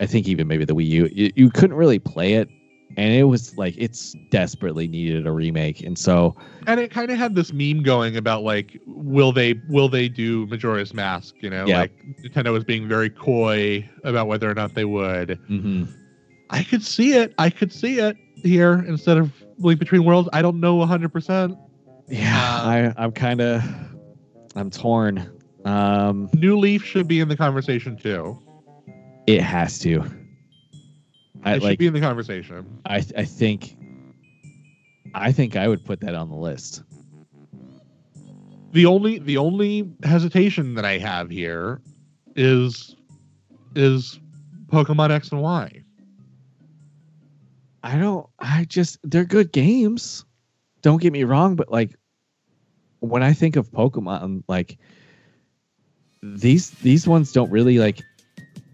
Speaker 1: I think even maybe the Wii U, you, you couldn't really play it, and it was like it's desperately needed a remake, and so
Speaker 2: and it kind of had this meme going about like will they will they do Majora's Mask? You know,
Speaker 1: Yeah.
Speaker 2: like Nintendo was being very coy about whether or not they would.
Speaker 1: mhm.
Speaker 2: I could see it. I could see it here instead of Link Between Worlds. I don't know 100. percent
Speaker 1: yeah,
Speaker 2: Um,
Speaker 1: I I'm kind of I'm torn. Um,
Speaker 2: New Leaf should be in the conversation too.
Speaker 1: It has to. I
Speaker 2: It should
Speaker 1: like.
Speaker 2: be in the conversation.
Speaker 1: I I think. I think I would put that on the list.
Speaker 2: The only the only hesitation that I have here is is Pokemon X and Y.
Speaker 1: I don't. I just they're good games. Don't get me wrong, but like when I think of Pokemon, like these these ones don't really like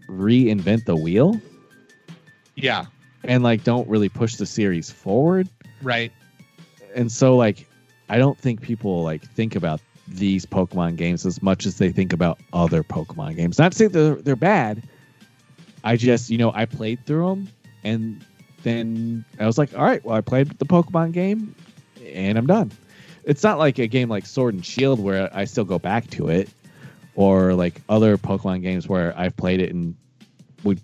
Speaker 1: reinvent the wheel
Speaker 2: Yeah,
Speaker 1: and like don't really push the series forward.
Speaker 2: right.
Speaker 1: And so like I don't think people like think about these Pokemon games as much as they think about other Pokemon games. Not to say they're they're bad. I just you know I played through them and then I was like, all right, well I played the Pokemon game and I'm done. It's not like a game like Sword and Shield where I still go back to it, or like other Pokemon games where I've played it and would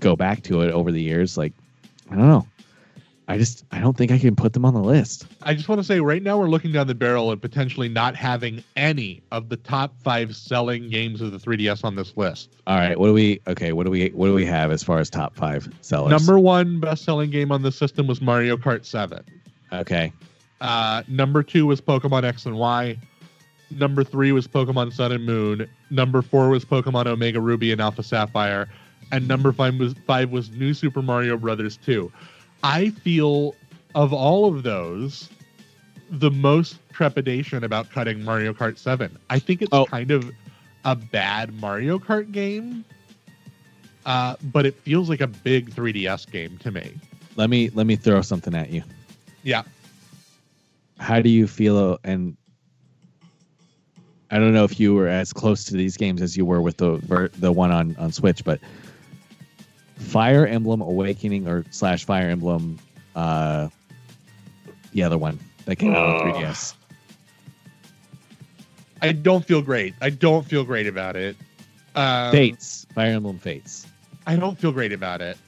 Speaker 1: go back to it over the years. Like I don't know. I just I don't think I can put them on the list.
Speaker 2: I just want to say right now we're looking down the barrel and potentially not having any of the top five selling games of the 3DS on this list.
Speaker 1: All right, what do we? Okay, what do we? What do we have as far as top five sellers?
Speaker 2: Number one best selling game on the system was Mario Kart 7.
Speaker 1: Okay,
Speaker 2: Uh, number two was Pokemon X and Y. Number three was Pokemon Sun and Moon. Number four was Pokemon Omega Ruby and Alpha Sapphire. And number five was five was New Super Mario Brothers 2. I feel of all of those, the most trepidation about cutting Mario Kart 7. I think it's
Speaker 1: Oh.
Speaker 2: kind of a bad Mario Kart game. Uh, but it feels like a big 3DS game to me.
Speaker 1: let me let me throw something at you.
Speaker 2: Yeah.
Speaker 1: How do you feel? And I don't know if you were as close to these games as you were with the the one on on Switch, but Fire Emblem Awakening or slash Fire Emblem, uh, the other one that came out on 3DS.
Speaker 2: I don't feel great. I don't feel great about it. Um,
Speaker 1: Fates, Fire Emblem Fates.
Speaker 2: I don't feel great about it.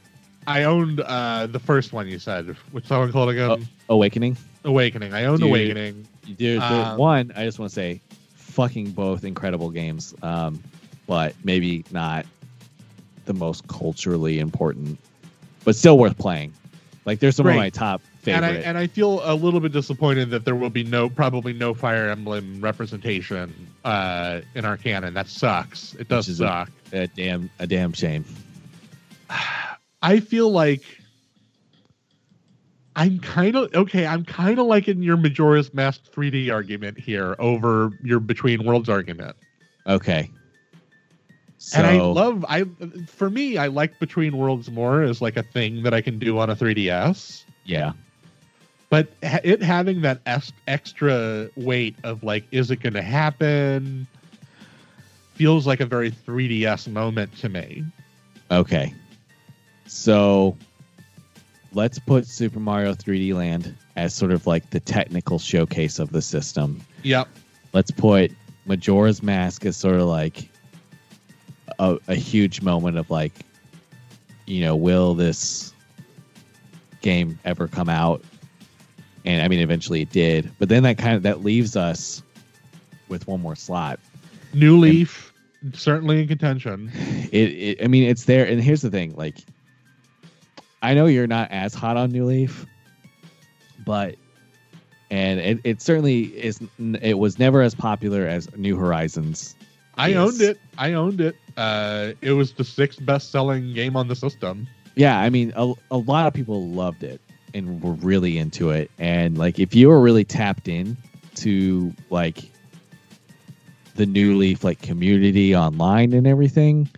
Speaker 2: I owned uh, the first one you said, which someone called again
Speaker 1: Awakening.
Speaker 2: Awakening. I owned
Speaker 1: Dude.
Speaker 2: Awakening.
Speaker 1: There's
Speaker 2: Um,
Speaker 1: one. I just want to say, fucking both incredible games, um, but maybe not the most culturally important, but still worth playing. Like there's some of my top
Speaker 2: And I and I feel a little bit disappointed that there will be no probably no Fire Emblem representation uh, in our canon. That sucks. It does
Speaker 1: is a-
Speaker 2: suck.
Speaker 1: a damn a damn shame.
Speaker 2: I feel like I'm kind of okay. I'm kind of liking your Majora's Mask 3D argument here over your Between Worlds argument.
Speaker 1: Okay. So
Speaker 2: and I love I for me I like Between Worlds more as like a thing that I can do on a 3DS.
Speaker 1: yeah,
Speaker 2: But it having that extra weight of like, is it going to happen? Feels like a very 3DS moment to me.
Speaker 1: okay. So let's put Super Mario 3D Land as sort of like the technical showcase of the system.
Speaker 2: Yep.
Speaker 1: let's put Majora's Mask as sort of like a, a huge moment of like, you know, will this game ever come out? And I mean, eventually it did, but then that kind of that leaves us with one more slot.
Speaker 2: New Leaf, certainly in contention.
Speaker 1: It, it I mean, it's there, and here's the thing: like, I know you're not as hot on New Leaf, but and it, it certainly is. It was never as popular as New Horizons
Speaker 2: I
Speaker 1: Yes.
Speaker 2: owned it. I owned it. Uh, it was the sixth best selling game on the system.
Speaker 1: yeah i mean a, a lot of people loved it and were really into it and like if you were really tapped in to like the new leaf like community online and everything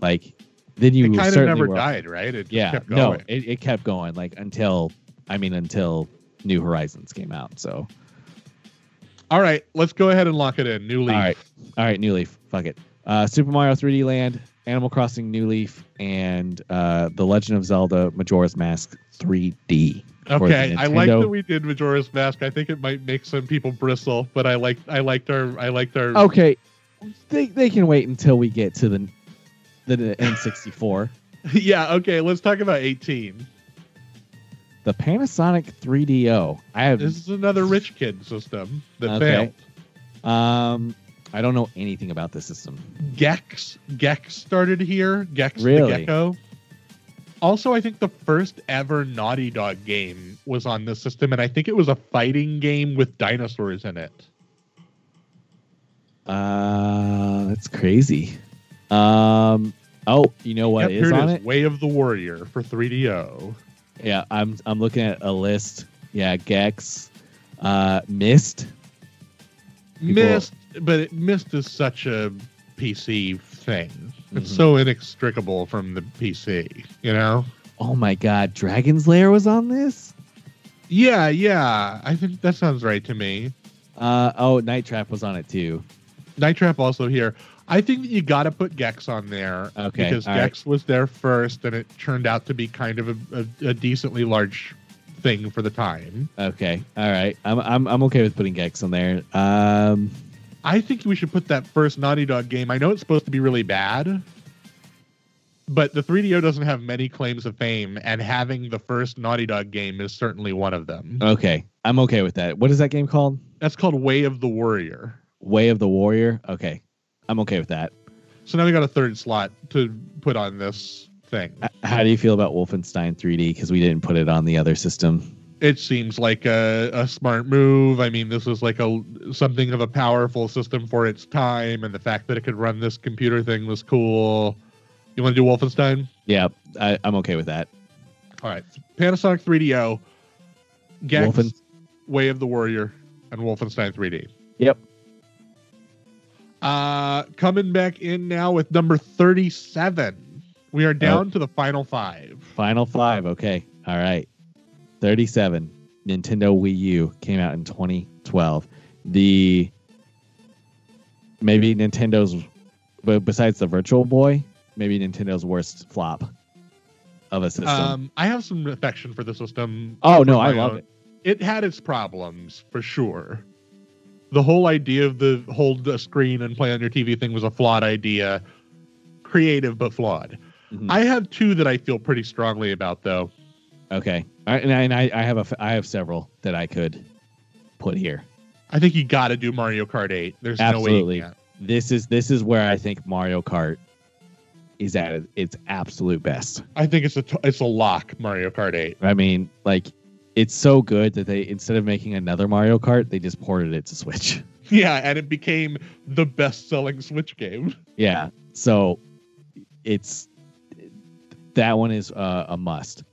Speaker 1: like then you
Speaker 2: it kind of never
Speaker 1: were-
Speaker 2: died, right? It
Speaker 1: yeah
Speaker 2: kept
Speaker 1: no it, it kept going like until i mean until new horizons came out so
Speaker 2: All right, let's go ahead and lock it in. New Leaf.
Speaker 1: all right all right new leaf fuck it uh super mario 3d land Animal Crossing New Leaf and uh, The Legend of Zelda Majora's Mask 3D. for the
Speaker 2: Okay, I like that we did Majora's Mask. I think it might make some people bristle, but I like I liked our I liked our
Speaker 1: Okay, they they can wait until we get to the the N64.
Speaker 2: yeah. Okay, let's talk about 18.
Speaker 1: the Panasonic 3DO. I have
Speaker 2: This is another rich kid system that
Speaker 1: Okay.
Speaker 2: failed.
Speaker 1: um I don't know anything about this system.
Speaker 2: Gex Gex started here. Gex
Speaker 1: Really?
Speaker 2: the Gecko. Also, I think the first ever Naughty Dog game was on this system, and I think it was a fighting game with dinosaurs in it.
Speaker 1: Uh that's crazy. Um oh, you know what
Speaker 2: Yep,
Speaker 1: is
Speaker 2: here
Speaker 1: on
Speaker 2: is,
Speaker 1: it?
Speaker 2: Way of the Warrior for 3DO.
Speaker 1: Yeah, I'm I'm looking at a list. Yeah, Gex, uh Myst. People-
Speaker 2: Myst, but it, Myst is such a PC thing. It's
Speaker 1: Mhm.
Speaker 2: so inextricable from the PC, you know?
Speaker 1: Oh my god, Dragon's Lair was on this?
Speaker 2: Yeah, yeah. I think that sounds right to me.
Speaker 1: Uh oh, Night Trap was on it too.
Speaker 2: Night Trap also here. I think that you got to put Gex on there
Speaker 1: Okay,
Speaker 2: because
Speaker 1: all right.
Speaker 2: Gex was there first, and it turned out to be kind of a, a, a decently large thing for the time.
Speaker 1: Okay. All right. I'm I'm I'm okay with putting Gex on there. Um
Speaker 2: I think we should put that first Naughty Dog game. I know it's supposed to be really bad, but the 3DO doesn't have many claims of fame, and having the first Naughty Dog game is certainly one of them.
Speaker 1: okay. I'm okay with that. What is that game called?
Speaker 2: That's called Way of the Warrior.
Speaker 1: Way of the Warrior. Okay. I'm okay with that.
Speaker 2: So now we got a third slot to put on this thing.
Speaker 1: How do you feel about Wolfenstein 3D because we didn't put it on the other system?
Speaker 2: it seems like a, a smart move. I mean, this is like a something of a powerful system for its time, and the fact that it could run this computer thing was cool. You want to do Wolfenstein?
Speaker 1: Yeah, I, I'm okay with that.
Speaker 2: All right, Panasonic 3DO, Gex,
Speaker 1: Wolfen-
Speaker 2: Way of the Warrior, and Wolfenstein 3D.
Speaker 1: Yep.
Speaker 2: Uh, coming back in now with number 37. We are down to the final five.
Speaker 1: Final five. Okay. All right. 37. Nintendo Wii U came out in 2012. The maybe Nintendo's, but besides the Virtual Boy, maybe Nintendo's worst flop of a system.
Speaker 2: Um, I have some affection for the system.
Speaker 1: oh no, I love
Speaker 2: own-
Speaker 1: it.
Speaker 2: it had its problems for sure. The whole idea of the hold a screen and play on your TV thing was a flawed idea, creative but flawed.
Speaker 1: Mhm.
Speaker 2: I have two that I feel pretty strongly about though.
Speaker 1: Okay. Right, and I, and I, I have a, I have several that I could put here.
Speaker 2: I think you got to do Mario Kart 8. There's
Speaker 1: Absolutely.
Speaker 2: no.
Speaker 1: This is this is where I think Mario Kart is at its absolute best.
Speaker 2: I think it's a t- it's a lock Mario Kart 8.
Speaker 1: I mean, like it's so good that they instead of making another Mario Kart, they just ported it to Switch.
Speaker 2: Yeah, and it became the best-selling Switch game.
Speaker 1: Yeah. So it's that one is uh, a must.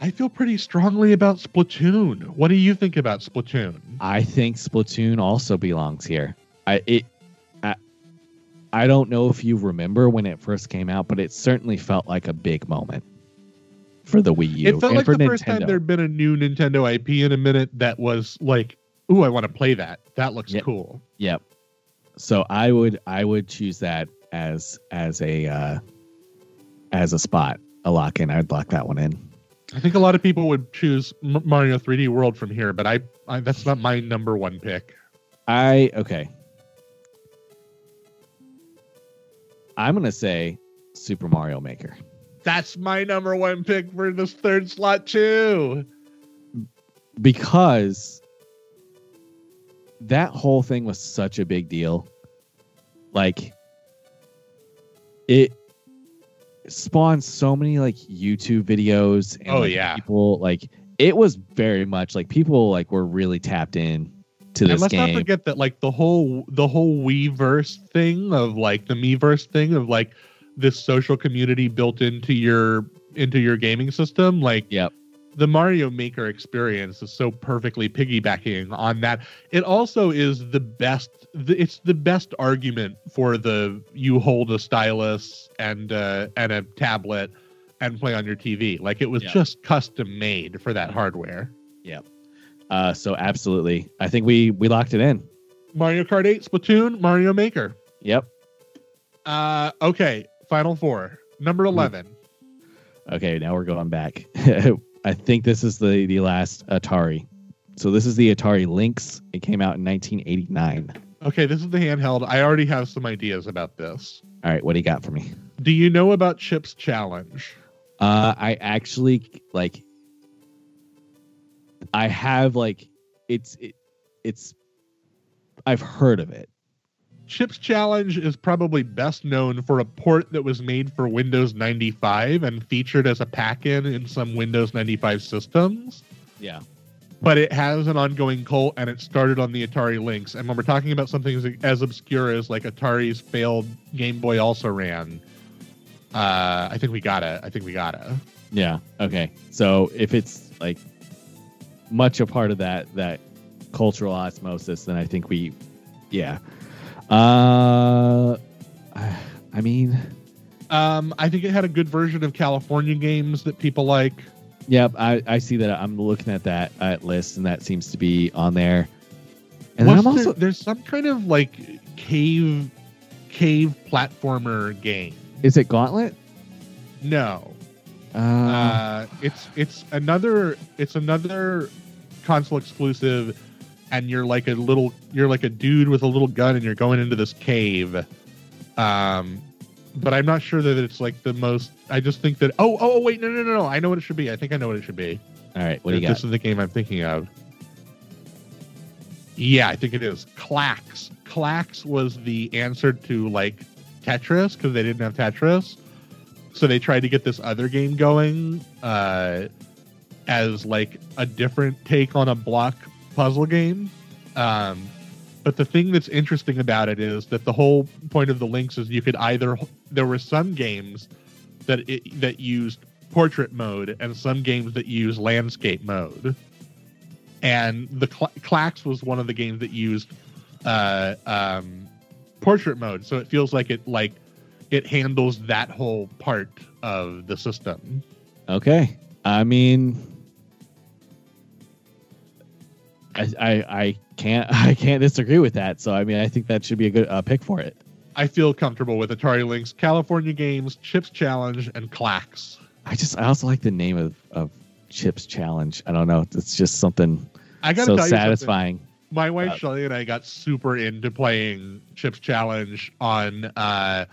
Speaker 2: I feel pretty strongly about Splatoon. What do you think about Splatoon?
Speaker 1: I think Splatoon also belongs here. I it I, I don't know if you remember when it first came out, but it certainly felt like a big moment for the Wii U.
Speaker 2: It felt
Speaker 1: and
Speaker 2: like
Speaker 1: for
Speaker 2: the first time
Speaker 1: Nintendo.
Speaker 2: there'd been a new Nintendo IP in a minute that was like, "Ooh, I want to play that. That looks
Speaker 1: Yep.
Speaker 2: cool."
Speaker 1: Yep. So I would I would choose that as as a uh, as a spot a lock in. I'd lock that one in.
Speaker 2: I think a lot of people would choose Mario 3D World from here, but I, I that's not my number one pick.
Speaker 1: I okay. I'm gonna say Super Mario Maker
Speaker 2: That's my number one pick for this third slot too.
Speaker 1: because that whole thing was such a big deal. Like it spawned so many like YouTube videos and
Speaker 2: Oh,
Speaker 1: like,
Speaker 2: yeah.
Speaker 1: people like it was very much like people like were really tapped in to
Speaker 2: And
Speaker 1: this
Speaker 2: let's not
Speaker 1: game.
Speaker 2: forget that like the whole the whole Weverse thing of like the Miiverse thing of like this social community built into your into your gaming system. Like
Speaker 1: Yep.
Speaker 2: the Mario Maker experience is so perfectly piggybacking on that. It also is the best. It's the best argument for the you hold a stylus and uh, and a tablet and play on your TV. Like it was
Speaker 1: Yeah.
Speaker 2: just custom made for that hardware. Yep.
Speaker 1: Uh, so absolutely, I think we we locked it in.
Speaker 2: Mario Kart 8, Splatoon, Mario Maker.
Speaker 1: Yep.
Speaker 2: Uh, okay, final four. Number eleven.
Speaker 1: Okay, now we're going back. I think this is the the last Atari. So this is the Atari Lynx. It came out in 1989.
Speaker 2: Okay, this is the handheld. I already have some ideas about this.
Speaker 1: All right, what do you got for me?
Speaker 2: Do you know about Chip's Challenge?
Speaker 1: Uh, I actually like. I have like, it's it, it's. I've heard of it.
Speaker 2: Chip's Challenge is probably best known for a port that was made for Windows 95 and featured as a pack-in in some Windows 95 systems.
Speaker 1: Yeah.
Speaker 2: But it has an ongoing cult, and it started on the Atari Lynx. And when we're talking about something as, as obscure as like Atari's failed Game Boy also ran, uh, I think we gotta. I think we gotta.
Speaker 1: Yeah. Okay. So if it's like much a part of that that cultural osmosis, then I think we, yeah. Uh, I mean,
Speaker 2: Um, I think it had a good version of California games that people like.
Speaker 1: yep. I I see that. I'm looking at that uh, list, and that seems to be on there. And then I'm
Speaker 2: there-
Speaker 1: also.
Speaker 2: there's some kind of like cave cave platformer game.
Speaker 1: Is it Gauntlet?
Speaker 2: No.
Speaker 1: Uh,
Speaker 2: Uh, it's it's another it's another console exclusive and you're like a little you're like a dude with a little gun and you're going into this cave. Um but I'm not sure that it's like the most I just think that oh oh wait no no no no I know what it should be. I think I know what it should be.
Speaker 1: all right. What do you
Speaker 2: this
Speaker 1: got?
Speaker 2: is the game I'm thinking of. Yeah, I think it is. Clax. Clax was the answer to like Tetris because they didn't have Tetris. So they tried to get this other game going uh, as like a different take on a block puzzle game. Um, but the thing that's interesting about it is that the whole point of the Lynx is you could either there were some games that it, that used portrait mode and some games that use landscape mode. And the Cl- Clax was one of the games that used uh, um, portrait mode, so it feels like it like it handles that whole part of the system.
Speaker 1: Okay. I mean, I, I I can't I can't disagree with that. So I mean, I think that should be a good uh, pick for it.
Speaker 2: I feel comfortable with Atari Lynx, California Games, Chips Challenge, and Clax.
Speaker 1: I just I also like the name of of Chips Challenge. I don't know. It's just something
Speaker 2: I gotta
Speaker 1: so
Speaker 2: tell you something.
Speaker 1: satisfying.
Speaker 2: My wife
Speaker 1: Uh,
Speaker 2: Shelly and I got super into playing Chips Challenge on uh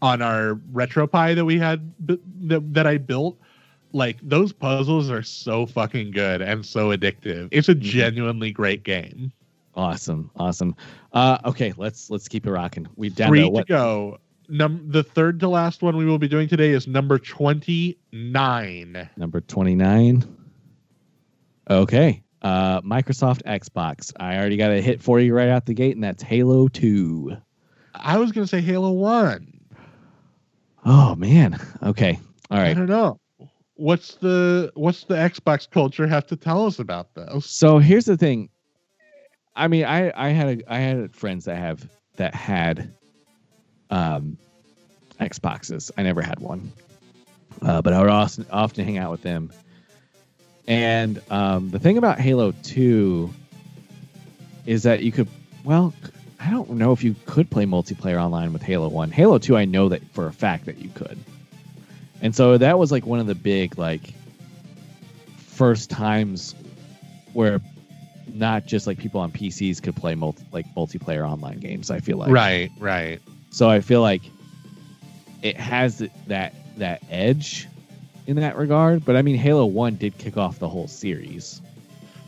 Speaker 2: on our retro RetroPie that we had that, that I built. Like those puzzles are so fucking good and so addictive. It's a
Speaker 1: Mhm.
Speaker 2: genuinely great game.
Speaker 1: Awesome, awesome. Uh, okay, let's let's keep it rocking. We down
Speaker 2: Three
Speaker 1: to what?
Speaker 2: go. Num- the third to last one we will be doing today is number 29.
Speaker 1: Number twenty nine. Okay. Uh, Microsoft Xbox. I already got a hit for you right out the gate, and that's Halo Two.
Speaker 2: I was going to say Halo 1.
Speaker 1: Oh man. Okay. All right.
Speaker 2: I don't know. What's the what's the Xbox culture have to tell us about this?
Speaker 1: So here's the thing. I mean, I I had a I had friends that have that had um Xboxes. I never had one, uh, but I would often often hang out with them. And um, the thing about Halo Two is that you could well. I don't know if you could play multiplayer online with Halo 1. Halo 2, I know that for a fact that you could. And so that was like one of the big, like, first times where not just like people on PCs could play multi, like multiplayer online games. I feel like
Speaker 2: right, right.
Speaker 1: So I feel like it has that that edge in that regard. But I mean, Halo One did kick off the whole series.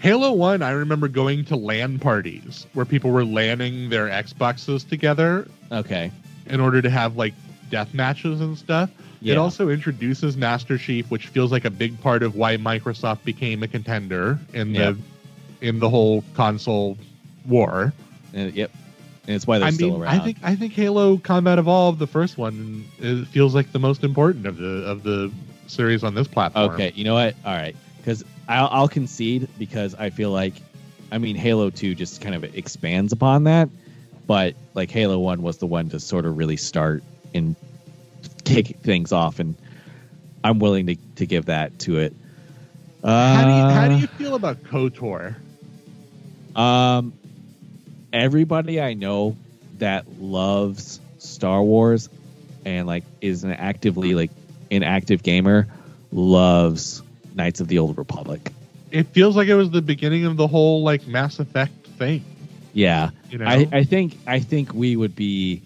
Speaker 2: Halo 1, I remember going to LAN parties where people were LANing their Xboxes together
Speaker 1: Okay,
Speaker 2: in order to have like death matches and stuff.
Speaker 1: Yeah,
Speaker 2: It also introduces Master Chief, which feels like a big part of why Microsoft became a contender in the in the whole console war.
Speaker 1: and, yep, and it's why they're
Speaker 2: I
Speaker 1: still
Speaker 2: mean,
Speaker 1: around.
Speaker 2: I think I think Halo Combat Evolved, the first one, feels like the most important of the of the series on this platform.
Speaker 1: Okay, you know what? All right, because I'll, I'll concede because I feel like, I mean, Halo Two just kind of expands upon that, but like Halo One was the one to sort of really start and kick things off, and I'm willing to, to give that to it. Uh,
Speaker 2: How do you how do you feel about KOTOR?
Speaker 1: Um, everybody I know that loves Star Wars and like is an actively like an active gamer loves Knights of the Old Republic.
Speaker 2: It feels like it was the beginning of the whole like Mass Effect thing.
Speaker 1: Yeah,
Speaker 2: You know,
Speaker 1: I, I think I think we would be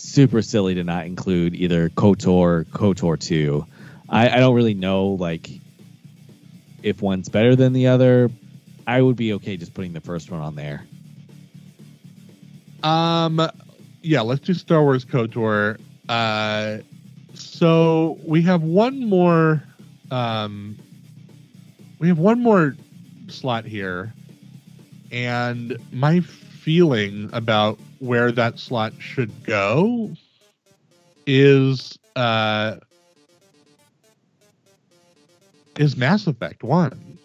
Speaker 1: super silly to not include either KOTOR, KOTOR two. I, I don't really know like if one's better than the other. I would be okay just putting the first one on there.
Speaker 2: Um, yeah, let's do Star Wars KOTOR. Uh, so we have one more. Um, we have one more slot here, and my feeling about where that slot should go is uh is Mass Effect One,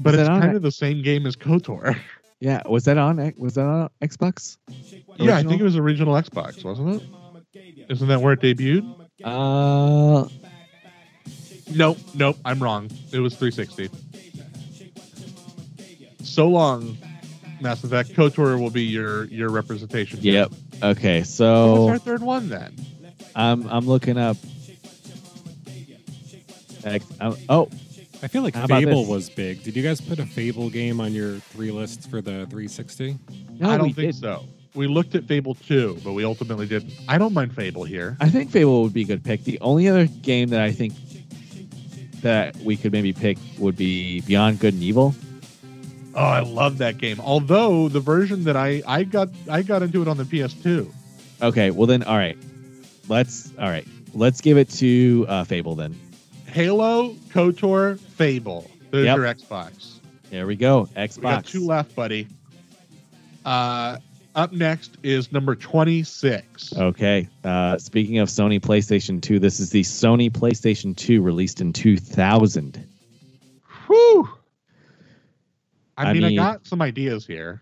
Speaker 2: but it's
Speaker 1: on
Speaker 2: kind of the same game as KOTOR.
Speaker 1: Yeah, was that on was that on Xbox?
Speaker 2: Yeah, I think it was original Xbox, wasn't it? Isn't that where it debuted?
Speaker 1: Uh,
Speaker 2: Nope, nope, I'm wrong. It was 360. So long, Mass Effect. KOTOR will be your your representation.
Speaker 1: yep. Okay,
Speaker 2: What's
Speaker 1: so
Speaker 2: our third one then?
Speaker 1: I'm I'm looking up. X, um, oh,
Speaker 4: I feel like
Speaker 1: How
Speaker 4: Fable was big. Did you guys put a Fable game on your three lists for the 360?
Speaker 1: no,
Speaker 2: I don't think
Speaker 1: didn't.
Speaker 2: so. We looked at Fable 2, but we ultimately didn't. I don't mind Fable here.
Speaker 1: I think Fable would be a good pick. The only other game that I think that we could maybe pick would be Beyond Good and Evil.
Speaker 2: Oh, I love that game. Although the version that I I got I got into it on the PS2.
Speaker 1: Okay, well then, all right, let's all right, let's give it to uh, Fable then.
Speaker 2: Halo, KOTOR, Fable. There's
Speaker 1: Yep.
Speaker 2: your Xbox.
Speaker 1: There we go,
Speaker 2: We got
Speaker 1: Xbox.
Speaker 2: two left, buddy. Uh, up next is number 26.
Speaker 1: Okay. Uh, speaking of Sony PlayStation 2, this is the Sony PlayStation 2 released in 2000.
Speaker 2: Whew. I,
Speaker 1: I
Speaker 2: mean,
Speaker 1: mean-
Speaker 2: I got some ideas here.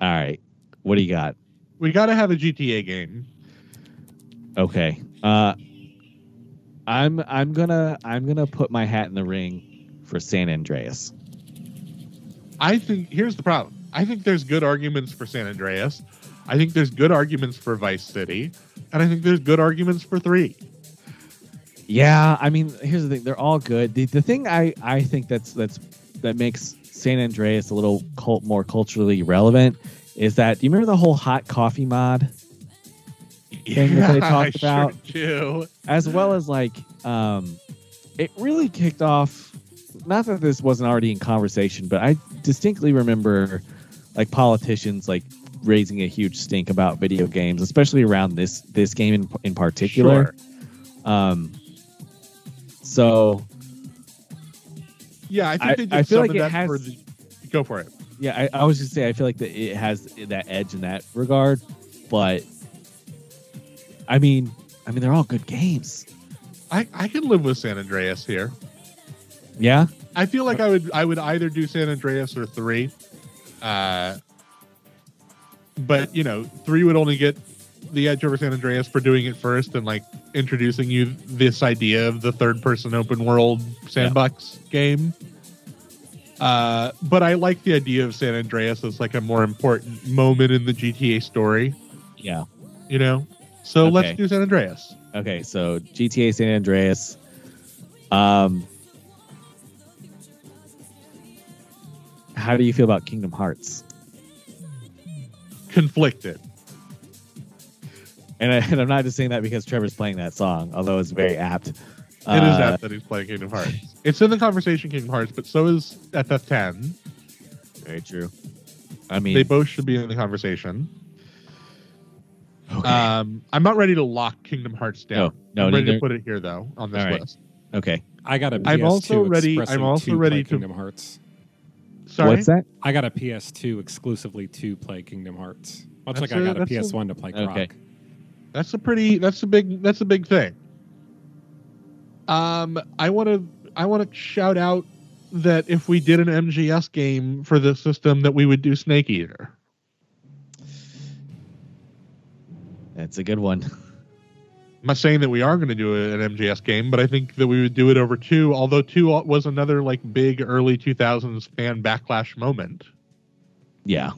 Speaker 1: All right. What do you got?
Speaker 2: We got to have a GTA game.
Speaker 1: Okay. Uh, I'm I'm gonna I'm gonna put my hat in the ring for San Andreas.
Speaker 2: I think here's the problem. I think there's good arguments for San Andreas. I think there's good arguments for Vice City, and I think there's good arguments for three.
Speaker 1: Yeah, I mean, here's the thing: they're all good. The, the thing I I think that's that's that makes San Andreas a little cult, more culturally relevant is that do you remember the whole hot coffee mod, Thing that they talked
Speaker 2: sure
Speaker 1: about.
Speaker 2: do.
Speaker 1: as well as like um, it really kicked off. Not that this wasn't already in conversation, but I distinctly remember like politicians like raising a huge stink about video games, especially around this this game in in particular.
Speaker 2: Sure.
Speaker 1: Um, so
Speaker 2: Yeah, I think they did
Speaker 1: I feel
Speaker 2: some
Speaker 1: like
Speaker 2: of
Speaker 1: it
Speaker 2: that
Speaker 1: has-
Speaker 2: for the. Go for it.
Speaker 1: yeah, I, I was just say I feel like that it has that edge in that regard, but I mean, I mean they're all good games.
Speaker 2: I I can live with San Andreas here.
Speaker 1: Yeah,
Speaker 2: I feel like I would I would either do San Andreas or three. Uh, but you know, three would only get the edge over San Andreas for doing it first and like introducing you this idea of the third person open world sandbox game. Uh, but I like the idea of San Andreas as like a more important moment in the GTA story,
Speaker 1: yeah.
Speaker 2: you know? So
Speaker 1: Okay.
Speaker 2: let's do San Andreas.
Speaker 1: Okay, so GTA San Andreas. Um, how do you feel about Kingdom Hearts?
Speaker 2: Conflicted.
Speaker 1: And, I, and I'm not just saying that because Trevor's playing that song, although it's very apt.
Speaker 2: It is
Speaker 1: Uh,
Speaker 2: apt that he's playing Kingdom Hearts. It's in the conversation, Kingdom Hearts, but so is FF10.
Speaker 1: Very true. I mean,
Speaker 2: They both should be in the conversation.
Speaker 1: okay.
Speaker 2: Um, I'm not ready to lock Kingdom Hearts down.
Speaker 1: No, no,
Speaker 2: I'm ready
Speaker 1: neither-
Speaker 2: to put it here though on this
Speaker 1: All right.
Speaker 2: list.
Speaker 1: okay.
Speaker 4: I got a PS2
Speaker 2: I'm also ready- I'm also
Speaker 4: to
Speaker 2: ready
Speaker 4: play
Speaker 2: to-
Speaker 4: Kingdom Hearts.
Speaker 2: Sorry,
Speaker 1: What's that?
Speaker 4: I got a PS2 exclusively to play Kingdom Hearts. Much
Speaker 2: That's
Speaker 4: like I
Speaker 2: a-
Speaker 4: got a PS1 to play Croc.
Speaker 1: Okay.
Speaker 2: That's a pretty. That's a big. That's a big thing. Um, I want to. I want to shout out that if we did an MGS game for the system, that we would do Snake Eater.
Speaker 1: That's a good one.
Speaker 2: I'm not saying that we are going to do an MGS game, but I think that we would do it over two. Although two was another like big early 2000s fan backlash moment.
Speaker 1: Yeah.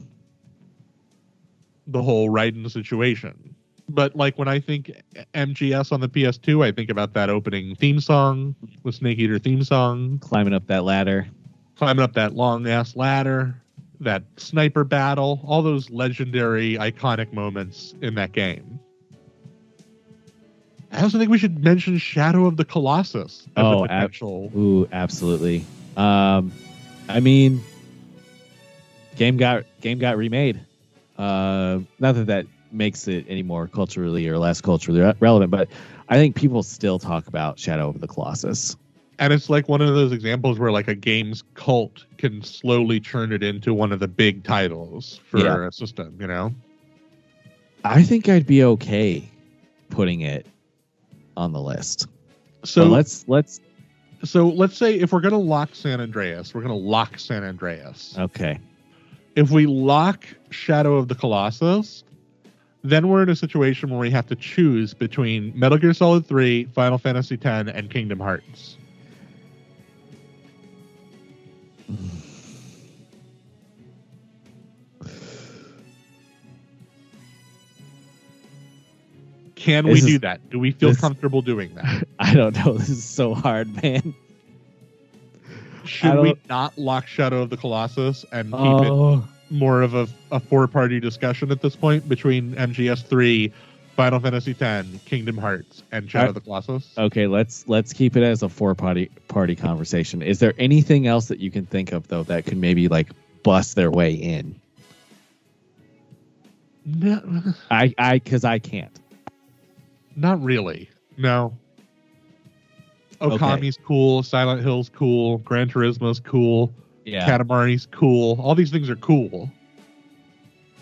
Speaker 2: The whole Raiden situation. But like when I think MGS on the PS2, I think about that opening theme song, the Snake Eater theme song,
Speaker 1: Climbing up that ladder.
Speaker 2: climbing up that long ass ladder, that sniper battle, all those legendary, iconic moments in that game. I also think we should mention Shadow of the Colossus as
Speaker 1: Oh,
Speaker 2: a
Speaker 1: ab- Ooh, absolutely. Um, I mean, game got game got remade. Uh, not that that makes it any more culturally or less culturally re- relevant, but I think people still talk about Shadow of the Colossus.
Speaker 2: and it's like one of those examples where like a game's cult can slowly turn it into one of the big titles for
Speaker 1: Yeah.
Speaker 2: a system, you know?
Speaker 1: I think I'd be okay putting it on the list.
Speaker 2: So
Speaker 1: So let's let's
Speaker 2: so let's say if we're gonna lock San Andreas, we're gonna lock San Andreas.
Speaker 1: okay.
Speaker 2: If we lock Shadow of the Colossus, then we're in a situation where we have to choose between Metal Gear Solid 3, Final Fantasy X, and Kingdom Hearts. Can we
Speaker 1: This is-
Speaker 2: do that? Do we feel
Speaker 1: this-
Speaker 2: comfortable doing that?
Speaker 1: I don't know. This is so hard, man.
Speaker 2: Should we
Speaker 1: don't-
Speaker 2: lock Shadow of the Colossus and keep it
Speaker 1: Oh,
Speaker 2: more of a, a four party discussion at this point between MGS three, Final Fantasy X, Kingdom Hearts, and Shadow of the Colossus.
Speaker 1: okay. Let's let's keep it as a four party party conversation. Is there anything else that you can think of though that could maybe like bust their way in?
Speaker 2: No,
Speaker 1: I I because I can't.
Speaker 2: not really. No.
Speaker 1: Okay.
Speaker 2: Okami's cool. Silent Hill's cool. Gran Turismo's cool.
Speaker 1: Yeah,
Speaker 2: Katamari's cool. All these things are cool.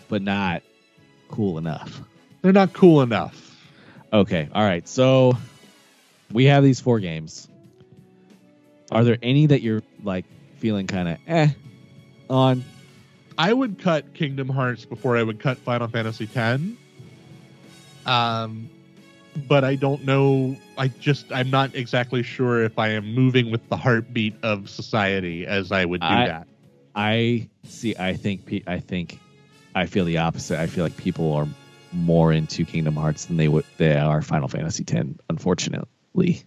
Speaker 1: but not cool enough.
Speaker 2: They're not cool enough.
Speaker 1: Okay. All right. So we have these four games. Are there any that you're like feeling kind of eh on?
Speaker 2: I would cut Kingdom Hearts before I would cut Final Fantasy X. Um, but I don't know. I just I'm not exactly sure if I am moving with the heartbeat of society as I would do
Speaker 1: I-
Speaker 2: that.
Speaker 1: I see. I think. I think. I feel the opposite. I feel like people are more into Kingdom Hearts than they would. They are Final Fantasy X. Unfortunately.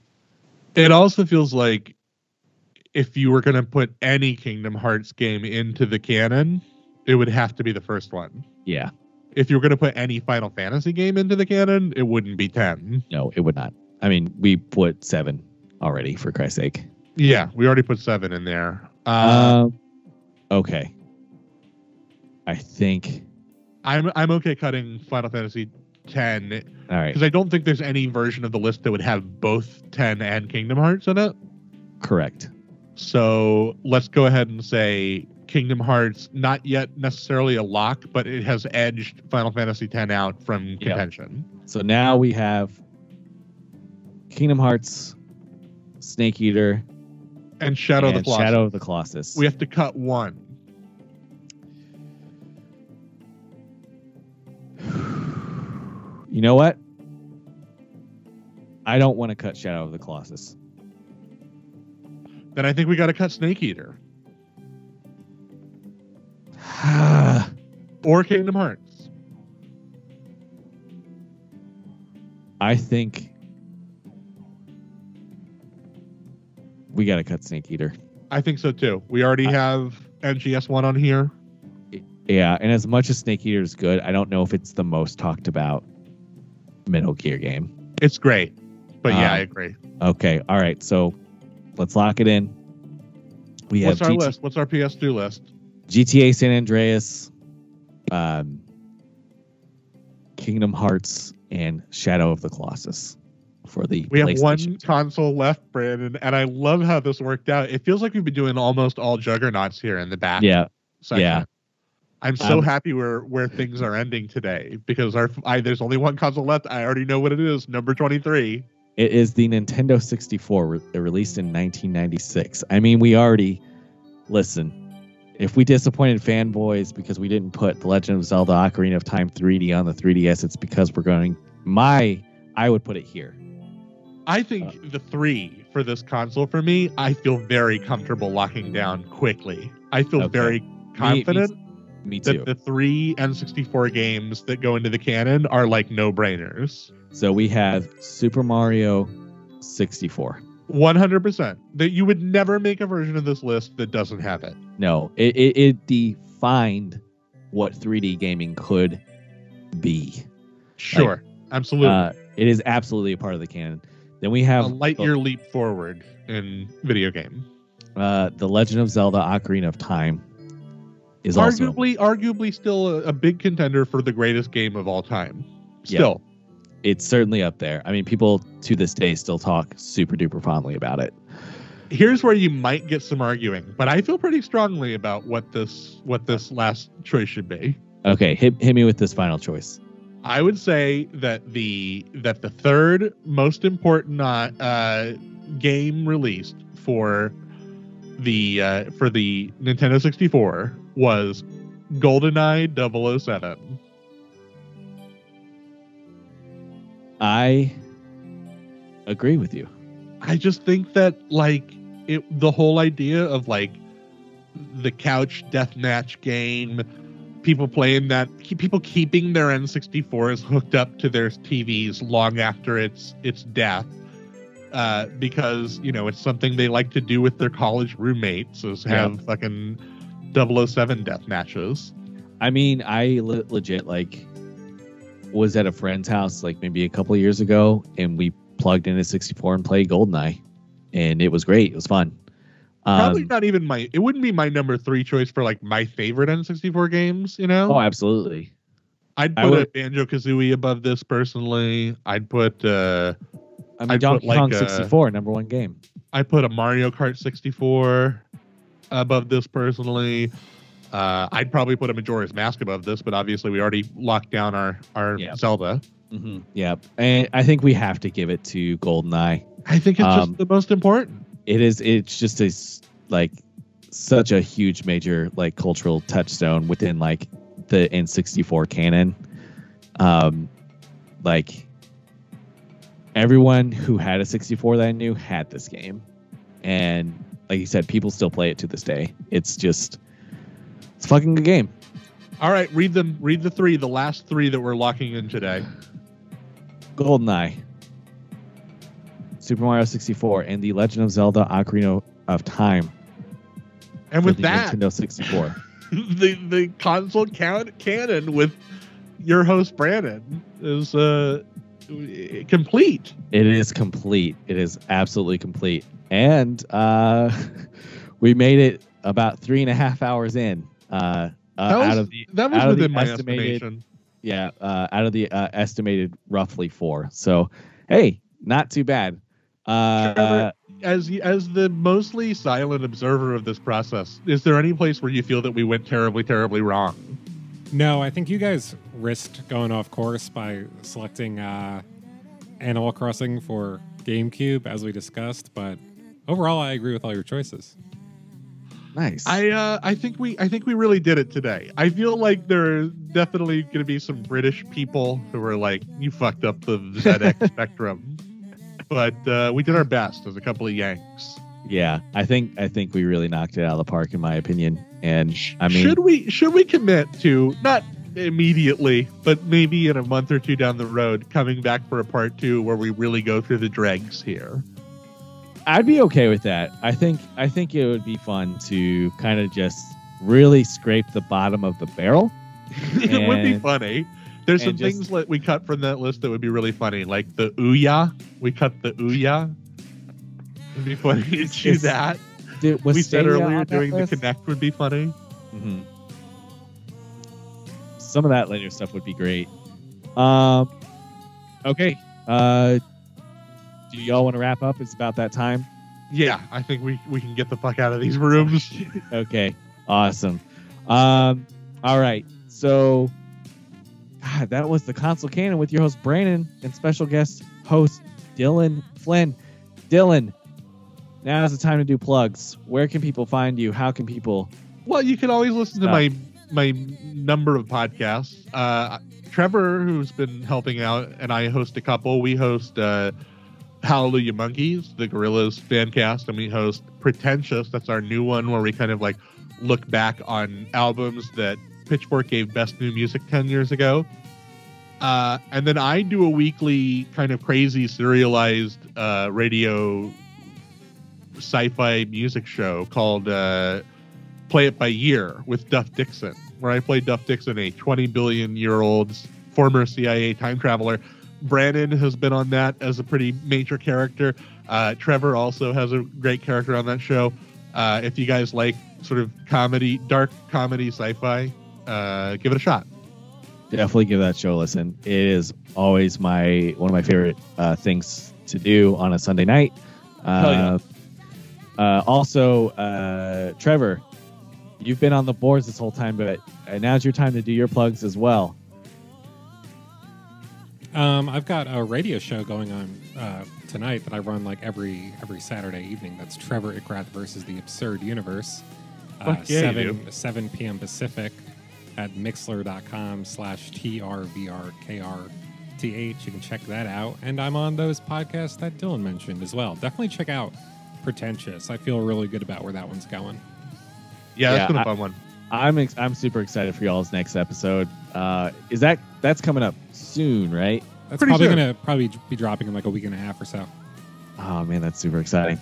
Speaker 2: It also feels like if you were going to put any Kingdom Hearts game into the canon, it would have to be the first one.
Speaker 1: Yeah.
Speaker 2: If you were going to put any Final Fantasy game into the canon, it wouldn't be 10.
Speaker 1: No, it would not. I mean, we put seven already. For Christ's sake.
Speaker 2: Yeah, we already put 7 in there. Uh,
Speaker 1: Um. Okay. I think.
Speaker 2: I'm I'm okay cutting Final Fantasy 10
Speaker 1: All right.
Speaker 2: because I don't think there's any version of the list that would have both 10 and Kingdom Hearts in it.
Speaker 1: Correct.
Speaker 2: So let's go ahead and say Kingdom Hearts, not yet necessarily a lock, but it has edged Final Fantasy X out from contention.
Speaker 1: So now we have Kingdom Hearts, Snake Eater,
Speaker 2: And Shadow of the Colossus.
Speaker 1: Shadow of the Colossus.
Speaker 2: We have to cut one.
Speaker 1: you know what? I don't want to cut Shadow of the Colossus.
Speaker 2: Then I think we got to cut Snake Eater or Kingdom Hearts.
Speaker 1: I think we got to cut Snake Eater.
Speaker 2: I think so too. We already have MGS one on here.
Speaker 1: Yeah, and as much as Snake Eater is good, I don't know if it's the most talked about Metal Gear game.
Speaker 2: It's great, but yeah,
Speaker 1: Um,
Speaker 2: I agree.
Speaker 1: Okay, all right. So let's lock it in. We
Speaker 2: What's
Speaker 1: have
Speaker 2: our list? What's our PS2 list?
Speaker 1: GTA San Andreas, um, Kingdom Hearts, and Shadow of the Colossus for the
Speaker 2: We have one console left, Brandon, and I love how this worked out. It feels like we've been doing almost all juggernauts here in the back.
Speaker 1: Yeah,
Speaker 2: section.
Speaker 1: yeah.
Speaker 2: I'm so
Speaker 1: Um,
Speaker 2: happy where where things are ending today because our I, there's only one console left. I already know what it is. Number 23.
Speaker 1: it is the Nintendo 64 re- released in 1996. I mean, we already listen. If we disappointed fanboys because we didn't put The Legend of Zelda: Ocarina of Time 3D on the 3DS, it's because we're going. My, I would put it here.
Speaker 2: I think
Speaker 1: Uh.
Speaker 2: the three for this console for me, I feel very comfortable locking down quickly. I feel
Speaker 1: Okay.
Speaker 2: very
Speaker 1: Me-
Speaker 2: confident.
Speaker 1: Me, Me too.
Speaker 2: that the three N64 games that go into the canon are like no brainers.
Speaker 1: So we have Super Mario 64.
Speaker 2: 100%. That you would never make a version of this list that doesn't have it.
Speaker 1: No, it, it, it defined what 3D gaming could be.
Speaker 2: Sure. absolutely.
Speaker 1: Uh, it is absolutely a part of the canon. Then we have
Speaker 2: a light year leap forward in video game.
Speaker 1: uh, the Legend of Zelda: Ocarina of Time. Is also
Speaker 2: Arguably, arguably still a, a big contender for the greatest game of all time. Still.
Speaker 1: It's certainly up there. I mean, people to this day still talk super duper fondly about it.
Speaker 2: Here's where you might get some arguing, but I feel pretty strongly about what this what this last choice should be.
Speaker 1: Okay, hit hit me with this final choice.
Speaker 2: I would say that the that the third most important uh, uh, game released for the uh, for the Nintendo 64 was GoldenEye 007.
Speaker 1: I agree with you.
Speaker 2: I just think that like it the whole idea of like the couch deathmatch game, people playing that, people keeping their N64s hooked up to their TVs long after its its death, uh, because you know it's something they like to do with their college roommates is have fucking 007 death matches.
Speaker 1: I mean, I le- legit like was at a friend's house like maybe a couple years ago, and we plugged in a 64 and played Goldeneye, and it was great. It was fun.
Speaker 2: Probably
Speaker 1: Um,
Speaker 2: not even my. It wouldn't be my number three choice for like my favorite N64 games. You know.
Speaker 1: oh, absolutely.
Speaker 2: I'd put a
Speaker 1: would-
Speaker 2: Banjo Kazooie above this personally. I'd put uh
Speaker 1: I mean,
Speaker 2: I'd
Speaker 1: Donkey
Speaker 2: like,
Speaker 1: Kong
Speaker 2: uh,
Speaker 1: 64, number one game.
Speaker 2: I put a Mario Kart 64 above this personally. Uh, I'd probably put a Majora's Mask above this, but obviously we already locked down our our
Speaker 1: Yeah.
Speaker 2: Zelda.
Speaker 1: hmm Yeah, and I think we have to give it to Goldeneye.
Speaker 2: I think it's
Speaker 1: Um,
Speaker 2: just the most important.
Speaker 1: It is. It's just a s- like such a huge major like cultural touchstone within like the N64 canon. Um, like everyone who had a 64 that I knew had this game, and like you said, people still play it to this day. It's just it's fucking good game.
Speaker 2: All right, read them. Read the three, the last three that we're locking in today.
Speaker 1: GoldenEye, Super Mario 64, and The Legend of Zelda: Ocarina of Time
Speaker 2: And with that,
Speaker 1: Nintendo 64.
Speaker 2: the the console count canon with your host Brandon is uh complete.
Speaker 1: It is complete. It is absolutely complete. And uh, we made it about three and a half hours in. Uh, uh,
Speaker 2: That was,
Speaker 1: out of the
Speaker 2: that was
Speaker 1: out of the
Speaker 2: within my
Speaker 1: estimated-
Speaker 2: estimation.
Speaker 1: yeah, uh, out of the uh, estimated roughly four. So hey, not too bad. Uh,
Speaker 2: Trevor, as as the mostly silent observer of this process, is there any place where you feel that we went terribly, terribly wrong?
Speaker 4: No, I think you guys risked going off course by selecting uh, Animal Crossing for GameCube, as we discussed. But overall, I agree with all your choices.
Speaker 1: Nice.
Speaker 2: I uh, I think we I think we really did it today. I feel like there are definitely going to be some British people who are like, "You fucked up the ZX Spectrum," but uh, we did our best as a couple of Yanks.
Speaker 1: yeah, I think I think we really knocked it out of the park, in my opinion. And I mean,
Speaker 2: should we should we commit to not immediately, but maybe in a month or two down the road, coming back for a part two where we really go through the dregs here?
Speaker 1: I'd be okay with that. I think I think it would be fun to kind of just really scrape the bottom of the barrel.
Speaker 2: it would be funny. There's some
Speaker 1: just-
Speaker 2: things that we cut from that list that would be really funny, like the Ouya. We cut the Ouya. It'd be funny to do that.
Speaker 1: Did,
Speaker 2: we said earlier doing the? Kinect would be funny.
Speaker 1: Mhm. Some of that later stuff would be great. Um, okay. Uh, do y'all want to wrap up? It's about that time.
Speaker 2: Yeah, I think we, we can get the fuck out of these rooms.
Speaker 1: Okay. Awesome. Um, all right. So, God, that was the console canon with your host Brandon and special guest host Dylan Flynn. Dylan, now is the time to do plugs. Where can people find you? How can people?
Speaker 2: Well, you can always listen to
Speaker 1: Uh,
Speaker 2: my my number of podcasts. Uh, Trevor, who's been helping out, and I host a couple. We host uh, Hallelujah Monkeys, the Gorillaz fan cast, and we host Pretentious. That's our new one where we kind of like look back on albums that Pitchfork gave Best New Music 10 years ago. Uh, and then I do a weekly kind of crazy serialized uh, radio sci-fi music show called uh, Play It by Year with Duff Dixon, where I play Duff Dixon, a 20 billion year old former CIA time traveler. Brandon has been on that as a pretty major character. Uh, Trevor also has a great character on that show. Uh, if you guys like sort of comedy, dark comedy, sci-fi, uh, give it a shot.
Speaker 1: Definitely give that show a listen. It is always my one of my favorite uh, things to do on a Sunday night.
Speaker 2: Yeah.
Speaker 1: Uh, uh, also, uh, Trevor, you've been on the boards this whole time, but now's your time to do your plugs as well.
Speaker 4: Um, I've got a radio show going on uh, tonight that I run like every every Saturday evening. That's Trevor Ickrath versus the Absurd Universe. Uh,
Speaker 2: Fuck yeah, you
Speaker 4: seven seven p.m. Pacific at mixlr.com slash trvrkrth. You can check that out. And I'm on those podcasts that Dylan mentioned as well. Definitely check out Pretentious. I feel really good about where that one's going.
Speaker 2: Yeah, that's
Speaker 1: Yeah,
Speaker 2: been a fun one.
Speaker 1: I'm ex- I'm super excited for y'all's next episode. Uh, is that that's coming up soon, right?
Speaker 4: That's
Speaker 2: Pretty
Speaker 4: probably
Speaker 2: soon.
Speaker 4: gonna probably be dropping in like a week and a half or so.
Speaker 1: Oh man, that's super exciting.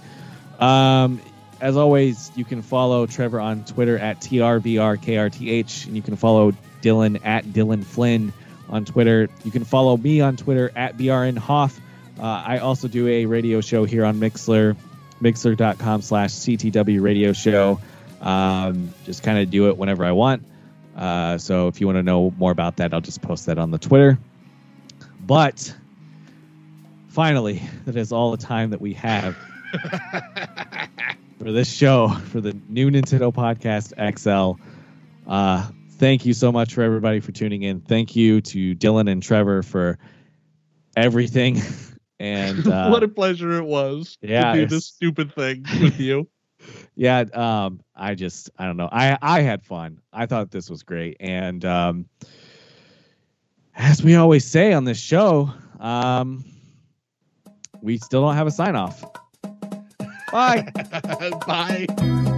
Speaker 1: Um, as always, you can follow Trevor on Twitter at trvrkrth, and you can follow Dylan at Dylan Flynn on Twitter. You can follow me on Twitter at brnhoff. Uh, I also do a radio show here on Mixlr, mixlr.com slash CTW radio show. Um, just kind of do it whenever I want. Uh, so if you want to know more about that, I'll just post that on the Twitter. But finally, that is all the time that we have for this show for the new Nintendo Podcast XL. Uh, thank you so much for everybody for tuning in. Thank you to Dylan and Trevor for everything. And uh,
Speaker 2: what a pleasure it was
Speaker 1: yeah,
Speaker 2: to do this stupid thing with you.
Speaker 1: yeah, um, I just I don't know. I I had fun. I thought this was great. And um, as we always say on this show, um, we still don't have a sign off. Bye.
Speaker 2: Bye.